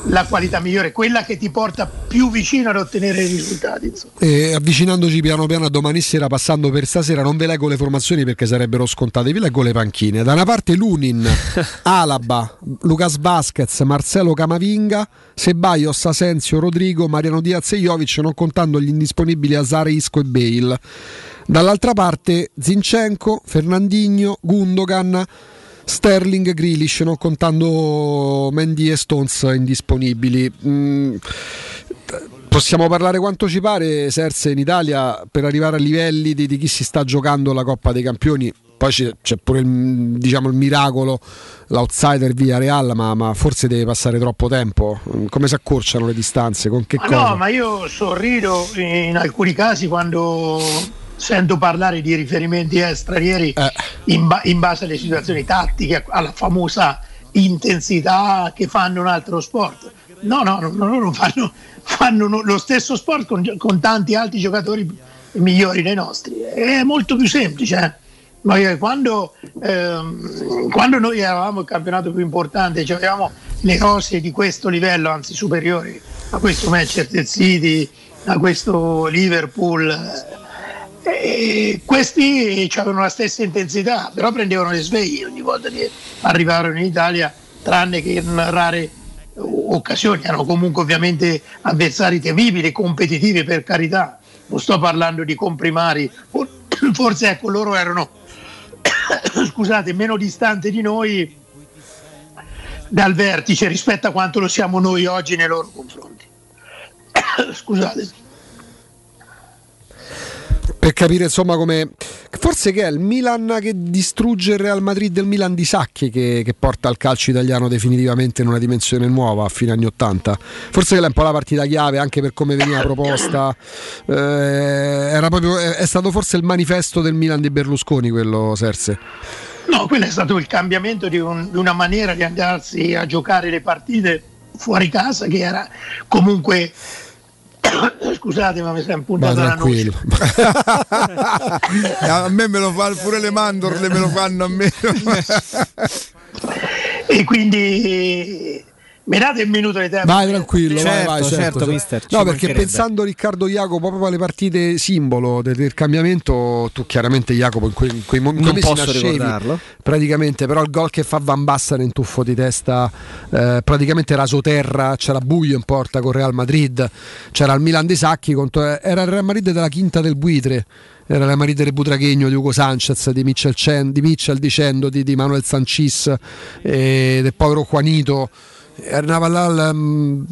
[SPEAKER 46] la qualità migliore, quella che ti porta più vicino ad ottenere i risultati.
[SPEAKER 4] E avvicinandoci piano piano a domani sera, passando per stasera, non ve leggo le formazioni perché sarebbero scontate, vi leggo le panchine. Da una parte Lunin, Alaba, Lucas Vasquez, Marcelo Camavinga, Sebaios, Asensio, Rodrigo, Mariano Diaz e Jovic, non contando gli indisponibili Azare, Isco e Bale. Dall'altra parte Zinchenko, Fernandinho, Gundogan, Sterling, Grealish, non contando Mendy e Stones indisponibili. Mm, possiamo parlare quanto ci pare, Serse, in Italia per arrivare a livelli di, di chi si sta giocando la Coppa dei Campioni. Poi c'è, c'è pure il, diciamo, il miracolo, l'outsider via Real, ma, ma forse deve passare troppo tempo. Mm, Come si accorciano le distanze? Con che
[SPEAKER 46] Ma
[SPEAKER 4] cosa?
[SPEAKER 46] no, ma io sorrido in alcuni casi quando sento parlare di riferimenti eh, stranieri in, ba- in base alle situazioni tattiche, alla famosa intensità che fanno un altro sport. No, no, no, no, loro fanno, fanno no- lo stesso sport con, con tanti altri giocatori migliori dei nostri. È molto più semplice. eh. Quando, ehm, quando noi eravamo il campionato più importante, cioè avevamo le rose di questo livello, anzi superiori a questo Manchester City, a questo Liverpool, eh, questi avevano la stessa intensità, però prendevano le sveglie ogni volta che arrivarono in Italia, tranne che in rare occasioni, erano comunque ovviamente avversari temibili, competitivi per carità, non sto parlando di comprimari, forse ecco loro erano scusate, meno distanti di noi dal vertice rispetto a quanto lo siamo noi oggi nei loro confronti. scusate.
[SPEAKER 4] Per capire insomma come forse che è il Milan che distrugge il Real Madrid del Milan di Sacchi che, che porta il calcio italiano definitivamente in una dimensione nuova a fine anni 80 forse quella è un po' la partita chiave anche per come veniva proposta. Eh, era proprio, è stato forse il manifesto del Milan di Berlusconi quello Serse?
[SPEAKER 46] No, quello è stato il cambiamento di, un- di una maniera di andarsi a giocare le partite fuori casa che era comunque scusate ma mi
[SPEAKER 3] Ma
[SPEAKER 46] impuntata la noce
[SPEAKER 3] tranquillo. a me me lo fanno pure le mandorle, me lo fanno a me.
[SPEAKER 46] e quindi mi date un minuto di tempo
[SPEAKER 4] Vai tranquillo, vai,
[SPEAKER 5] Certo,
[SPEAKER 4] vai, certo,
[SPEAKER 5] certo,
[SPEAKER 4] certo.
[SPEAKER 5] mister,
[SPEAKER 4] No, perché pensando Riccardo Jacopo proprio alle partite simbolo del, del cambiamento, tu chiaramente Jacopo in quei, in quei mo- in quei
[SPEAKER 5] Non
[SPEAKER 4] mesi
[SPEAKER 5] posso
[SPEAKER 4] nascevi,
[SPEAKER 5] ricordarlo.
[SPEAKER 4] praticamente, però il gol che fa Van Basten in tuffo di testa, eh, praticamente rasoterra, c'era buio in porta con Real Madrid, c'era il Milan dei Sacchi, contro, era il Real Madrid della quinta del buitre. Era il Real Madrid del Butraghegno di Ugo Sanchez, di Mitchell, Chen- di Mitchell dicendo di, di Manuel Sanchis, eh, del povero Juanito arrivava là mm,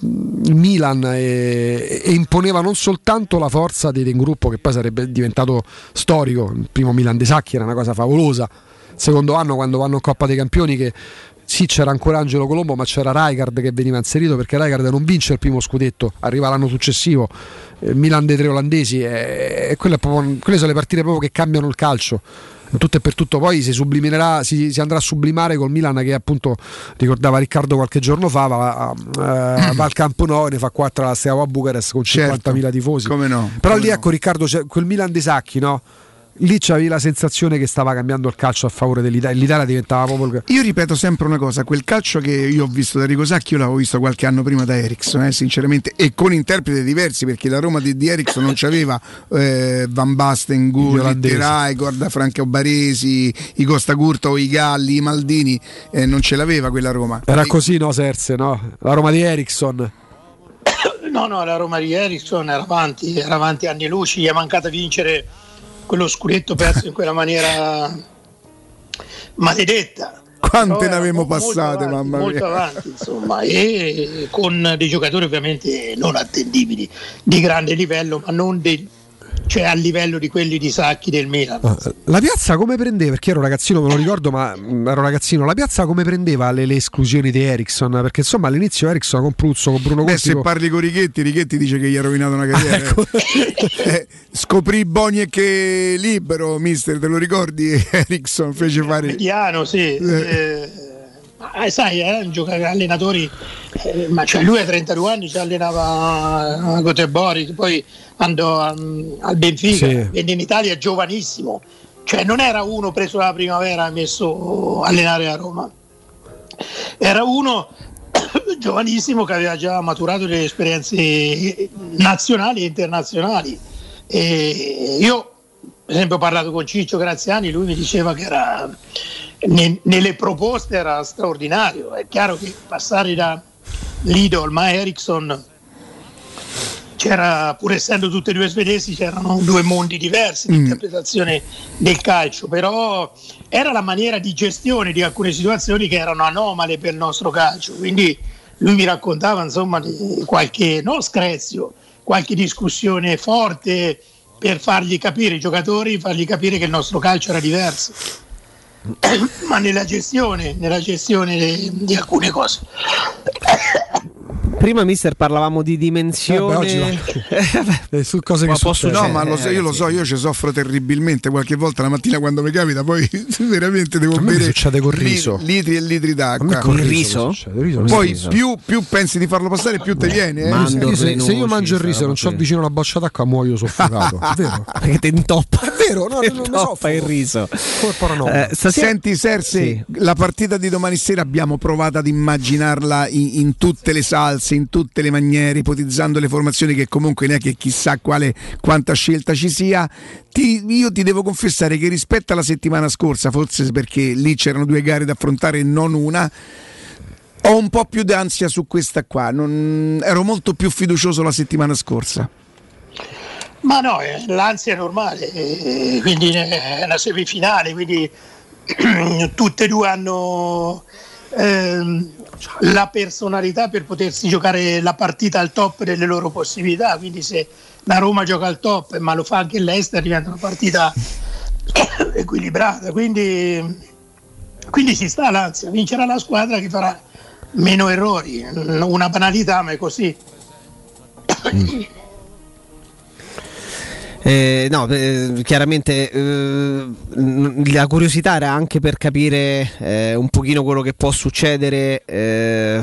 [SPEAKER 4] il Milan e, e imponeva non soltanto la forza di, di un gruppo che poi sarebbe diventato storico, il primo Milan dei Sacchi era una cosa favolosa, secondo anno quando vanno in Coppa dei Campioni che sì c'era ancora Angelo Colombo ma c'era Rijkaard che veniva inserito perché Rijkaard non vince il primo scudetto, arriva l'anno successivo, eh, Milan dei tre olandesi e, e quelle, proprio- quelle sono le partite proprio che cambiano il calcio. Tutto e per tutto poi si sublimerà, si, si andrà a sublimare col Milan che appunto ricordava Riccardo qualche giorno fa, va, eh, va al Campo Nou e ne fa 4 alla Steaua a Bucarest con 50.000
[SPEAKER 3] Certo.
[SPEAKER 4] tifosi.
[SPEAKER 3] Come no,
[SPEAKER 4] Però
[SPEAKER 3] come
[SPEAKER 4] lì
[SPEAKER 3] no.
[SPEAKER 4] ecco Riccardo, quel Milan dei Sacchi, no? Lì c'avevi la sensazione che stava cambiando il calcio a favore dell'Italia, l'Italia diventava proprio...
[SPEAKER 3] Io ripeto sempre una cosa, quel calcio che io ho visto da Rico Sacchi io l'avevo visto qualche anno prima da Ericsson, eh, sinceramente, e con interpreti diversi perché la Roma di, di Ericsson non c'aveva eh, Van Basten, Gulli,
[SPEAKER 4] olandesi.
[SPEAKER 3] Terai, Gorda Franco Baresi, i Costa Curto, i Galli, i Maldini, eh, non ce l'aveva quella Roma.
[SPEAKER 4] Era così, no, Serse, no? La Roma di Ericsson.
[SPEAKER 46] No, no, la Roma di Ericsson era avanti, era avanti anni luci, gli è mancato vincere quello scudetto perso in quella maniera maledetta.
[SPEAKER 3] Quante ne avevamo
[SPEAKER 46] molto
[SPEAKER 3] passate,
[SPEAKER 46] avanti,
[SPEAKER 3] mamma
[SPEAKER 46] molto
[SPEAKER 3] mia.
[SPEAKER 46] avanti, insomma, e con dei giocatori ovviamente non attendibili, di grande livello, ma non dei- cioè a livello di quelli di Sacchi del Milan.
[SPEAKER 4] La piazza come prendeva? Perché ero ragazzino, me lo ricordo, ma mm, ero ragazzino. La piazza come prendeva le, le esclusioni di Ericsson? Perché insomma all'inizio Ericsson con Pruzzo, con Bruno
[SPEAKER 3] Beh,
[SPEAKER 4] Conti.
[SPEAKER 3] se parli con Righetti, Righetti dice che gli ha rovinato una carriera.
[SPEAKER 4] Ecco.
[SPEAKER 3] Eh, scoprì Boni che libero, mister, te lo ricordi? Ericsson fece fare...
[SPEAKER 46] Mediano, sì. eh, ma, eh, sai, eh, un giocatore, allenatori, eh, ma cioè lui a 32 anni si allenava a Göteborg, poi andò a- al Benfica,
[SPEAKER 4] Sì.
[SPEAKER 46] venne in Italia giovanissimo, cioè non era uno preso dalla primavera e messo a allenare a Roma, era uno giovanissimo che aveva già maturato delle esperienze nazionali e internazionali. E io, per esempio, ho parlato con Ciccio Graziani, lui mi diceva che era ne- nelle proposte era straordinario. È chiaro che passare da Lidl a Ericsson c'era, pur essendo tutte e due svedesi, c'erano due mondi diversi di interpretazione del calcio, però era la maniera di gestione di alcune situazioni che erano anomale per il nostro calcio. Quindi lui mi raccontava insomma di qualche non screzio, qualche discussione forte per fargli capire i giocatori, fargli capire che il nostro calcio era diverso. Ma nella gestione, nella gestione di alcune cose.
[SPEAKER 5] Prima, mister, parlavamo di dimensione.
[SPEAKER 4] Eh, beh, oggi Eh, su cose
[SPEAKER 5] Ma
[SPEAKER 4] che
[SPEAKER 5] posso-.
[SPEAKER 3] No, ma lo so, io lo so, io ci soffro terribilmente qualche volta la mattina quando mi capita, poi veramente devo bere
[SPEAKER 4] succede col riso.
[SPEAKER 3] litri e litri d'acqua.
[SPEAKER 4] col
[SPEAKER 5] Il
[SPEAKER 4] riso?
[SPEAKER 5] riso?
[SPEAKER 4] riso
[SPEAKER 3] Poi
[SPEAKER 4] succede.
[SPEAKER 3] più, più pensi di farlo passare, più te viene. eh.
[SPEAKER 4] Io se, se io mangio il riso e non ho vicino una boccia d'acqua muoio soffocato. È vero?
[SPEAKER 5] Perché ti intoppa.
[SPEAKER 4] È vero, no, non
[SPEAKER 5] intoppa
[SPEAKER 4] so.
[SPEAKER 5] il riso. Eh, stasera-
[SPEAKER 3] Senti Serse,
[SPEAKER 5] Sì.
[SPEAKER 3] la partita di domani sera abbiamo provato ad immaginarla in, in tutte le salse, in tutte le maniere, ipotizzando le formazioni che comunque neanche chissà quale, quanta scelta ci sia. Ti- io ti devo confessare che rispetto alla settimana scorsa, forse perché lì c'erano due gare da affrontare e non una, ho un po' più d'ansia su questa qua. Non- ero molto più fiducioso la settimana scorsa.
[SPEAKER 46] Ma no, eh, l'ansia è normale, eh, quindi è una semifinale, quindi tutte e due hanno ehm, la personalità per potersi giocare la partita al top delle loro possibilità, quindi se la Roma gioca al top ma lo fa anche l'Ester diventa una partita equilibrata, quindi, quindi ci sta l'ansia, vincerà la squadra che farà meno errori, una banalità ma è così.
[SPEAKER 5] Eh, no, eh, chiaramente eh, la curiosità era anche per capire eh, un pochino quello che può succedere eh,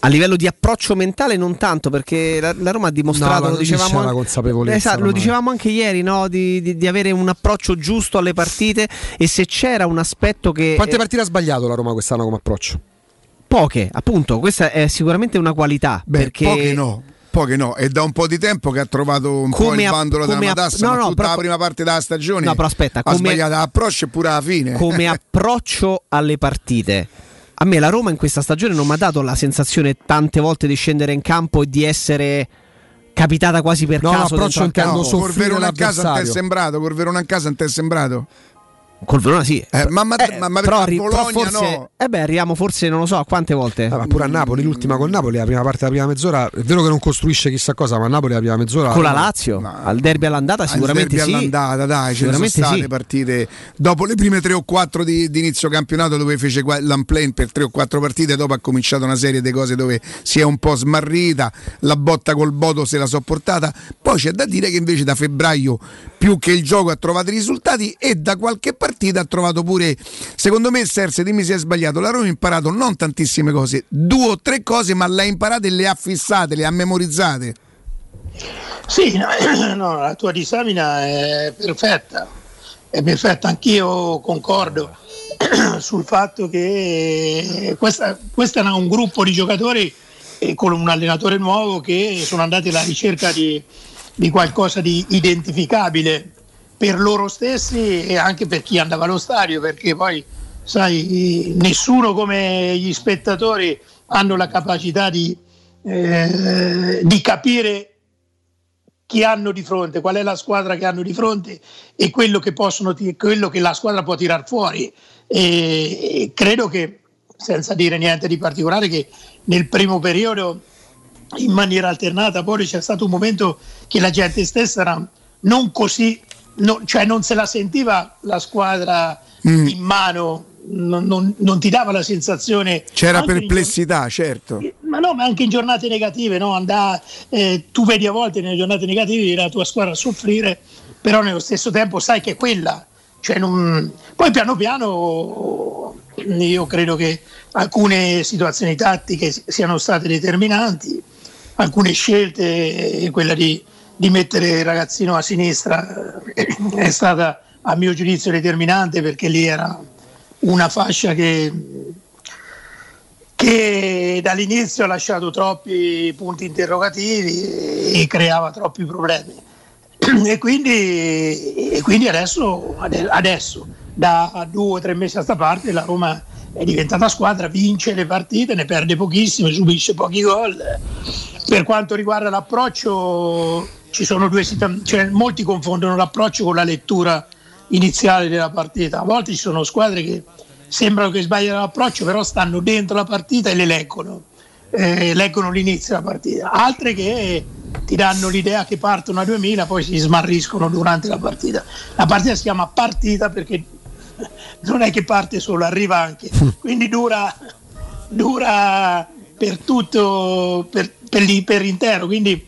[SPEAKER 5] a livello di approccio mentale, non tanto perché la, la Roma ha dimostrato,
[SPEAKER 4] No,
[SPEAKER 5] lo dicevamo, anche-
[SPEAKER 4] consapevolezza
[SPEAKER 5] Esatto, lo dicevamo anche ieri, no? di, di- di avere un approccio giusto alle partite e se c'era un aspetto che...
[SPEAKER 4] Quante
[SPEAKER 5] eh,
[SPEAKER 4] partite ha sbagliato la Roma quest'anno come approccio?
[SPEAKER 5] Poche, appunto, questa è sicuramente una qualità.
[SPEAKER 3] Beh,
[SPEAKER 5] perché
[SPEAKER 3] poche no. Poche no, è da un po' di tempo che ha trovato un po'
[SPEAKER 5] Come
[SPEAKER 3] il
[SPEAKER 5] a-
[SPEAKER 3] bandolo della matassa,
[SPEAKER 5] no, no,
[SPEAKER 3] tutta
[SPEAKER 5] però-
[SPEAKER 3] la prima parte della stagione
[SPEAKER 5] No, però aspetta,
[SPEAKER 3] ha
[SPEAKER 5] come-
[SPEAKER 3] sbagliato l'approccio e pure alla fine.
[SPEAKER 5] come approccio alle partite. A me la Roma in questa stagione non mi ha dato la sensazione tante volte di scendere in campo e di essere capitata quasi per
[SPEAKER 4] No,
[SPEAKER 5] caso. dentro al
[SPEAKER 4] intendo
[SPEAKER 5] campo.
[SPEAKER 3] col Verona a casa non ti è sembrato, col Verona a casa non ti è sembrato.
[SPEAKER 5] Col Verona sì.
[SPEAKER 3] Eh, ma, ma,
[SPEAKER 5] Eh,
[SPEAKER 3] ma, ma
[SPEAKER 5] però,
[SPEAKER 3] perché
[SPEAKER 5] arri-
[SPEAKER 3] a
[SPEAKER 5] però
[SPEAKER 3] Bologna
[SPEAKER 5] forse,
[SPEAKER 3] no.
[SPEAKER 5] eh beh, arriviamo forse, non lo so, a quante volte.
[SPEAKER 4] Ah, ma pure a Napoli, l'ultima con Napoli, la prima parte della prima mezz'ora, è vero che non costruisce chissà cosa, ma a Napoli la prima mezz'ora...
[SPEAKER 5] Con la Lazio, al derby all'andata sicuramente
[SPEAKER 3] Al derby
[SPEAKER 5] sì.
[SPEAKER 3] all'andata, dai, ce ne sono
[SPEAKER 5] Sicuramente
[SPEAKER 3] state
[SPEAKER 5] sì.
[SPEAKER 3] partite dopo le prime tre o quattro di, di inizio campionato dove fece l'unplane per tre o quattro partite, dopo ha cominciato una serie di cose dove si è un po' smarrita, la botta col Bodo se la sopportata, poi c'è da dire che invece da febbraio più che il gioco ha trovato i risultati e da qualche parte partita ha trovato pure, secondo me Serse, dimmi se è sbagliato, la Roma ha imparato non tantissime cose, due o tre cose, ma le ha imparate e le ha fissate, le ha memorizzate.
[SPEAKER 46] Sì, no, la tua disamina è perfetta, è perfetta, anch'io concordo sul fatto che questo era un gruppo di giocatori eh, con un allenatore nuovo che sono andati alla ricerca di, di qualcosa di identificabile per loro stessi e anche per chi andava allo stadio, perché poi sai, nessuno come gli spettatori hanno la capacità di, eh, di capire chi hanno di fronte, qual è la squadra che hanno di fronte e quello che, possono, quello che la squadra può tirar fuori. E, e credo che, senza dire niente di particolare, che nel primo periodo in maniera alternata poi c'è stato un momento che la gente stessa era non così, no- cioè non se la sentiva la squadra
[SPEAKER 3] Mm.
[SPEAKER 46] in mano, non, non- non ti dava la sensazione...
[SPEAKER 3] C'era
[SPEAKER 46] anche in
[SPEAKER 3] perplessità, certo.
[SPEAKER 46] ma no, ma anche in giornate negative, no? Andà, eh, tu vedi a volte nelle giornate negative la tua squadra soffrire, però nello stesso tempo sai che è quella. Cioè non- Poi piano piano io credo che alcune situazioni tattiche si- siano state determinanti, alcune scelte, eh, quella di, di mettere il ragazzino a sinistra eh, è stata a mio giudizio determinante perché lì era una fascia che che dall'inizio ha lasciato troppi punti interrogativi e creava troppi problemi. E quindi, e quindi adesso, ade- adesso, da due o tre mesi a sta parte, la Roma è diventata squadra, vince le partite, ne perde pochissime, subisce pochi gol. Per quanto riguarda l'approccio, ci sono due cioè, molti confondono l'approccio con la lettura iniziale della partita. A volte ci sono squadre che sembrano che sbagliano l'approccio, però stanno dentro la partita e le leggono, eh, leggono l'inizio della partita. Altre che ti danno l'idea che partono a 2000, poi si smarriscono durante la partita. La partita si chiama partita perché non è che parte solo, arriva anche, quindi dura, dura per tutto, per, per, per intero. Quindi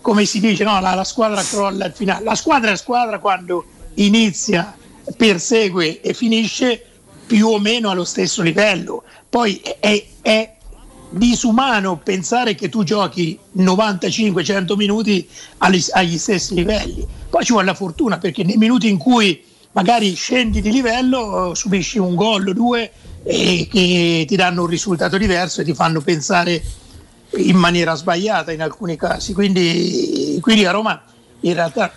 [SPEAKER 46] come si dice, no, la, la squadra crolla al finale. La squadra è squadra quando inizia, persegue e finisce più o meno allo stesso livello. Poi è, è disumano pensare che tu giochi 95-100 minuti agli, agli stessi livelli. Poi ci vuole la fortuna perché nei minuti in cui magari scendi di livello subisci un gol o due e che ti danno un risultato diverso e ti fanno pensare in maniera sbagliata in alcuni casi. Quindi, quindi a Roma in realtà,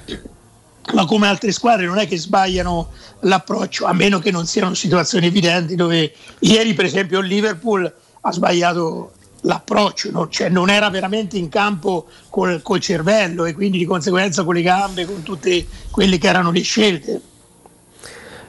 [SPEAKER 46] ma come altre squadre, non è che sbagliano l'approccio, a meno che non siano situazioni evidenti dove ieri per esempio il Liverpool ha sbagliato l'approccio, no? cioè non era veramente in campo col, col cervello e quindi di conseguenza con le gambe, con tutte quelle che erano le scelte.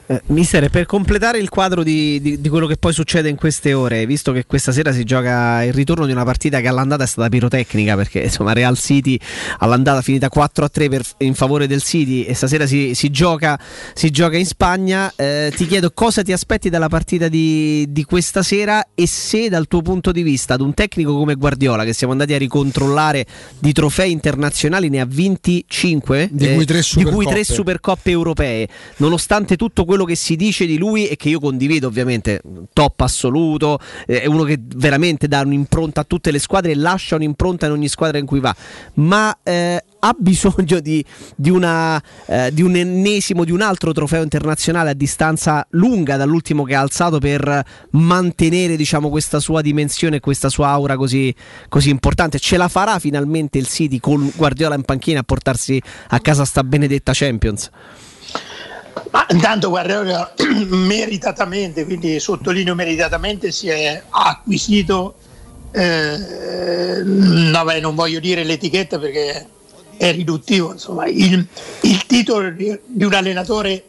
[SPEAKER 5] Eh, mister, per completare il quadro di, di- di quello che poi succede in queste ore, visto che questa sera si gioca il ritorno di una partita che all'andata è stata pirotecnica, perché insomma Real City all'andata finita 4-3 per- in favore del City e stasera si, si gioca, si gioca in Spagna, eh, ti chiedo cosa ti aspetti dalla partita di, di questa sera e se dal tuo punto di vista ad un tecnico come Guardiola, che siamo andati a ricontrollare di trofei internazionali, ne ha vinti 5,
[SPEAKER 27] Di cui tre
[SPEAKER 5] di cui tre
[SPEAKER 27] Supercoppe.
[SPEAKER 5] Supercoppe europee, nonostante tutto quello che si dice di lui e che io condivido ovviamente, top assoluto, eh, è uno che veramente dà un'impronta a tutte le squadre e lascia un'impronta in ogni squadra in cui va, ma eh, ha bisogno di, di una, eh, di un ennesimo, di un altro trofeo internazionale a distanza lunga dall'ultimo che ha alzato per mantenere diciamo, questa sua dimensione e questa sua aura così, così importante. Ce la farà finalmente il City con Guardiola in panchina a portarsi a casa sta benedetta Champions?
[SPEAKER 46] Ma intanto Guardiola meritatamente, quindi sottolineo meritatamente, si è acquisito, eh, no, beh, non voglio dire l'etichetta perché è riduttivo, insomma, il, il titolo di, di un allenatore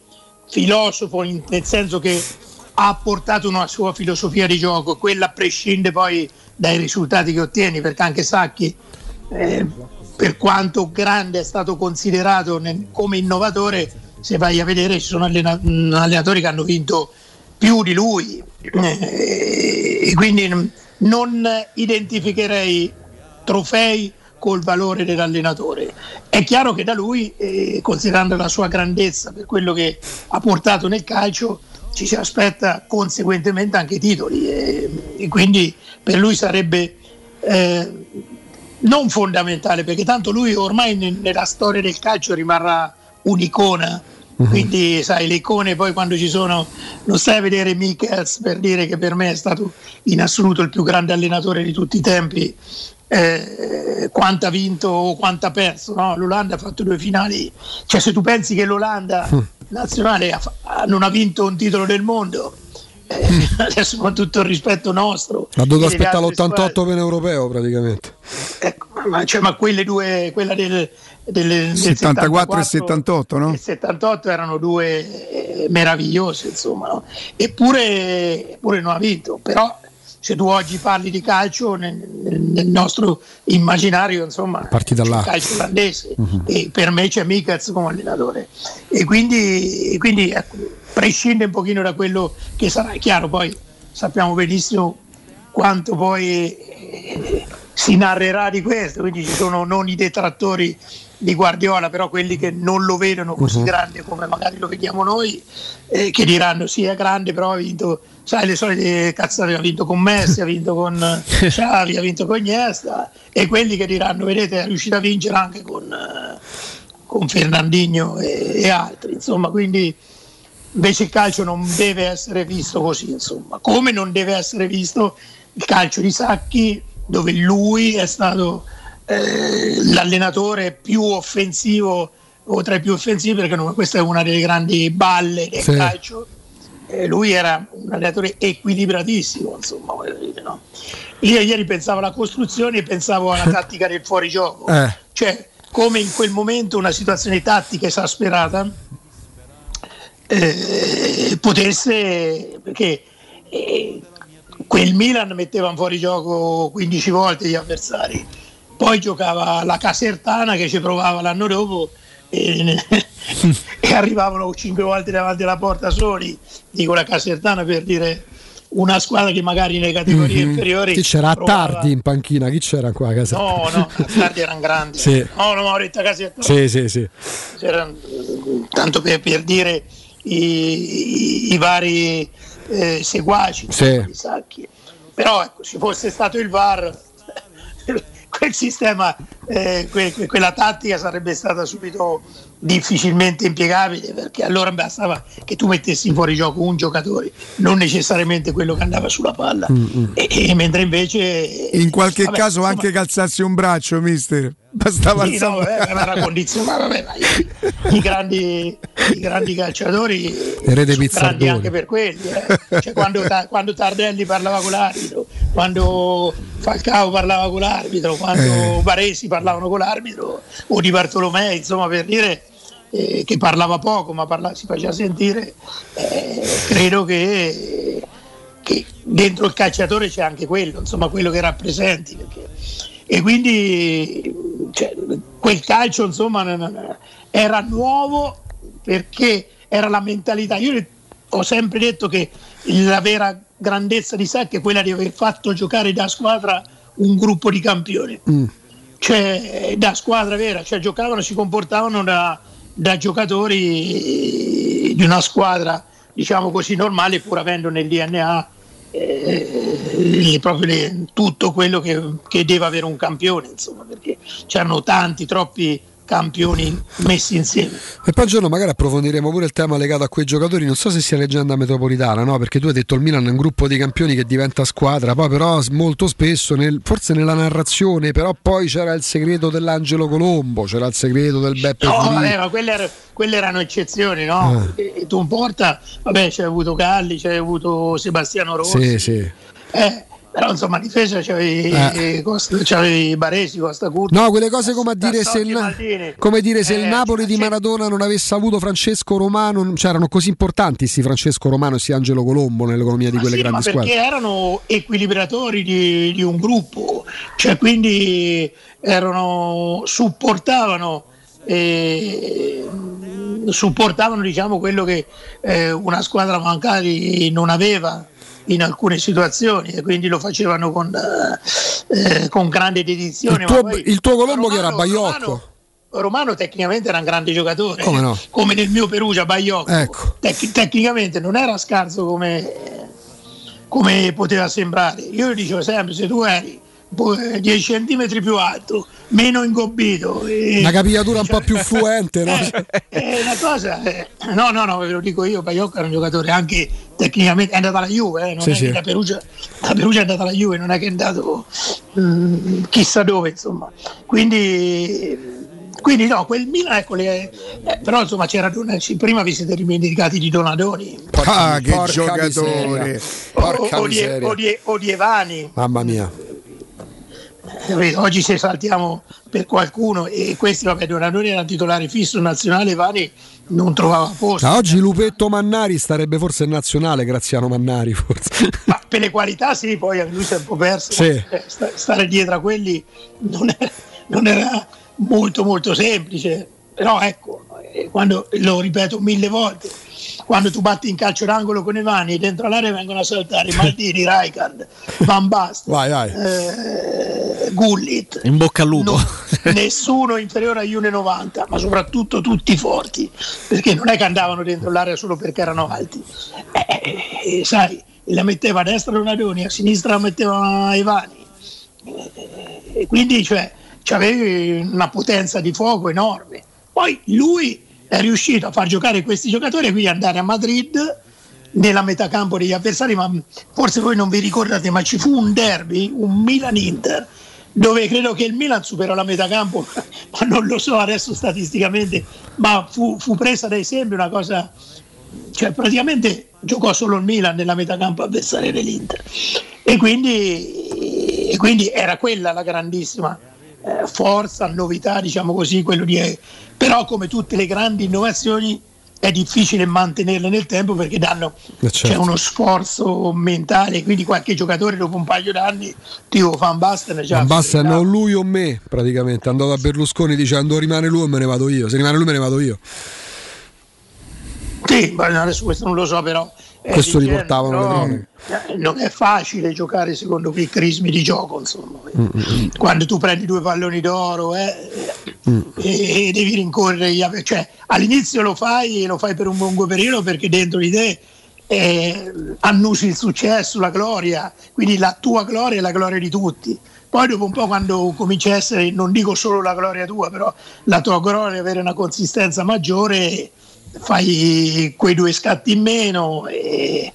[SPEAKER 46] filosofo, in- nel senso che ha portato una sua filosofia di gioco, quella prescinde poi dai risultati che ottieni, perché anche Sacchi, eh, per quanto grande è stato considerato nel- come innovatore, se vai a vedere ci sono allena- mh, allenatori che hanno vinto più di lui eh, e quindi non identificherei trofei col valore dell'allenatore. È chiaro che da lui, eh, considerando la sua grandezza per quello che ha portato nel calcio, ci si aspetta conseguentemente anche titoli e, e quindi per lui sarebbe eh, non fondamentale perché tanto lui ormai ne- nella storia del calcio rimarrà un'icona quindi sai le icone poi quando ci sono non stai a vedere Michels per dire che per me è stato in assoluto il più grande allenatore di tutti i tempi eh, quanto ha vinto o quanto ha perso no? l'Olanda ha fatto due finali. Cioè se tu pensi che l'Olanda nazionale ha non ha vinto un titolo del mondo eh, adesso con tutto il rispetto nostro
[SPEAKER 27] Ha dovuto aspettare
[SPEAKER 46] altre squadre,
[SPEAKER 27] l'88 per europeo praticamente.
[SPEAKER 46] ma, cioè, ma quelle due, quella del, del, del
[SPEAKER 3] 74 e 78, no?
[SPEAKER 46] il 78 erano due eh, meravigliose, insomma, no? eppure, eppure non ha vinto. Però se tu oggi parli di calcio nel, nel- nostro immaginario, insomma,
[SPEAKER 27] Partita
[SPEAKER 46] c'è
[SPEAKER 27] là.
[SPEAKER 46] calcio olandese e per me c'è Mikaz come allenatore. E quindi, e quindi, ecco, prescinde un pochino da quello che sarà. È chiaro, poi sappiamo benissimo quanto poi eh, si narrerà di questo, quindi ci sono non i detrattori di Guardiola, però quelli che non lo vedono così
[SPEAKER 27] Mhm.
[SPEAKER 46] grande come magari lo vediamo noi, eh, che diranno sì è grande, però ha vinto, sai le solite cazzate, ha vinto con Messi, ha vinto con Xavi, ha vinto con Iniesta, e quelli che diranno vedete è riuscito a vincere anche con, eh, con Fernandinho e, e altri, insomma, quindi invece il calcio non deve essere visto così, insomma, come non deve essere visto il calcio di Sacchi dove lui è stato eh, l'allenatore più offensivo o tra i più offensivi perché non- questa è una delle grandi balle del
[SPEAKER 27] Sì.
[SPEAKER 46] calcio Eh, lui era un allenatore equilibratissimo insomma dire, no? io ieri pensavo alla costruzione e pensavo alla tattica del fuorigioco
[SPEAKER 27] Eh.
[SPEAKER 46] cioè come in quel momento una situazione tattica esasperata eh, potesse perché eh, quel Milan metteva in fuorigioco 15 volte gli avversari poi giocava la Casertana che ci provava l'anno dopo e, e arrivavano 5 volte davanti alla porta soli dico la Casertana per dire una squadra che magari nelle categorie
[SPEAKER 27] Mhm.
[SPEAKER 46] inferiori
[SPEAKER 27] Chi c'era a
[SPEAKER 46] provava-
[SPEAKER 27] tardi in panchina? Chi c'era qua a casa?
[SPEAKER 46] no no tardi erano grandi
[SPEAKER 27] Sì.
[SPEAKER 46] no no Mauretta Casertana
[SPEAKER 27] Sì, sì, sì.
[SPEAKER 46] c'era, tanto per, per dire i, i- i vari eh, seguaci
[SPEAKER 27] Sì.
[SPEAKER 46] Sacchi. però ecco, se fosse stato il VAR quel sistema eh, que- que- quella tattica sarebbe stata subito difficilmente impiegabile perché allora bastava che tu mettessi fuori gioco un giocatore non necessariamente quello che andava sulla palla e, e mentre invece
[SPEAKER 3] In qualche
[SPEAKER 46] vabbè,
[SPEAKER 3] caso
[SPEAKER 46] insomma,
[SPEAKER 3] anche calzarsi un braccio, mister. Bastava
[SPEAKER 46] sì, no, vabbè, era condizionato, vabbè, i, grandi, i grandi calciatori
[SPEAKER 27] Erede Pizzardoni.
[SPEAKER 46] anche per quelli. eh. Cioè, quando, quando Tardelli parlava con l'arbitro, quando Falcao parlava con l'arbitro, quando
[SPEAKER 27] Eh.
[SPEAKER 46] Baresi parlavano con l'arbitro, o di Bartolomei, insomma, per dire eh, che parlava poco, ma parla- si faceva sentire, eh, credo che, che dentro il calciatore c'è anche quello, insomma, quello che rappresenti. Perché, e quindi cioè, quel calcio insomma era nuovo perché era la mentalità. Io ho sempre detto che la vera grandezza di Sacchi è quella di aver fatto giocare da squadra un gruppo di campioni. Cioè da squadra vera cioè giocavano si comportavano da, da giocatori di una squadra diciamo così normale pur avendo nel DNA eh, proprio le- tutto quello che, che deve avere un campione, insomma, perché c'erano tanti, troppi campioni messi insieme.
[SPEAKER 27] E poi un giorno magari approfondiremo pure il tema legato a quei giocatori. Non so se sia leggenda metropolitana, no? Perché tu hai detto il Milan è un gruppo di campioni che diventa squadra, poi però molto spesso, nel- forse nella narrazione, però poi c'era il segreto dell'Angelo Colombo, c'era il segreto del Beppe
[SPEAKER 46] No, vabbè, ma quelle, er- quelle erano eccezioni, no?
[SPEAKER 27] Ah.
[SPEAKER 46] Tu porta, vabbè, c'è avuto Galli, c'è avuto Sebastiano Rossi,
[SPEAKER 27] Sì, sì.
[SPEAKER 46] eh, però insomma, in difesa c'avevi,
[SPEAKER 27] Eh.
[SPEAKER 46] Costa, c'avevi Baresi, Costa Curta.
[SPEAKER 27] No, quelle cose come a dire se il, come dire se il
[SPEAKER 46] Eh,
[SPEAKER 27] Napoli di Maradona non avesse avuto Francesco Romano, cioè erano così importanti sti Francesco Romano e sti Angelo Colombo nell'economia di quelle
[SPEAKER 46] Sì, ma
[SPEAKER 27] grandi
[SPEAKER 46] perché
[SPEAKER 27] squadre.
[SPEAKER 46] erano equilibratori di, di un gruppo, cioè quindi erano, supportavano, eh, supportavano diciamo, quello che eh, una squadra magari non aveva in alcune situazioni e quindi lo facevano con, eh, eh, con grande dedizione.
[SPEAKER 4] Il tuo,
[SPEAKER 46] poi
[SPEAKER 4] il tuo Colombo che era
[SPEAKER 46] Romano-
[SPEAKER 4] Baiocco.
[SPEAKER 46] Romano tecnicamente era un grande giocatore,
[SPEAKER 4] Come no?
[SPEAKER 46] come nel mio Perugia Baiocco.
[SPEAKER 4] Ecco.
[SPEAKER 46] Tec- tecnicamente non era scarso come, come poteva sembrare. Io dicevo sempre: se tu eri 10 centimetri più alto, meno ingobbito, e-
[SPEAKER 4] Una capigliatura un po' più fluente, no?
[SPEAKER 46] è una cosa, eh, no, no, no, ve lo dico io. Baiocco era un giocatore anche tecnicamente, è andato alla Juve, eh, non
[SPEAKER 4] Sì,
[SPEAKER 46] è
[SPEAKER 4] sì.
[SPEAKER 46] che da Perugia, da Perugia è andato alla Juve, non è che è andato mm, chissà dove, insomma. Quindi. Quindi no, quel Milan, ecco, le- eh, però insomma c'era prima vi siete dimenticati di Donadoni
[SPEAKER 3] Ah, che
[SPEAKER 4] porca
[SPEAKER 3] giocatore!
[SPEAKER 4] miseria.
[SPEAKER 46] o,
[SPEAKER 4] Porca
[SPEAKER 46] o di,
[SPEAKER 4] miseria.
[SPEAKER 46] o di- o di Evani.
[SPEAKER 4] Mamma mia.
[SPEAKER 46] Capito? Oggi se saltiamo per qualcuno e questi, vabbè, Donadoni era titolare fisso nazionale, Evani non trovava posto.
[SPEAKER 4] Ah, oggi Lupetto Mannari starebbe forse in nazionale, Graziano Mannari forse.
[SPEAKER 46] Ma per le qualità sì, poi lui si è un po' perso.
[SPEAKER 4] Sì.
[SPEAKER 46] Eh, sta- Stare dietro a quelli non era, non era molto molto semplice. Però ecco, eh, quando, lo ripeto mille volte, quando tu batti in calcio d'angolo con i mani dentro l'area vengono a saltare Maldini, Rijkaard, Van Basten,
[SPEAKER 4] Vai, vai.
[SPEAKER 46] eh, Gullit,
[SPEAKER 5] In bocca al lupo.
[SPEAKER 46] nessuno inferiore agli 1,90, ma soprattutto tutti forti, perché non è che andavano dentro l'area solo perché erano alti. Eh, eh, sai, la metteva a destra Donadoni, a sinistra la metteva Evani. Eh, E quindi cioè, c'avevi una potenza di fuoco enorme. Poi lui è riuscito a far giocare questi giocatori e quindi andare a Madrid nella metacampo degli avversari, ma forse voi non vi ricordate, ma ci fu un derby, un Milan-Inter, dove credo che il Milan superò la metacampo, ma non lo so adesso statisticamente, ma fu, fu presa da esempio una cosa, cioè praticamente giocò solo il Milan nella metacampo avversaria dell'Inter. E quindi, e quindi era quella la grandissima eh, forza, novità, diciamo così, quello di... però come tutte le grandi innovazioni è difficile mantenerle nel tempo perché danno
[SPEAKER 4] Eh, certo.
[SPEAKER 46] c'è uno sforzo mentale, quindi qualche giocatore dopo un paio d'anni, tipo Van Basten, già
[SPEAKER 4] Van Basten o lui o me, praticamente. Andò da Berlusconi dicendo rimane lui o me ne vado io. Se rimane lui me ne vado io.
[SPEAKER 46] Sì, ma adesso questo non lo so però. È
[SPEAKER 4] Questo
[SPEAKER 46] di genere,
[SPEAKER 4] riportavano le
[SPEAKER 46] però,
[SPEAKER 4] cronache.
[SPEAKER 46] eh, Non è facile giocare secondo quei crismi di gioco, insomma.
[SPEAKER 4] Mm,
[SPEAKER 46] Quando tu prendi due palloni d'oro eh,
[SPEAKER 4] Mm.
[SPEAKER 46] e, e devi rincorrere, gli cioè all'inizio lo fai e lo fai per un lungo periodo perché dentro di te eh, annusi il successo, la gloria, quindi la tua gloria è la gloria di tutti. Poi dopo un po' quando comincia a essere, non dico solo la gloria tua, però la tua gloria avere una consistenza maggiore, fai quei due scatti in meno e,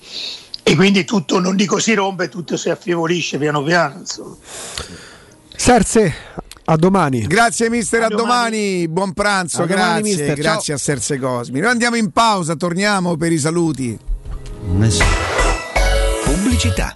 [SPEAKER 46] e quindi tutto, non dico si rompe, tutto si affievolisce piano piano. Insomma.
[SPEAKER 4] Serse, a domani.
[SPEAKER 3] Grazie mister, a, domani. buon pranzo,
[SPEAKER 4] A domani,
[SPEAKER 3] grazie,
[SPEAKER 4] ciao.
[SPEAKER 3] grazie a Serse Cosmi. Noi andiamo in pausa, torniamo per i saluti.
[SPEAKER 47] Pubblicità.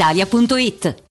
[SPEAKER 31] brispalitalia.it.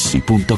[SPEAKER 48] Stupendo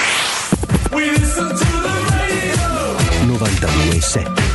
[SPEAKER 7] 92.7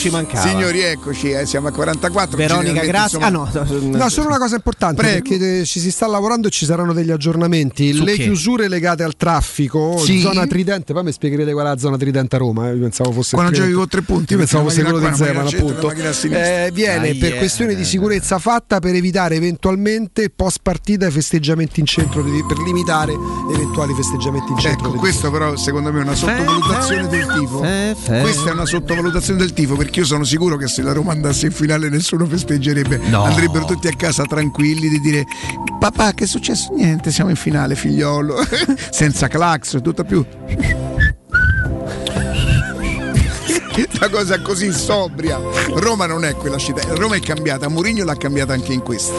[SPEAKER 5] ci mancava.
[SPEAKER 3] Signori, eccoci, eh, siamo a 44.
[SPEAKER 5] Veronica, grazie.
[SPEAKER 3] insomma-
[SPEAKER 5] Ah, no,
[SPEAKER 4] No, solo una cosa importante
[SPEAKER 3] Prego.
[SPEAKER 4] perché eh, ci si sta lavorando e ci saranno degli aggiornamenti.
[SPEAKER 5] Su
[SPEAKER 4] Le
[SPEAKER 5] che?
[SPEAKER 4] chiusure legate al traffico,
[SPEAKER 3] Sì.
[SPEAKER 4] zona Tridente, poi mi spiegherete qual è la zona Tridente a Roma. eh, Io pensavo fosse
[SPEAKER 3] Quando giochi con tre punti,
[SPEAKER 4] Io pensavo fosse quello di Zeman, appunto. Eh, viene
[SPEAKER 5] Ah,
[SPEAKER 4] per
[SPEAKER 5] yeah.
[SPEAKER 4] questioni di sicurezza fatta per evitare eventualmente post partita i festeggiamenti in centro di- per limitare eventuali festeggiamenti in centro.
[SPEAKER 3] Ecco, questo però secondo me è una sottovalutazione del tifo. Questa è una sottovalutazione del tifo perché io sono sicuro che se la Roma andasse in finale nessuno festeggerebbe.
[SPEAKER 5] No.
[SPEAKER 3] Andrebbero tutti a casa tranquilli di dire papà che è successo? Niente, siamo in finale figliolo. Senza clax, tutto più. Una cosa così sobria. Roma non è quella città. Roma è cambiata. Mourinho l'ha cambiata anche in questo.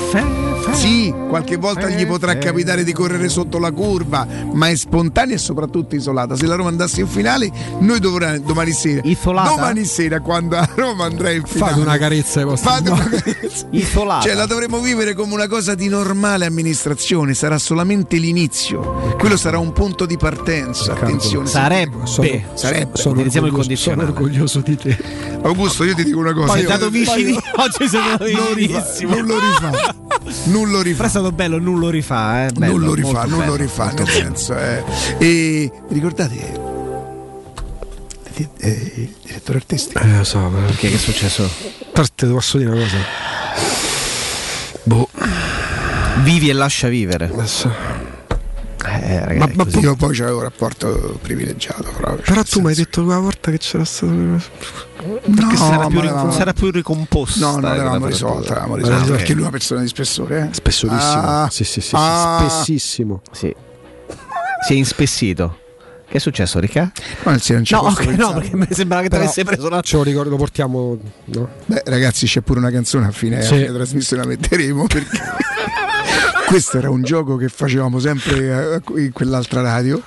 [SPEAKER 3] Sì, qualche volta gli potrà capitare di correre sotto la curva, ma è spontanea e soprattutto isolata. Se la Roma andasse in finale, noi dovremmo domani sera.
[SPEAKER 5] Isolata?
[SPEAKER 3] Domani sera, quando a Roma andrà in finale.
[SPEAKER 4] Fate una carezza ai vostri
[SPEAKER 3] Fate una
[SPEAKER 4] no.
[SPEAKER 3] carezza.
[SPEAKER 5] Isolata.
[SPEAKER 3] Cioè, la dovremo vivere come una cosa di normale amministrazione, sarà solamente l'inizio. Quello sarà un punto di partenza. Attenzione.
[SPEAKER 5] Sarebbe.
[SPEAKER 4] Sono,
[SPEAKER 3] Sarebbe.
[SPEAKER 4] sono
[SPEAKER 5] Utilizziamo il
[SPEAKER 4] orgoglioso, sono
[SPEAKER 5] condizionale.
[SPEAKER 4] orgoglioso di te.
[SPEAKER 3] Augusto, io ti dico una cosa.
[SPEAKER 5] Sei stato vicini. Oggi sei stato
[SPEAKER 3] rifà,
[SPEAKER 5] vicinissimo.
[SPEAKER 3] non lo rifà. Non lo
[SPEAKER 5] Però
[SPEAKER 3] rifà.
[SPEAKER 5] è stato bello, non lo rifà. Eh. Bello,
[SPEAKER 3] non lo rifà, non lo
[SPEAKER 5] bello,
[SPEAKER 3] rifà,
[SPEAKER 5] molto
[SPEAKER 3] nel senso. eh. E ricordate, eh, eh, direttore artistico,
[SPEAKER 4] Eh, lo so, ma
[SPEAKER 5] Che, che è successo?
[SPEAKER 4] Parte, ti posso dire una cosa. Boh,
[SPEAKER 5] Vivi e lascia vivere.
[SPEAKER 4] adesso.
[SPEAKER 5] Eh,
[SPEAKER 4] Ma-
[SPEAKER 5] ragazzi,
[SPEAKER 4] ma
[SPEAKER 5] così.
[SPEAKER 3] io poi c'avevo un rapporto privilegiato proprio.
[SPEAKER 4] Però
[SPEAKER 3] cioè,
[SPEAKER 4] tu mi hai detto quella volta che c'era stato.
[SPEAKER 5] Perché
[SPEAKER 3] no,
[SPEAKER 5] sarà,
[SPEAKER 3] ma
[SPEAKER 5] più,
[SPEAKER 3] l'avevamo-
[SPEAKER 5] sarà più ricomposta.
[SPEAKER 3] No, non l'avevamo
[SPEAKER 5] per-
[SPEAKER 3] risolta, l'avevamo
[SPEAKER 4] Ah,
[SPEAKER 3] risolta
[SPEAKER 4] ok.
[SPEAKER 3] perché lui è una persona di spessore, eh?
[SPEAKER 4] Spessorissimo.
[SPEAKER 3] Ah,
[SPEAKER 4] sì, sì, sì, sì,
[SPEAKER 3] ah.
[SPEAKER 4] spessissimo.
[SPEAKER 5] Sì. Si è inspessito. Che è successo, Ricca?
[SPEAKER 3] Ma nel senso, non
[SPEAKER 5] No,
[SPEAKER 3] posso
[SPEAKER 5] ok, no, perché mi sembrava che ti
[SPEAKER 4] Però
[SPEAKER 5] avesse preso una.
[SPEAKER 4] Ce lo ricordo, lo portiamo. No?
[SPEAKER 3] Beh, ragazzi, c'è pure una canzone a fine,
[SPEAKER 4] Sì.
[SPEAKER 3] a fine trasmissione, la metteremo perché questo era un gioco che facevamo sempre in quell'altra radio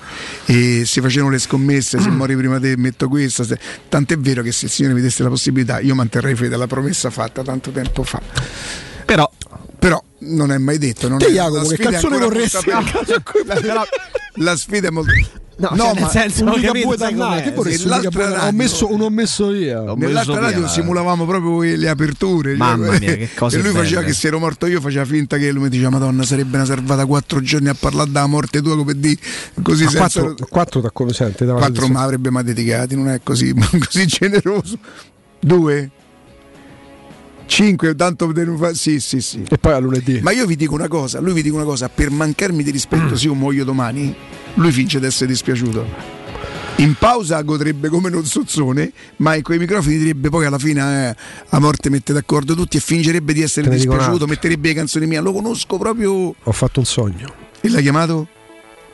[SPEAKER 3] e si facevano le scommesse, se muori prima te metto questa, se- tant'è vero che se il Signore mi desse la possibilità io manterrei fede alla promessa fatta tanto tempo fa.
[SPEAKER 5] Però
[SPEAKER 3] Però non è mai detto. Non
[SPEAKER 4] Te,
[SPEAKER 3] è,
[SPEAKER 4] Jacopo,
[SPEAKER 3] la
[SPEAKER 4] che canzone vorresti?
[SPEAKER 3] aperta. La, la sfida è molto.
[SPEAKER 5] No, cioè, nel senso,
[SPEAKER 4] un Ligabue
[SPEAKER 5] capito, sai
[SPEAKER 4] che vorresti un
[SPEAKER 3] l'altra radio-
[SPEAKER 4] Ho messo, uno ho messo io.
[SPEAKER 5] Ho messo
[SPEAKER 3] Nell'altra radio
[SPEAKER 5] via,
[SPEAKER 3] simulavamo proprio le aperture. cioè,
[SPEAKER 5] Mamma mia, che cose
[SPEAKER 3] E lui faceva
[SPEAKER 5] belle.
[SPEAKER 3] che se ero morto io, faceva finta che lui mi diceva Madonna, sarebbe una servata quattro giorni a parlare della morte tua come di così senza.
[SPEAKER 4] quattro, quattro da dava
[SPEAKER 3] Quattro ma avrebbe mai dedicati, non è così, così generoso. Due? Cinque, tanto per non fa- Sì, sì, sì.
[SPEAKER 4] E poi a lunedì.
[SPEAKER 3] Ma io vi dico una cosa, lui vi dico una cosa, per mancarmi di rispetto se io muoio domani, lui finge di essere dispiaciuto. In pausa godrebbe come non sozzone, ma in quei microfoni direbbe poi alla fine eh, a morte mette d'accordo tutti e fingerebbe di essere dispiaciuto, metterebbe le canzoni mie, lo conosco proprio.
[SPEAKER 4] Ho fatto un sogno.
[SPEAKER 3] E l'ha chiamato?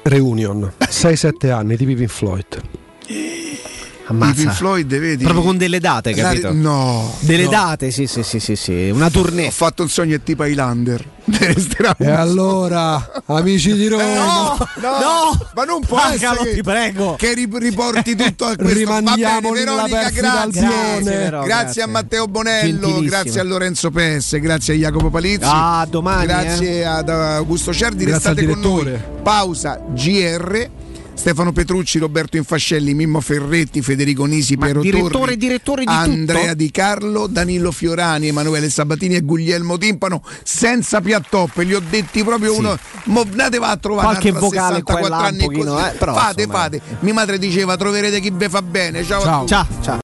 [SPEAKER 4] Reunion. 6-7 anni, tipi Pink Floyd.
[SPEAKER 5] Ammazza.
[SPEAKER 3] Pink Floyd, vedi?
[SPEAKER 5] Proprio con delle date,
[SPEAKER 3] La-
[SPEAKER 5] capito?
[SPEAKER 3] no.
[SPEAKER 5] Delle
[SPEAKER 3] no.
[SPEAKER 5] date, sì, sì, sì, sì, sì. Una tournée.
[SPEAKER 3] Ho fatto un sogno è tipo Highlander.
[SPEAKER 27] E allora, amici di Roma,
[SPEAKER 3] Eh, no, no, ma non può essere
[SPEAKER 5] ti
[SPEAKER 3] che,
[SPEAKER 5] prego.
[SPEAKER 3] che ri- riporti tutto a questo.
[SPEAKER 27] Rimandiamo
[SPEAKER 3] Va bene, Veronica,
[SPEAKER 27] perfida
[SPEAKER 3] grazie.
[SPEAKER 27] azione.
[SPEAKER 3] Grazie,
[SPEAKER 5] Grazie.
[SPEAKER 3] a Matteo Bonello, grazie a Lorenzo Pesse, grazie a Jacopo Palizzi.
[SPEAKER 5] Ah, domani,
[SPEAKER 3] Grazie ad Augusto Cerdi,
[SPEAKER 27] Grazie al
[SPEAKER 3] restate con noi.
[SPEAKER 27] direttore.
[SPEAKER 3] Pausa GR. Stefano Petrucci, Roberto Infascelli, Mimmo Ferretti, Federico Nisi,
[SPEAKER 5] Ma
[SPEAKER 3] Piero
[SPEAKER 5] direttore
[SPEAKER 3] Torri,
[SPEAKER 5] direttore di
[SPEAKER 3] Andrea
[SPEAKER 5] tutto?
[SPEAKER 3] Di Carlo, Danilo Fiorani, Emanuele Sabatini e Guglielmo Timpano senza piattoppe, li ho detti proprio uno. Mo andate va a trovare
[SPEAKER 5] Qualche vocale qua e
[SPEAKER 3] 64
[SPEAKER 5] là un
[SPEAKER 3] anni
[SPEAKER 5] pochino,
[SPEAKER 3] così.
[SPEAKER 5] eh, però,
[SPEAKER 3] fate,
[SPEAKER 5] insomma,
[SPEAKER 3] fate. Mia madre diceva troverete chi ve fa bene. Ciao, tutti.
[SPEAKER 5] Ciao, ciao.